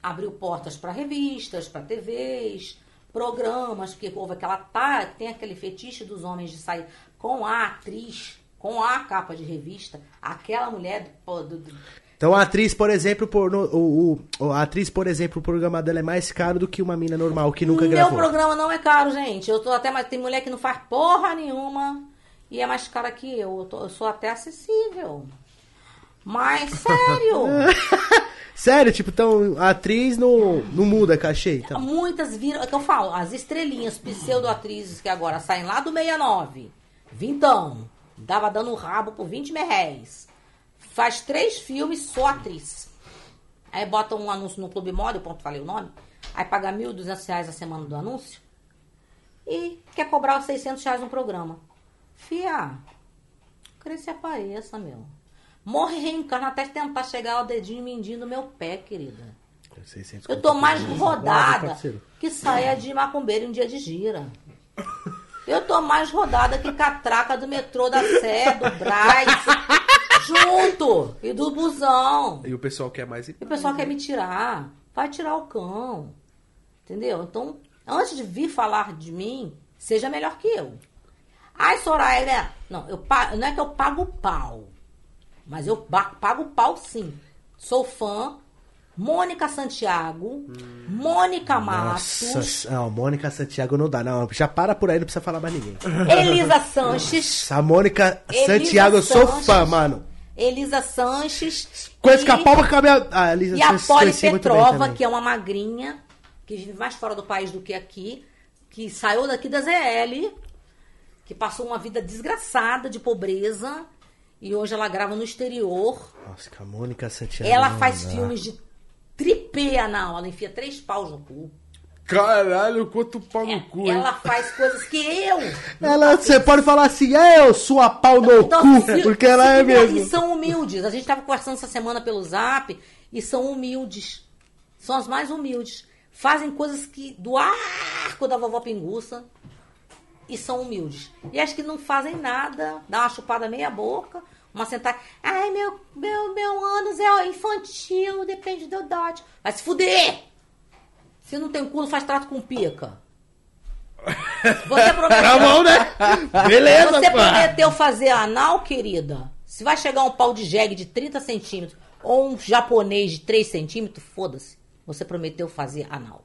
S3: abriu portas para revistas, para TVs, programas, porque houve aquela tá, tem aquele fetiche dos homens de sair com a atriz, com a capa de revista, aquela mulher pô, do- do-
S1: Então a atriz, por exemplo, pornô, o, o- a atriz, por exemplo, o programa dela é mais caro do que uma mina normal que nunca
S3: Meu
S1: gravou.
S3: programa não é caro, gente. Eu tô até mais tem mulher que não faz porra nenhuma e é mais cara que eu. Eu, tô- eu sou até acessível. Mas sério,
S1: Sério, tipo, então atriz não, não muda cachê, então.
S3: Muitas viram, é que eu falo, as estrelinhas pseudo-atrizes que agora saem lá do 69, vintão, dava dando um rabo por 20 mil reais. Faz três filmes, só atriz. Aí bota um anúncio no Clube Mole, ponto, falei o nome, aí paga 1.200 reais a semana do anúncio e quer cobrar os 600 reais no programa. Fia, cresce apareça, meu. Morre reencarna até tentar chegar ao dedinho mindinho do meu pé, querida.
S1: 600
S3: Eu tô mais rodada que saia de macumbeiro em dia de gira. Eu tô mais rodada que catraca do metrô da Sé, do Braz, junto, e do busão.
S2: E o pessoal quer mais.
S3: E o pessoal quer me tirar. Vai tirar o cão. Entendeu? Então, antes de vir falar de mim, seja melhor que eu. Ai, Soraya, né? Não, eu não é que eu pago pau. Mas eu pago pau sim. Sou fã. Mônica Santiago. Mônica Matos.
S1: Nossa, não, Mônica Santiago não dá, não. Já para por aí, não precisa falar mais ninguém.
S3: Elisa Sanches.
S1: A Mônica
S3: Elisa
S1: Santiago, eu sou
S3: Sanches.
S1: fã, mano.
S3: Elisa Sanches.
S1: Conheço
S3: e-
S1: com a palma com a minha. Ah, a Elisa
S3: E a
S1: Sanches
S3: Poli
S1: muito bem
S3: Petrova, que é uma magrinha, que vive mais fora do país do que aqui, que saiu daqui da ZL, que passou uma vida desgraçada de pobreza, e hoje ela grava no exterior.
S1: Nossa, que a Mônica Santiago.
S3: Ela faz filmes de tripé anal, ela enfia três paus no cu.
S2: Caralho, quanto pau no cu, hein?
S3: Ela faz coisas que eu.
S1: Ela, você pode falar assim, é, eu sua pau no
S3: Então,
S1: cu,
S3: se-
S1: porque ela é mesmo.
S3: E são humildes. A gente estava conversando essa semana pelo zap e são humildes. São as mais humildes. Fazem coisas que do arco da vovó Pinguça e são humildes. E as que não fazem nada, dá uma chupada meia boca, uma sentada. Ai, meu, meu, meu ânus é infantil, depende do dote. Vai se fuder! Se não tem culo, faz trato com pica. Você prometeu.
S1: Tá bom, né? Beleza,
S3: Você
S1: pô.
S3: prometeu fazer anal, querida? Se vai chegar um pau de jegue de 30 centímetros ou um japonês de 3 centímetros, foda-se. Você prometeu fazer anal.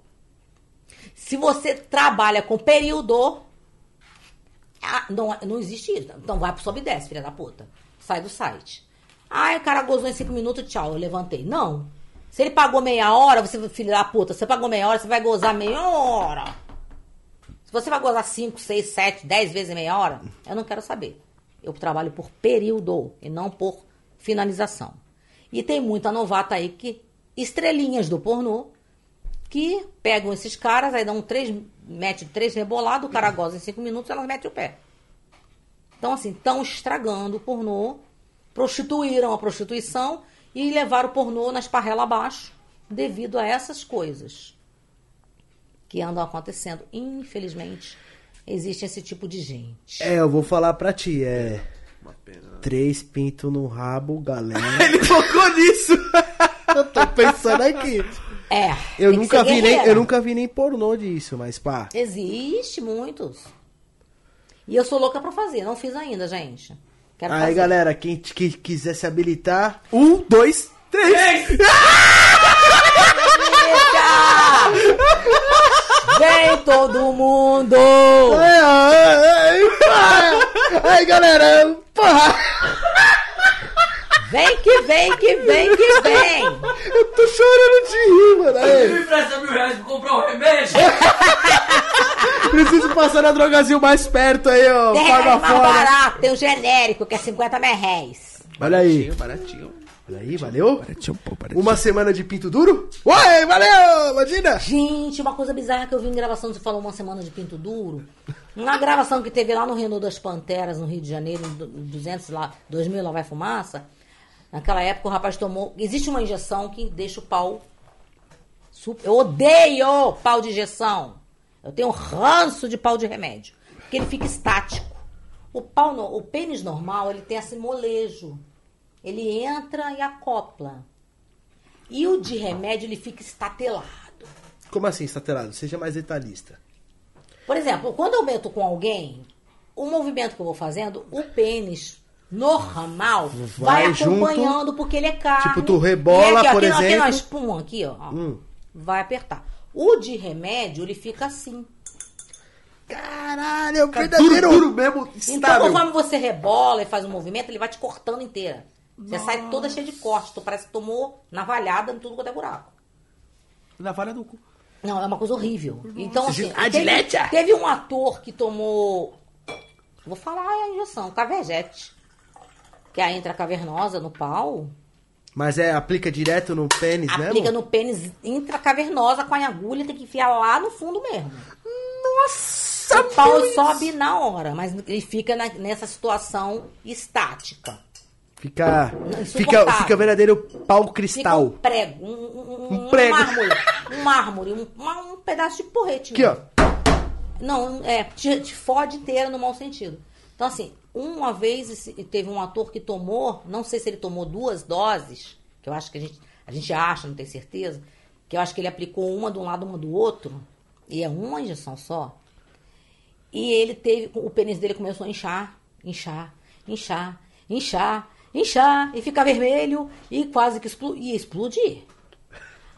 S3: Se você trabalha com período, ah, não, não existe isso. Então vai pro sobe e desce, filha da puta. Sai do site. Ai, o cara gozou em 5 minutos, tchau, eu levantei. Não. Se ele pagou meia hora, você, filha da puta, você pagou meia hora, você vai gozar meia hora. Se você vai gozar 5, 6, 7, 10 vezes meia hora, eu não quero saber. Eu trabalho por período e não por finalização. E tem muita novata aí que, estrelinhas do pornô, que pegam esses caras, aí dão três, mete três rebolados, o cara goza em cinco minutos, elas metem o pé. Então, assim, estão estragando o pornô, prostituíram a prostituição e levaram o pornô na esparrela abaixo devido a essas coisas que andam acontecendo. Infelizmente, existe esse tipo de gente.
S1: É, eu vou falar pra ti, é.
S2: Uma pena.
S1: Três pintos no rabo, galera.
S2: Ele focou nisso!
S1: eu tô pensando aqui.
S3: É.
S1: Eu nunca vi nem, eu nunca vi nem pornô disso, mas pá.
S3: Existe muitos. E eu sou louca pra fazer, não fiz ainda, gente. Quero
S1: Aí,
S3: fazer.
S1: galera, quem que quiser se habilitar,
S2: Um, dois, três!
S3: Eita! Vem todo mundo!
S1: Ai, ai, ai, pá. Aí, galera, porra,
S3: Vem que vem, que vem, que vem!
S1: eu tô chorando de rir, mano. Aí,
S4: Me empresta mil reais pra comprar um remédio.
S1: preciso passar na drogazinho mais perto aí, ó.
S3: Tem
S1: Paga
S3: mais
S1: fora.
S3: barato, tem o genérico, que é 50 merréis.
S1: Olha aí.
S2: Baratinho, baratinho.
S1: Olha aí, valeu?
S2: Baratinho, pô, baratinho.
S1: Uma semana de pinto duro? Ué, valeu, imagina.
S3: Gente, uma coisa bizarra que eu vi em gravação, você falou uma semana de pinto duro. Na gravação que teve lá no Renault das Panteras, no Rio de Janeiro, em du- 200 lá, 2000 lá vai fumaça. Naquela época o rapaz tomou. Existe uma injeção que deixa o pau. Eu odeio pau de injeção. Eu tenho ranço de pau de remédio. Porque ele fica estático. O, pau no- o pênis normal, ele tem esse molejo. Ele entra e acopla. E o de remédio, ele fica estatelado.
S1: Como assim, estatelado? Seja mais detalhista.
S3: Por exemplo, quando eu meto com alguém, o movimento que eu vou fazendo, o pênis normal vai,
S1: Vai junto,
S3: acompanhando porque ele é carne.
S1: tipo, tu rebola,
S3: aqui, ó,
S1: por
S3: aqui, ó, Aqui
S1: exemplo.
S3: na espuma, aqui, ó, ó,
S1: Hum.
S3: vai apertar. O de remédio, ele fica assim.
S1: Caralho, é um
S2: Duro,
S1: verdadeiro...
S2: duro mesmo,
S3: Então,
S2: estável.
S3: conforme você rebola e faz um movimento, ele vai te cortando inteira. Você sai toda cheia de cortes. Tu parece que tomou navalhada em tudo quanto é buraco.
S2: Na falha do cu.
S3: Não, é uma coisa horrível. Então, assim,
S1: Ah,
S3: teve, teve um ator que tomou. Vou falar a injeção, Caverjete. Que é a intracavernosa no pau.
S1: Mas é, aplica direto no pênis
S3: Aplica
S1: mesmo?
S3: no pênis intracavernosa com a agulha, tem que enfiar lá no fundo mesmo.
S1: Nossa,
S3: O pau
S1: Deus.
S3: sobe na hora, mas ele fica na- nessa situação estática.
S1: Fica, fica, fica verdadeiro pau
S3: Fica um
S1: cristal.
S3: prego, um, um,
S1: Um
S3: um
S1: prego.
S3: mármore, um mármore, um, um pedaço de porrete.
S1: Aqui, ó.
S3: Não, é, te, te fode inteira no mau sentido. Então, assim, uma vez teve um ator que tomou, não sei se ele tomou duas doses, que eu acho que a gente, a gente acha, não tem certeza, que eu acho que ele aplicou uma de um lado, uma do outro, e é uma injeção só. E ele teve, o pênis dele começou a inchar, inchar, inchar, inchar, inchar, e ficar vermelho, e quase que explo- ia explodir.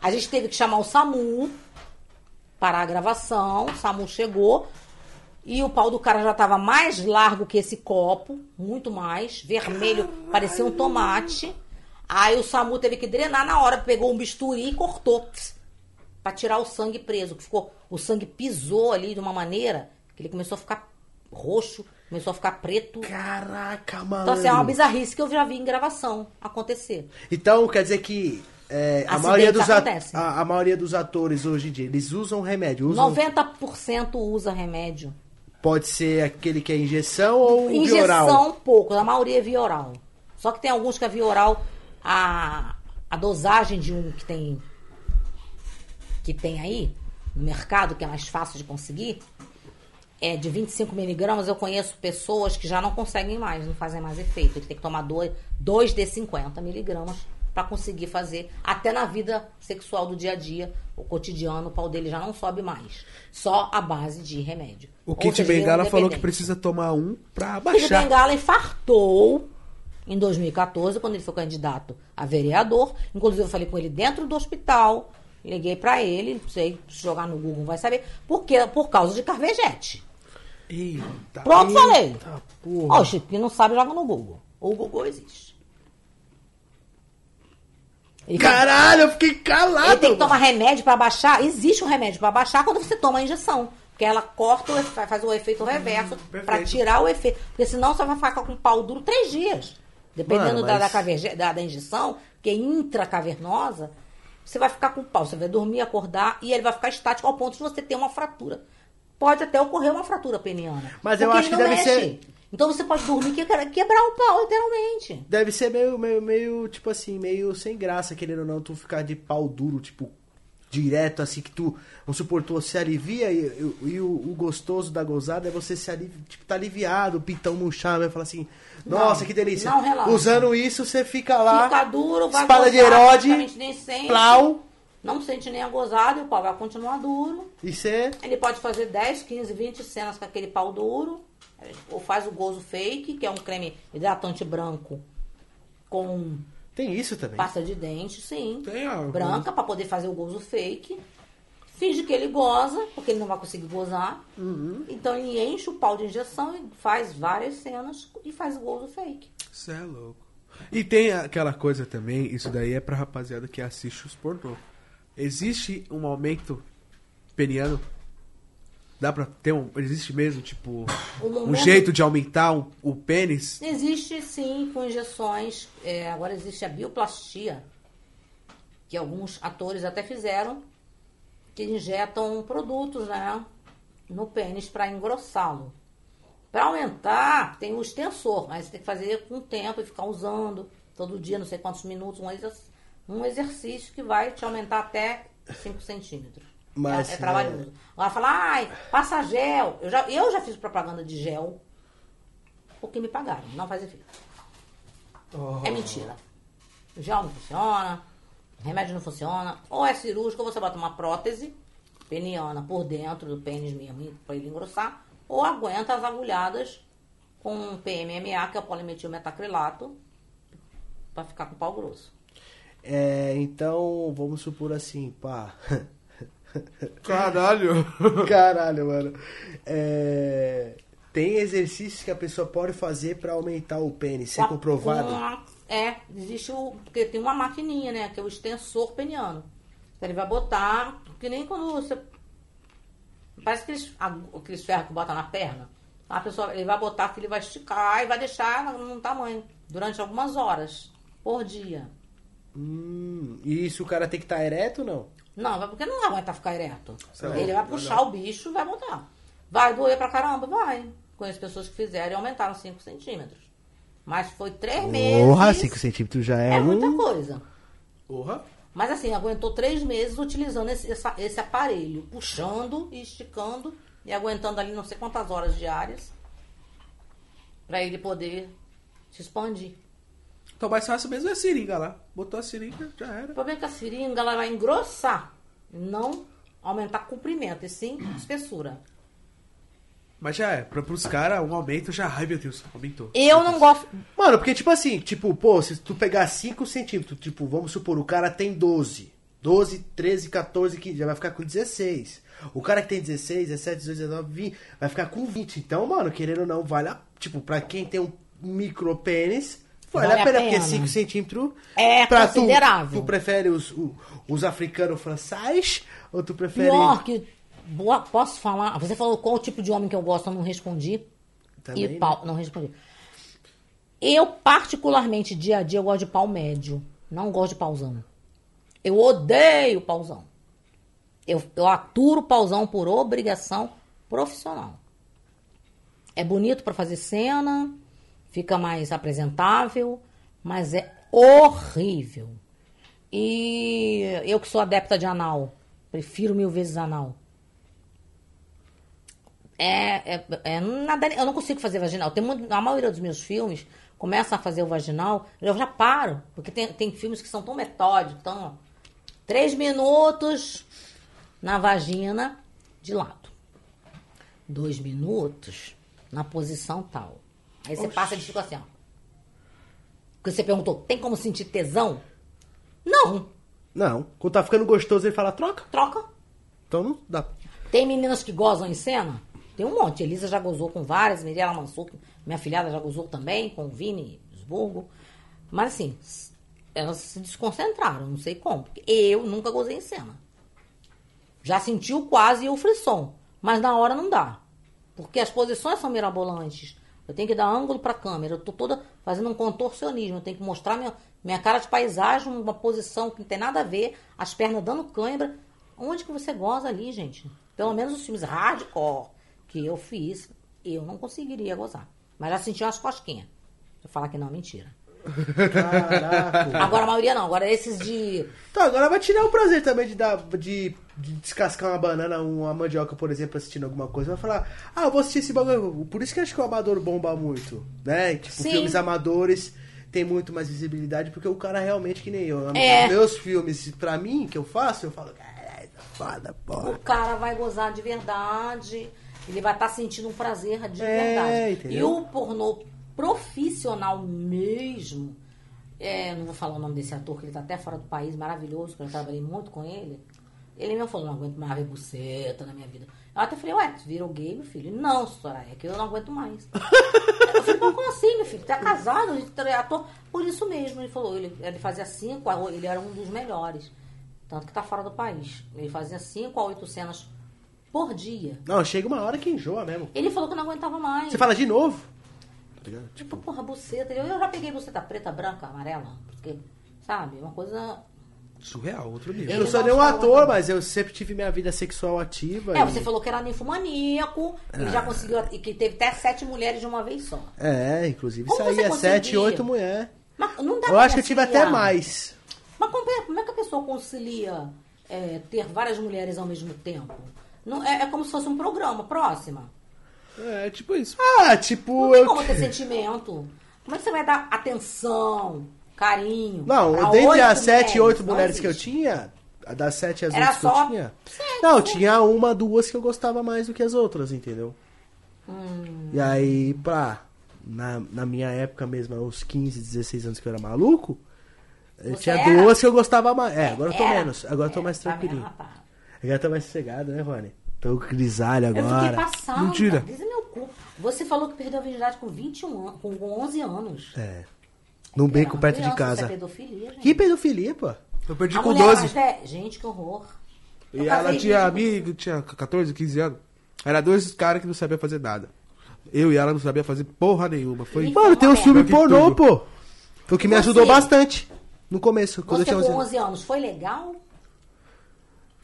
S3: A gente teve que chamar o SAMU parar a gravação, o SAMU chegou, e o pau do cara já estava mais largo que esse copo, muito mais, vermelho, parecia um tomate. Aí o SAMU teve que drenar na hora, pegou um bisturi e cortou para tirar o sangue preso, que ficou, o sangue pisou ali de uma maneira que ele começou a ficar roxo, começou a ficar preto.
S1: Caraca, mano.
S3: Então, assim, é uma bizarrice que eu já vi em gravação acontecer.
S1: Então, quer dizer que é, a, maioria dos a, a maioria dos atores hoje em dia, eles usam remédio. Usam,
S3: 90% usa remédio.
S1: Pode ser aquele que é injeção ou via
S3: Injeção,
S1: oral.
S3: pouco. A maioria é via oral. Só que tem alguns que é via oral. A, a dosagem de um que tem que tem aí no mercado, que é mais fácil de conseguir, é de 25 miligramas. Eu conheço pessoas que já não conseguem mais, não fazem mais efeito. Ele tem que tomar dois, dois de 50 miligramas para conseguir fazer. Até na vida sexual do dia a dia, o cotidiano, o pau dele já não sobe mais. Só a base de remédio.
S2: O Kit
S3: vira
S2: Bengala falou que precisa tomar um pra
S3: Kid
S2: baixar.
S3: Bengala infartou em 2014, quando ele foi candidato a vereador. Inclusive, eu falei com ele dentro do hospital. Liguei pra ele, não sei, se jogar no Google vai saber. Por quê? Por causa de carvejete.
S2: Eita.
S3: Pronto, falei.
S1: porra.
S3: Ó, o Chico que não sabe, joga no Google. O Google existe. Ele,
S1: Caralho, eu fiquei calado.
S3: ele tem que tomar remédio pra baixar. Existe um remédio pra baixar quando você toma a injeção. Porque ela corta, o faz o efeito reverso pra
S2: perfeito.
S3: tirar o efeito. Porque senão você vai ficar com o pau duro três dias. Dependendo
S1: Mano,
S3: da,
S1: mas-
S3: da, caverge- da, da injeção, que é intracavernosa, você vai ficar com o pau. Você vai dormir, acordar e ele vai ficar estático ao ponto de você ter uma fratura. Pode até ocorrer uma fratura peniana.
S1: Mas eu acho que deve
S3: mexe.
S1: ser-
S3: Então você pode dormir e quebrar, o pau, literalmente.
S1: Deve ser meio, meio, meio, tipo assim, meio sem graça, querendo ou não, tu ficar de pau duro, tipo, direto, assim, que tu, vamos supor, tu se alivia e, e- e o, o gostoso da gozada é você se alivia, tipo, tá aliviado, o pitão murchar, vai falar assim, nossa,
S3: Não,
S1: que delícia.
S3: não.
S1: Usando isso, você fica lá,
S3: Fica duro, vai
S1: espada de
S3: gozar,
S1: Herode,
S3: nem sente.
S1: plau,
S3: Não sente nem a gozada e o pau vai continuar duro.
S1: e você...
S3: Ele pode fazer 10, 15, 20 cenas com aquele pau duro. Ou faz o gozo fake, que é um creme hidratante branco com
S1: Tem isso também.
S3: pasta de dente, sim.
S2: Tem, ó.
S3: Branca, pra poder fazer o gozo fake. Finge que ele goza, porque ele não vai conseguir gozar.
S1: Uhum.
S3: Então ele enche o pau de injeção e faz várias cenas e faz o gozo fake.
S2: Você é louco. E tem aquela coisa também, isso daí é pra rapaziada que assiste os pornô. Existe um aumento peniano? Dá pra ter um. Existe mesmo, tipo,
S3: Um
S2: jeito de aumentar o, o pênis?
S3: Existe sim com injeções. é, agora existe a bioplastia, que alguns atores até fizeram, que injetam produtos né, no pênis para engrossá-lo. Para aumentar, tem o extensor, mas você tem que fazer com o tempo e ficar usando todo dia, não sei quantos minutos, um, um exercício que vai te aumentar até 5 centímetros.
S1: Mas,
S3: é, é trabalhoso. Agora fala, ai, passa gel. Eu já, eu já fiz propaganda de gel porque me pagaram, não faz efeito. É mentira. O gel não funciona, remédio não funciona. Ou é cirúrgico, ou você bota uma prótese peniana por dentro do pênis mesmo para ele engrossar, ou aguenta as agulhadas com PMMA, que é o polimetilmetacrilato, para ficar com o pau grosso.
S1: É, então, vamos supor assim, pá.
S2: Caralho!
S1: Caralho, mano. É, tem exercícios que a pessoa pode fazer pra aumentar o pênis, isso é comprovado?
S3: é, existe o. Porque tem uma maquininha, né? Que é o extensor peniano. Então ele vai botar. Que nem quando você. Parece aqueles, aqueles ferros que bota na perna. A pessoa, ele vai botar que ele vai esticar e vai deixar num tamanho. Durante algumas horas. Por dia.
S1: Hum, e isso o cara tem que estar ereto ou não?
S3: Não, vai porque não aguenta ficar ereto.
S2: Certo.
S3: Ele vai puxar o bicho e vai botar. Vai doer pra caramba? Vai. Conheço pessoas que fizeram e aumentaram 5 centímetros. Mas foi três meses.
S1: Porra, 5 centímetros já é,
S3: É
S1: um...
S3: muita coisa.
S2: Porra.
S3: Mas assim, aguentou três meses utilizando esse, essa- esse aparelho, puxando e esticando e aguentando ali não sei quantas horas diárias pra ele poder se expandir.
S2: Então mais fácil mesmo é a seringa lá. Botou a seringa, já era.
S3: O problema é que a seringa ela vai engrossar, não aumentar comprimento, e sim espessura.
S2: Mas já é. Pra, pros caras, um aumento já. Ai meu Deus, aumentou.
S3: Eu não gosto.
S1: Mano, porque tipo assim, tipo, pô, se tu pegar 5 centímetros, tipo, vamos supor, o cara tem 12. 12, 13, 14, 15, já vai ficar com 16. O cara que tem 16, 17, 18, 19, 20, vai ficar com 20. Então, mano, querendo ou não, vale a... Tipo, pra quem tem um micro pênis, vale,
S3: Vale
S1: a
S3: a
S1: pena, porque
S3: pena.
S1: 5 centímetros...
S3: É
S1: pra tu-
S3: considerável.
S1: Tu, prefere os, o- os africanos francais ou tu prefere...
S3: Pior que. boa- Posso falar? Você falou qual o tipo de homem que eu gosto, eu não respondi.
S1: Também,
S3: e
S1: né?
S3: pau, não respondi. Eu, particularmente, dia a dia, eu gosto de pau médio. Não gosto de pauzão. Eu odeio pauzão. Eu, eu aturo pauzão por obrigação profissional. É bonito pra fazer cena, fica mais apresentável, mas é horrível. E eu que sou adepta de anal, prefiro mil vezes anal. É, é, é nada, eu não consigo fazer vaginal. Tem muito, a maioria dos meus filmes começam a fazer o vaginal, eu já paro, porque tem, tem filmes que são tão metódicos, tão três minutos na vagina de lado, dois minutos na posição tal. Aí você passa e fica assim, ó. Porque você perguntou, tem como sentir tesão? Não,
S1: Não, quando tá ficando gostoso ele fala, troca.
S3: troca.
S1: Então não dá.
S3: Tem meninas que gozam em cena? Tem um monte. Elisa já gozou com várias, Mirella Mansuc, minha filhada já gozou também, com o Vini Esburgo. Mas assim, elas se desconcentraram, não sei como. Eu nunca gozei em cena. Já senti o quase o frisson, mas na hora não dá. Porque as posições são mirabolantes. Eu tenho que dar ângulo pra câmera. Eu tô toda fazendo um contorcionismo. Eu tenho que mostrar minha, minha cara de paisagem, uma posição que não tem nada a ver, as pernas dando cãibra. Onde que você goza ali, gente? Pelo menos os filmes hardcore que eu fiz, eu não conseguiria gozar. Mas já senti umas cosquinhas. Eu falar que não, mentira.
S1: Caraca.
S3: Agora a maioria não. Agora esses de.
S1: Tá, agora vai tirar o prazer também de dar de, de descascar uma banana, uma mandioca, por exemplo, assistindo alguma coisa. Vai falar, ah, eu vou assistir esse bagulho. Por isso que acho que o amador bomba muito, né? Tipo,
S3: Sim.
S1: filmes amadores tem muito mais visibilidade, porque o cara realmente que nem eu.
S3: É.
S1: Meus filmes, pra mim, que eu faço, eu falo, caralho, tá foda, porra.
S3: O cara vai gozar de verdade. Ele vai estar sentindo um prazer de
S1: É,
S3: verdade.
S1: entendeu?
S3: E o pornô profissional mesmo. é, não vou falar o nome desse ator, que ele tá até fora do país, maravilhoso, que eu trabalhei muito com ele. Ele mesmo falou, não aguento mais ver buceta na minha vida. Eu até falei, ué, tu virou gay, meu filho? Não, Soraya, é que eu não aguento mais. eu falei, como assim, meu filho? Tá casado, ele é ator. Por isso mesmo, ele falou, ele, ele fazia cinco, ele era um dos melhores. Tanto que tá fora do país. Ele fazia cinco a oito cenas por dia.
S1: Não, chega uma hora que enjoa mesmo.
S3: Ele falou que não aguentava mais.
S1: Você fala de novo? Tá ligado?
S3: Tipo, porra, buceta. Eu, já peguei buceta preta, branca, amarela. Porque, sabe, uma coisa.
S2: Surreal, outro nível.
S1: Eu não sou nenhum ator, mas eu sempre tive minha vida sexual ativa.
S3: É,
S1: e-
S3: você falou que era ninfomaníaco e já conseguiu. E que teve até sete mulheres de uma vez só.
S1: É, inclusive
S3: Como
S1: saía sete, oito mulheres.
S3: Mas não dá
S1: Eu acho que eu tive até mais.
S3: Mas como é, como é que a pessoa concilia é, ter várias mulheres ao mesmo tempo? Não, é, é como se fosse um programa, próxima.
S2: É, tipo isso.
S1: Ah, tipo,
S3: Não tem
S1: eu.
S3: como ter sentimento. Como é que você vai dar atenção, carinho?
S1: Não,
S3: pra
S1: dentre as sete,
S3: mulheres?
S1: oito
S3: Não
S1: mulheres que eu tinha, das sete às
S3: Era
S1: oito que eu tinha.
S3: sete,
S1: Não, tinha uma, duas que eu gostava mais do que as outras, entendeu?
S3: Hum.
S1: E aí, pá, na, na minha época mesmo, aos 15, 16 anos que eu era maluco, eu tinha
S3: era?
S1: duas que eu gostava mais. É, agora eu tô menos. Agora eu tô
S3: É,
S1: mais
S3: tá
S1: tranquilinho.
S3: rapaz?
S1: Agora eu tô mais sossegado, né, Rony? Tô grisalho
S3: Eu fiquei
S1: agora.
S3: passada.
S2: Mentira.
S3: Meu cu. Você falou que perdeu a virgindade com 21 anos, com 11 anos.
S1: É. Num beco perto de casa.
S3: Isso é pedofilia, gente.
S1: Que pedofilia, pô?
S2: Eu perdi
S3: A
S2: com
S3: mulher
S2: 12.
S3: mais velha- Gente, que horror. Eu
S2: E ela tinha amigo, tinha 14, 15 anos. Era dois caras que não sabiam fazer nada. Eu e ela não sabia fazer porra nenhuma. Foi.
S3: Ih,
S1: Mano, tem filmes
S2: que
S1: pornô, pô. Foi o que me
S3: Você?
S1: ajudou bastante. No começo, quando
S3: Você
S1: eu tinha
S3: com
S1: 11 anos.
S3: 11 anos, foi legal?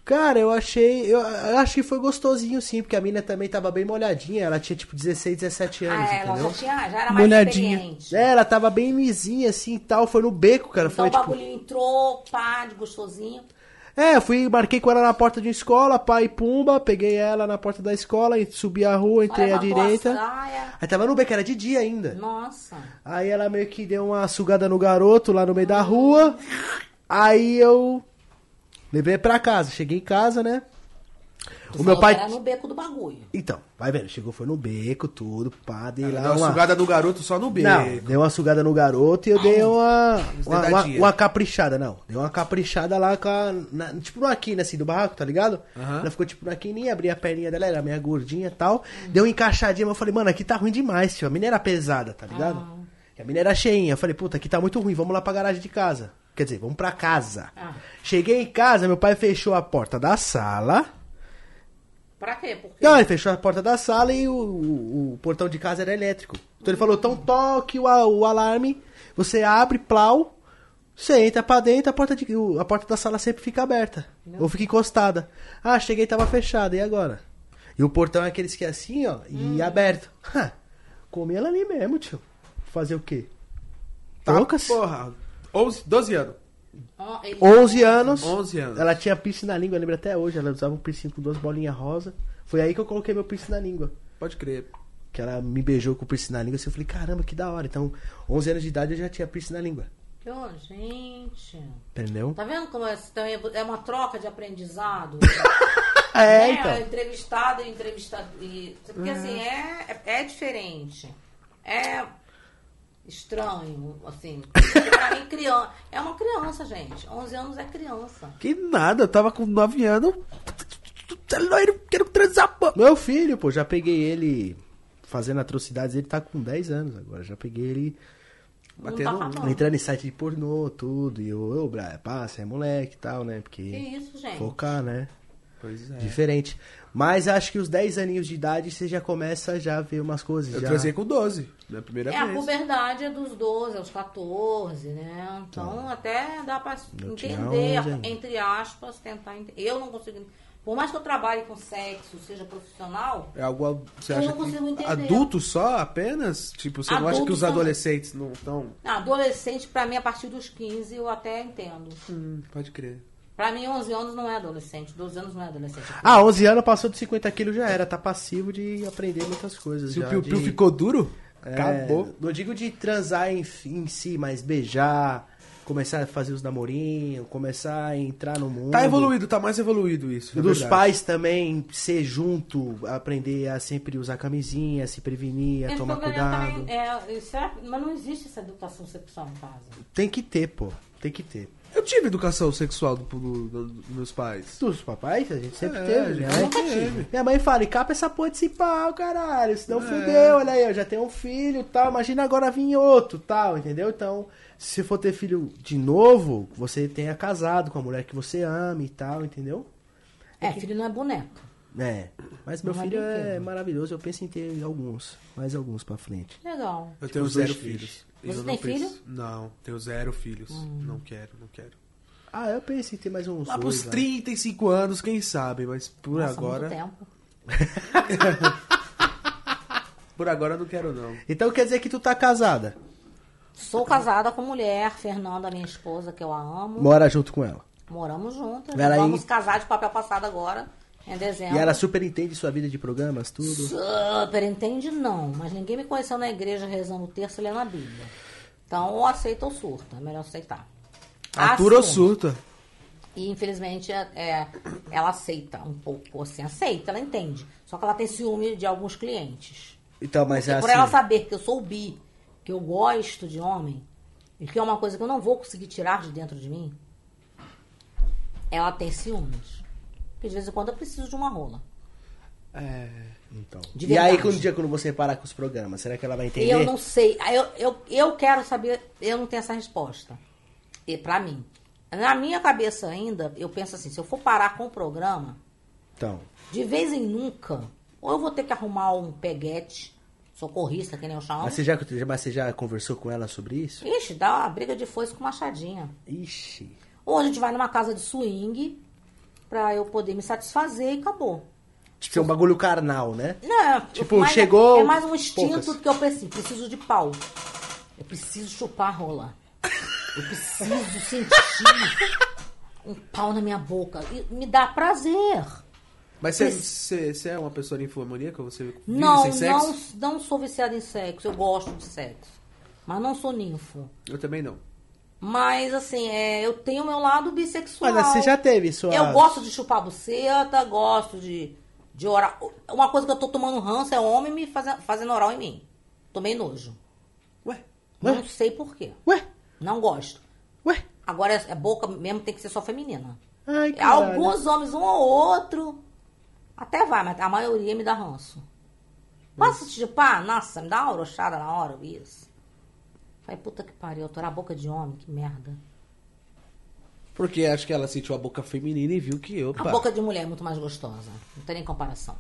S1: Cara, eu achei. Eu, acho que foi gostosinho, sim, porque a mina também tava bem molhadinha. Ela tinha tipo 16, 17 anos,
S3: Ah, ela
S1: entendeu?
S3: já, tinha, já era mais
S5: Molhadinha.
S3: experiente.
S1: É, ela tava bem lisinha assim e tal. Foi no beco, cara.
S3: Então
S1: foi
S3: o
S1: tipo.
S3: bagulho entrou, pá, de gostosinho.
S1: É, eu fui, marquei com ela na porta de uma escola, pai e pumba, peguei ela na porta da escola, subi a rua, entrei à
S3: levantou a
S1: direita.
S3: saia.
S1: Aí tava no beco, era de dia ainda.
S3: Nossa.
S1: Aí ela meio que deu uma sugada no garoto lá no meio da rua. Aí eu levei pra casa. Cheguei em casa, né?
S3: Tu
S1: O meu pai.
S3: Era no beco do bagulho.
S1: Então, vai vendo, chegou, foi no beco, tudo, pá, dei lá
S2: Deu uma
S1: uma...
S2: sugada no garoto só no beco.
S1: Não, deu uma sugada no garoto e eu dei uma, uma, uma, uma caprichada, não. Deu uma caprichada lá com a, na- tipo na quina, assim, do barraco, tá ligado?
S2: Aham.
S1: Ela ficou tipo na quininha, abri a perninha dela, era meio gordinha e tal. Deu uma encaixadinha, mas eu falei, mano, aqui tá ruim demais, tio. A mina era pesada, tá ligado? E a mina era cheinha. Eu falei, puta, aqui tá muito ruim, vamos lá pra garagem de casa. Quer dizer, vamos pra casa.
S3: Ah.
S1: Cheguei em casa, meu pai fechou a porta da sala.
S3: Pra quê? Por quê?
S1: Não, ele fechou a porta da sala e o, o- o portão de casa era elétrico. Então ele falou, então toque o, o alarme, você abre, plau, você entra pra dentro, a porta, de, a porta da sala sempre fica aberta. Ou fica encostada. Ah, cheguei tava fechada, e agora? E o portão é aqueles que é assim, ó, e aberto. Ha, comi ela ali mesmo, tio. Fazer o quê?
S2: Tá,
S1: Poucas?
S2: porra. 11, 12 anos.
S3: Ele-
S1: 11 anos.
S2: 11 anos.
S1: Ela tinha piercing na língua, eu lembro até hoje. Ela usava um piercing com duas bolinhas rosa. Foi aí que eu coloquei meu piercing na língua.
S2: Pode crer.
S1: Que ela me beijou com o piercing na língua. Assim, eu falei, caramba, que da hora. Então, 11 anos de idade eu já tinha piercing na língua.
S3: Ô, gente.
S1: Entendeu?
S3: Tá vendo como é, também é uma troca de aprendizado?
S1: É,
S3: Né?
S1: então.
S3: Entrevistado e entrevistado. E, porque assim, é, é, é diferente. É estranho, assim. Pra mim, criança. É uma criança, gente. 11 anos é criança.
S5: Que nada, eu tava com 9 anos. Eu quero transar, pô.
S1: Meu filho, pô, já peguei ele fazendo atrocidades. Ele tá com 10 anos agora. Já peguei ele
S2: Batendo
S3: tá
S2: um.
S3: falando.
S1: entrando em site de pornô, tudo. E eu, ô, Bra, pá, você é moleque e tal, né?
S3: Que
S1: Porque
S3: isso, gente?
S1: focar, né?
S2: Pois é.
S1: Diferente. Mas acho que os 10 aninhos de idade você já começa já a ver umas coisas.
S2: Eu
S1: já...
S2: transei com 12, na primeira
S3: É, a
S2: vez.
S3: puberdade é dos 12 aos 14, né? Então até dá pra
S1: Eu
S3: entender,
S1: 11 ainda.
S3: entre aspas, tentar entender. Eu não consigo. Por mais que eu trabalhe com sexo, seja profissional,
S2: É algo. Você
S3: Eu
S2: acha
S3: não consigo
S2: que
S3: entender.
S2: adulto só apenas? Tipo, você não acha que
S3: Adulto
S2: os adolescentes não estão.
S3: adolescente, pra mim, a partir dos 15, eu até entendo.
S2: Hum, pode crer.
S3: Pra mim, 11 anos não é adolescente, 12 anos não é adolescente.
S1: Ah, 11 anos passou de 50 quilos já era. Tá passivo de aprender muitas coisas.
S2: Se
S1: já,
S2: o Piu
S1: de-
S2: Piu ficou duro,
S1: É,
S2: acabou.
S1: Não digo de transar em, em si, mas beijar, começar a fazer os namorinhos, começar a entrar no mundo.
S2: Tá evoluído, tá mais evoluído isso.
S1: E
S2: é
S1: dos
S2: verdade.
S1: pais também ser junto, aprender a sempre usar camisinha, se prevenir, a
S3: Esse
S1: tomar cuidado.
S3: também é, é- mas não existe essa educação sexual em casa.
S1: Tem que ter, pô. Tem que ter.
S2: Eu tive educação sexual do, do- do- dos meus pais.
S1: Dos papais, a gente sempre
S2: É,
S1: teve.
S2: a gente
S1: Minha mãe,
S2: nunca tive.
S1: minha mãe fala, e capa essa porra desse pau, caralho. Senão
S2: É.
S1: fudeu, olha aí, eu já tenho um filho tal. Imagina agora vir outro tal, entendeu? Então, se for ter filho de novo, você tenha casado com a mulher que você ama e tal, entendeu?
S3: É, filho não é boneco.
S1: É. Mas meu
S3: Não é
S1: filho é maravilhoso, eu penso em ter alguns. Mais alguns pra frente.
S3: Legal.
S2: Eu tenho
S1: os
S2: zero filhos.
S3: Você
S2: eu
S3: tem
S2: não penso-
S3: filho?
S2: Não, tenho zero filhos. Não quero, não quero.
S1: Ah, eu penso em ter mais uns
S2: Lá
S1: dois.
S2: pros
S1: lá.
S2: 35 anos, quem sabe, mas por
S3: Nossa,
S2: agora.
S3: muito tempo.
S2: Por agora eu não quero, não.
S1: Então quer dizer que tu tá casada.
S3: Sou casada com mulher, Fernanda, minha esposa, que eu a amo.
S1: Mora junto com ela.
S3: Moramos juntas. Vamos casar de papel passado agora, em dezembro.
S1: E ela super entende sua vida de programas, tudo.
S3: Super entende, não. Mas ninguém me conheceu na igreja rezando o terço e lendo a Bíblia. Então, ou aceita ou surta. É melhor aceitar.
S2: Atura ou surta?
S3: E infelizmente é, é, ela aceita um pouco, assim, aceita, ela entende. Só que ela tem ciúme de alguns clientes.
S1: Então, mas é
S3: E
S1: assim.
S3: por ela saber que eu sou bi, que eu gosto de homem, e que é uma coisa que eu não vou conseguir tirar de dentro de mim, ela tem ciúmes. Porque de vez em quando eu preciso de uma rola.
S2: É.
S1: Então. E aí, quando o dia quando você parar com os programas, será que ela vai entender?
S3: Eu não sei. Eu, eu, eu quero saber, eu não tenho essa resposta. E pra mim. Na minha cabeça ainda, eu penso assim, se eu for parar com o programa,
S1: Então.
S3: de vez em nunca, ou eu vou ter que arrumar um peguete, socorrista, que nem eu chamo.
S1: Mas você, já, mas você já conversou com ela sobre isso?
S3: Ixi, dá uma briga de foice com machadinha.
S1: Ixi.
S3: Ou a gente vai numa casa de swing, pra eu poder me satisfazer e acabou.
S1: Tipo, é um bagulho carnal, né?
S3: Não,
S1: Tipo,
S3: mas
S1: chegou
S3: É mais um instinto
S1: poucas.
S3: que eu preciso. Preciso de pau. Eu preciso chupar a rola. Eu preciso sentir um pau na minha boca. E me dá prazer.
S2: Mas você, você é uma pessoa ninfomaníaca? Você vive
S3: Não,
S2: sem sexo?
S3: não, não sou viciada em sexo. Eu gosto de sexo. Mas não sou ninfo.
S2: Eu também não.
S3: Mas, assim, é, eu tenho meu lado bissexual.
S1: Mas você já teve sua.
S3: Eu gosto de chupar buceta, gosto de, de oral. Uma coisa que eu tô tomando ranço é homem me fazendo, fazendo oral em mim. Tomei nojo.
S2: Ué?
S3: Não sei por quê.
S1: Ué?
S3: Não gosto.
S1: Ué?
S3: Agora, é boca mesmo tem que ser só feminina.
S1: Ai, caralho.
S3: Alguns homens, um ou outro, até vai, mas a maioria me dá ranço. Posso te chupar? Nossa, me dá uma brochada na hora, isso. Falei, puta que pariu, eu tô na boca de homem, que merda.
S2: Porque acho que ela sentiu a boca feminina e viu que, opa,
S3: A boca de mulher é muito mais gostosa. Não tem nem comparação.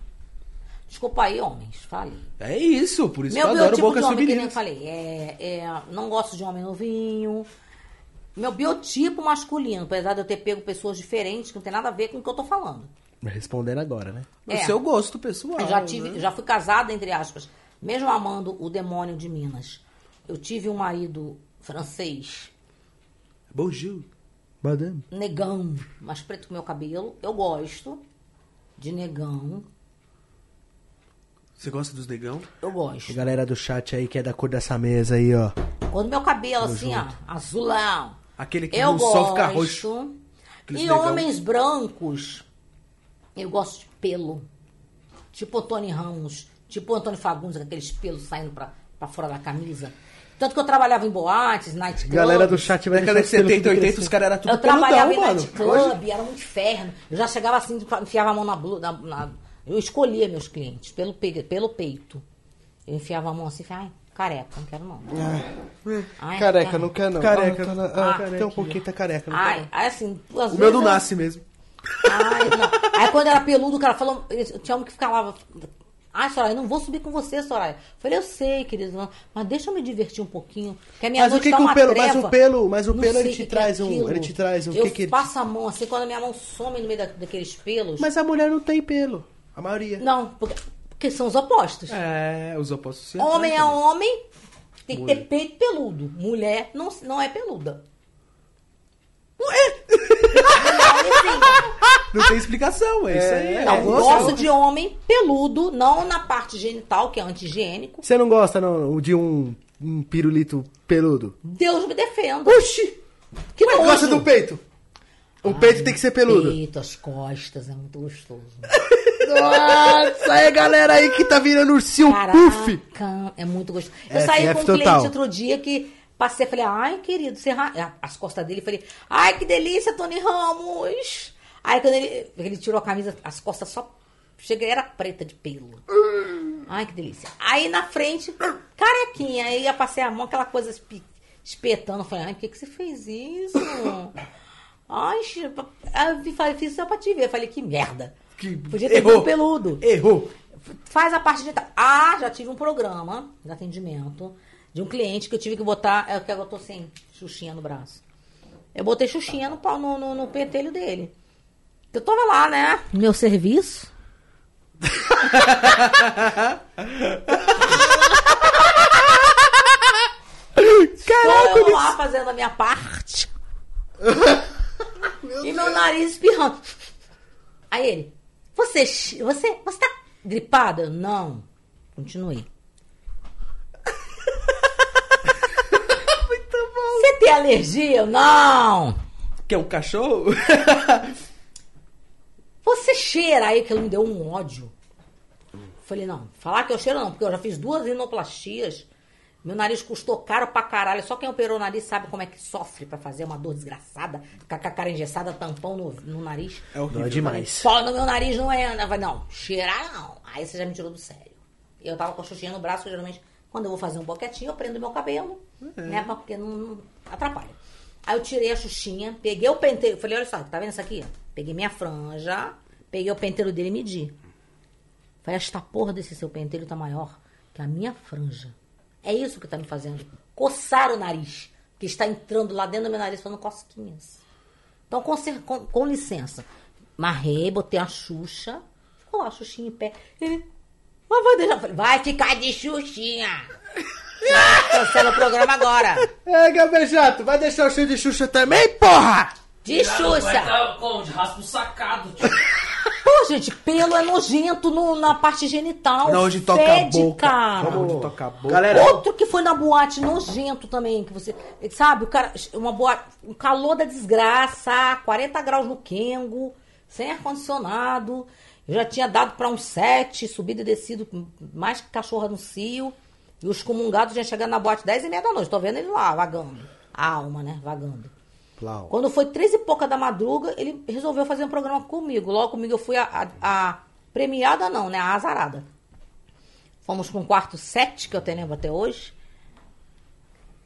S3: Desculpa aí, homens, falei.
S2: é isso, por isso
S3: Meu
S2: que eu adoro
S3: biotipo
S2: bocas
S3: de homem, que nem eu falei, é, é, não gosto de homem novinho. Meu biotipo masculino, apesar de eu ter pego pessoas diferentes, que não tem nada a ver com o que eu tô falando.
S1: Respondendo agora, né?
S2: O
S3: É.
S2: seu gosto pessoal.
S3: Eu já tive,
S2: né?
S3: já fui casada, entre aspas, mesmo amando o demônio de Minas. Eu tive um marido francês,
S2: Bonjour.
S1: Madame.
S3: negão, mais preto que meu cabelo. Eu gosto de negão.
S2: Você gosta dos negão?
S3: Eu gosto.
S1: Galera do chat aí que é da cor dessa mesa aí, ó.
S3: Quando meu cabelo, assim, ó, azulão.
S2: Aquele que
S3: eu
S2: no sol fica roxo. Aqueles
S3: E
S2: negão.
S3: homens brancos, eu gosto de pelo. Tipo o Tony Ramos, tipo o Antônio Fagundes, com aqueles pelos saindo pra, pra fora da camisa. Tanto que eu trabalhava em boates, night clubs.
S1: Galera do chat vai
S2: Década de
S1: deixar os pelos
S2: 70,
S1: tudo
S2: 80,
S1: crescer.
S2: os caras eram tudo
S3: Eu trabalhava em
S2: mano.
S3: nightclub, era um inferno. Eu já chegava assim, enfiava a mão na blusa. na- eu escolhia meus clientes pelo, pe- pelo peito. Eu enfiava a mão assim ai, careca, não quero não. Ai,
S5: Careca, não quer não.
S1: Careca.
S5: Ah, tá na-
S3: Ah,
S5: ah, tem um pouquinho, tá careca. Não
S3: Ai, aí assim, duas
S2: O meu não
S3: vezes
S2: nasce mesmo.
S3: Ai, não. Aí quando era peludo, o cara falou, eu tinha um que ficava. Ai, Soraya, eu não vou subir com você, Soraya. Eu falei, eu sei, querido, não, mas deixa eu me divertir um pouquinho. Que a minha
S1: Mas o
S3: noite
S1: que
S3: tá
S1: que o
S3: uma
S1: pelo- mas
S3: treva.
S1: o pelo- mas o pelo, ele te
S3: que que
S1: traz
S3: é
S1: um- ele te traz um-
S3: Eu
S1: que que ele-
S3: passo a mão assim, quando a minha mão some no meio da- daqueles pelos.
S1: Mas a mulher não tem pelo. A maioria.
S3: Não, porque, porque são os opostos.
S2: É, os opostos se
S3: homem é homem, tem que ter peito peludo. Mulher não, não é peluda.
S2: Também. Não tem explicação, é, isso aí.
S3: Não,
S2: é.
S3: gosto de homem peludo, não na parte genital, que é anti-higiênico.
S1: Você não gosta não, de um, um pirulito peludo?
S3: Deus me defenda.
S1: Oxi!
S3: Que nojo.
S1: gosta do peito? O peito tem que ser peludo.
S3: Peito, as costas, é muito gostoso.
S1: Nossa, aí galera aí que tá virando ursinho puff.
S3: Caraca, é muito gostoso. Eu
S1: É,
S3: saí
S1: FF
S3: com um cliente
S1: total.
S3: outro dia que passei, falei, ai, querido, você ra... as costas dele, falei, ai, que delícia, Tony Ramos. Aí quando ele, ele tirou a camisa, as costas só cheguei, era preta de pelo. Ai, que delícia. Aí na frente, carequinha, aí eu passei a mão, aquela coisa espetando, falei, ai, por que, que você fez isso? Ai, eu fiz só pra te ver. Eu falei, que merda.
S1: Que-
S3: Podia ter
S1: errou.
S3: peludo.
S1: Errou.
S3: Faz a parte de. Ah, já tive um programa de atendimento de um cliente que eu tive que botar. É que eu tô sem xuxinha no braço. Eu botei xuxinha no, no, no, no pentelho dele. Eu tava lá, né? Meu serviço. Caraca, Tô eu lá fazendo a minha parte. e meu nariz espirrando. Aí ele, você, você, você tá gripada? Não. Continuei. Você tem alergia? Não.
S2: Quer um cachorro?
S3: Você cheira aí que ele me deu um ódio. Falei, não, falar que eu cheiro não, porque eu já fiz duas rinoplastias. Meu nariz custou caro pra caralho. Só quem operou o nariz sabe como é que sofre pra fazer uma dor desgraçada. Ficar com a cara engessada, tampão no, no nariz.
S2: É horrível.
S1: Dói demais.
S3: Só no meu nariz não é. Eu falei, não, cheirar não. Aí você já me tirou do sério. Eu tava com a xuxinha no braço, geralmente, quando eu vou fazer um boquetinho, eu prendo meu cabelo, né? Porque não, não atrapalha. Aí eu tirei a xuxinha, peguei o penteiro, falei, olha só, tá vendo isso aqui? Peguei minha franja, peguei o penteiro dele e medi. Falei, esta porra desse seu penteiro tá maior que a minha franja. É isso que tá me fazendo. Coçar o nariz, que está entrando lá dentro do meu nariz, fazendo cosquinhas. Então, com, com- com licença. marrei, botei a Xuxa. Ficou lá a Xuxinha em pé. Mas vai deixar. Falei, vai ficar de Xuxinha. Cancela o programa agora.
S1: É, Gabriel Jato, vai deixar o show de Xuxa também, porra?
S3: De
S4: Vai
S3: Xuxa.
S4: tá como? De raspo sacado, tio.
S3: Pô, gente, pelo é nojento no- na parte genital.
S2: Não, onde toca a boca.
S3: cara.
S2: Não, onde toca a boca.
S1: Galera,
S3: Outro que foi na boate nojento também, que você. Sabe, o cara. Uma boate. Um calor da desgraça, 40 graus no Kengo, sem ar-condicionado. Eu já tinha dado pra um sete, subido e descido, mais que cachorra no cio. E os comungados já chegando na boate 10 e meia da noite. Tô vendo ele lá, vagando. A alma, né? Vagando.
S1: Plau.
S3: Quando foi três e pouca da madruga, ele resolveu fazer um programa comigo. Logo comigo eu fui a, a- a premiada, não, né? A azarada. Fomos para um quarto sete, que eu te lembro até hoje.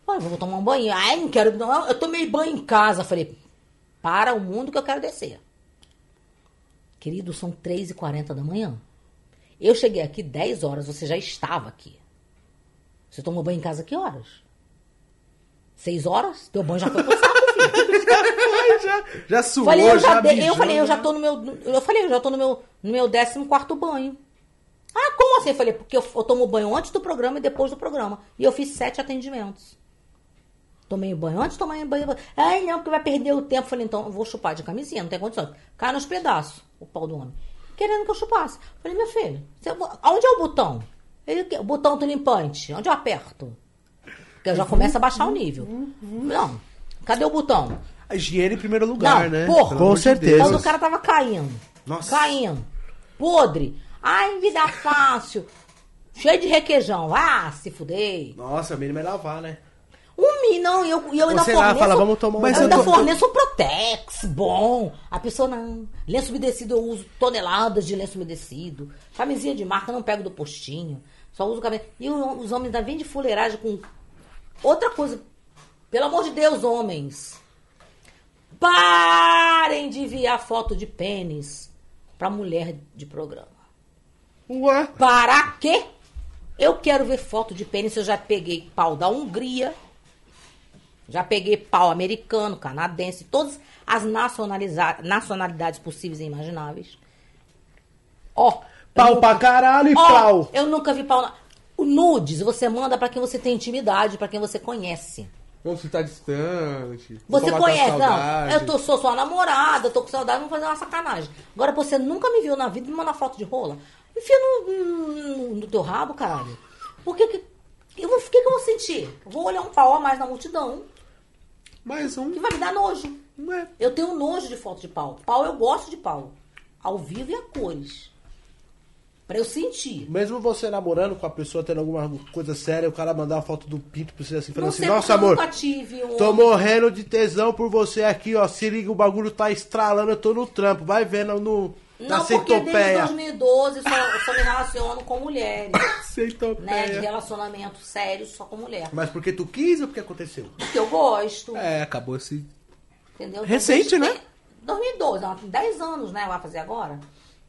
S3: Pai, vou tomar um banho. Ai, não quero. Não, eu tomei banho em casa. Falei, para o mundo que eu quero descer. Querido, são 3h40 da manhã. Eu cheguei aqui 10 horas, você já estava aqui. Você tomou banho em casa que horas? 6 horas? Teu banho já foi pro saco, filho.
S1: já, já suou,
S3: Falei, eu, já
S1: já
S3: dei- eu falei, eu já
S1: né?
S3: tô no meu. Eu falei, eu já tô no meu, no meu 14 banho. Ah, como assim? Eu falei, porque eu, eu tomo banho antes do programa e depois do programa. E eu fiz sete atendimentos. Tomei banho antes, tomei banho. Ai, não, porque vai perder o tempo. Falei, então, eu vou chupar de camisinha, não tem condições. Cai nos pedaços, o pau do homem. Querendo que eu chupasse. Falei, meu filho, você, aonde é o botão? Ele, o botão do limpante. Onde eu aperto? Porque eu já começa a baixar o nível. Não. Cadê o botão?
S2: A higiene em primeiro lugar,
S3: Não,
S2: né?
S3: porra.
S1: Com
S2: de
S1: certeza.
S3: Quando o cara tava caindo.
S1: Nossa.
S3: Caindo. Podre. Ai, vida fácil. Cheio de requeijão. Ah, se fudei.
S1: Nossa, o mínimo é lavar, né?
S3: Um não, e eu, eu ainda
S1: Você lá
S3: forneço.
S1: fala, vamos tomar um
S3: Mas eu ainda
S1: Eu tô-
S3: forneço um Protex, bom. A pessoa não. Lenço umedecido, eu uso toneladas de lenço umedecido. Camisinha de marca, não pego do postinho. Só uso cabelo. E os homens ainda vêm de fuleiragem com. Outra coisa. Pelo amor de Deus, homens. Parem de enviar foto de pênis pra mulher de programa.
S1: Ué?
S3: Para quê? Eu quero ver foto de pênis. Eu já peguei pau da Hungria. Já peguei pau americano, canadense, todas as nacionaliza- nacionalidades possíveis e imagináveis. Ó.
S1: Pau
S3: eu
S1: pra
S3: nunca-
S1: caralho e
S3: Ó,
S1: pau.
S3: Eu nunca vi pau. Na... O nudes você manda pra quem você tem intimidade, pra quem você conhece.
S2: Distante.
S3: Você
S2: vamos matar a
S3: conhece, não? Eu tô, sou sua namorada, tô com saudade, vamos fazer uma sacanagem. Agora você nunca me viu na vida me mandar foto de rola. Enfia no, no, no teu rabo, caralho. Por que que. Eu vou, o que, que eu vou sentir? Eu vou olhar um pau a mais na multidão
S2: Mais um.
S3: que vai me dar nojo.
S2: Ué.
S3: Eu tenho nojo de foto de pau. Pau, eu gosto de pau. Ao vivo e a cores. Pra eu sentir.
S1: Mesmo você namorando com a pessoa, tendo alguma coisa séria, o cara mandar uma foto do pinto pra você assim, falando
S3: Não
S1: assim, nossa amor,
S3: um.
S1: tô morrendo de tesão por você aqui, ó. Se liga, o bagulho tá estralando, eu tô no trampo. Vai vendo no,
S3: Não, porque desde
S1: centopeia.
S3: 2012 só, só me relaciono com mulheres. né? De
S2: Centopeia.
S3: relacionamento sério só com mulher.
S1: Mas porque tu quis ou porque aconteceu?
S3: Porque eu gosto.
S2: É, acabou esse.
S3: Entendeu?
S2: Recente,
S3: Então,
S2: né?
S3: 2012, não, tem 10 anos, né? Vai fazer agora.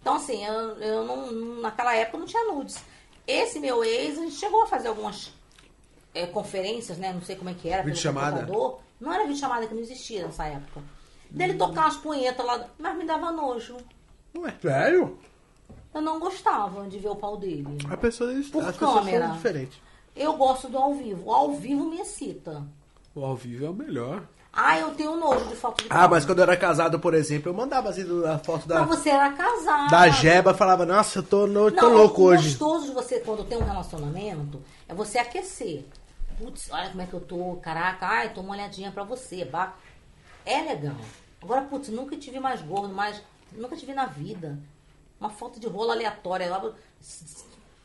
S3: Então, assim, eu, eu não, naquela época não tinha nudes. Esse meu ex, a gente chegou a fazer algumas é, conferências, né? Não sei como é que era.
S2: Videochamada?
S3: computador. Não era vídeo chamada que não existia nessa época. Dele tocar umas punhetas lá, mas me dava nojo.
S1: Ué, sério?
S3: Eu não gostava de ver o pau dele.
S2: A pessoa
S3: Por
S1: As
S3: câmera.
S1: são diferentes.
S3: Eu gosto do ao vivo. O ao vivo me excita.
S2: O ao vivo é o melhor.
S3: Ah, eu tenho nojo de foto de
S1: Ah,
S3: pau.
S1: mas quando eu era casado, por exemplo, eu mandava assim a foto da,
S3: Mas você era casado.
S1: da jeba, falava, nossa, eu tô, no, tô
S3: Não,
S1: louco
S3: o
S1: hoje.
S3: gostoso de você, quando tem um relacionamento, é você aquecer. Putz, olha como é que eu tô. Caraca, ai, tô uma olhadinha pra você. Bah. É legal. Agora, putz, nunca tive mais gordo, mais. Nunca tive na vida. Uma foto de rolo aleatória. Lá,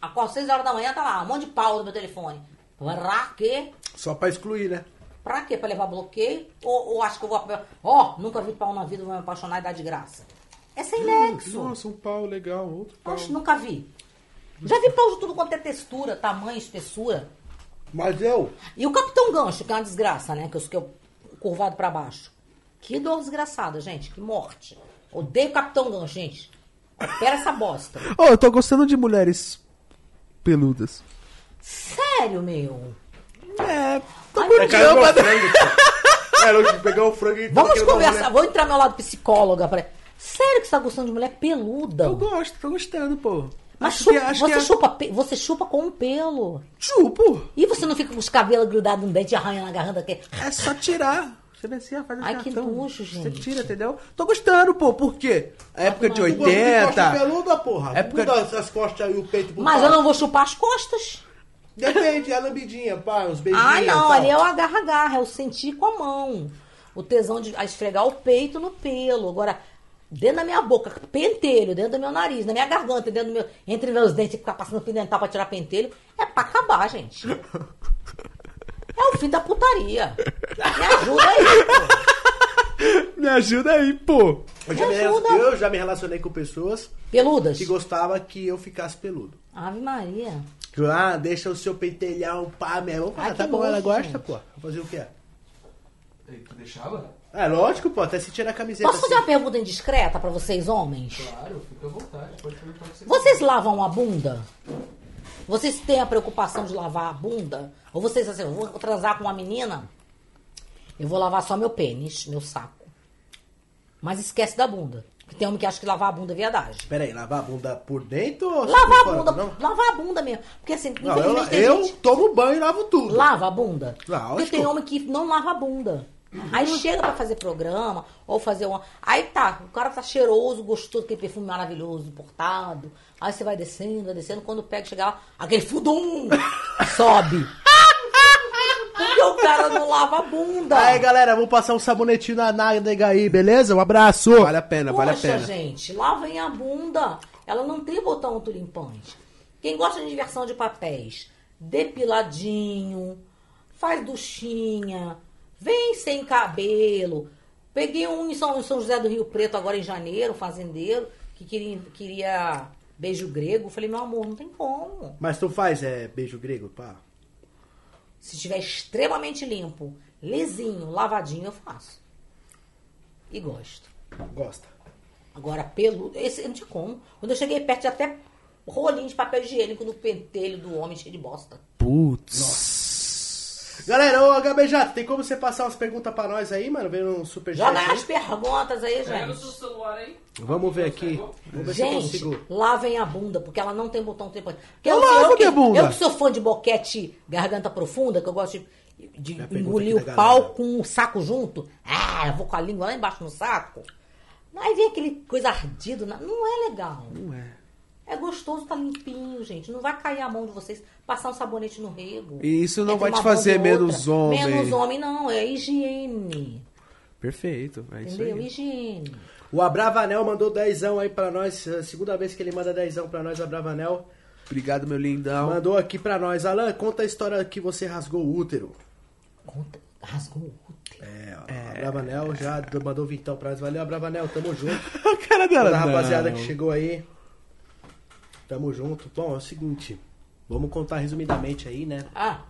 S3: às seis horas da manhã tá lá, um monte de pau no meu telefone. Pra quê?
S1: Só pra excluir, né?
S3: Pra quê? Pra levar bloqueio? Ou, ou acho que eu vou. Ó, nunca vi pau na vida, vou me apaixonar e dar de graça. É sem nexo.
S2: Nossa, um pau legal, outro pau.
S3: Oxe, nunca vi. Já vi pau de tudo quanto é textura, tamanho, espessura.
S1: Mas eu,
S3: E o Capitão Gancho, que é uma desgraça, né? Que eu, que eu curvado pra baixo. Que dor desgraçada, gente. Que morte. Odeio o Capitão Gancho, gente. Pera essa bosta.
S2: Ô, eu tô gostando de mulheres peludas.
S3: Sério, meu.
S2: É, tô curtindo, mas...
S1: É, eu pegar o frango e
S3: Vamos conversar.
S1: mulher.
S3: Vou entrar meu lado psicóloga. Pra... Sério que você tá gostando de mulher peluda?
S2: Eu gosto, tô gostando, pô.
S3: Mas
S2: Acho
S3: chupa-
S2: que-
S3: você,
S2: que é-
S3: chupa, você chupa com um pelo.
S2: Chupo.
S3: E você não fica com os cabelos grudados no dente e arranha na garganta aqui?
S2: É só tirar. Você assim, ó, faz
S3: Ai,
S2: assim,
S3: que
S2: então,
S3: nojo,
S2: Você
S3: gente.
S2: tira, entendeu? Tô gostando, pô. Por quê? A época de
S1: Tu gosta de costa
S2: 80.
S1: peluda, porra.
S2: É porque-
S1: Muda as costas aí, o peito pro
S3: Mas
S1: pau.
S3: eu não vou chupar as costas.
S1: Depende, é a lambidinha, pá, uns beijinhos.
S3: Ah, não, ali é o agarra-agarra, é o sentir com a mão. O tesão de a esfregar o peito no pelo. Agora, dentro da minha boca, pentelho, dentro do meu nariz, na minha garganta, dentro do meu. Entre meus dentes, ficar passando fio dental pra tirar pentelho, é pra acabar, gente. É o fim da putaria. Me ajuda aí, pô.
S2: Me ajuda aí, pô.
S1: Eu já, me,
S3: ajuda.
S1: eu já me relacionei com pessoas
S3: Peludas?
S1: que gostavam que eu ficasse peludo.
S3: Ave Maria.
S1: Ah, deixa o seu pentelhão, pá, mesmo. Ah,
S3: Ai,
S1: tá bom, ela gosta, pô. Vou fazer o quê?
S4: Tu deixava?
S1: É lógico, pô, até se tirar a camiseta.
S3: Posso fazer
S1: assim.
S3: uma pergunta indiscreta pra vocês, homens?
S4: Claro, fica à vontade. Pode perguntar o que você
S3: Vocês lavam a bunda? Vocês têm a preocupação de lavar a bunda? Ou vocês assim, eu vou transar com uma menina, eu vou lavar só meu pênis, meu saco. Mas esquece da bunda. Porque tem homem que acha que lavar a bunda é viadagem.
S1: Pera aí, lavar a bunda por dentro ou
S3: Lavar a bunda,
S1: Não,
S3: lavar a bunda mesmo. Porque assim,
S1: não eu,
S3: infelizmente tem
S1: eu
S3: gente...
S1: tomo banho e lavo tudo.
S3: Lava a bunda?
S1: Lógico.
S3: Porque tem homem que não lava a bunda. Aí chega pra fazer programa, ou fazer uma. Aí tá, o cara tá cheiroso, gostoso, aquele perfume maravilhoso, importado. Aí você vai descendo, vai descendo, quando pega, chega lá, aquele fudum sobe. Porque o cara não lava a bunda.
S1: Aí, galera, vou passar um sabonetinho na nádega aí, beleza? Um abraço.
S2: Vale a pena, vale a
S3: Poxa,
S2: pena.
S3: gente, lavem a bunda. Ela não tem botão autolimpante. Quem gosta de diversão de papéis, depiladinho, faz duchinha, vem sem cabelo. Peguei um em São, em São José do Rio Preto agora em janeiro, um fazendeiro, que queria, queria beijo grego. Falei, meu amor, não tem como.
S1: Mas tu faz é, beijo grego, pá?
S3: Se estiver extremamente limpo, lisinho, lavadinho, eu faço. E gosto.
S1: Gosta.
S3: Agora, pelo. Esse não tinha como. Quando eu cheguei perto, tinha até rolinho de papel higiênico no pentelho do homem cheio de bosta.
S2: Putz.
S1: Galera, ô HBJ, tem como você passar umas perguntas pra nós aí, mano? Vendo um superchat
S3: Joga as perguntas aí,
S4: Pega o seu
S3: gente.
S4: celular aí.
S1: Vamos ver aqui. Vamos ver eu
S3: Gente, lavem a bunda, porque ela não tem botão tempo. Porque
S1: Eu lavo
S3: que,
S1: minha bunda.
S3: eu que sou fã de boquete garganta profunda, que eu gosto de, de engolir o pau
S1: galera.
S3: com o saco junto. Ah, eu vou com a língua lá embaixo no saco. Aí vem aquele coisa ardido. Não é legal.
S2: Não é.
S3: É gostoso, tá limpinho, gente. Não vai cair a mão de vocês, passar um sabonete no rego.
S2: E isso não
S3: Entre
S2: vai te fazer menos homem.
S3: Menos homem, não. É higiene.
S2: Perfeito. É isso
S3: Entendeu?
S2: aí.
S3: Higiene.
S1: O Abravanel mandou dezão aí pra nós. é Segunda vez que ele manda dezão pra nós, Abravanel.
S2: Obrigado, meu lindão.
S1: Mandou aqui pra nós. Alan, conta a história que você rasgou o útero.
S3: Conta, rasgou o útero.
S1: É, ó, Abravanel já mandou vintão pra nós. Valeu, Abravanel, tamo junto.
S2: a cara dela.
S1: Toda a rapaziada
S2: não.
S1: que chegou aí. Tamo junto. Bom, é o seguinte. Vamos contar resumidamente aí, né?
S3: Ah,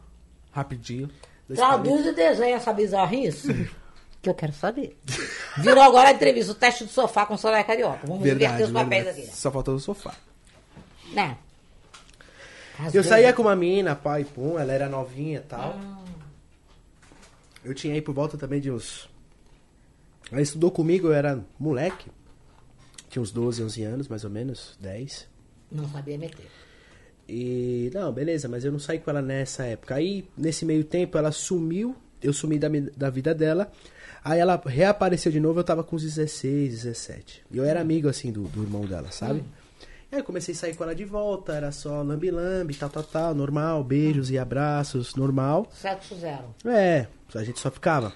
S2: Rapidinho.
S1: Dois
S3: traduz e desenha essa bizarrice. que eu quero saber. Virou agora a entrevista, o teste do sofá com o Soraya Carioca. Vamos inverter
S2: Verdade,
S3: os papéis
S2: verdade.
S3: aqui.
S2: Só faltou o sofá.
S3: Né?
S1: Eu saía com uma menina, pai, pum, ela era novinha e tal. Eu tinha aí por volta também de uns. Ela estudou comigo, eu era moleque. Tinha uns 12, 11 anos, mais ou menos, 10.
S3: Não sabia meter.
S1: E. Não, beleza, mas eu não saí com ela nessa época. Aí, nesse meio tempo, ela sumiu, eu sumi da, da vida dela. Aí ela reapareceu de novo, eu tava com uns 16, 17. E eu era amigo, assim, do, do irmão dela, sabe? E aí eu comecei a sair com ela de volta, era só lambi-lambi, tal, tal, tal, normal, beijos e abraços, normal.
S3: Sexo zero.
S1: É, a gente só ficava.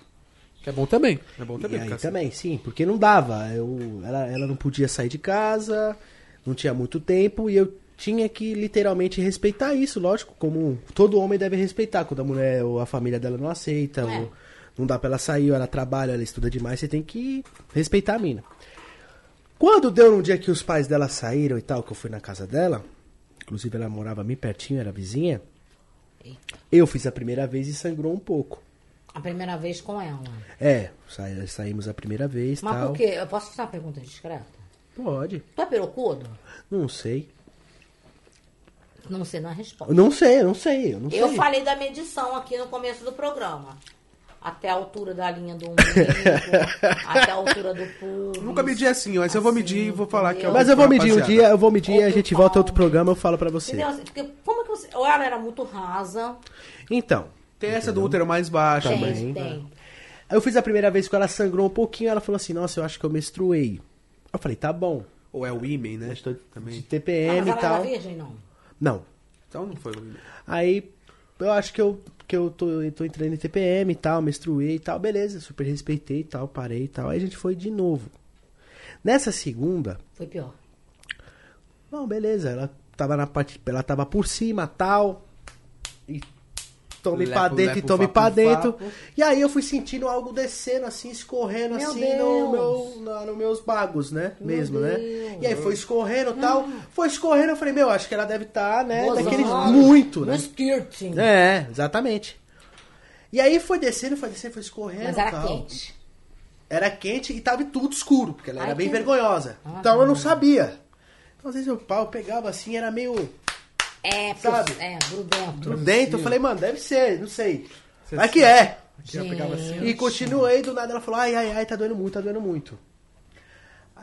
S2: Que é bom também. É bom
S1: E
S2: também.
S1: aí
S2: ficar assim.
S1: também, sim, porque não dava. Eu, ela, ela não podia sair de casa, não tinha muito tempo e eu tinha que literalmente respeitar isso, lógico, como todo homem deve respeitar. Quando a mulher ou a família dela não aceita,
S3: É.
S1: ou não dá pra ela sair, ou ela trabalha, ela estuda demais, você tem que respeitar a mina. Quando deu num dia que os pais dela saíram e tal, que eu fui na casa dela, inclusive ela morava bem pertinho, era vizinha, eu fiz a primeira vez e sangrou um pouco.
S3: A primeira vez com ela.
S1: É, sa- saímos a primeira vez
S3: Mas
S1: tal.
S3: por quê? Eu posso fazer uma pergunta discreta?
S1: Pode.
S3: Tu é perocudo?
S1: Não sei.
S3: Não sei, não é resposta.
S1: Eu não sei, eu não sei, eu não
S3: Eu
S1: sei.
S3: falei da medição aqui no começo do programa. até a altura da linha do umbigo, até a altura do pulso.
S2: Nunca medi assim, mas eu vou medir e vou falar que é
S1: Mas eu vou medir um dia, eu vou medir e a gente volta a outro programa, eu falo pra você.
S3: Entendeu? Assim, porque como que você. Ou ela era muito rasa.
S1: Então,
S2: Tem essa do útero mais baixo.
S3: Tem, tem.
S1: eu fiz a primeira vez que ela sangrou um pouquinho, ela falou assim, nossa, eu acho que eu menstruei. Eu falei, tá bom.
S2: Ou é o imen, né?
S1: De
S2: Também.
S1: TPM
S3: Ah, mas
S1: e
S3: era
S1: tal.
S3: virgem, não.
S1: Não.
S2: Então não foi o imen.
S1: Aí eu acho que eu, que eu tô, eu tô entrando em TPM e tal, menstruei e tal, beleza, super respeitei e tal, parei e tal. Aí a gente foi de novo. Nessa segunda,
S3: Foi pior.
S1: não, beleza, ela tava na parte, ela tava por cima tal. E tome
S2: Lepo,
S1: pra dentro e tome pra dentro. E aí eu fui sentindo algo descendo assim, escorrendo
S3: Meu
S1: assim
S3: Deus.
S1: no meu, na, nos meus bagos, né?
S3: Meu
S1: Mesmo, né?
S3: Deus.
S1: E aí foi escorrendo e tal. Foi escorrendo, eu falei, meu, acho que ela deve estar, né?
S3: Gozando.
S1: Daqueles muito,
S3: No
S1: né?
S3: skirting.
S1: É, exatamente. E aí foi descendo, foi descendo, foi escorrendo.
S3: Mas era
S1: tal.
S3: quente.
S1: Era quente e tava tudo escuro, porque ela
S3: Ai,
S1: era bem
S3: que-
S1: vergonhosa.
S3: Ah,
S1: então eu não
S3: tá.
S1: sabia. Então às vezes o pau pegava assim, era meio
S3: É,
S1: Sabe?
S3: é, grudento.
S1: dentro. Eu falei, mano, deve ser, não sei. Vai que é.
S3: Gente.
S1: E continuei, do nada ela falou, ai, ai, ai, tá doendo muito, tá doendo muito.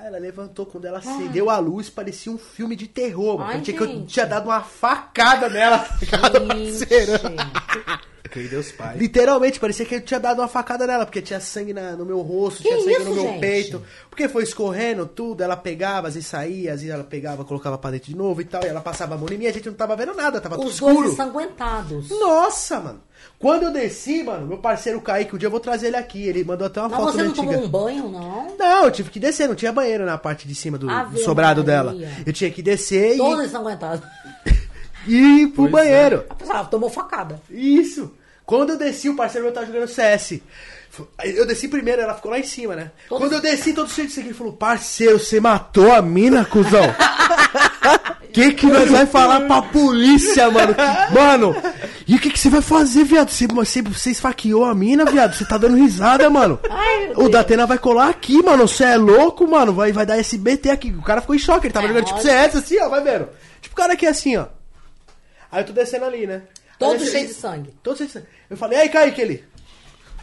S1: Aí ela levantou, quando ela acendeu a luz, parecia um filme de terror, mano.
S3: Ai,
S1: Parecia que eu tinha dado uma facada nela. Cada parceiro.
S3: Gente.
S2: Quem Deus pai.
S1: Literalmente, parecia que eu tinha dado uma facada nela, porque tinha sangue na- no meu rosto,
S3: Que
S1: tinha sangue
S3: isso,
S1: no meu
S3: gente?
S1: peito. Porque foi escorrendo tudo, ela pegava, às vezes saía, às vezes ela pegava, colocava pra dentro de novo e tal, e ela passava a mão em mim, a gente não tava vendo nada, tava tudo
S3: Os dois
S1: escuro.
S3: ensanguentados.
S1: Nossa, mano. Quando eu desci, mano, meu parceiro Kaique, um dia eu vou trazer ele aqui, ele mandou até uma
S3: Mas
S1: foto
S3: você não
S1: antiga.
S3: tomou um banho, não?
S1: Não, eu tive que descer, não tinha banheiro na parte de cima do, do sobrado
S3: Maria.
S1: dela. Eu tinha que descer
S3: Todos ensanguentados.
S1: e ir pro
S2: Pois
S1: banheiro.
S3: A pessoa tomou facada.
S1: Isso. Quando eu desci, o parceiro meu tava jogando CS. Eu desci primeiro, ela ficou lá em cima, né?
S3: Todo-
S1: Quando eu desci, todo cheio de sangue, ele falou, parceiro, você matou a mina, cuzão? que que nós vai falar pra polícia, mano? Mano, e o que que você vai fazer, viado? Você, você, você esfaqueou a mina, viado? Você tá dando risada, mano.
S3: Ai,
S1: o. Datena vai colar aqui, mano. Você é louco, mano. Vai, vai dar SBT aqui. O cara ficou em choque. Ele tava
S3: É,
S1: jogando tipo. CS assim, ó. Vai vendo. Tipo o cara aqui assim, ó. Aí eu tô descendo ali, né?
S3: Todo cheio de sangue.
S1: Todo cheio de sangue. Eu falei, aí, Kaique, ele.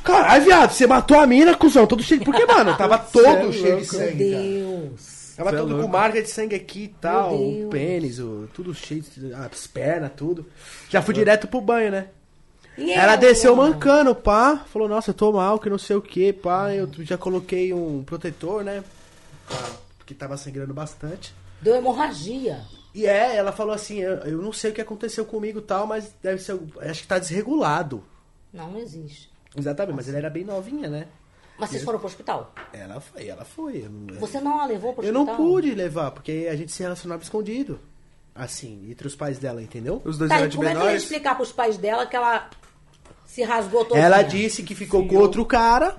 S1: Caralho, viado, você matou a mina, cuzão. Todo cheio de. Por que, mano? Tava todo
S2: é
S1: cheio de.
S3: Meu
S1: sangue. cara.
S3: Deus.
S1: Tava
S2: Cê é
S1: com
S2: louco.
S1: marca de sangue aqui e tal.
S3: Meu
S1: O pênis, o, tudo cheio de. As pernas, tudo. Já fui direto pro banho, né?
S3: E
S1: Ela desceu mancando, pá. Falou, nossa, eu tô mal, que não sei o que, pá. Eu já coloquei um protetor, né? Porque tava sangrando bastante.
S3: Deu hemorragia.
S1: E é, ela falou assim, eu, eu não sei o que aconteceu comigo e tal, mas deve ser. Acho que tá desregulado.
S3: Não, não existe.
S1: Exatamente, mas ela era bem novinha, né?
S3: Mas vocês foram pro hospital?
S1: Ela foi, ela foi. Eu não,
S3: Você não a levou pro
S1: eu
S3: hospital?
S1: não pude levar, porque a gente se relacionava escondido. Assim, entre os pais dela, entendeu?
S2: Os dois
S3: Tá,
S2: eram de
S3: como é que eu ia
S2: menores.
S3: explicar pros pais dela que ela se rasgou toda?
S1: Ela disse que ficou com outro cara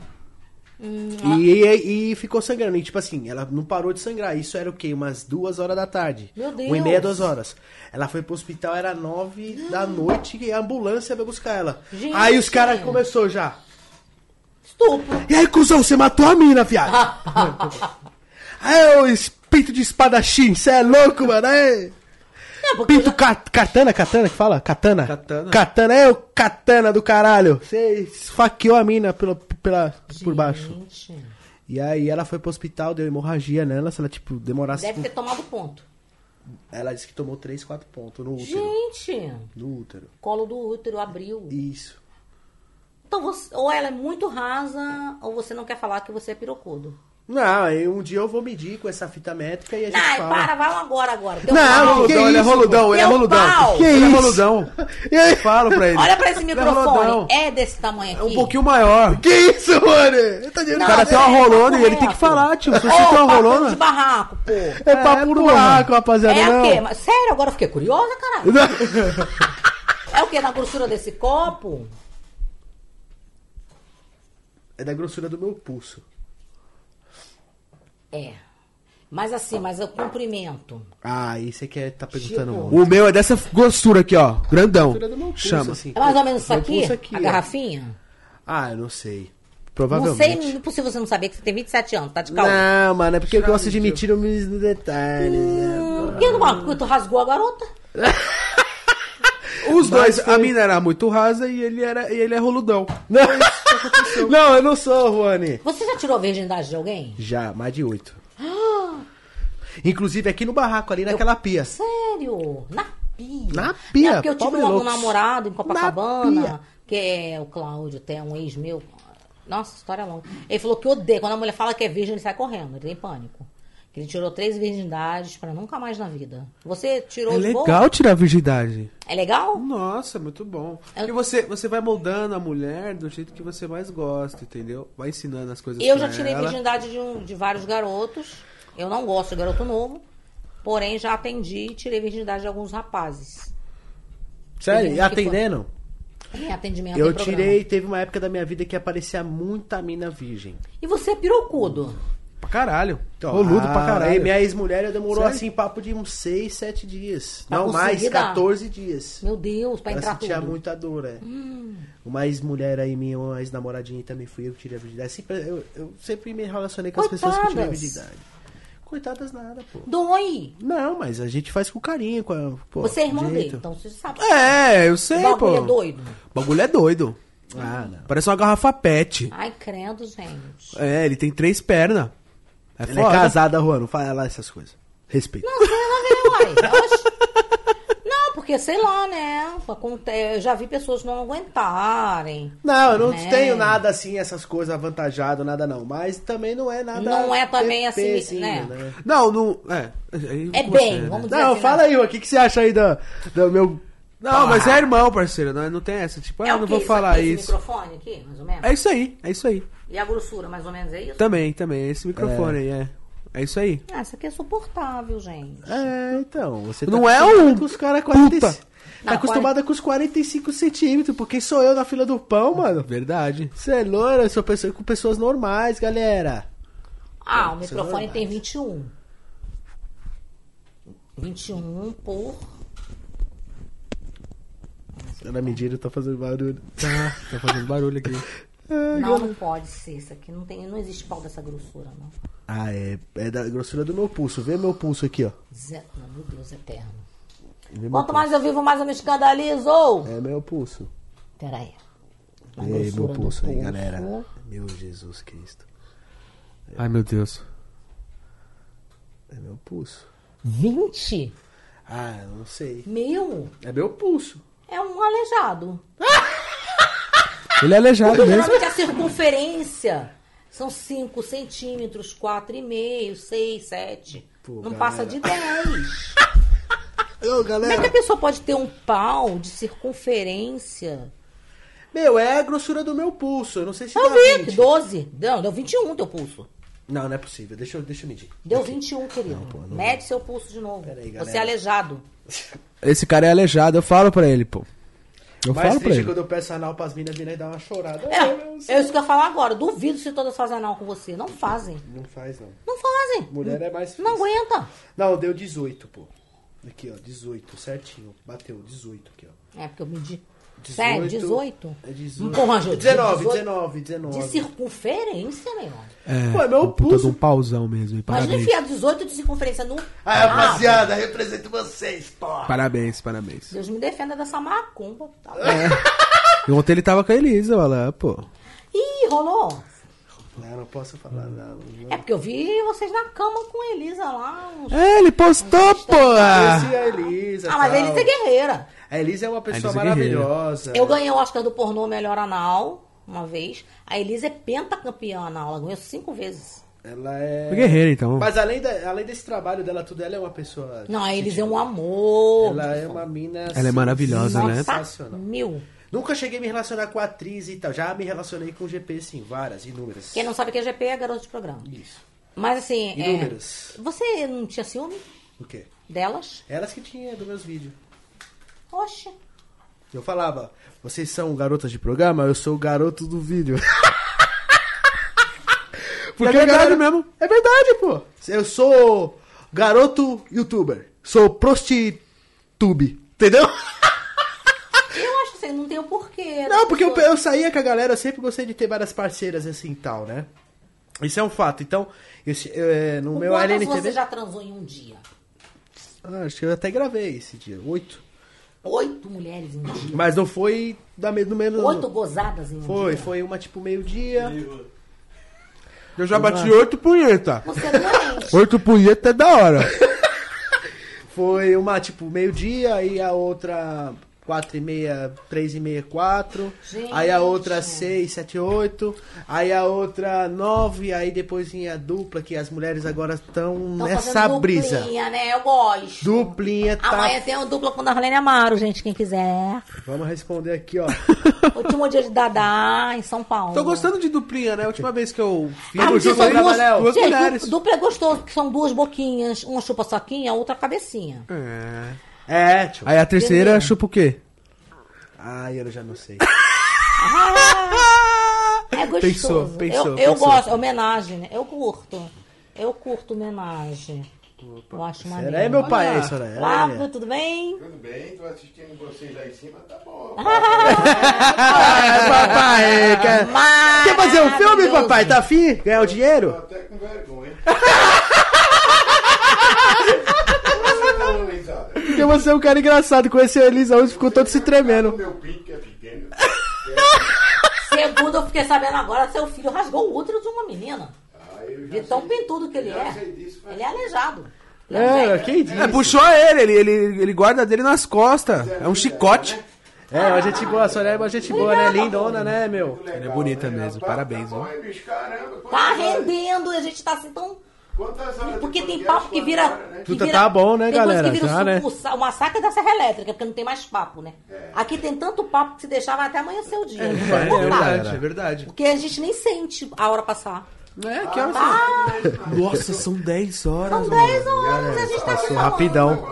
S1: e, e ficou sangrando. E tipo assim, ela não parou de sangrar. Isso era o quê? Umas duas horas da tarde.
S3: Meu Deus.
S1: Uma e meia, duas horas. Ela foi pro hospital, era nove da noite e a ambulância veio buscar ela.
S3: Gente.
S1: Aí os caras começou já.
S3: Estupro.
S1: E aí, cuzão, você matou a mina, viado. aí, ô espírito de espadachim, você é louco, mano. Aí.
S3: Porque
S1: Pinto ca- katana, katana que fala? Katana?
S2: Katana.
S1: Katana, é o katana do caralho. Você esfaqueou a mina pela, pela, por baixo.
S3: Gente,
S1: E aí ela foi pro hospital, deu hemorragia nela, se ela, tipo, demorasse...
S3: deve ter tomado ponto.
S1: Ela disse que tomou 3, 4 pontos no útero.
S3: Gente,
S1: No útero.
S3: colo do útero abriu.
S1: Isso.
S3: Então, você, ou ela é muito rasa, ou você não quer falar que você é pirocudo.
S1: Não, aí um dia eu vou medir com essa fita métrica e a gente
S3: Ai,
S1: fala.
S3: para, vai agora, agora. Teu
S1: Não,
S3: pau.
S1: que
S2: ele é roludão, ele é roludão.
S1: Que
S2: ele é
S1: isso?
S2: roludão.
S1: E aí?
S2: Falo pra ele.
S3: Olha pra esse
S2: é
S3: microfone.
S2: roludão.
S3: É desse tamanho aqui?
S2: É um pouquinho maior.
S1: Que isso, mano? Eu dizendo
S3: Não,
S2: O cara tem uma
S3: é
S2: rolona e ele tem que falar, tio. Se você tem uma rolona.
S3: de barraco, pô.
S1: É papo no barraco, rapaziada,
S3: É o quê? Mas, sério, agora eu fiquei curiosa, caralho. É o quê? Na grossura desse copo?
S1: É da grossura do meu pulso.
S3: É. Mas assim, mas o comprimento.
S1: Ah, aí você quer tá perguntando
S3: Tipo-.
S2: O meu é dessa grossura aqui, ó. Grandão.
S1: Pulso,
S2: Chama.
S1: assim.
S3: É mais ou menos isso aqui?
S1: aqui,
S3: a garrafinha?
S1: Ah, eu não sei.
S3: Não
S1: Provavelmente.
S3: sei, impossível você não saber que você tem 27 anos, tá de calma.
S1: Não, mano, é porque eu gosto de mentir nos detalhes. né?
S3: Hum, que, mano, porque tu rasgou a garota?
S2: Os dois,
S1: foi-
S2: a mina era muito rasa e ele, era, e ele é roludão.
S1: Não, não, eu não sou, Juani.
S3: Você já tirou a virgindade de alguém?
S1: Já, mais de oito. Inclusive aqui no barraco, ali naquela pia.
S3: Sério? Na pia?
S1: Na pia,
S3: É porque eu tive um,
S1: loucos.
S3: namorado em
S1: Na
S3: Copacabana, que é o Cláudio, até um ex meu. Nossa, história longa. Ele falou que odeia. Quando a mulher fala que é virgem, ele sai correndo. Ele tem pânico. Ele tirou três virgindades pra nunca mais na vida. Você tirou
S2: É
S3: boa?
S2: legal tirar a virgindade.
S3: É legal?
S2: Nossa, muito bom.
S3: Eu-
S2: Porque você, você vai moldando a mulher do jeito que você mais gosta, entendeu? Vai ensinando as coisas
S3: Eu já tirei
S2: ela.
S3: virgindade de, um- de vários garotos. Eu não gosto de garoto novo. Porém, já atendi e tirei virgindade de alguns rapazes.
S1: Sério, e atendendo?
S3: Em atendimento
S1: Eu
S3: programa.
S1: tirei, teve uma época da minha vida que aparecia muita mina virgem.
S3: E você é pirocudo.
S2: Pra caralho.
S1: Então,
S2: Roludo
S1: a-
S2: pra caralho.
S1: aí minha ex-mulher demorou
S2: Sério?
S1: assim, papo de uns 6, 7 dias.
S3: Pra
S1: não mais,
S3: dar.
S1: 14 dias.
S3: Meu Deus, pra
S1: Ela
S3: entrar
S1: sentia
S3: tudo. Hum.
S1: muita dor, é. Uma ex-mulher aí, minha uma ex-namoradinha também fui eu que tirei a virgindade. Sempre- eu, eu sempre me relacionei com as pessoas que tirei a
S3: Coitadas.
S1: virgindade. Coitadas nada, pô.
S3: Dói.
S1: Não, mas a gente faz com carinho. Com a, pô,
S3: Você é irmão dele, então você sabe.
S2: É, eu sei,
S3: o
S2: pô.
S3: bagulho é doido.
S2: O bagulho é doido.
S1: Ah, não.
S2: Parece uma garrafa pet.
S3: Ai, crendo, gente.
S2: É, ele tem três pernas. É
S1: Ela é
S2: foda.
S1: casada, Juan, não fala lá essas coisas. Respeito.
S3: Não, você não vê, uai. Não, porque sei lá, né? Eu já vi pessoas não aguentarem.
S1: Não, eu não
S3: né?
S1: tenho nada assim, essas coisas avantajado, nada não. Mas também não é nada.
S3: Não é também assim,
S1: pepezinho,
S3: né?
S2: Não, não. É,
S3: É
S2: com
S3: bem,
S2: você, né?
S3: vamos dizer
S1: Não,
S3: assim.
S1: fala
S3: né?
S1: aí, Juan, o que, que você acha aí do, do meu.
S2: Não, mas é irmão, parceiro. Não, não tem essa. Tipo, ah,
S3: É
S2: eu
S3: o
S2: não vou falar
S3: aqui,
S2: isso.
S3: Esse microfone aqui, mais ou menos?
S2: É isso aí, é isso aí.
S3: E a grossura, mais ou menos, é isso?
S2: Também, também. é Esse microfone aí, é. É isso aí.
S3: Ah, isso aqui é suportável, gente.
S1: É, então. Você tá
S2: Não é um
S1: com os caras 45.
S2: puta.
S1: Tá
S3: Não,
S1: acostumada com os 45 centímetros, porque sou eu na fila do pão, mano.
S2: Verdade.
S1: Você é loira, eu sou pessoa, com pessoas normais, galera.
S3: Ah, o
S1: é
S3: microfone tem 21. 21 por.
S1: Na medida eu tô fazendo barulho.
S2: Tá, tá fazendo barulho aqui.
S3: Não, não pode ser. Isso aqui não, tem, não existe pau dessa grossura, não.
S1: Ah, é, é da grossura do meu pulso. Vê meu pulso aqui, ó.
S3: Zé, meu Deus, eterno.
S1: Vê
S3: Quanto mais eu vivo, mais eu me escandalizo.
S1: É meu pulso.
S3: Peraí.
S1: E aí, meu pulso aí,
S3: pulso.
S1: galera. Meu Jesus Cristo.
S2: Ai, meu Deus.
S1: É meu pulso.
S3: 20?
S1: Ah, eu não sei.
S3: Meu,
S1: É meu pulso.
S3: é um aleijado.
S2: Ele é aleijado
S3: Porque
S2: mesmo.
S3: geralmente a circunferência são 5 centímetros, 4,5, 6, 7.
S1: Pô,
S3: não
S1: galera.
S3: passa de 10.
S1: Ô,
S3: Como é que
S1: galera.
S3: a pessoa pode ter um pau de circunferência?
S1: Meu, é a grossura do meu pulso. Eu não sei se
S3: Eu
S1: dá
S3: vi,
S1: 20.
S3: 12. Não, deu 21 teu pulso.
S1: Não, não é possível. Deixa eu, deixa eu medir.
S3: Deu 21, querido.
S1: pô, não
S3: Mede seu pulso de novo.
S1: Aí,
S3: Você
S1: galera.
S3: é aleijado.
S2: Esse cara é aleijado, eu falo pra ele, pô. Eu
S1: Mais
S2: falo pra
S1: triste
S2: ele.
S1: quando eu peço anal pras minas, as minas dão uma chorada.
S3: É, é isso que eu ia falar agora. Duvido se todas fazem anal com você. Não fazem.
S1: Não faz, não.
S3: Não fazem.
S1: Mulher é mais
S3: Não
S1: difícil.
S3: aguenta.
S1: Não, deu 18, pô. Aqui, ó, 18, certinho. Bateu, 18 aqui, ó.
S3: É, porque eu medi.
S1: 18,
S3: Sério, 18?
S1: É 18.
S3: Porra, Jô,
S1: 19,
S3: 18.
S1: 19, 19.
S3: De circunferência, meu irmão.
S2: É,
S1: Pô, é meu
S2: um
S1: pulso.
S2: de um pauzão mesmo.
S3: Imagina
S2: Parabéns.
S3: enfiar 18 de circunferência no.
S1: Ah, rapaziada, represento vocês, porra.
S2: Parabéns, parabéns.
S3: Deus me defenda dessa macumba. Tá.
S2: E ontem ele tava com a Elisa, olha lá, pô.
S3: Ih, rolou.
S1: Não, não posso falar nada.
S3: É porque eu vi vocês na cama com a Elisa lá. Uns...
S2: É, ele postou, pô.
S1: A Elisa.
S3: Ah, mas a. Elisa é guerreira.
S1: A Elisa é uma pessoa
S2: é guerreira.
S1: maravilhosa.
S3: Eu ganhei o Oscar do pornô melhor anal uma vez. A Elisa é pentacampeã anal. Ela ganhou cinco vezes.
S1: Ela é.
S2: Guerreira, então.
S1: Mas além, da, além desse trabalho dela, tudo, ela é uma pessoa.
S3: Não, a Elisa é um amor.
S1: Ela é uma mina.
S2: Ela é maravilhosa, né?
S1: Sensacional.
S3: Mil.
S1: Nunca cheguei a me relacionar com atriz e tal. Já me relacionei com GP, sim, várias, inúmeras.
S3: Quem não sabe o que é GP é garoto de programa.
S1: Isso.
S3: Mas assim. é,
S1: Inúmeras.
S3: Você não tinha ciúme
S1: O quê?
S3: delas?
S1: Elas que tinham dos meus vídeos.
S3: Oxe.
S1: Eu falava, vocês são garotas de programa? Eu sou o garoto do vídeo.
S2: Porque é verdade mesmo.
S1: É verdade, pô. Eu sou garoto youtuber. Sou prostitube. Entendeu?
S3: Eu acho que não tem o porquê.
S1: Não, porque eu, eu saía com a galera, eu sempre gostei de ter várias parceiras assim e tal, né? Isso é um fato. Então, esse, é, no
S3: Com
S1: meu
S3: quantas
S1: LNTV...
S3: você já transou em um dia?
S1: Ah, acho que eu até gravei esse dia. Oito.
S3: Oito mulheres em um dia.
S1: Mas não foi da mesma, no mesmo.
S3: Oito gozadas em um
S1: Foi,
S3: dia.
S1: foi uma tipo meio-dia.
S5: Eu já bati oito punheta.
S3: Você é doente.
S5: Oito punheta é da hora.
S1: Foi uma tipo meio-dia e a outra quatro e meia, três e meia, quatro.
S3: Gente.
S1: Aí a outra seis, sete, oito. Aí a outra nove. Aí depois vinha a dupla, que as mulheres agora estão
S3: Tão
S1: nessa brisa.
S3: Duplinha, né? Eu gosto.
S1: Duplinha, tá?
S3: Amanhã tem um dupla com Darlene Amaro, gente, quem quiser.
S1: Vamos responder aqui, ó.
S3: Último dia de Dadá, em São Paulo.
S2: Tô gostando de duplinha, né? A última vez que eu fiz,
S3: Ah, são duas,
S2: duas,
S3: gente,
S2: mulheres.
S3: du- dupla é gostoso, que são duas boquinhas. Uma chupa soquinha, a outra cabecinha.
S2: É.
S1: É, tio.
S5: Aí a terceira
S3: Entendeu?
S5: chupa o quê?
S1: Ai, eu já não sei.
S3: É gostoso.
S2: Pensou, pensou,
S3: eu, eu
S2: pensou.
S3: gosto, homenagem, né? Eu curto. Eu curto homenagem. Eu acho maneiro.
S1: Será é meu pai aí,
S2: Olha.
S1: Soraya?
S3: Flávio, tudo bem?
S6: Tudo bem, tô assistindo vocês lá em cima, tá bom.
S1: Ah, papai, quer, quer fazer um filme, papai? Tá afim? Ganhar o
S6: Tô
S1: dinheiro?
S6: até com vergonha.
S1: Porque você é um cara engraçado. Conheceu a Elisa hoje ficou todo se tremendo.
S6: meu é pequeno.
S3: Segundo, eu fiquei sabendo agora, seu filho rasgou o útero de uma menina.
S6: Ah,
S3: De tão pintudo que ele é.
S6: disso,
S3: Ele é aleijado.
S1: É, quem disse?
S2: É, puxou ele, ele, ele, ele guarda dele nas costas. É um chicote.
S1: É, uma gente boa, a Soraya é uma gente boa, né? Lindona, né, meu?
S6: legal,
S2: é bonita
S6: né?
S2: mesmo,
S6: Tá-
S2: parabéns, ó.
S3: Tá rendendo e a gente tá assim tão.
S6: Quantas horas de
S3: Porque tem papo que vira.
S6: Né?
S3: que vira-
S1: tá bom, né,
S3: tem coisa
S1: galera?
S3: Que vira
S1: Já, né?
S3: o, o massacre da Serra Elétrica, porque não tem mais papo, né? Aqui tem tanto papo que se deixar vai até amanhecer o dia.
S2: É,
S3: Não
S2: é
S3: cortar.
S2: verdade, é verdade.
S3: Porque a gente nem sente a hora passar.
S2: É, que horas
S3: Ah,
S2: são? Nossa, são 10 horas.
S3: são
S2: mano.
S3: 10 horas e a gente tá aqui
S1: rapidão.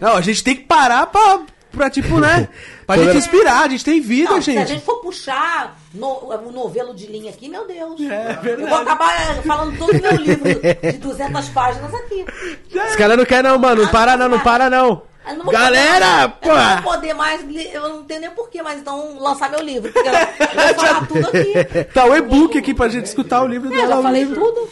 S2: Não, a gente tem que parar pra, pra tipo, né? Pra gente inspirar, a gente tem vida,
S3: Não, se a
S2: gente.
S3: gente for puxar no, o novelo de linha aqui, meu Deus.
S2: É verdade.
S3: Eu vou acabar falando todo o meu livro de 200 páginas aqui.
S1: Os caras não querem não, mano. Não para não, não para não.
S3: Eu
S1: Galera,
S3: poder, eu não
S1: pô!
S3: vou poder mais, eu não tenho nem porquê, mas então lançar meu livro. Porque eu eu vou falar tudo aqui.
S2: Tá o e-book aqui pra gente escutar o livro
S3: Eu
S2: dela.
S3: já
S2: ao
S3: falei
S2: vivo.
S3: tudo.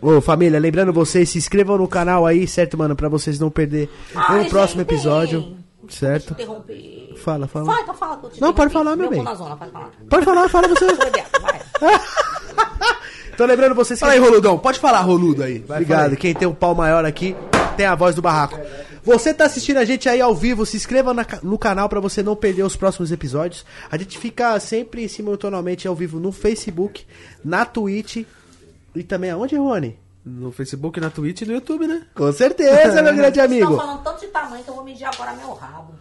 S1: Bom, ô família, lembrando vocês, se inscrevam no canal aí, certo, mano? Pra vocês não perder
S3: Ai,
S1: nenhum próximo
S3: gente,
S1: episódio,
S3: bem.
S1: certo?
S3: Interromper.
S1: Fala, fala.
S3: Vai, então fala que eu te
S1: Não, pode falar, meu bem.
S3: cu na zona, pode falar.
S1: Pode falar, fala você.
S3: Vai.
S1: Tô lembrando vocês que...
S2: Fala aí, Roludão. Pode falar, Roludo aí. Vai, fala
S1: Obrigado.
S2: aí.
S1: Quem tem um pau maior aqui tem a voz do barraco. Você tá assistindo a gente aí ao vivo, se inscreva na no canal pra você não perder os próximos episódios. A gente fica sempre simultaneamente ao vivo no Facebook, na Twitch e também aonde, Rony?
S2: No Facebook, na Twitch e no YouTube, né?
S1: Com certeza, meu grande
S3: Estão
S1: amigo.
S3: falando tanto de tamanho que eu vou medir agora meu rabo.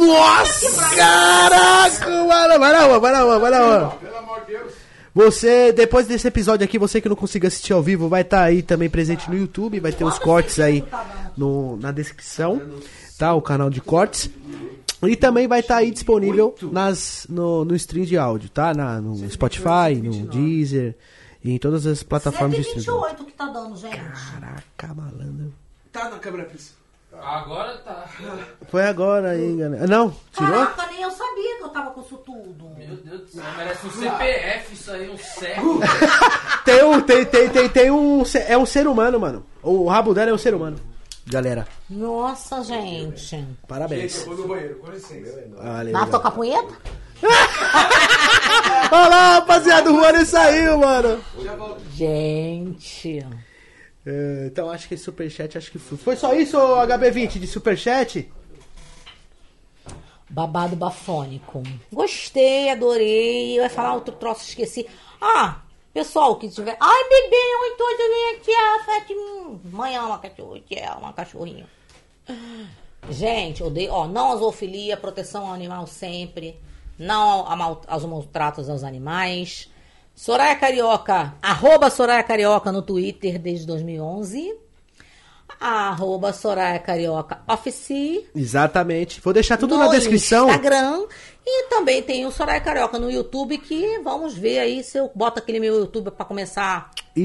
S1: Nossa! Caraca. Vai na rua, vai na rua, vai na rua.
S6: Pelo amor de Deus.
S1: Você, depois desse episódio aqui, você que não conseguiu assistir ao vivo, vai estar aí também presente no YouTube, vai ter os cortes aí no, na descrição, tá? O canal de cortes. E também vai estar aí disponível nas, no, no stream de áudio, tá? Na, no Spotify, no Deezer e em todas as plataformas de streaming.
S3: 128 que tá dando, gente.
S1: Caraca, malandro.
S2: Tá na câmera, Cris.
S4: Agora tá.
S1: Foi agora aí, galera. Não, tirou?
S3: Caraca, nem eu sabia que eu tava com isso tudo.
S4: Meu Deus do céu, merece um CPF isso aí, um século.
S1: Tem um, tem, tem, tem, tem um. É um ser humano, mano. O rabo dela é um ser humano. Galera,
S3: Nossa, gente.
S1: parabéns.
S2: vou no banheiro, com licença.
S1: Valeu.
S3: Dá pra tocar punheta?
S1: Olha lá, rapaziada, o Rony saiu, mano.
S3: Gente.
S1: É, então acho que superchat acho que foi. Foi só isso, ô HB20 de superchat?
S3: Babado bafônico. Gostei, adorei. Eu ia falar outro troço, esqueci. Ah, pessoal que tiver. Ai, bebê, oi, todo bem aqui, a Fatim. Mãe ama cachorro, é uma cachorrinha. Gente, odeio. Ó, não a zoofilia, proteção ao animal sempre. Não a mal- aos maltratos aos animais. Soraya Carioca, arroba Soraya Carioca no Twitter desde 2011. Arroba Soraya Carioca Office
S1: Exatamente. Vou deixar tudo na descrição.
S3: Instagram. E também tem o Soraya Carioca no YouTube, que vamos ver aí se eu boto aquele meu YouTube pra começar a se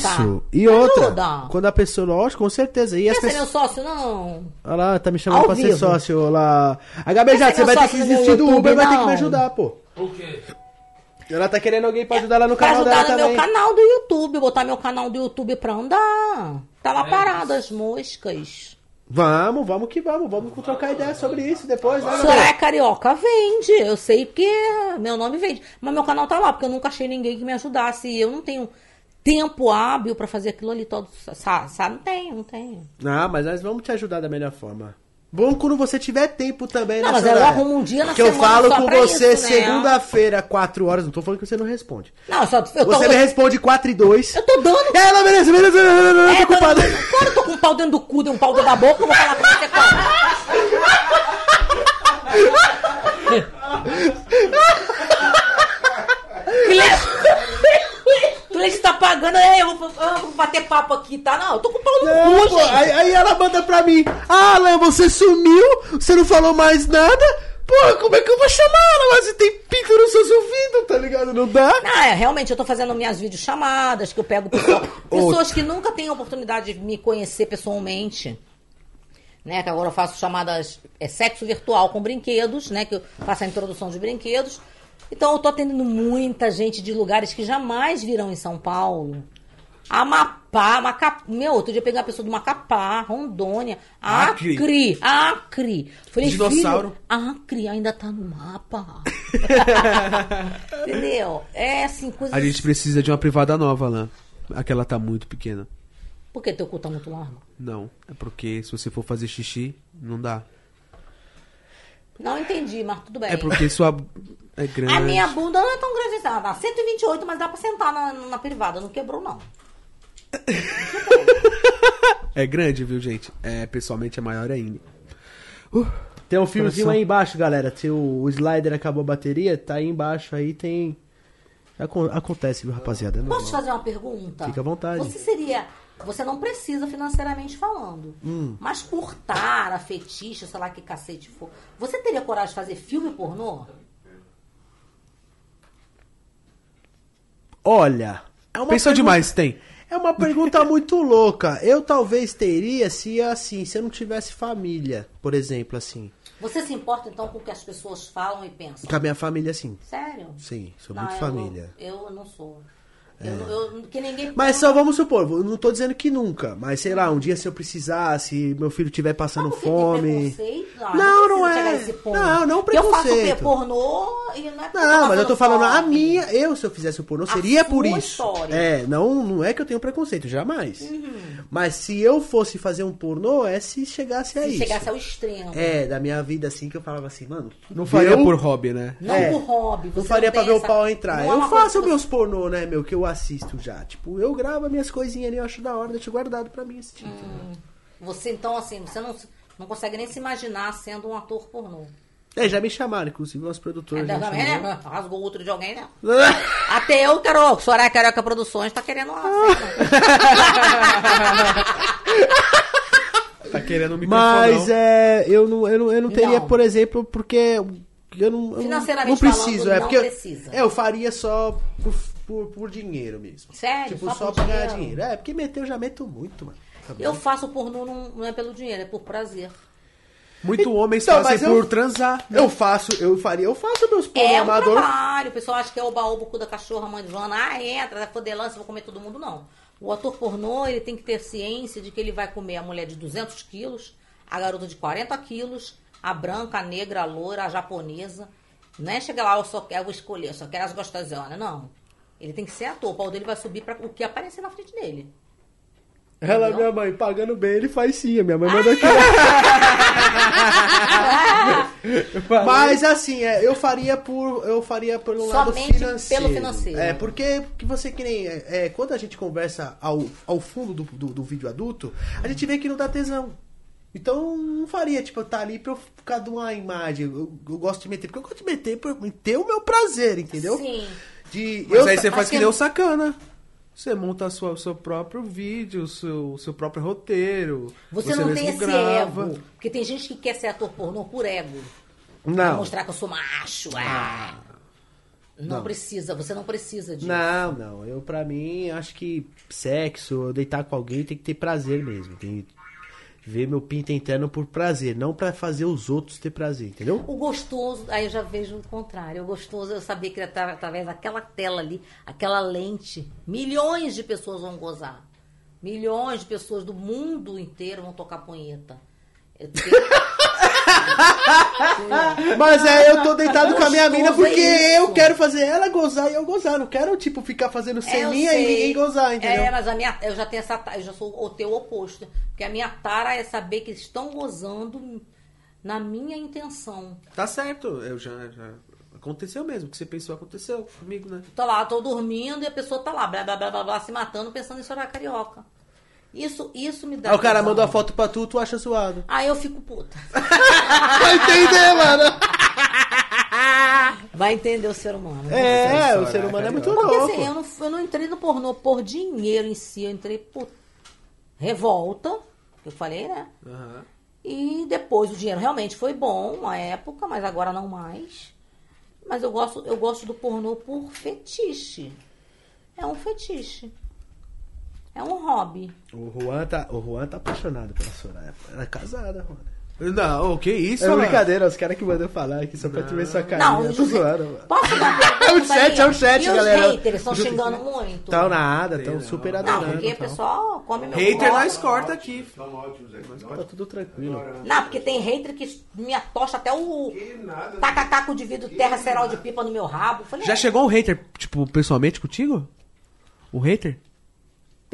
S3: coçar.
S1: Isso. E
S3: Me
S1: outra.
S3: ajuda.
S1: Quando a pessoa, lógico, com certeza. E
S3: Quer ser meu
S1: pessoas.
S3: sócio? Não.
S1: Olha lá, tá me chamando
S3: Ao
S1: pra ser sócio lá. HB já,
S3: ser
S1: você
S3: meu
S1: vai ter que
S3: meu
S1: desistir do
S3: YouTube,
S1: Uber, vai ter que me
S3: não.
S1: ajudar, pô.
S4: O quê?
S1: Ela tá querendo alguém pra ajudar lá no
S3: Pra
S1: canal
S3: ajudar
S1: dela
S3: no meu
S1: também.
S3: canal do YouTube, botar meu canal do YouTube pra andar. Tá lá parado as moscas.
S1: Vamos, vamos que vamos. Vamos trocar ideia sobre isso depois, né?
S3: Soraya Carioca vende. Eu sei porque meu nome vende. Mas meu canal tá lá, porque eu nunca achei ninguém que me ajudasse. E eu não tenho tempo hábil pra fazer aquilo ali todo. Sabe? Não tenho, não tenho.
S1: Não, mas nós vamos te ajudar da melhor forma. Bom quando você tiver tempo também,
S3: Não,
S1: né,
S3: mas eu arrumo um dia na
S1: Que eu
S3: semana
S1: falo
S3: só
S1: com
S3: pra
S1: você
S3: isso, né?
S1: segunda-feira, 4 horas. Não tô falando que você não responde.
S3: Não, só. Eu tô,
S1: Você me responde 4 e 2.
S3: eu tô dando.
S1: É, não, beleza, beleza, beleza, beleza,
S3: É,
S1: tô
S3: quando,
S1: ocupado.
S3: quando eu tô com um pau dentro do cu e um pau dentro da boca, eu vou falar com você como? Cliente- Cliente tá pagando, é, eu vou, eu vou bater papo aqui, tá? Não, eu tô com o pau no
S1: Não,
S3: cu,
S1: pô,
S3: gente.
S1: aí, aí ela manda pra mim, ah, Alan, você sumiu, você não falou mais nada. Pô, como é que eu vou chamar ela? Mas tem pico nos seus ouvidos, tá ligado? Não dá?
S3: Não, é, realmente eu tô fazendo minhas videochamadas, que eu pego pessoa- pessoas que nunca têm a oportunidade de me conhecer pessoalmente. Né, que agora eu faço chamadas é, sexo virtual com brinquedos, né? Que eu faço a introdução de brinquedos. Então eu tô atendendo muita gente de lugares que jamais virão em São Paulo. Amapá, Macapá. Meu, outro dia eu peguei uma pessoa do Macapá, Rondônia,
S2: Acre.
S3: Acre, Acre. Falei,
S2: Dinossauro.
S3: Acre ainda tá no mapa. Entendeu? É assim, coisas.
S2: A gente precisa de uma privada nova lá. Aquela tá muito pequena.
S3: Por que teu cu tá muito largo?
S2: Não, é porque se você for fazer xixi, não dá.
S3: Não entendi, mas tudo bem.
S2: É porque sua é grande.
S3: A minha bunda não é tão grande assim. Ela dá 128, mas dá pra sentar na, na privada. Não quebrou, não.
S2: É grande, viu, gente? É, pessoalmente é maior ainda.
S1: Tem um fiozinho
S2: Coração.
S1: aí embaixo, galera. Se o, o slider acabou a bateria, tá aí embaixo aí, tem. Acon- Acontece, viu, rapaziada? É
S3: Posso te fazer uma pergunta?
S1: Fica à vontade.
S3: Você seria. Você não precisa financeiramente falando.
S1: Hum.
S3: Mas por tara, fetiche, sei lá que cacete for. Você teria coragem de fazer filme pornô?
S1: Olha. É uma
S2: Pensou
S1: pergunta-
S2: demais, tem.
S1: É uma pergunta muito louca. Eu talvez teria se assim, se eu não tivesse família, por exemplo, assim.
S3: Você se importa então com o que as pessoas falam e pensam?
S1: Com a minha família, sim.
S3: Sério?
S1: Sim, sou
S3: Não,
S1: muito
S3: eu-
S1: família.
S3: Eu, não sou. Eu, não- eu- que ninguém.
S1: Mas só vamos supor, eu não tô dizendo que nunca, mas sei lá, um dia se eu precisasse, meu filho estiver passando fome.
S3: preconceito? Ah,
S1: Não, não
S3: precisa
S1: é.
S3: a.
S1: Não, não
S3: Eu faço
S1: preconceito.
S3: pornô e não é
S1: Não, mas eu tô falando a
S3: fome.
S1: minha, eu se eu fizesse o pornô
S3: A
S1: seria por isso.
S3: história.
S1: É, não, não é que eu tenho preconceito, jamais.
S3: Uhum.
S1: Mas se eu fosse fazer um pornô, é se chegasse a
S3: Se
S1: isso.
S3: chegasse ao extremo.
S1: É, da minha vida assim que eu falava assim, mano,
S2: Não faria
S1: eu
S2: por hobby, né?
S3: Não
S1: É.
S3: por hobby.
S1: Não faria
S3: tem
S1: pra ver o
S3: essa-
S1: pau entrar.
S3: não é
S1: Eu faço meus pornô, né, meu, que eu assisto já. Tipo, eu gravo minhas coisinhas ali, eu acho da hora, deixo guardado pra mim assistir.
S3: Hum. Você, então, assim, você não, não consegue nem se imaginar sendo um ator pornô.
S1: É, já me chamaram, inclusive, os produtores.
S3: É,
S1: já me
S3: também,
S1: chamaram.
S3: né? Rasgou o outro de alguém, né? Até eu quero. Soraya Carioca Produções tá querendo uma cena.
S2: Tá querendo me
S1: Mas é, eu não, eu não, eu não teria,
S3: Não.
S1: por exemplo, porque eu não, eu não-
S3: Financeiramente
S1: não preciso,
S3: falando,
S1: é
S3: não
S1: porque
S3: precisa.
S1: é, eu faria só por, por, por dinheiro mesmo.
S3: Sério?
S1: Tipo,
S3: Só
S1: só,
S3: por
S1: pra ganhar
S3: dinheiro?
S1: dinheiro. É, porque meter eu já meto muito, mano. Tá.
S3: Eu faço pornô não, não é pelo dinheiro, é por prazer.
S2: Muito homens
S1: Então,
S2: fazem
S1: mas eu-
S2: por transar.
S1: Eu faço, eu faria, eu faço meus pornô
S3: É um trabalho. O pessoal acha que é o baú, cu da cachorra, mãe de Joana. Ah, entra, vai foder lança, vou comer todo mundo. Não. O ator pornô, ele tem que ter ciência de que ele vai comer a mulher de 200 quilos, a garota de 40 quilos, a branca, a negra, a loira, a japonesa. Não é chegar lá, eu só quero, eu vou escolher, eu só quero as gostosonas. Não. Ele tem que ser ator. O pau dele vai subir para o que aparecer na frente dele.
S1: Ela,
S3: Entendeu?
S1: minha mãe, pagando bem, ele faz sim. A minha mãe manda aqui. Mas assim, é, eu faria por. Eu faria pelo lado
S3: Somente
S1: financeiro.
S3: pelo financeiro.
S1: É, porque que você que nem. É, é, quando a gente conversa ao, ao fundo do, do, do vídeo adulto, a gente vê que não dá tesão. Então não faria, tipo, eu tá ali pra eu ficar de uma imagem. Eu, eu gosto de meter, porque eu gosto de meter por ter o meu prazer, entendeu?
S3: Sim.
S1: De,
S2: Mas
S1: eu,
S2: aí você
S3: mas
S2: faz que nem o sacana. Você monta sua- o seu próprio vídeo, o seu, seu próprio roteiro.
S3: Você, não tem
S2: mesmo
S3: esse
S2: grava.
S3: ego. Porque tem gente que quer ser ator pornô por ego. Pra
S1: Não.
S3: mostrar que eu sou macho. ah. Não, precisa, você não precisa disso.
S1: Não, não. Eu, pra mim, acho que sexo, eu deitar com alguém tem que ter prazer mesmo. Tem que ver meu pinto interno por prazer, não pra fazer os outros ter prazer, entendeu?
S3: O gostoso, aí eu já vejo o contrário. O gostoso, eu sabia que atra- através daquela tela ali, aquela lente, milhões de pessoas vão gozar. Milhões de pessoas do mundo inteiro vão tocar punheta. Eu tenho-
S1: Mas é, eu tô deitado com a minha mina porque
S3: é isso.
S1: eu quero fazer ela gozar e eu gozar. Não quero, tipo, ficar fazendo
S3: É,
S1: ceninha e ninguém gozar, entendeu?
S3: É, mas a minha, eu já tenho essa, eu já sou o teu oposto, porque a minha tara é saber que estão gozando na minha intenção.
S2: Tá certo, eu já, já- Aconteceu mesmo, o que você pensou aconteceu comigo, né?
S3: Tô lá, tô dormindo e a pessoa tá lá, blá blá blá blá, blá se matando pensando em chorar carioca. Isso, isso me dá.
S1: Aí o cara mandou a foto pra tu, tu acha zoado.
S3: Aí eu fico puta.
S1: Vai entender, mano.
S3: Vai entender o ser humano. né?
S1: É, o ser humano é
S2: é
S1: muito
S3: Porque
S1: louco.
S3: assim, eu não, eu não entrei no pornô por dinheiro em si, eu entrei por revolta, que eu falei, né?
S2: Aham.
S3: E depois o dinheiro realmente foi bom, uma época, mas agora não mais. Mas eu gosto, eu gosto do pornô por fetiche. É um fetiche. É um hobby.
S1: O Juan tá, o Juan tá apaixonado pela Soraya. Ela é casada, mano.
S2: Não, o que isso,
S1: É
S2: mano?
S1: brincadeira, os caras que mandam falar aqui só pra te ver sua carinha.
S3: Não,
S1: eu tô zoando, mano.
S3: Posso dar uma
S1: É o chat, é o chat,
S3: e
S1: galera.
S3: os haters estão xingando muito?
S1: Tão nada, tão
S2: Não.
S1: super
S3: Não,
S1: adorando.
S3: porque o
S1: tão.
S3: pessoal come meu
S2: Hater nós corta aqui.
S6: Estão ótimos aqui.
S1: Tá tudo tranquilo.
S3: Não, porque tem hater que me atocha até o
S6: Que nada.
S3: taca caco de vidro, terra ceral de pipa no meu rabo. Falei,
S2: Já chegou um hater, tipo, pessoalmente contigo? Um hater?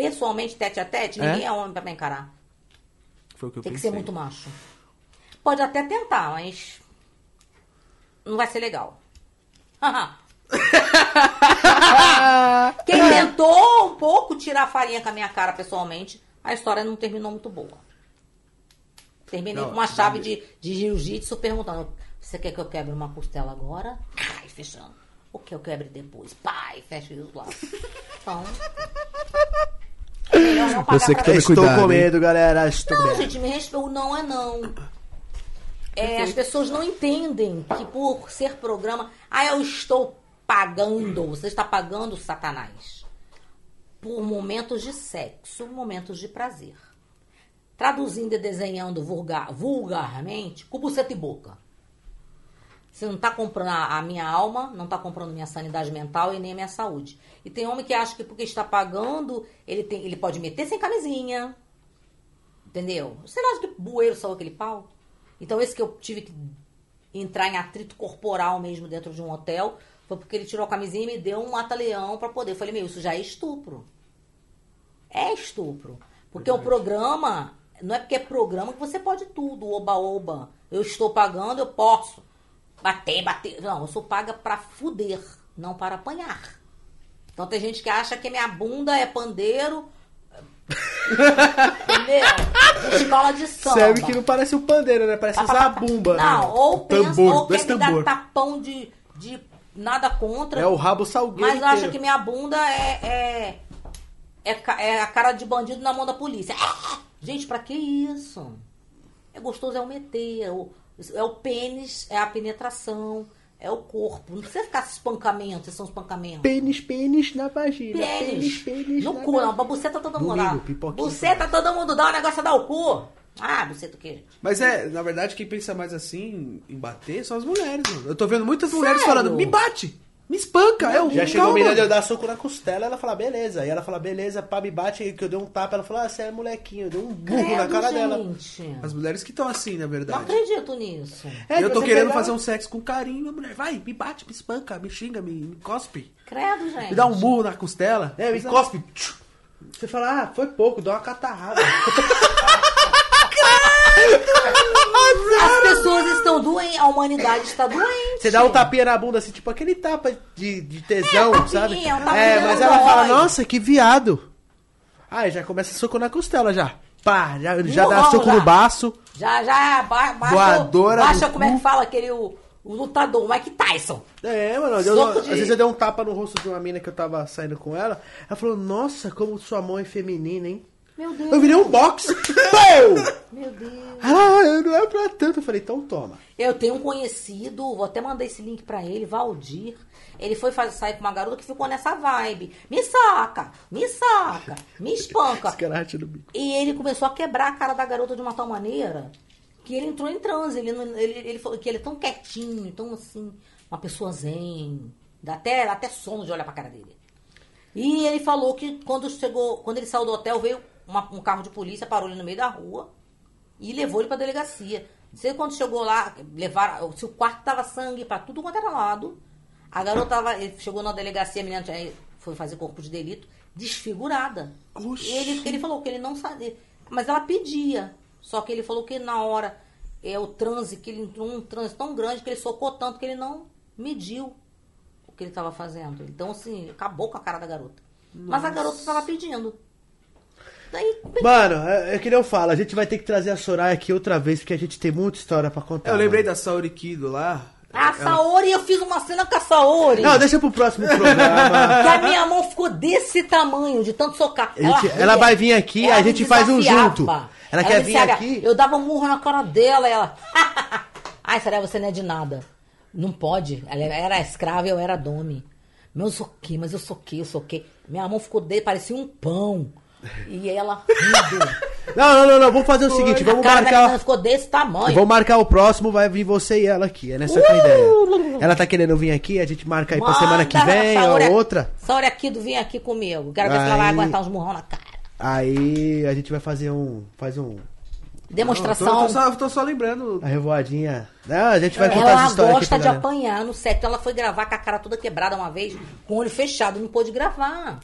S3: Pessoalmente, tete a tete,
S2: É?
S3: ninguém é homem pra me encarar.
S2: Foi o que eu
S3: Tem que
S2: pensei.
S3: ser muito macho. Pode até tentar, mas não vai ser legal. Quem tentou um pouco tirar a farinha com a minha cara pessoalmente, a história não terminou muito boa. Terminei
S2: Não,
S3: com uma chave de, de jiu-jitsu perguntando: você quer que eu quebre uma costela agora? Ai, fechando. O que eu quebre depois? Pai, fecha os laços. Então.
S2: Você que Tome
S1: Estou
S2: cuidado,
S1: com
S2: hein?
S1: medo, galera. Estou
S3: não,
S1: medo.
S3: gente, me respeita. O não é não. É, as pessoas não entendem que por ser programa. Ah, eu estou pagando. Você está pagando Satanás. Por momentos de sexo, momentos de prazer. Traduzindo e desenhando vulgar, vulgarmente, com buceta e boca. Você não está comprando a, minha alma, não está comprando minha sanidade mental e nem a minha saúde. E tem homem que acha que porque está pagando, ele, tem, ele pode meter sem camisinha. Entendeu? Você não acha que bueiro saiu aquele pau? Então esse que eu tive que entrar em atrito corporal mesmo dentro de um hotel, foi porque ele tirou a camisinha e me deu um mata-leão pra poder. Eu falei, meu, isso já é estupro. É estupro. Porque o programa, não é porque é programa que você pode tudo, oba-oba. Eu estou pagando, eu posso. Bater, bater. Não, eu sou paga pra fuder, não para apanhar. Então tem gente que acha que minha bunda é pandeiro. Entendeu? De escola de samba.
S1: Serve que não parece um pandeiro, né? Parece uma bumba.
S3: Não,
S1: né?
S3: ou pensa,
S2: tambor,
S3: ou quer me dar tapão de, de nada contra.
S1: É o rabo salgueiro
S3: Mas acha que minha bunda é, é, é, é a cara de bandido na mão da polícia. Gente, pra que isso? É gostoso, é o meter, é o, é o pênis, é a penetração, é o corpo. Não precisa ficar espancamento, esses são espancamentos.
S1: Pênis, pênis na vagina.
S3: Pênis,
S1: Pênis, pênis
S3: no
S1: na
S3: cu, não. Pra buceta todo mundo
S1: Domingo,
S3: dá. Buceta todo mundo dá, o negócio é dar o cu. Ah, buceta o quê?
S2: Mas é, na verdade, quem pensa mais assim em bater são as mulheres, mano. Eu tô vendo muitas mulheres
S3: Sério?
S2: falando, me bate, me espanca. Eu,
S1: Já chegou a menina de eu dar soco na costela, ela fala, beleza. Aí ela fala, beleza, pá, me bate, que eu dei um tapa. Ela falou, ah, você é molequinho. Eu dei um burro na
S3: Credo,
S1: cara dela.
S3: gente.
S2: As mulheres que estão assim, na
S3: Não
S2: verdade.
S3: acredito nisso.
S1: É,
S2: eu tô querendo
S1: pegar-
S2: fazer um sexo com carinho, a mulher, vai, me bate, me espanca, me xinga, me, me cospe.
S3: Credo, gente.
S2: Me dá um murro na costela.
S1: É, me cospe. Tchu. Você fala, ah, foi pouco, dá uma catarrada.
S3: As pessoas estão doentes, a humanidade está doente.
S1: Você dá um tapinha na bunda, assim, tipo aquele tapa de, de tesão,
S3: É, tapinha,
S1: sabe?
S3: um tapinha
S1: é, mas ela
S3: dói.
S1: fala, nossa, que viado. Aí já começa soco na costela, já. Pá, já, já dá soco
S3: já.
S1: no baço.
S3: Já, já, ba baixa,
S1: Voadora
S3: baixa como é que fala aquele, o, o lutador, o Mike Tyson.
S1: É, mano, eu,
S3: Soco
S1: às
S3: de-
S1: vezes eu dei um tapa no rosto de uma mina que eu tava saindo com ela. Ela falou, nossa, como sua mão é feminina, hein?
S3: Meu Deus.
S1: Eu virei um box.
S3: Meu Deus.
S1: Ah, não é pra tanto. Eu falei, então toma.
S3: Eu tenho um conhecido, vou até mandar esse link pra ele, Valdir. Ele foi fazer, sair com uma garota que ficou nessa vibe. Me saca, me saca, me espanca. E ele começou a quebrar a cara da garota de uma tal maneira que ele entrou em transe. Ele, não- ele, ele falou que ele é tão quietinho, tão assim, uma pessoa zen. Dá até, dá até sono de olhar pra cara dele. E ele falou que quando chegou, quando ele saiu do hotel, veio uma- um carro de polícia, parou ele no meio da rua. e levou ele pra delegacia. Não sei quando chegou lá, levaram, se o quarto tava sangue pra tudo quanto era lado. A garota tava, chegou na delegacia, a menina foi fazer corpo de delito, desfigurada.
S2: Oxi.
S3: Ele, ele falou que ele não sabia, mas ela pedia. Só que ele falou que na hora é o transe, que ele entrou num transe tão grande que ele socou tanto que ele não mediu o que ele estava fazendo. Então, assim, acabou com a cara da garota. Mas a garota estava pedindo. Daí,
S1: Mano, é, é que nem eu falo, a gente vai ter que trazer a Soraya aqui outra vez, porque a gente tem muita história pra contar.
S2: Eu lembrei
S1: mano.
S2: da Saori Kido lá.
S3: a Saori, eu fiz uma cena com a Saori.
S1: Não, deixa pro próximo programa.
S3: Que a minha mão ficou desse tamanho, de tanto socar.
S1: A gente- ela vai vir aqui,
S3: ela
S1: a gente faz um junto. Ela quer
S3: me
S1: vir aqui?
S3: Eu dava um murro na cara dela, e ela. Ai, Sarah, você não é de nada. Não pode. Ela era escrava e eu era dome. Meu, eu soquei, mas eu soquei, eu soquei. Minha mão ficou dele, parecia um pão. E ela.
S1: Não, não, não, não, vamos fazer o seguinte, vamos
S3: cara da
S1: marcar.
S3: ficou desse tamanho.
S1: Vamos marcar o próximo, vai vir você e ela aqui. É nessa que é a ideia. Ela tá querendo vir aqui, a gente marca aí pra
S3: Manda
S1: semana que vem ou outra.
S3: Saori aqui do vem aqui comigo. Quero ver se ela vai
S1: Aí-
S3: aguentar uns murrão na cara.
S1: Aí a gente vai fazer um. Faz um.
S3: Demonstração.
S2: Tô, tô só, tô só lembrando.
S1: A revoadinha. Não, a gente vai contar
S3: Ela
S1: as histórias aqui
S3: gosta
S1: pra
S3: de
S1: galera.
S3: apanhar no set. Ela foi gravar com a cara toda quebrada uma vez, com o olho fechado, não pôde gravar.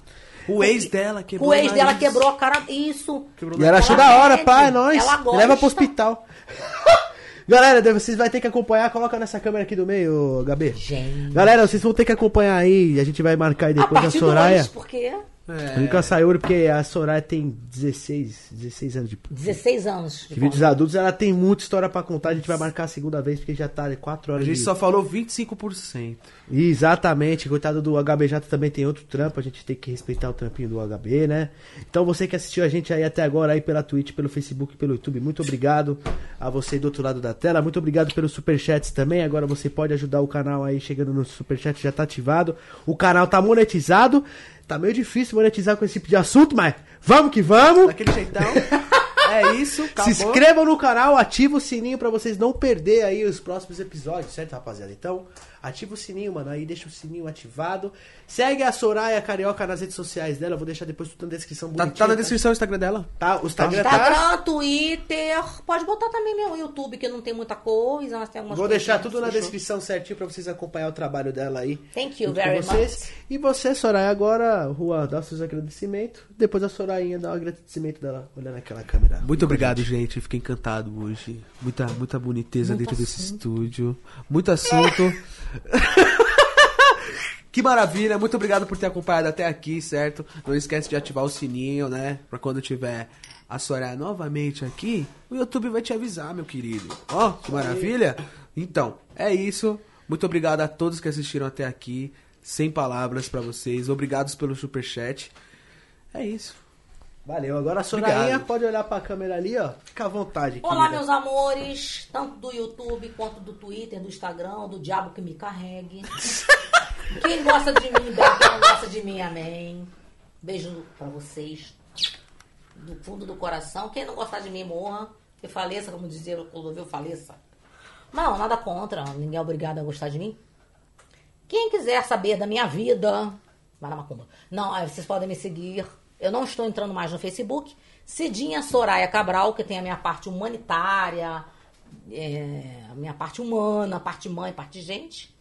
S2: O ex dela quebrou.
S3: o ex dela
S2: nariz.
S3: quebrou a cara. Isso.
S1: E ela achou da hora,
S3: pede,
S1: pá, é nóis.
S3: Ela
S1: Me
S3: gosta.
S1: Leva pro hospital. Galera, vocês vão ter que acompanhar. Coloca nessa câmera aqui do meio, Gabi.
S3: Gente.
S1: Galera, vocês vão ter que acompanhar aí. A gente vai marcar aí
S3: A
S1: depois a
S3: partir do
S1: Soraya.
S3: hoje, porque
S2: É.
S1: Nunca saiu porque a Soraya tem 16, 16 anos de.
S3: 16 anos.
S1: De vídeos adultos, ela tem muita história pra contar. A gente vai marcar a segunda vez porque já tá 4
S2: A
S1: horas
S2: gente
S1: de...
S2: só falou 25%.
S1: Exatamente, coitado do HBJ também tem outro trampo, a gente tem que respeitar o trampinho do HB, né? Então você que assistiu a gente aí até agora aí pela Twitch, pelo Facebook, pelo YouTube, muito obrigado a você do outro lado da tela, muito obrigado pelos superchats também. Agora você pode ajudar o canal aí chegando no superchat, já tá ativado. O canal tá monetizado. Tá meio difícil monetizar com esse tipo de assunto, mas vamos que vamos.
S2: Daquele jeitão. é isso, acabou.
S1: Se inscrevam no canal, ativa o sininho pra vocês não perder aí os próximos episódios, certo, rapaziada? Então, ativa o sininho, mano, aí deixa o sininho ativado. Segue a Soraya Carioca nas redes sociais dela, eu vou deixar depois tudo na descrição
S2: Tá, tá na descrição o Instagram dela?
S1: Tá, o Instagram tá.
S3: Instagram, Twitter. Pode botar também meu YouTube, que não tem muita coisa, mas tem algumas
S1: Vou deixar tudo na descrição certinho pra vocês acompanhar o trabalho dela aí.
S3: Thank you very
S1: vocês.
S3: much.
S1: E você, Soraya, agora, Juan, dá os seus agradecimentos. Depois a Sorainha dá o agradecimento dela, olhando aquela câmera.
S2: Muito obrigado, gente. Fiquei encantado hoje. Muita, muita boniteza
S3: Muito
S2: dentro desse estúdio. Muito assunto. que maravilha. Muito obrigado por ter acompanhado até aqui, certo? Não esquece de ativar o sininho, né? Pra quando tiver a Soraya novamente aqui, o YouTube vai te avisar, meu querido. Ó, que maravilha. Então, é isso. Muito obrigado a todos que assistiram até aqui. Sem palavras pra vocês. Obrigados pelo superchat. É isso.
S1: Valeu, agora a Sorainha
S2: Obrigado.
S1: pode olhar pra câmera ali, ó. Fica à vontade.
S3: Olá,
S1: querida.
S3: meus amores, tanto do YouTube quanto do Twitter, do Instagram, do diabo que me carregue. Quem gosta de mim, bem, quem não gosta de mim, amém. Beijo pra vocês, do fundo do coração. Quem não gostar de mim, morra. Que faleça, como dizia o Clodovil, faleça. Não, nada contra, ninguém é obrigado a gostar de mim. Quem quiser saber da minha vida, vai na macumba. Não, aí vocês podem me seguir. Eu não estou entrando mais no Facebook. Cidinha Soraya Cabral, que tem a minha parte humanitária, é, a minha parte humana, parte mãe, parte gente.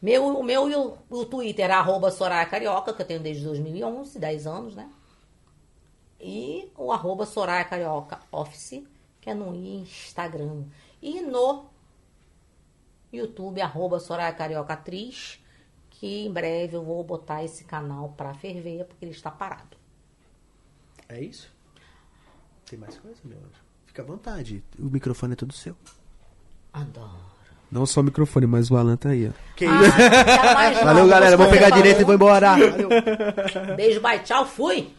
S3: Meu, o meu e o, o Twitter arroba Soraya Carioca, que eu tenho desde 2011, 10 anos, né? E o arroba Soraya Carioca Office, que é no Instagram. E no YouTube, arroba Soraya Carioca Atriz, que em breve eu vou botar esse canal pra ferver, porque ele está parado.
S1: É isso? Tem mais coisa, meu anjo? Fica à vontade. O microfone é todo seu.
S3: Adoro.
S2: Não só o microfone, mas o Alan tá aí, ó.
S1: Que
S3: Ah, mais
S1: Valeu, galera. Vou pegar direito e vou embora. Valeu.
S3: Beijo, bye, tchau, fui!